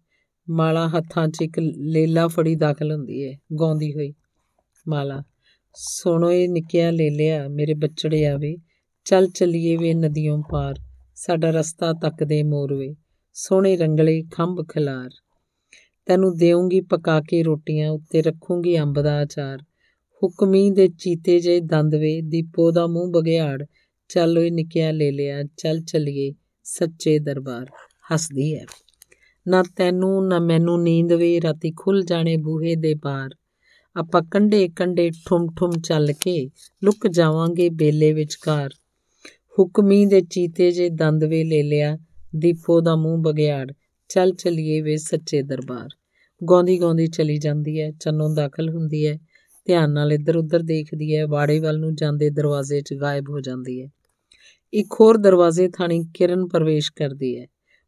ਮਾਲਾ ਹੱਥਾਂ 'ਚ ਇੱਕ ਲੇਲਾ ਫੜੀ ਦਾਖਲ ਹੁੰਦੀ ਹੈ ਗਾਉਂਦੀ ਹੋਈ। ਮਾਲਾ, ਸੁਣੋ ਇਹ ਨਿੱਕਿਆ ਲੈ ਲਿਆ ਮੇਰੇ ਬੱਚੜੇ ਆਵੇ। ਚੱਲ ਚਲੀਏ ਵੇ ਨਦੀਆਂ ਪਾਰ। ਸਾਡਾ ਰਸਤਾ ਤੱਕਦੇ ਮੋਰਵੇ ਸੋਹਣੇ ਰੰਗਲੇ ਖੰਭ ਖਲਾਰ। ਤੈਨੂੰ ਦੇਉਂਗੀ ਪਕਾ ਕੇ ਰੋਟੀਆਂ, ਉੱਤੇ ਰੱਖੂੰਗੀ ਅੰਬ ਦਾ ਅਚਾਰ। ਹੁਕਮੀ ਦੇ ਚੀਤੇ ਜੇ ਦੰਦਵੇ ਦੀਪੋ ਦਾ ਮੂੰਹ ਬਗਿਆੜ ਚੱਲ ਓਏ ਨਿੱਕਿਆ ਲੈ ਲਿਆ, ਚੱਲ ਚਲੀਏ ਸੱਚੇ ਦਰਬਾਰ। ਹੱਸਦੀ ਹੈ ਨਾ ਤੈਨੂੰ, ਨਾ ਮੈਨੂੰ ਨੀਂਦ ਵੇ, ਰਾਤੀ ਖੁੱਲ ਜਾਣੇ ਬੂਹੇ ਦੇ ਬਾਹਰ ਆਪਾਂ ਕੰਡੇ ਕੰਡੇ ਠੁਮ ਠੁਮ ਚੱਲ ਕੇ ਲੁਕ ਜਾਵਾਂਗੇ ਬੇਲੇ ਵਿਚਕਾਰ। ਹੁਕਮੀ ਦੇ ਚੀਤੇ ਜੇ ਦੰਦ ਵੇ ਲੈ ਲਿਆ, ਦੀਪੋ ਦਾ ਮੂੰਹ ਬਗਿਆੜ। ਚੱਲ ਚਲੀਏ ਵੇ ਸੱਚੇ ਦਰਬਾਰ। ਗਾਉਂਦੀ ਗਾਉਂਦੀ ਚਲੀ ਜਾਂਦੀ ਹੈ ਚੰਨੋਂ ਦਾਖਲ ਹੁੰਦੀ ਹੈ ਧਿਆਨ ਨਾਲ ਇੱਧਰ ਉੱਧਰ ਦੇਖਦੀ ਹੈ ਬਾੜੇ ਵੱਲ ਨੂੰ ਜਾਂਦੇ ਦਰਵਾਜ਼ੇ 'ਚ ਗਾਇਬ ਹੋ ਜਾਂਦੀ ਹੈ ਇੱਕ ਹੋਰ ਦਰਵਾਜ਼ੇ ਥਾਣੀ ਕਿਰਨ ਪ੍ਰਵੇਸ਼ ਕਰਦੀ ਹੈ।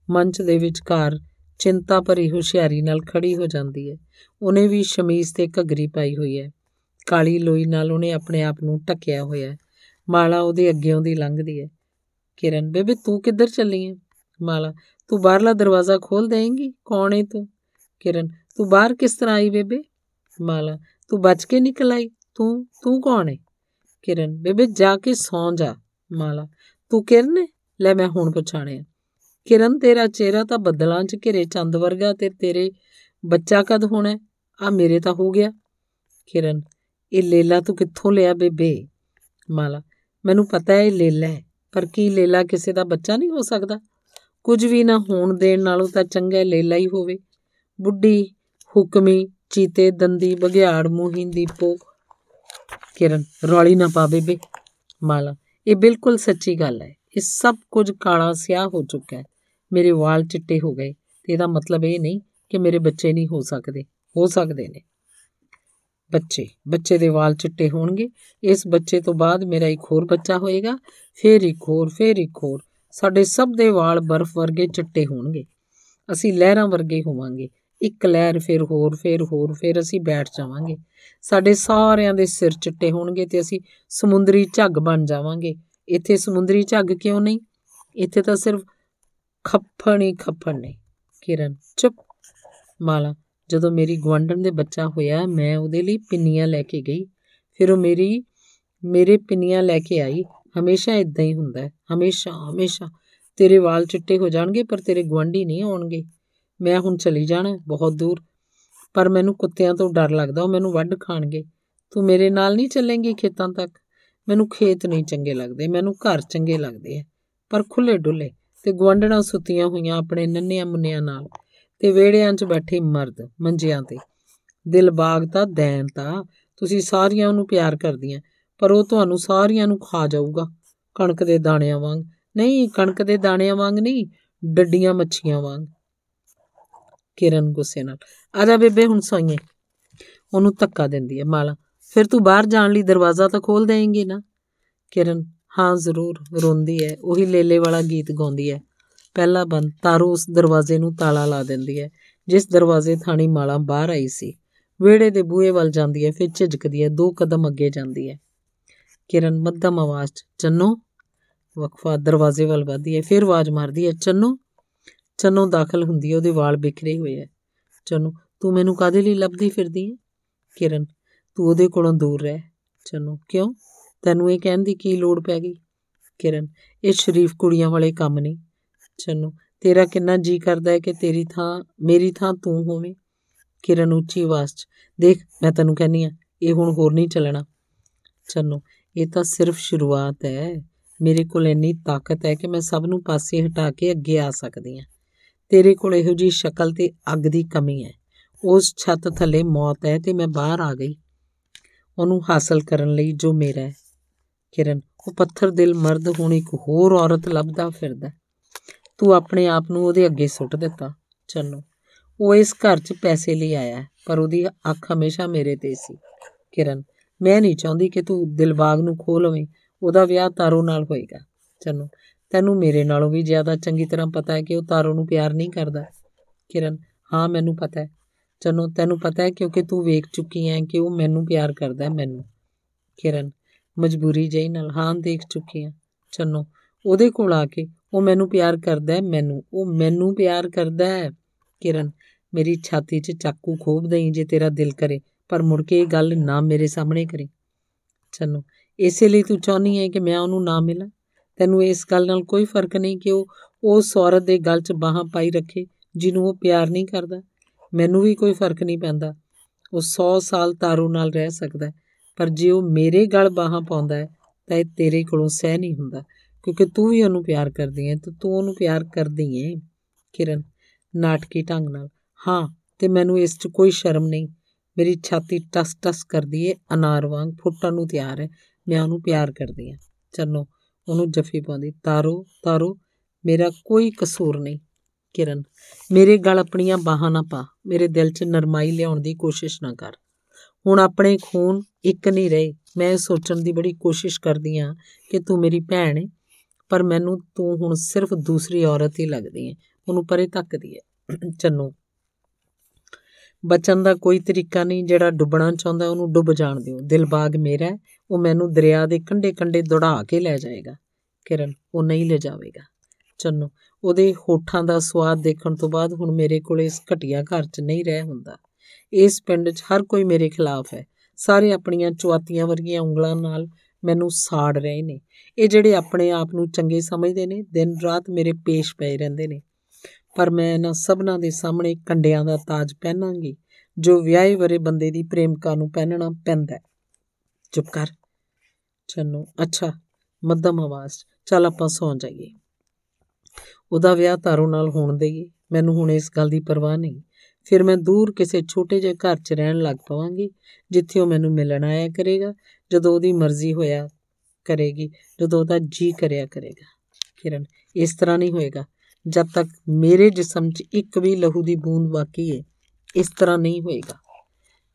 ਮੰਚ ਦੇ ਵਿਚਕਾਰ ਚਿੰਤਾ ਭਰੀ ਹੁਸ਼ਿਆਰੀ ਨਾਲ ਖੜੀ ਹੋ ਜਾਂਦੀ ਹੈ। ਉਹਨੇ ਵੀ ਸ਼ਮੀਜ਼ ਤੇ ਘੱਗਰੀ ਪਾਈ ਹੋਈ ਹੈ। ਕਾਲੀ ਲੋਈ ਨਾਲ ਉਹਨੇ ਆਪਣੇ ਆਪ ਨੂੰ ਢੱਕਿਆ ਹੋਇਆ ਹੈ। ਮਾਲਾ ਉਹਦੇ ਅੱਗੇੋਂ ਦੀ ਲੰਘਦੀ ਹੈ। ਕਿਰਨ, ਬੇਬੇ ਤੂੰ ਕਿੱਧਰ ਚੱਲੀ ਹੈ? ਮਾਲਾ, ਤੂੰ ਬਾਹਰਲਾ ਦਰਵਾਜ਼ਾ ਖੋਲ ਦੇਂਗੀ ਕੌਣ ਹੈ ਤੂੰ? ਕਿਰਨ, ਤੂੰ ਬਾਹਰ ਕਿਸ ਤਰ੍ਹਾਂ ਆਈ ਬੇਬੇ? ਮਾਲਾ, ਤੂੰ ਬਚ ਕੇ ਨਿਕਲ ਆਈ? ਤੂੰ ਤੂੰ ਕੌਣ ਹੈ ਕਿਰਨ, ਬੇਬੇ ਜਾ ਕੇ ਸੌਂ ਜਾ। ਮਾਲਾ, ਤੂੰ ਕਿਰਨ ਹੈ ਲੈ ਮੈਂ ਹੁਣ ਪਛਾਣਿਆ। ਕਿਰਨ, ਤੇਰਾ ਚਿਹਰਾ ਤਾਂ ਬੱਦਲਾਂ 'ਚ ਘਿਰੇ ਚੰਦ ਵਰਗਾ ਤੇ ਤੇਰੇ ਬੱਚਾ ਕਦ ਹੋਣਾ? ਆ ਮੇਰੇ ਤਾਂ ਹੋ ਗਿਆ। ਕਿਰਨ, ਇਹ ਲੇਲਾ ਤੂੰ ਕਿੱਥੋਂ ਲਿਆ ਬੇਬੇ? ਮਾਲਾ, ਮੈਨੂੰ ਪਤਾ ਹੈ ਇਹ ਲੇਲਾ ਹੈ, ਪਰ ਕੀ ਲੇਲਾ ਕਿਸੇ ਦਾ ਬੱਚਾ ਨਹੀਂ ਹੋ ਸਕਦਾ? ਕੁਝ ਵੀ ਨਾ ਹੋਣ ਦੇਣ ਨਾਲੋਂ ਤਾਂ ਚੰਗਾ ਲੇਲਾ ਹੀ ਹੋਵੇ। ਬੁੱਢੀ, ਹੁਕਮੀ, ਚੀਤੇ, ਦੰਦੀ ਬਗਿਆੜ ਮੂੰਹੀ ਦੀਪੋ ਕਿਰਨ, ਰੌਲੀ ਨਾ ਪਾ ਬੇਬੇ। ਮਾਲਾ ਇਹ ਬਿਲਕੁਲ ਸੱਚੀ ਗੱਲ ਹੈ। ਇਹ ਸਭ ਕੁਝ ਕਾਲਾ ਸਿਆਹ ਹੋ ਚੁੱਕਾ ਹੈ। ਮੇਰੇ ਵਾਲ ਚਿੱਟੇ ਹੋ ਗਏ ਤੇ ਇਹਦਾ ਮਤਲਬ ਇਹ ਨਹੀਂ ਕਿ ਮੇਰੇ ਬੱਚੇ ਨਹੀਂ ਹੋ ਸਕਦੇ। ਹੋ ਸਕਦੇ ਨੇ। ਬੱਚੇ ਬੱਚੇ ਦੇ ਵਾਲ ਚਿੱਟੇ ਹੋਣਗੇ। ਇਸ ਬੱਚੇ ਤੋਂ ਬਾਅਦ ਮੇਰਾ ਇੱਕ ਹੋਰ ਬੱਚਾ ਹੋਏਗਾ। ਫਿਰ ਇੱਕ ਹੋਰ, ਫਿਰ ਇੱਕ ਹੋਰ। ਸਾਡੇ ਸਭ ਦੇ ਵਾਲ ਬਰਫ਼ ਵਰਗੇ ਚਿੱਟੇ ਹੋਣਗੇ। ਅਸੀਂ ਲਹਿਰਾਂ ਵਰਗੇ ਹੋਵਾਂਗੇ। ਇੱਕ ਲਹਿਰ ਫਿਰ ਹੋਰ ਫਿਰ ਹੋਰ, ਫਿਰ ਅਸੀਂ ਬੈਠ ਜਾਵਾਂਗੇ। ਸਾਡੇ ਸਾਰਿਆਂ ਦੇ ਸਿਰ ਚਿੱਟੇ ਹੋਣਗੇ ਤੇ ਅਸੀਂ ਸਮੁੰਦਰੀ ਝੱਗ ਬਣ ਜਾਵਾਂਗੇ। ਇੱਥੇ ਸਮੁੰਦਰੀ ਝੱਗ ਕਿਉਂ ਨਹੀਂ? ਇੱਥੇ ਤਾਂ ਸਿਰਫ ਖੱਫਣ ਹੀ ਖੱਫਣ ਨੇ। ਕਿਰਨ, ਚੁੱਪ। ਮਾਲਾ, ਜਦੋਂ ਮੇਰੀ ਗਵੰਡਨ ਦੇ ਬੱਚਾ ਹੋਇਆ, ਮੈਂ ਉਹਦੇ ਲਈ ਪਿੰਨੀਆਂ ਲੈ ਕੇ ਗਈ। ਫਿਰ ਉਹ ਮੇਰੀ, ਮੇਰੇ ਪਿੰਨੀਆਂ ਲੈ ਕੇ ਆਈ। ਹਮੇਸ਼ਾ ਇਦਾਂ ਹੀ ਹੁੰਦਾ ਹੈ। ਹਮੇਸ਼ਾ ਹਮੇਸ਼ਾ। ਤੇਰੇ ਵਾਲ ਚਿੱਟੇ ਹੋ ਜਾਣਗੇ, ਪਰ ਤੇਰੇ ਗਵੰਡੀ ਨਹੀਂ ਆਉਣਗੇ ਮੈਂ ਹੁਣ ਚਲੀ ਜਾਣਾ ਬਹੁਤ ਦੂਰ। ਪਰ ਮੈਨੂੰ ਕੁੱਤਿਆਂ ਤੋਂ ਡਰ ਲੱਗਦਾ, ਉਹ ਮੈਨੂੰ ਵੱਢ ਖਾਣਗੇ। ਤੂੰ ਮੇਰੇ ਨਾਲ ਨਹੀਂ ਚੱਲੇਂਗੀ ਖੇਤਾਂ ਤੱਕ? ਮੈਨੂੰ ਖੇਤ ਨਹੀਂ ਚੰਗੇ ਲੱਗਦੇ, ਮੈਨੂੰ ਘਰ ਚੰਗੇ ਲੱਗਦੇ ਆ। ਪਰ ਖੁੱਲੇ ਡੁੱਲੇ ਤੇ ਗਵੰਡਣਾ ਸੁੱਤੀਆਂ ਹੋਈਆਂ ਆਪਣੇ ਨੰਨਿਆਂ ਮੁੰਨਿਆਂ ਨਾਲ ਤੇ ਵਿਹੜਿਆਂ 'ਚ ਬੈਠੇ ਮਰਦ ਮੰਜਿਆਂ ਤੇ। ਦਿਲ ਬਾਗ ਤਾਂ ਦੈਨ ਤਾਂ, ਤੁਸੀਂ ਸਾਰੀਆਂ ਨੂੰ ਪਿਆਰ ਕਰਦੀਆਂ, ਪਰ ਉਹ ਤੁਹਾਨੂੰ ਸਾਰੀਆਂ ਨੂੰ ਖਾ ਜਾਊਗਾ, ਕਣਕ ਦੇ ਦਾਣਿਆਂ ਵਾਂਗ। ਨਹੀਂ, ਕਣਕ ਦੇ ਦਾਣਿਆਂ ਵਾਂਗ ਨਹੀਂ, ਡੱਡੀਆਂ ਮੱਛੀਆਂ ਵਾਂਗ। ਕਿਰਨ ਗੁੱਸੇ ਨਾਲ। ਆ ਜਾ ਬੇਬੇ, ਹੁਣ ਸੋਈਏ। ਉਹਨੂੰ ਧੱਕਾ ਦਿੰਦੀ ਹੈ ਮਾਲਾ। ਫਿਰ ਤੂੰ ਬਾਹਰ ਜਾਣ ਲਈ ਦਰਵਾਜ਼ਾ ਤਾਂ ਖੋਲ ਦੇਂਗੀ ਨਾ? ਕਿਰਨ, ਹਾਂ, ਜ਼ਰੂਰ, ਰੋਂਦੀ ਹੈ। ਉਹੀ ਲੇਲੇ ਵਾਲਾ ਗੀਤ ਗਾਉਂਦੀ ਹੈ। ਪਹਿਲਾ ਬੰਦ ਤਾਰੂ ਉਸ ਦਰਵਾਜ਼ੇ ਨੂੰ ਤਾਲਾ ਲਾ ਦਿੰਦੀ ਹੈ, ਜਿਸ ਦਰਵਾਜ਼ੇ ਥਾਣੀ ਮਾਲਾ ਬਾਹਰ ਆਈ ਸੀ। ਵਿਹੜੇ ਦੇ ਬੂਹੇ ਵੱਲ ਜਾਂਦੀ ਹੈ, ਫਿਰ ਝਿਜਕਦੀ ਹੈ, ਦੋ ਕਦਮ ਅੱਗੇ ਜਾਂਦੀ ਹੈ। ਕਿਰਨ, ਮੱਧਮ ਆਵਾਜ਼ 'ਚ, ਚੰਨੋ। ਵਕਫਾ ਦਰਵਾਜ਼ੇ ਵੱਲ ਵਧਦੀ ਹੈ, ਫਿਰ ਆਵਾਜ਼ ਮਾਰਦੀ ਹੈ, ਚੰਨੋ। ਚੰਨੋ ਦਾਖਲ ਹੁੰਦੀ ਹੈ, ਉਹਦੇ ਵਾਲ ਬਿਖਰੇ ਹੋਏ ਹੈ। ਚੰਨੋ, ਤੂੰ ਮੈਨੂੰ ਕਾਦੇ ਲਈ ਲੱਭਦੀ ਫਿਰਦੀ ਹੈ? ਕਿਰਨ, ਤੂੰ ਉਹਦੇ ਕੋਲੋਂ ਦੂਰ ਰਹਿ। ਚੰਨੋ, ਕਿਉਂ? ਤੈਨੂੰ ਇਹ ਕਹਿਣ ਦੀ ਕੀ ਲੋੜ ਪੈ ਗਈ? ਕਿਰਨ, ਇਹ ਸ਼ਰੀਫ ਕੁੜੀਆਂ ਵਾਲੇ ਕੰਮ ਨਹੀਂ। ਚੰਨੋ, ਤੇਰਾ ਕਿੰਨਾ ਜੀ ਕਰਦਾ ਹੈ ਕਿ ਤੇਰੀ ਥਾਂ, ਮੇਰੀ ਥਾਂ ਤੂੰ ਹੋਵੇਂ। ਕਿਰਨ, ਉੱਚੀ ਆਵਾਜ਼ 'ਚ, ਦੇਖ, ਮੈਂ ਤੈਨੂੰ ਕਹਿੰਨੀ ਆ ਇਹ ਹੁਣ ਹੋਰ ਨਹੀਂ ਚੱਲਣਾ। ਚੰਨੋ, ਇਹ ਤਾਂ ਸਿਰਫ ਸ਼ੁਰੂਆਤ ਹੈ। ਮੇਰੇ ਕੋਲ ਇੰਨੀ ਤਾਕਤ ਹੈ ਕਿ ਮੈਂ ਸਭ ਨੂੰ ਪਾਸੇ ਹਟਾ ਕੇ ਅੱਗੇ ਆ ਸਕਦੀ ਹਾਂ। ਤੇਰੇ ਕੋਲ ਇਹੋ ਜੀ ਸ਼ਕਲ ਤੇ ਅੱਗ ਦੀ ਕਮੀ ਹੈ। ਉਸ ਛੱਤ ਥੱਲੇ ਮੌਤ ਹੈ ਤੇ ਮੈਂ ਬਾਹਰ ਆ ਗਈ। ਉਹਨੂੰ ਹਾਸਲ ਕਰਨ ਲਈ ਜੋ ਮੇਰਾ ਹੈ। ਕਿਰਨ, ਉਹ ਪੱਥਰ ਦਿਲ ਮਰਦ ਹੁਣ ਇੱਕ ਹੋਰ ਔਰਤ ਲੱਭਦਾ ਫਿਰਦਾ ਤੂੰ ਆਪਣੇ ਆਪ ਨੂੰ ਉਹਦੇ ਅੱਗੇ ਸੁੱਟ ਦਿੱਤਾ। ਚੰਨੋ, ਉਹ ਇਸ ਘਰ 'ਚ ਪੈਸੇ ਲਈ ਆਇਆ ਪਰ ਉਹਦੀ ਅੱਖ ਹਮੇਸ਼ਾ ਮੇਰੇ ਤੇ ਸੀ। ਕਿਰਨ, ਮੈਂ ਨਹੀਂ ਚਾਹੁੰਦੀ ਕਿ ਤੂੰ ਦਿਲਬਾਗ ਨੂੰ ਖੋ ਲਵੇਂ। ਉਹਦਾ ਵਿਆਹ ਤਾਰੋ ਨਾਲ ਹੋਏਗਾ। ਚੰਨੋ ਤੈਨੂੰ ਮੇਰੇ ਨਾਲੋਂ ਵੀ ਜ਼ਿਆਦਾ ਚੰਗੀ ਤਰ੍ਹਾਂ ਪਤਾ ਹੈ ਕਿ ਉਹ ਤਾਰੋ ਨੂੰ ਪਿਆਰ ਨਹੀਂ ਕਰਦਾ। ਕਿਰਨ, ਹਾਂ, ਮੈਨੂੰ ਪਤਾ ਹੈ। ਚੰਨੋ, ਤੈਨੂੰ ਪਤਾ ਹੈ ਕਿਉਂਕਿ ਤੂੰ ਵੇਖ ਚੁੱਕੀ ਹੈ ਕਿ ਉਹ ਮੈਨੂੰ ਪਿਆਰ ਕਰਦਾ ਹੈ, ਮੈਨੂੰ। ਕਿਰਨ, ਮਜਬੂਰੀ ਜਈ ਨਾਲ, ਹਾਂ, ਦੇਖ ਚੁੱਕੀ ਹਾਂ। ਚੰਨੋ, ਉਹਦੇ ਕੋਲ ਆ ਕੇ ਉਹ ਮੈਨੂੰ ਪਿਆਰ ਕਰਦਾ ਹੈ, ਮੈਨੂੰ। ਉਹ ਮੈਨੂੰ ਪਿਆਰ ਕਰਦਾ ਹੈ। ਕਿਰਨ, ਮੇਰੀ ਛਾਤੀ 'ਚ ਚਾਕੂ ਖੋਬ ਦੇਈ ਜੇ ਤੇਰਾ ਦਿਲ ਕਰੇ, ਪਰ ਮੁੜ ਕੇ ਇਹ ਗੱਲ ਨਾ ਮੇਰੇ ਸਾਹਮਣੇ ਕਰੀ। ਚੰਨੋ, ਇਸੇ ਲਈ ਤੂੰ ਚਾਹਨੀ ਹੈ ਕਿ ਮੈਂ ਉਹਨੂੰ ਨਾ ਮਿਲਾਂ? ਤੈਨੂੰ ਇਸ ਗੱਲ ਨਾਲ ਕੋਈ ਫ਼ਰਕ ਨਹੀਂ ਕਿ ਉਹ ਉਸ ਔਰਤ ਦੇ ਗਲ 'ਚ ਬਾਹਾਂ ਪਾਈ ਰੱਖੇ, ਜਿਹਨੂੰ ਉਹ ਪਿਆਰ ਨਹੀਂ ਕਰਦਾ। ਮੈਨੂੰ ਵੀ ਕੋਈ ਫ਼ਰਕ ਨਹੀਂ ਪੈਂਦਾ। ਉਹ 100 ਸਾਲ ਤਾਰੂ ਨਾਲ ਰਹਿ ਸਕਦਾ ਪਰ ਜੇ ਉਹ ਮੇਰੇ ਗਲ ਬਾਹਾਂ ਪਾਉਂਦਾ ਹੈ, ਤਾਂ ਇਹ ਤੇਰੇ ਕੋਲੋਂ ਸਹਿ ਨਹੀਂ ਹੁੰਦਾ, ਕਿਉਂਕਿ ਤੂੰ ਵੀ ਉਹਨੂੰ ਪਿਆਰ ਕਰਦੀ ਹੈ ਤੇ ਤੂੰ ਉਹਨੂੰ ਪਿਆਰ ਕਰਦੀ ਹੈ, ਕਿਰਨ, ਨਾਟਕੀ ਢੰਗ ਨਾਲ। ਹਾਂ, ਤੇ ਮੈਨੂੰ ਇਸ 'ਚ ਕੋਈ ਸ਼ਰਮ ਨਹੀਂ। ਮੇਰੀ ਛਾਤੀ ਟਸ ਟਸ ਕਰਦੀ ਏ ਅਨਾਰ ਵਾਂਗ ਫੁੱਟਣ ਨੂੰ ਤਿਆਰ ਹੈ, ਮੈਂ ਉਹਨੂੰ ਪਿਆਰ ਕਰਦੀ ਹਾਂ। ਚੰਨੋ ਉਹਨੂੰ ਜੱਫੀ ਪਾਉਂਦੀ, ਤਾਰੋ ਤਾਰੋ, ਮੇਰਾ ਕੋਈ ਕਸੂਰ ਨਹੀਂ, ਕਿਰਨ। ਮੇਰੇ ਗਲ ਆਪਣੀਆਂ ਬਾਹਾਂ ਨਾ ਪਾ, ਮੇਰੇ ਦਿਲ 'ਚ ਨਰਮਾਈ ਲਿਆਉਣ ਦੀ ਕੋਸ਼ਿਸ਼ ਨਾ ਕਰ। ਹੁਣ ਆਪਣੇ ਖੂਨ ਇੱਕ ਨਹੀਂ ਰਹੇ। ਮੈਂ ਸੋਚਣ ਦੀ ਬੜੀ ਕੋਸ਼ਿਸ਼ ਕਰਦੀ ਆ ਕਿ ਤੂੰ ਮੇਰੀ ਭੈਣ ਹੈ ਪਰ ਮੈਨੂੰ ਤੂੰ ਹੁਣ ਸਿਰਫ ਦੂਸਰੀ ਔਰਤ ਹੀ ਲੱਗਦੀ ਹੈ ਉਹਨੂੰ ਪਰੇ ਤੱਕਦੀ ਹੈ ਚੰਨੋ। ਬਚਣ ਦਾ ਕੋਈ ਤਰੀਕਾ ਨਹੀਂ ਜਿਹੜਾ ਡੁੱਬਣਾ ਚਾਹੁੰਦਾ, ਉਹਨੂੰ ਡੁੱਬ ਜਾਣ ਦਿਓ। ਦਿਲਬਾਗ ਮੇਰਾ ਉਹ ਮੈਨੂੰ ਦਰਿਆ ਦੇ ਕੰਢੇ ਕੰਢੇ ਦੌੜਾ ਕੇ ਲੈ ਜਾਏਗਾ। ਕਿਰਨ, ਉਹ ਨਹੀਂ ਲੈ ਜਾਵੇਗਾ। ਚੰਨੋ, ਉਹਦੇ ਹੋਠਾਂ ਦਾ ਸਵਾਦ ਦੇਖਣ ਤੋਂ ਬਾਅਦ ਹੁਣ ਮੇਰੇ ਕੋਲ ਇਸ ਘਟੀਆ ਘਰ 'ਚ ਨਹੀਂ ਰਹਿ ਹੁੰਦਾ। ਇਸ ਪਿੰਡ 'ਚ ਹਰ ਕੋਈ ਮੇਰੇ ਖਿਲਾਫ ਹੈ। ਸਾਰੇ ਆਪਣੀਆਂ ਚੁਆਤੀਆਂ ਵਰਗੀਆਂ ਉਂਗਲਾਂ ਨਾਲ ਮੈਨੂੰ ਸਾੜ ਰਹੇ ਨੇ। ਇਹ ਜਿਹੜੇ ਆਪਣੇ ਆਪ ਨੂੰ ਚੰਗੇ ਸਮਝਦੇ ਨੇ, ਦਿਨ ਰਾਤ ਮੇਰੇ ਪੇਸ਼ ਪਏ ਰਹਿੰਦੇ ਨੇ। ਪਰ ਮੈਂ ਇਹਨਾਂ ਸਭਨਾਂ ਦੇ ਸਾਹਮਣੇ ਕੰਡਿਆਂ ਦਾ ਤਾਜ ਪਹਿਨਾਂਗੀ, ਜੋ ਵਿਆਹੇ ਵਰੇ ਬੰਦੇ ਦੀ ਪ੍ਰੇਮਕਾ ਨੂੰ ਪਹਿਨਣਾ ਪੈਂਦਾ ਚੁੱਪ ਕਰ। ਚੰਨੂ। ਅੱਛਾ, ਮੱਧਮ ਆਵਾਜ਼। ਚੱਲ ਆਪਾਂ ਸੌਂ ਜਾਈਏ। ਉਹਦਾ ਵਿਆਹ ਤਾਰੋ ਨਾਲ ਹੋਣ ਦੇਈਏ। ਮੈਨੂੰ ਹੁਣ ਇਸ ਗੱਲ ਦੀ ਪਰਵਾਹ ਨਹੀਂ। ਫਿਰ ਮੈਂ ਦੂਰ ਕਿਸੇ ਛੋਟੇ ਜਿਹੇ ਘਰ 'ਚ ਰਹਿਣ ਲੱਗ ਪਵਾਂਗੀ, ਜਿੱਥੇ ਉਹ ਮੈਨੂੰ ਮਿਲਣ ਆਇਆ ਕਰੇਗਾ। ਜਦੋਂ ਉਹਦੀ ਮਰਜ਼ੀ ਹੋਇਆ ਕਰੇਗੀ, ਜਦੋਂ ਉਹਦਾ ਜੀ ਕਰਿਆ ਕਰੇਗਾ। ਕਿਰਨ, ਇਸ ਤਰ੍ਹਾਂ ਨਹੀਂ ਹੋਏਗਾ। ਜਦ ਤੱਕ ਮੇਰੇ ਜਿਸਮ 'ਚ ਇੱਕ ਵੀ ਲਹੂ ਦੀ ਬੂੰਦ ਬਾਕੀ ਹੈ ਇਸ ਤਰ੍ਹਾਂ ਨਹੀਂ ਹੋਏਗਾ।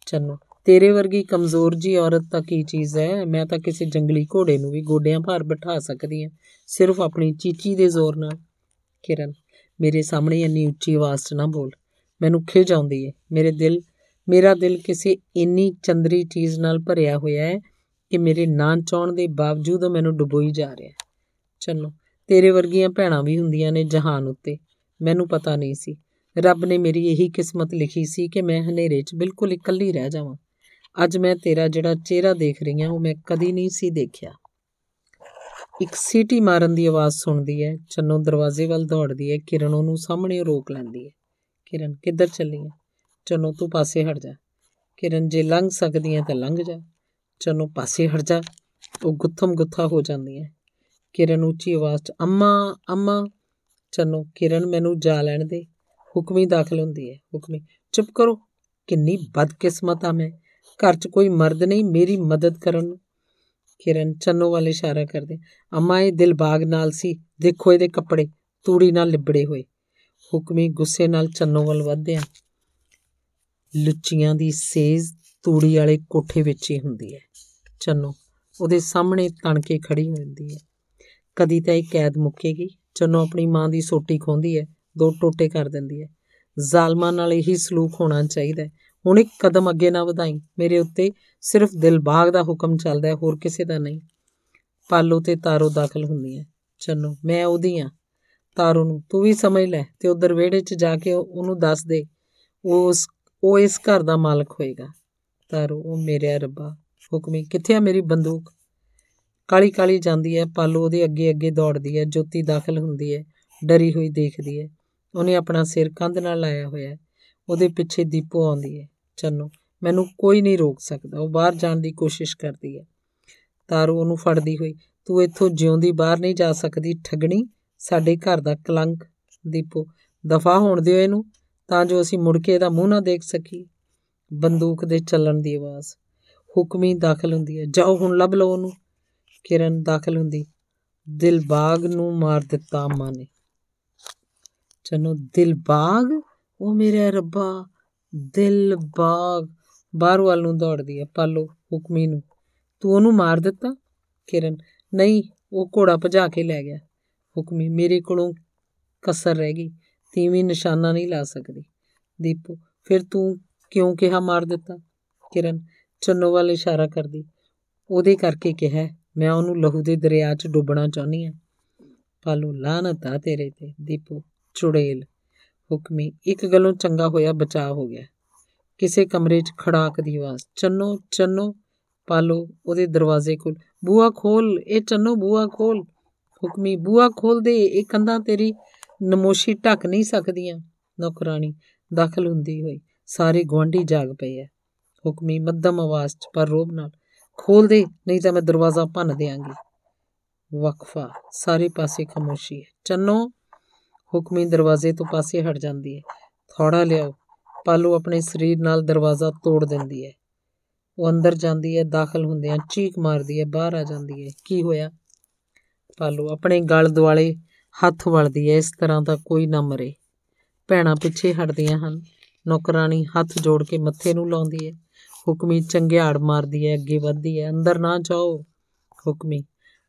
ਚੰਨੋ ਤੇਰੇ ਵਰਗੀ ਕਮਜ਼ੋਰ ਜੀ ਔਰਤ ਤਾਂ ਕੀ ਚੀਜ਼ ਹੈ? ਮੈਂ ਤਾਂ ਕਿਸੇ ਜੰਗਲੀ ਘੋੜੇ ਨੂੰ ਵੀ ਗੋਡਿਆਂ ਭਾਰ ਬਿਠਾ ਸਕਦੀ ਹਾਂ, ਸਿਰਫ ਆਪਣੀ ਚੀਚੀ ਦੇ ਜ਼ੋਰ ਨਾਲ। ਕਿਰਨ, ਮੇਰੇ ਸਾਹਮਣੇ ਇੰਨੀ ਉੱਚੀ ਆਵਾਜ਼ 'ਚ ਨਾ ਬੋਲ। ਮੈਨੂੰ ਖਿਜ ਆਉਂਦੀ ਹੈ ਮੇਰੇ ਦਿਲ, ਮੇਰਾ ਦਿਲ ਕਿਸੇ ਇੰਨੀ ਚੰਦਰੀ ਚੀਜ਼ ਨਾਲ ਭਰਿਆ ਹੋਇਆ ਹੈ ਕਿ ਮੇਰੇ ਨਾਂ ਚਾਉਣ ਦੇ ਬਾਵਜੂਦ ਮੈਨੂੰ ਡੁਬੋਈ ਜਾ ਰਿਹਾ ਹੈ। ਚੰਨੋ ਤੇਰੇ ਵਰਗੀਆਂ ਭੈਣਾਂ ਵੀ ਹੁੰਦੀਆਂ ਨੇ ਜਹਾਨ ਉੱਤੇ। ਮੈਨੂੰ ਪਤਾ ਨਹੀਂ ਸੀ। ਰੱਬ ਨੇ ਮੇਰੀ ਇਹੀ ਕਿਸਮਤ ਲਿਖੀ ਸੀ ਕਿ ਮੈਂ ਹਨੇਰੇ 'ਚ ਬਿਲਕੁਲ ਇਕੱਲੀ ਰਹਿ ਜਾਵਾਂ। ਅੱਜ ਮੈਂ ਤੇਰਾ ਜਿਹੜਾ ਚਿਹਰਾ ਦੇਖ ਰਹੀ ਹਾਂ, ਉਹ ਮੈਂ ਕਦੀ ਨਹੀਂ ਸੀ ਦੇਖਿਆ। ਇੱਕ ਸੀਟੀ ਮਾਰਨ ਦੀ ਆਵਾਜ਼ ਸੁਣਦੀ ਹੈ, ਚੰਨੋ ਦਰਵਾਜ਼ੇ ਵੱਲ ਦੌੜਦੀ ਹੈ, ਕਿਰਨ ਉਹਨੂੰ ਸਾਹਮਣੇ ਰੋਕ ਲੈਂਦੀ ਹੈ। ਕਿਰਨ, ਕਿੱਧਰ ਚੱਲੀ ਹੈ? ਚੰਨੋ, ਤੂੰ ਪਾਸੇ ਹਟ ਜਾ। ਕਿਰਨ, ਜੇ ਲੰਘ ਸਕਦੀ ਹੈ ਤਾਂ ਲੰਘ ਜਾ। ਚੰਨੋ, ਪਾਸੇ ਹਟ ਜਾ। ਉਹ ਗੁੱਥਮ ਗੁੱਥਾ ਹੋ ਜਾਂਦੀ ਹੈ। ਕਿਰਨ ਉੱਚੀ ਆਵਾਜ਼ 'ਚ, ਅੰਮਾ ਅੰਮਾ। ਚੰਨੋ, ਕਿਰਨ, ਮੈਨੂੰ ਜਾ ਲੈਣ ਦੇ। ਹੁਕਮੀ ਦਾਖਲ ਹੁੰਦੀ ਹੈ। ਹੁਕਮੀ, ਚੁੱਪ ਕਰੋ। ਕਿੰਨੀ ਬਦਕਿਸਮਤ ਆ ਮੈਂ। ਘਰ 'ਚ ਕੋਈ ਮਰਦ ਨਹੀਂ, ਮੇਰੀ ਮਦਦ ਕਰਨ ਨੂੰ। ਕਿਰਨ ਚੰਨੋ ਵੱਲ ਇਸ਼ਾਰਾ ਕਰਦੇ। ਅੰਮਾ, ਇਹ ਦਿਲਬਾਗ ਨਾਲ ਸੀ। ਦੇਖੋ ਇਹਦੇ ਕੱਪੜੇ, ਤੂੜੀ ਨਾਲ ਲਿਬੜੇ ਹੋਏ। ਹੁਕਮੀ ਗੁੱਸੇ ਨਾਲ ਚੰਨੋ ਵੱਲ ਵਧਦੇ ਆ ਲੁੱਚੀਆਂ ਦੀ ਸੇਜ਼ ਤੂੜੀ ਵਾਲੇ ਕੋਠੇ ਵਿੱਚ ਹੀ ਹੁੰਦੀ ਹੈ। ਚੰਨੋ, ਉਹਦੇ ਸਾਹਮਣੇ ਤਣ ਕੇ ਖੜੀ ਹੁੰਦੀ ਹੈ। ਕਦੀ ਤਾਂ ਇਹ ਕੈਦ ਮੁੱਕੇਗੀ। ਚੰਨੋ ਆਪਣੀ ਮਾਂ ਦੀ ਸੋਟੀ ਖੋਂਦੀ ਹੈ, ਦੋ ਟੋਟੇ ਕਰ ਦਿੰਦੀ ਹੈ। ਜ਼ਾਲਮਾਂ ਨਾਲ ਇਹੀ ਸਲੂਕ ਹੋਣਾ ਚਾਹੀਦਾ ਹੈ। ਹੁਣ ਇੱਕ ਕਦਮ ਅੱਗੇ ਨਾ ਵਧਾਈ। ਮੇਰੇ ਉੱਤੇ ਸਿਰਫ ਦਿਲਬਾਗ ਦਾ ਹੁਕਮ ਚੱਲਦਾ ਹੈ, ਹੋਰ ਕਿਸੇ ਦਾ ਨਹੀਂ। ਪਾਲੋ ਤੇ ਤਾਰੋ ਦਾਖਲ ਹੁੰਦੀਆਂ ਚੰਨੋ, ਮੈਂ ਉਹਦੀ ਆ ਤਾਰੋ ਨੂੰ, ਤੂੰ ਵੀ ਸਮਝ ਲੈ ਤੇ ਉਧਰ ਵਿਹੜੇ 'ਚ ਜਾ ਕੇ ਉਹਨੂੰ ਦੱਸ ਦੇ। ਉਹ ਉਸ, ਉਹ ਇਸ ਘਰ ਦਾ ਮਾਲਕ ਹੋਏਗਾ। ਤਾਰੋ, ਉਹ ਮੇਰੇ ਰੱਬਾ। ਹੁਕਮੀ, ਕਿੱਥੇ ਆ ਮੇਰੀ ਬੰਦੂਕ? ਕਾਲੀ ਕਾਲੀ ਜਾਂਦੀ ਹੈ, ਪਾਲੋ ਉਹਦੇ ਅੱਗੇ ਅੱਗੇ ਦੌੜਦੀ ਹੈ, ਜੋਤੀ ਦਾਖਲ ਹੁੰਦੀ ਹੈ, ਡਰੀ ਹੋਈ ਦੇਖਦੀ ਹੈ। ਉਹਨੇ ਆਪਣਾ ਸਿਰ ਕੰਧ ਨਾਲ ਲਾਇਆ ਹੋਇਆ ਹੈ। ਉਹਦੇ ਪਿੱਛੇ ਦੀਪੋ ਆਉਂਦੀ ਹੈ। ਚੰਨੋ, ਮੈਨੂੰ ਕੋਈ ਨਹੀਂ ਰੋਕ ਸਕਦਾ। ਉਹ ਬਾਹਰ ਜਾਣ ਦੀ ਕੋਸ਼ਿਸ਼ ਕਰਦੀ ਹੈ। ਤਾਰੂ ਉਹਨੂੰ ਫੜਦੀ ਹੋਈ, ਤੂੰ ਇੱਥੋਂ ਜਿਉਂਦੀ ਬਾਹਰ ਨਹੀਂ ਜਾ ਸਕਦੀ, ਠਗਣੀ। ਸਾਡੇ ਘਰ ਦਾ ਕਲੰਕ, ਦੀਪੋ। ਦਫਾ ਹੋਣ ਦਿਓ ਇਹਨੂੰ, ਤਾਂ ਜੋ ਅਸੀਂ ਮੁੜ ਕੇ ਇਹਦਾ ਮੂੰਹ ਨਾ ਦੇਖ ਸਕੀਏ। ਬੰਦੂਕ ਦੇ ਚੱਲਣ ਦੀ ਆਵਾਜ਼। ਹੁਕਮੀ ਦਾਖਲ ਹੁੰਦੀ ਹੈ। ਜਾਓ, ਹੁਣ ਲੱਭ ਲਓ ਉਹਨੂੰ। ਕਿਰਨ ਦਾਖਲ ਹੁੰਦੀ। ਦਿਲਬਾਗ ਨੂੰ ਮਾਰ ਦਿੱਤਾ ਮਾਂ ਨੇ। ਚਨੋ ਦਿਲਬਾਗ ਉਹ ਮੇਰੇ ਰੱਬਾ ਦਿਲਬਾਗ ਬਾਹਰ ਵੱਲ ਨੂੰ ਦੌੜਦੀ ਹੈ ਪਾਲੋ ਹੁਕਮੀ ਨੂੰ। ਤੂੰ ਉਹਨੂੰ ਮਾਰ ਦਿੱਤਾ? ਕਿਰਨ। ਨਹੀਂ, ਉਹ ਘੋੜਾ ਭਜਾ ਕੇ ਲੈ ਗਿਆ। ਹੁਕਮੀ, ਮੇਰੇ ਕੋਲੋਂ ਕਸਰ ਰਹਿ ਗਈ। ਤੀਵੀਂ ਨਿਸ਼ਾਨਾ ਨਹੀਂ ਲਾ ਸਕਦੀ। ਦੀਪੂ, ਫਿਰ ਤੂੰ ਕਿਉਂ ਕਿਹਾ ਮਾਰ ਦਿੱਤਾ? ਕਿਰਨ ਚੰਨੋ ਵੱਲ ਇਸ਼ਾਰਾ ਕਰਦੀ। ਉਹਦੇ ਕਰਕੇ ਕਿਹਾ, ਮੈਂ ਉਹਨੂੰ ਲਹੂ ਦੇ ਦਰਿਆ 'ਚ ਡੁੱਬਣਾ ਚਾਹੁੰਦੀ ਆ। ਪਾਲੂ ਲਾਨਤ ਆ ਤੇਰੇ ਤੇ। ਦੀਪੂ, ਚੁੜੇਲ। ਹੁਕਮੀ, ਇੱਕ ਗੱਲੋਂ ਚੰਗਾ ਹੋਇਆ ਬਚਾ ਹੋ ਗਿਆ। ਕਿਸੇ ਕਮਰੇ 'ਚ ਖੜਾਕ ਦੀ ਆਵਾਜ਼, ਚੰਨੋ ਚੰਨੋ, ਪਾਲੋ ਉਹਦੇ ਦਰਵਾਜ਼ੇ ਕੋਲ। ਬੂਆ ਖੋਲ, ਇਹ ਚੰਨੋ ਬੂਆ ਖੋਲ। ਹੁਕਮੀ ਬੂਆ ਖੋਲ ਦੇ, ਇਹ ਕੰਧਾਂ ਤੇਰੀ ਨਮੋਸ਼ੀ ਢੱਕ ਨਹੀਂ ਸਕਦੀਆਂ। ਨੌਕਰਾਨੀ ਦਾਖਲ ਹੁੰਦੀ ਹੋਈ ਸਾਰੇ ਗਵਾਂਢੀ ਜਾਗ ਪਏ ਐ ਹੁਕਮੀ ਮੱਧਮ ਆਵਾਜ਼ 'ਚ ਪਰ ਰੋਬ ਨਾਲ, ਖੋਲ ਦੇ, ਨਹੀਂ ਤਾਂ ਮੈਂ ਦਰਵਾਜ਼ਾ ਭੰਨ ਦੇਵਾਂਗੀ ਵਕਫਾ ਸਾਰੇ ਪਾਸੇ ਖਾਮੋਸ਼ੀ ਹੈ। ਚੰਨੋ ਹੁਕਮੀ ਦਰਵਾਜ਼ੇ ਤੋਂ ਪਾਸੇ ਹਟ ਜਾਂਦੀ ਹੈ। ਥੋੜਾ ਲਿਆਓ। ਪਾਲੂ ਆਪਣੇ ਸਰੀਰ ਨਾਲ ਦਰਵਾਜ਼ਾ ਤੋੜ ਦਿੰਦੀ ਹੈ। ਉਹ ਅੰਦਰ ਜਾਂਦੀ ਹੈ, ਦਾਖਲ ਹੁੰਦਿਆਂ ਚੀਕ ਮਾਰਦੀ ਹੈ, ਬਾਹਰ ਆ ਜਾਂਦੀ ਹੈ। ਕੀ ਹੋਇਆ? ਪਾਲੂ ਆਪਣੇ ਗਲ ਦੁਆਲੇ ਹੱਥ ਵਲਦੀ ਹੈ, ਇਸ ਤਰ੍ਹਾਂ ਦਾ ਕੋਈ ਨਾ ਮਰੇ। ਭੈਣਾਂ ਪਿੱਛੇ ਹਟਦੀਆਂ ਹਨ। ਨੌਕਰਾਨੀ ਹੱਥ ਜੋੜ ਕੇ ਮੱਥੇ ਨੂੰ ਲਾਉਂਦੀ ਹੈ। ਹੁਕਮੀ ਚੰਗਿਆੜ ਮਾਰਦੀ ਹੈ, ਅੱਗੇ ਵੱਧਦੀ ਹੈ। ਅੰਦਰ ਨਾ ਜਾਓ। ਹੁਕਮੀ,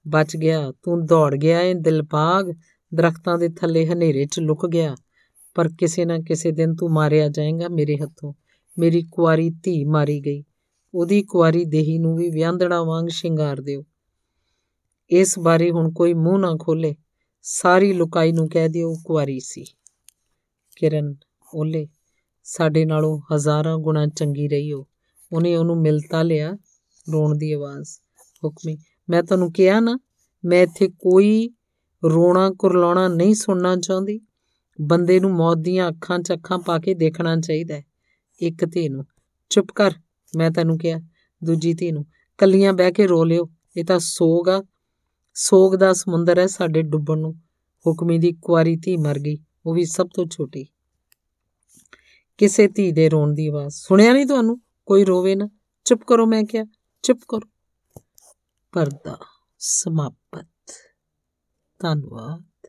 ਬਚ ਗਿਆ। ਤੂੰ ਦੌੜ ਗਿਆ ਏ ਦਿਲਬਾਗ ਦਰਖਤਾਂ ਦੇ ਥੱਲੇ ਹਨੇਰੇ 'ਚ ਲੁਕ ਗਿਆ। ਪਰ ਕਿਸੇ ਨਾ ਕਿਸੇ ਦਿਨ ਤੂੰ ਮਾਰਿਆ ਜਾਏਗਾ ਮੇਰੇ ਹੱਥੋਂ। ਮੇਰੀ ਕੁਆਰੀ ਧੀ ਮਾਰੀ ਗਈ। ਉਹਦੀ ਕੁਆਰੀ ਦੇਹੀ ਨੂੰ ਵੀ ਵਿਆਂਦੜਾ ਵਾਂਗ ਸ਼ਿੰਗਾਰ ਦਿਓ। ਇਸ ਬਾਰੇ ਹੁਣ ਕੋਈ ਮੂੰਹ ਨਾ ਖੋਲੇ ਸਾਰੀ ਲੁਕਾਈ ਨੂੰ ਕਹਿ ਦਿਓ ਕੁਆਰੀ ਸੀ। ਕਿਰਨ, ਓਲੇ, ਸਾਡੇ ਨਾਲੋਂ ਹਜ਼ਾਰਾਂ ਗੁਣਾ ਚੰਗੀ ਰਹੀ ਹੋ ਉਹਨੇ ਉਹਨੂੰ ਮਿਲਤਾ ਲਿਆ ਰੋਣ ਦੀ ਆਵਾਜ਼। ਹੁਕਮੀ, ਮੈਂ ਤੁਹਾਨੂੰ ਕਿਹਾ ਨਾ, ਮੈਂ ਇੱਥੇ ਕੋਈ ਰੋਣਾ ਕੁਰਲਾਉਣਾ ਨਹੀਂ ਸੁਣਨਾ ਚਾਹੁੰਦੀ। ਬੰਦੇ ਨੂੰ ਮੌਤ ਦੀਆਂ ਅੱਖਾਂ 'ਚ ਅੱਖਾਂ ਪਾ ਕੇ ਦੇਖਣਾ ਚਾਹੀਦਾ ਹੈ। ਇੱਕ ਧੀ ਨੂੰ, ਚੁੱਪ ਕਰ, ਮੈਂ ਤੈਨੂੰ ਕਿਹਾ। ਦੂਜੀ ਧੀ ਨੂੰ, ਕੱਲੀਆਂ ਬਹਿ ਕੇ ਰੋ ਲਿਓ। ਇਹ ਤਾਂ ਸੋਗ ਆ। ਸੋਗ ਦਾ ਸਮੁੰਦਰ ਹੈ ਸਾਡੇ ਡੁੱਬਣ ਨੂੰ। ਹੁਕਮੀ ਦੀ ਕੁਆਰੀ ਧੀ ਮਰ ਗਈ। ਉਹ ਵੀ ਸਭ ਤੋਂ ਛੋਟੀ। ਕਿਸੇ ਧੀ ਦੇ ਰੋਣ ਦੀ ਆਵਾਜ਼। ਸੁਣਿਆ ਨਹੀਂ ਤੁਹਾਨੂੰ? ਕੋਈ ਰੋਵੇ ਨਾ। ਚੁੱਪ ਕਰੋ, ਮੈਂ ਕਿਹਾ। ਚੁੱਪ ਕਰੋ। ਪਰਦਾ ਸਮਾਪਤ। ਧੰਨਵਾਦ।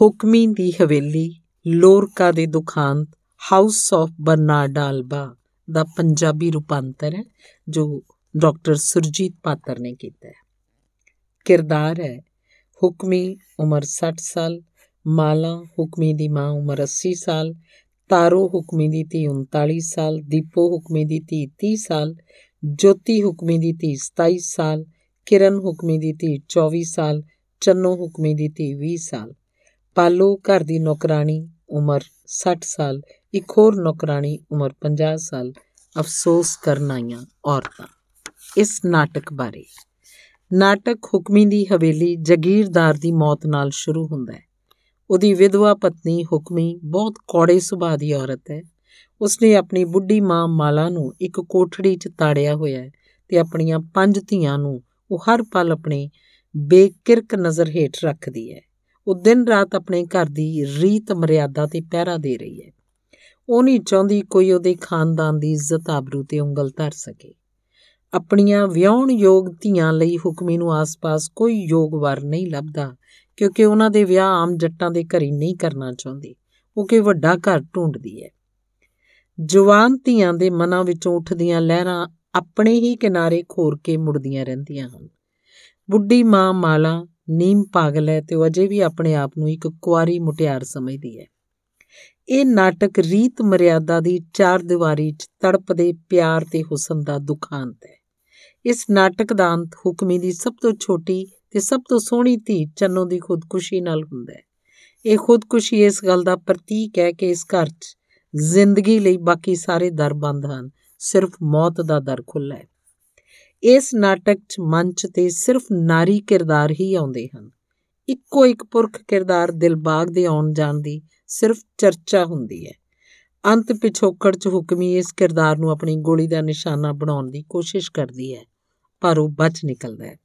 ਹੁਕਮੀ ਦੀ ਹਵੇਲੀ, ਲੋਰਕਾ ਦੇ ਦੁਖਾਂਤ ਹਾਊਸ ਆਫ ਬਰਨਾਰਡਾ ਅਲਬਾ ਦਾ ਪੰਜਾਬੀ ਰੂਪਾਂਤਰ ਹੈ, ਜੋ ਡਾਕਟਰ ਸੁਰਜੀਤ ਪਾਤਰ ਨੇ ਕੀਤਾ ਹੈ। ਕਿਰਦਾਰ ਹੈ, ਹੁਕਮੀ ਉਮਰ 60 ਸਾਲ, ਮਾਲਾ ਹੁਕਮੀ ਦੀ ਮਾਂ ਉਮਰ 80 ਸਾਲ, ਤਾਰੋ ਹੁਕਮੀ ਦੀ ਧੀ 39 ਸਾਲ, ਦੀਪੋ ਹੁਕਮੀ ਦੀ ਧੀ 30 ਸਾਲ, ਜੋਤੀ ਹੁਕਮੀ ਦੀ ਧੀ 27 ਸਾਲ ਕਿਰਨ ਹੁਕਮੀ ਦੀ ਧੀ 24 ਸਾਲ, ਚੰਨੋ ਹੁਕਮੀ ਦੀ ਧੀ 20 ਸਾਲ। ਪਾਲੋ ਘਰ ਦੀ ਨੌਕਰਾਨੀ ਉਮਰ 60 ਸਾਲ, ਇੱਕ ਹੋਰ ਨੌਕਰਾਨੀ ਉਮਰ 50 ਸਾਲ। ਅਫਸੋਸ ਕਰਨ ਆਈਆਂ ਔਰਤਾਂ। ਇਸ ਨਾਟਕ ਬਾਰੇ। ਨਾਟਕ ਹੁਕਮੀ ਦੀ ਹਵੇਲੀ ਜਗੀਰਦਾਰ ਦੀ ਮੌਤ ਨਾਲ ਸ਼ੁਰੂ ਹੁੰਦਾ ਹੈ। ਉਹਦੀ ਵਿਧਵਾ ਪਤਨੀ ਹੁਕਮੀ ਬਹੁਤ ਕੌੜੇ ਸੁਭਾਅ ਦੀ ਔਰਤ ਹੈ। ਉਸਨੇ ਆਪਣੀ ਬੁੱਢੀ ਮਾਂ ਮਾਲਾ ਨੂੰ ਇੱਕ ਕੋਠੜੀ 'ਚ ਤਾੜਿਆ ਹੋਇਆ ਹੈ ਤੇ ਆਪਣੀਆਂ ਪੰਜ ਧੀਆਂ ਨੂੰ ਉਹ ਹਰ ਪਲ ਆਪਣੇ ਬੇਕਿਰਕ ਨਜ਼ਰ ਹੇਠ ਰੱਖਦੀ ਹੈ। ਉਹ ਦਿਨ ਰਾਤ ਆਪਣੇ ਘਰ ਦੀ ਰੀਤ ਮਰਿਆਦਾ ਤੇ ਪਹਿਰਾ ਦੇ ਰਹੀ ਹੈ। ਉਹ ਨਹੀਂ ਚਾਹੁੰਦੀ ਕੋਈ ਉਹਦੇ ਖਾਨਦਾਨ ਦੀ ਇੱਜ਼ਤ ਆਬਰੂ ਤੇ ਉਂਗਲ ਧਰ ਸਕੇ। ਆਪਣੀਆਂ ਵਿਆਹਣ ਯੋਗ ਧੀਆਂ ਲਈ ਹੁਕਮੀ ਨੂੰ ਆਸ-ਪਾਸ ਕੋਈ ਯੋਗ ਵਰ ਨਹੀਂ ਲੱਭਦਾ, ਕਿਉਂਕਿ ਉਹਨਾਂ ਦੇ ਵਿਆਹ ਆਮ ਜੱਟਾਂ ਦੇ ਘਰੀ ਨਹੀਂ ਕਰਨਾ ਚਾਹੁੰਦੀ। ਉਹ ਕੋਈ ਵੱਡਾ ਘਰ ਢੂੰਡਦੀ ਹੈ। ਜਵਾਨ ਧੀਆਂ ਦੇ ਮਨਾਂ ਵਿੱਚੋਂ ਉੱਠਦੀਆਂ ਲਹਿਰਾਂ ਆਪਣੇ ਹੀ ਕਿਨਾਰੇ ਖੋਰ ਕੇ ਮੁੜਦੀਆਂ ਰਹਿੰਦੀਆਂ ਹਨ। ਬੁੱਢੀ ਮਾਂ ਮਾਲਾ, ਨੀਮ ਪਾਗਲ ਹੈ ਤੇ ਉਹ ਅਜੇ ਵੀ ਆਪਣੇ ਆਪ ਨੂੰ ਇੱਕ ਕੁਆਰੀ ਮੁਟਿਆਰ ਸਮਝਦੀ ਹੈ। ਇਹ ਨਾਟਕ ਰੀਤ ਮਰਿਆਦਾ ਦੀ ਚਾਰ ਦੀਵਾਰੀ 'ਚ ਤੜਪਦੇ ਪਿਆਰ ਤੇ ਹੁਸਨ ਦਾ ਦੁਖਾਂਤ ਹੈ। ਇਸ ਨਾਟਕ ਦਾ ਅੰਤ ਹੁਕਮੀ ਦੀ ਸਭ ਤੋਂ ਛੋਟੀ ਤੇ ਸਭ ਤੋਂ ਸੋਹਣੀ ਧੀ ਚੰਨੋ ਦੀ ਖੁਦਕੁਸ਼ੀ ਨਾਲ ਹੁੰਦਾ ਹੈ। ਇਹ ਖੁਦਕੁਸ਼ੀ ਇਸ ਗੱਲ ਦਾ ਪ੍ਰਤੀਕ ਹੈ ਕਿ ਇਸ ਘਰ 'ਚ ਜ਼ਿੰਦਗੀ ਲਈ ਬਾਕੀ ਸਾਰੇ ਦਰ ਬੰਦ ਹਨ। ਸਿਰਫ ਮੌਤ ਦਾ ਦਰ ਖੁੱਲ੍ਹਾ ਹੈ। ਇਸ ਨਾਟਕ 'ਚ ਮੰਚ ਤੇ ਸਿਰਫ ਨਾਰੀ ਕਿਰਦਾਰ ਹੀ ਆਉਂਦੇ ਹਨ। ਇੱਕੋ ਇੱਕ ਪੁਰਖ ਕਿਰਦਾਰ ਦਿਲਬਾਗ ਦੇ ਆਉਣ ਜਾਣ ਦੀ ਸਿਰਫ ਚਰਚਾ ਹੁੰਦੀ ਹੈ। ਅੰਤ ਪਿਛੋਕੜ 'ਚ ਹੁਕਮੀ ਇਸ ਕਿਰਦਾਰ ਨੂੰ ਆਪਣੀ ਗੋਲੀ ਦਾ ਨਿਸ਼ਾਨਾ ਬਣਾਉਣ ਦੀ ਕੋਸ਼ਿਸ਼ ਕਰਦੀ ਹੈ, ਪਰ ਉਹ ਬਚ ਨਿਕਲਦਾ ਹੈ।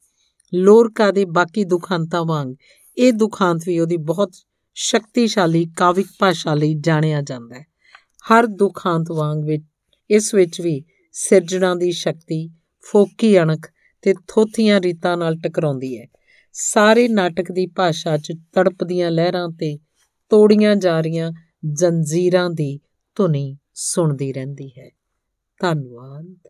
ਲੋਰਕਾ ਦੇ ਬਾਕੀ ਦੁਖਾਂਤਾਂ ਵਾਂਗ ਇਹ ਦੁਖਾਂਤ ਵੀ ਉਹਦੀ ਬਹੁਤ ਸ਼ਕਤੀਸ਼ਾਲੀ, ਕਾਵਿਕ ਭਾਸ਼ਾ ਲਈ ਜਾਣਿਆ ਜਾਂਦਾ ਹੈ। ਹਰ ਦੁਖਾਂਤ ਵਾਂਗ ਵਿੱਚ ਇਸ ਵਿੱਚ ਵੀ ਸਿਰਜਣਾ ਦੀ ਸ਼ਕਤੀ, ਫੋਕੀ ਅਣਖ ਤੇ ਥੋਥੀਆਂ ਰੀਤਾਂ ਨਾਲ ਟਕਰਾਉਂਦੀ ਹੈ। ਸਾਰੇ ਨਾਟਕ ਦੀ ਭਾਸ਼ਾ 'ਚ ਤੜਪਦੀਆਂ ਲਹਿਰਾਂ ਤੇ ਤੋੜੀਆਂ ਜਾ ਰਹੀਆਂ ਜੰਜੀਰਾਂ ਦੀ ਧੁਨੀ ਸੁਣਦੀ ਰਹਿੰਦੀ ਹੈ। ਧੰਨਵਾਦ।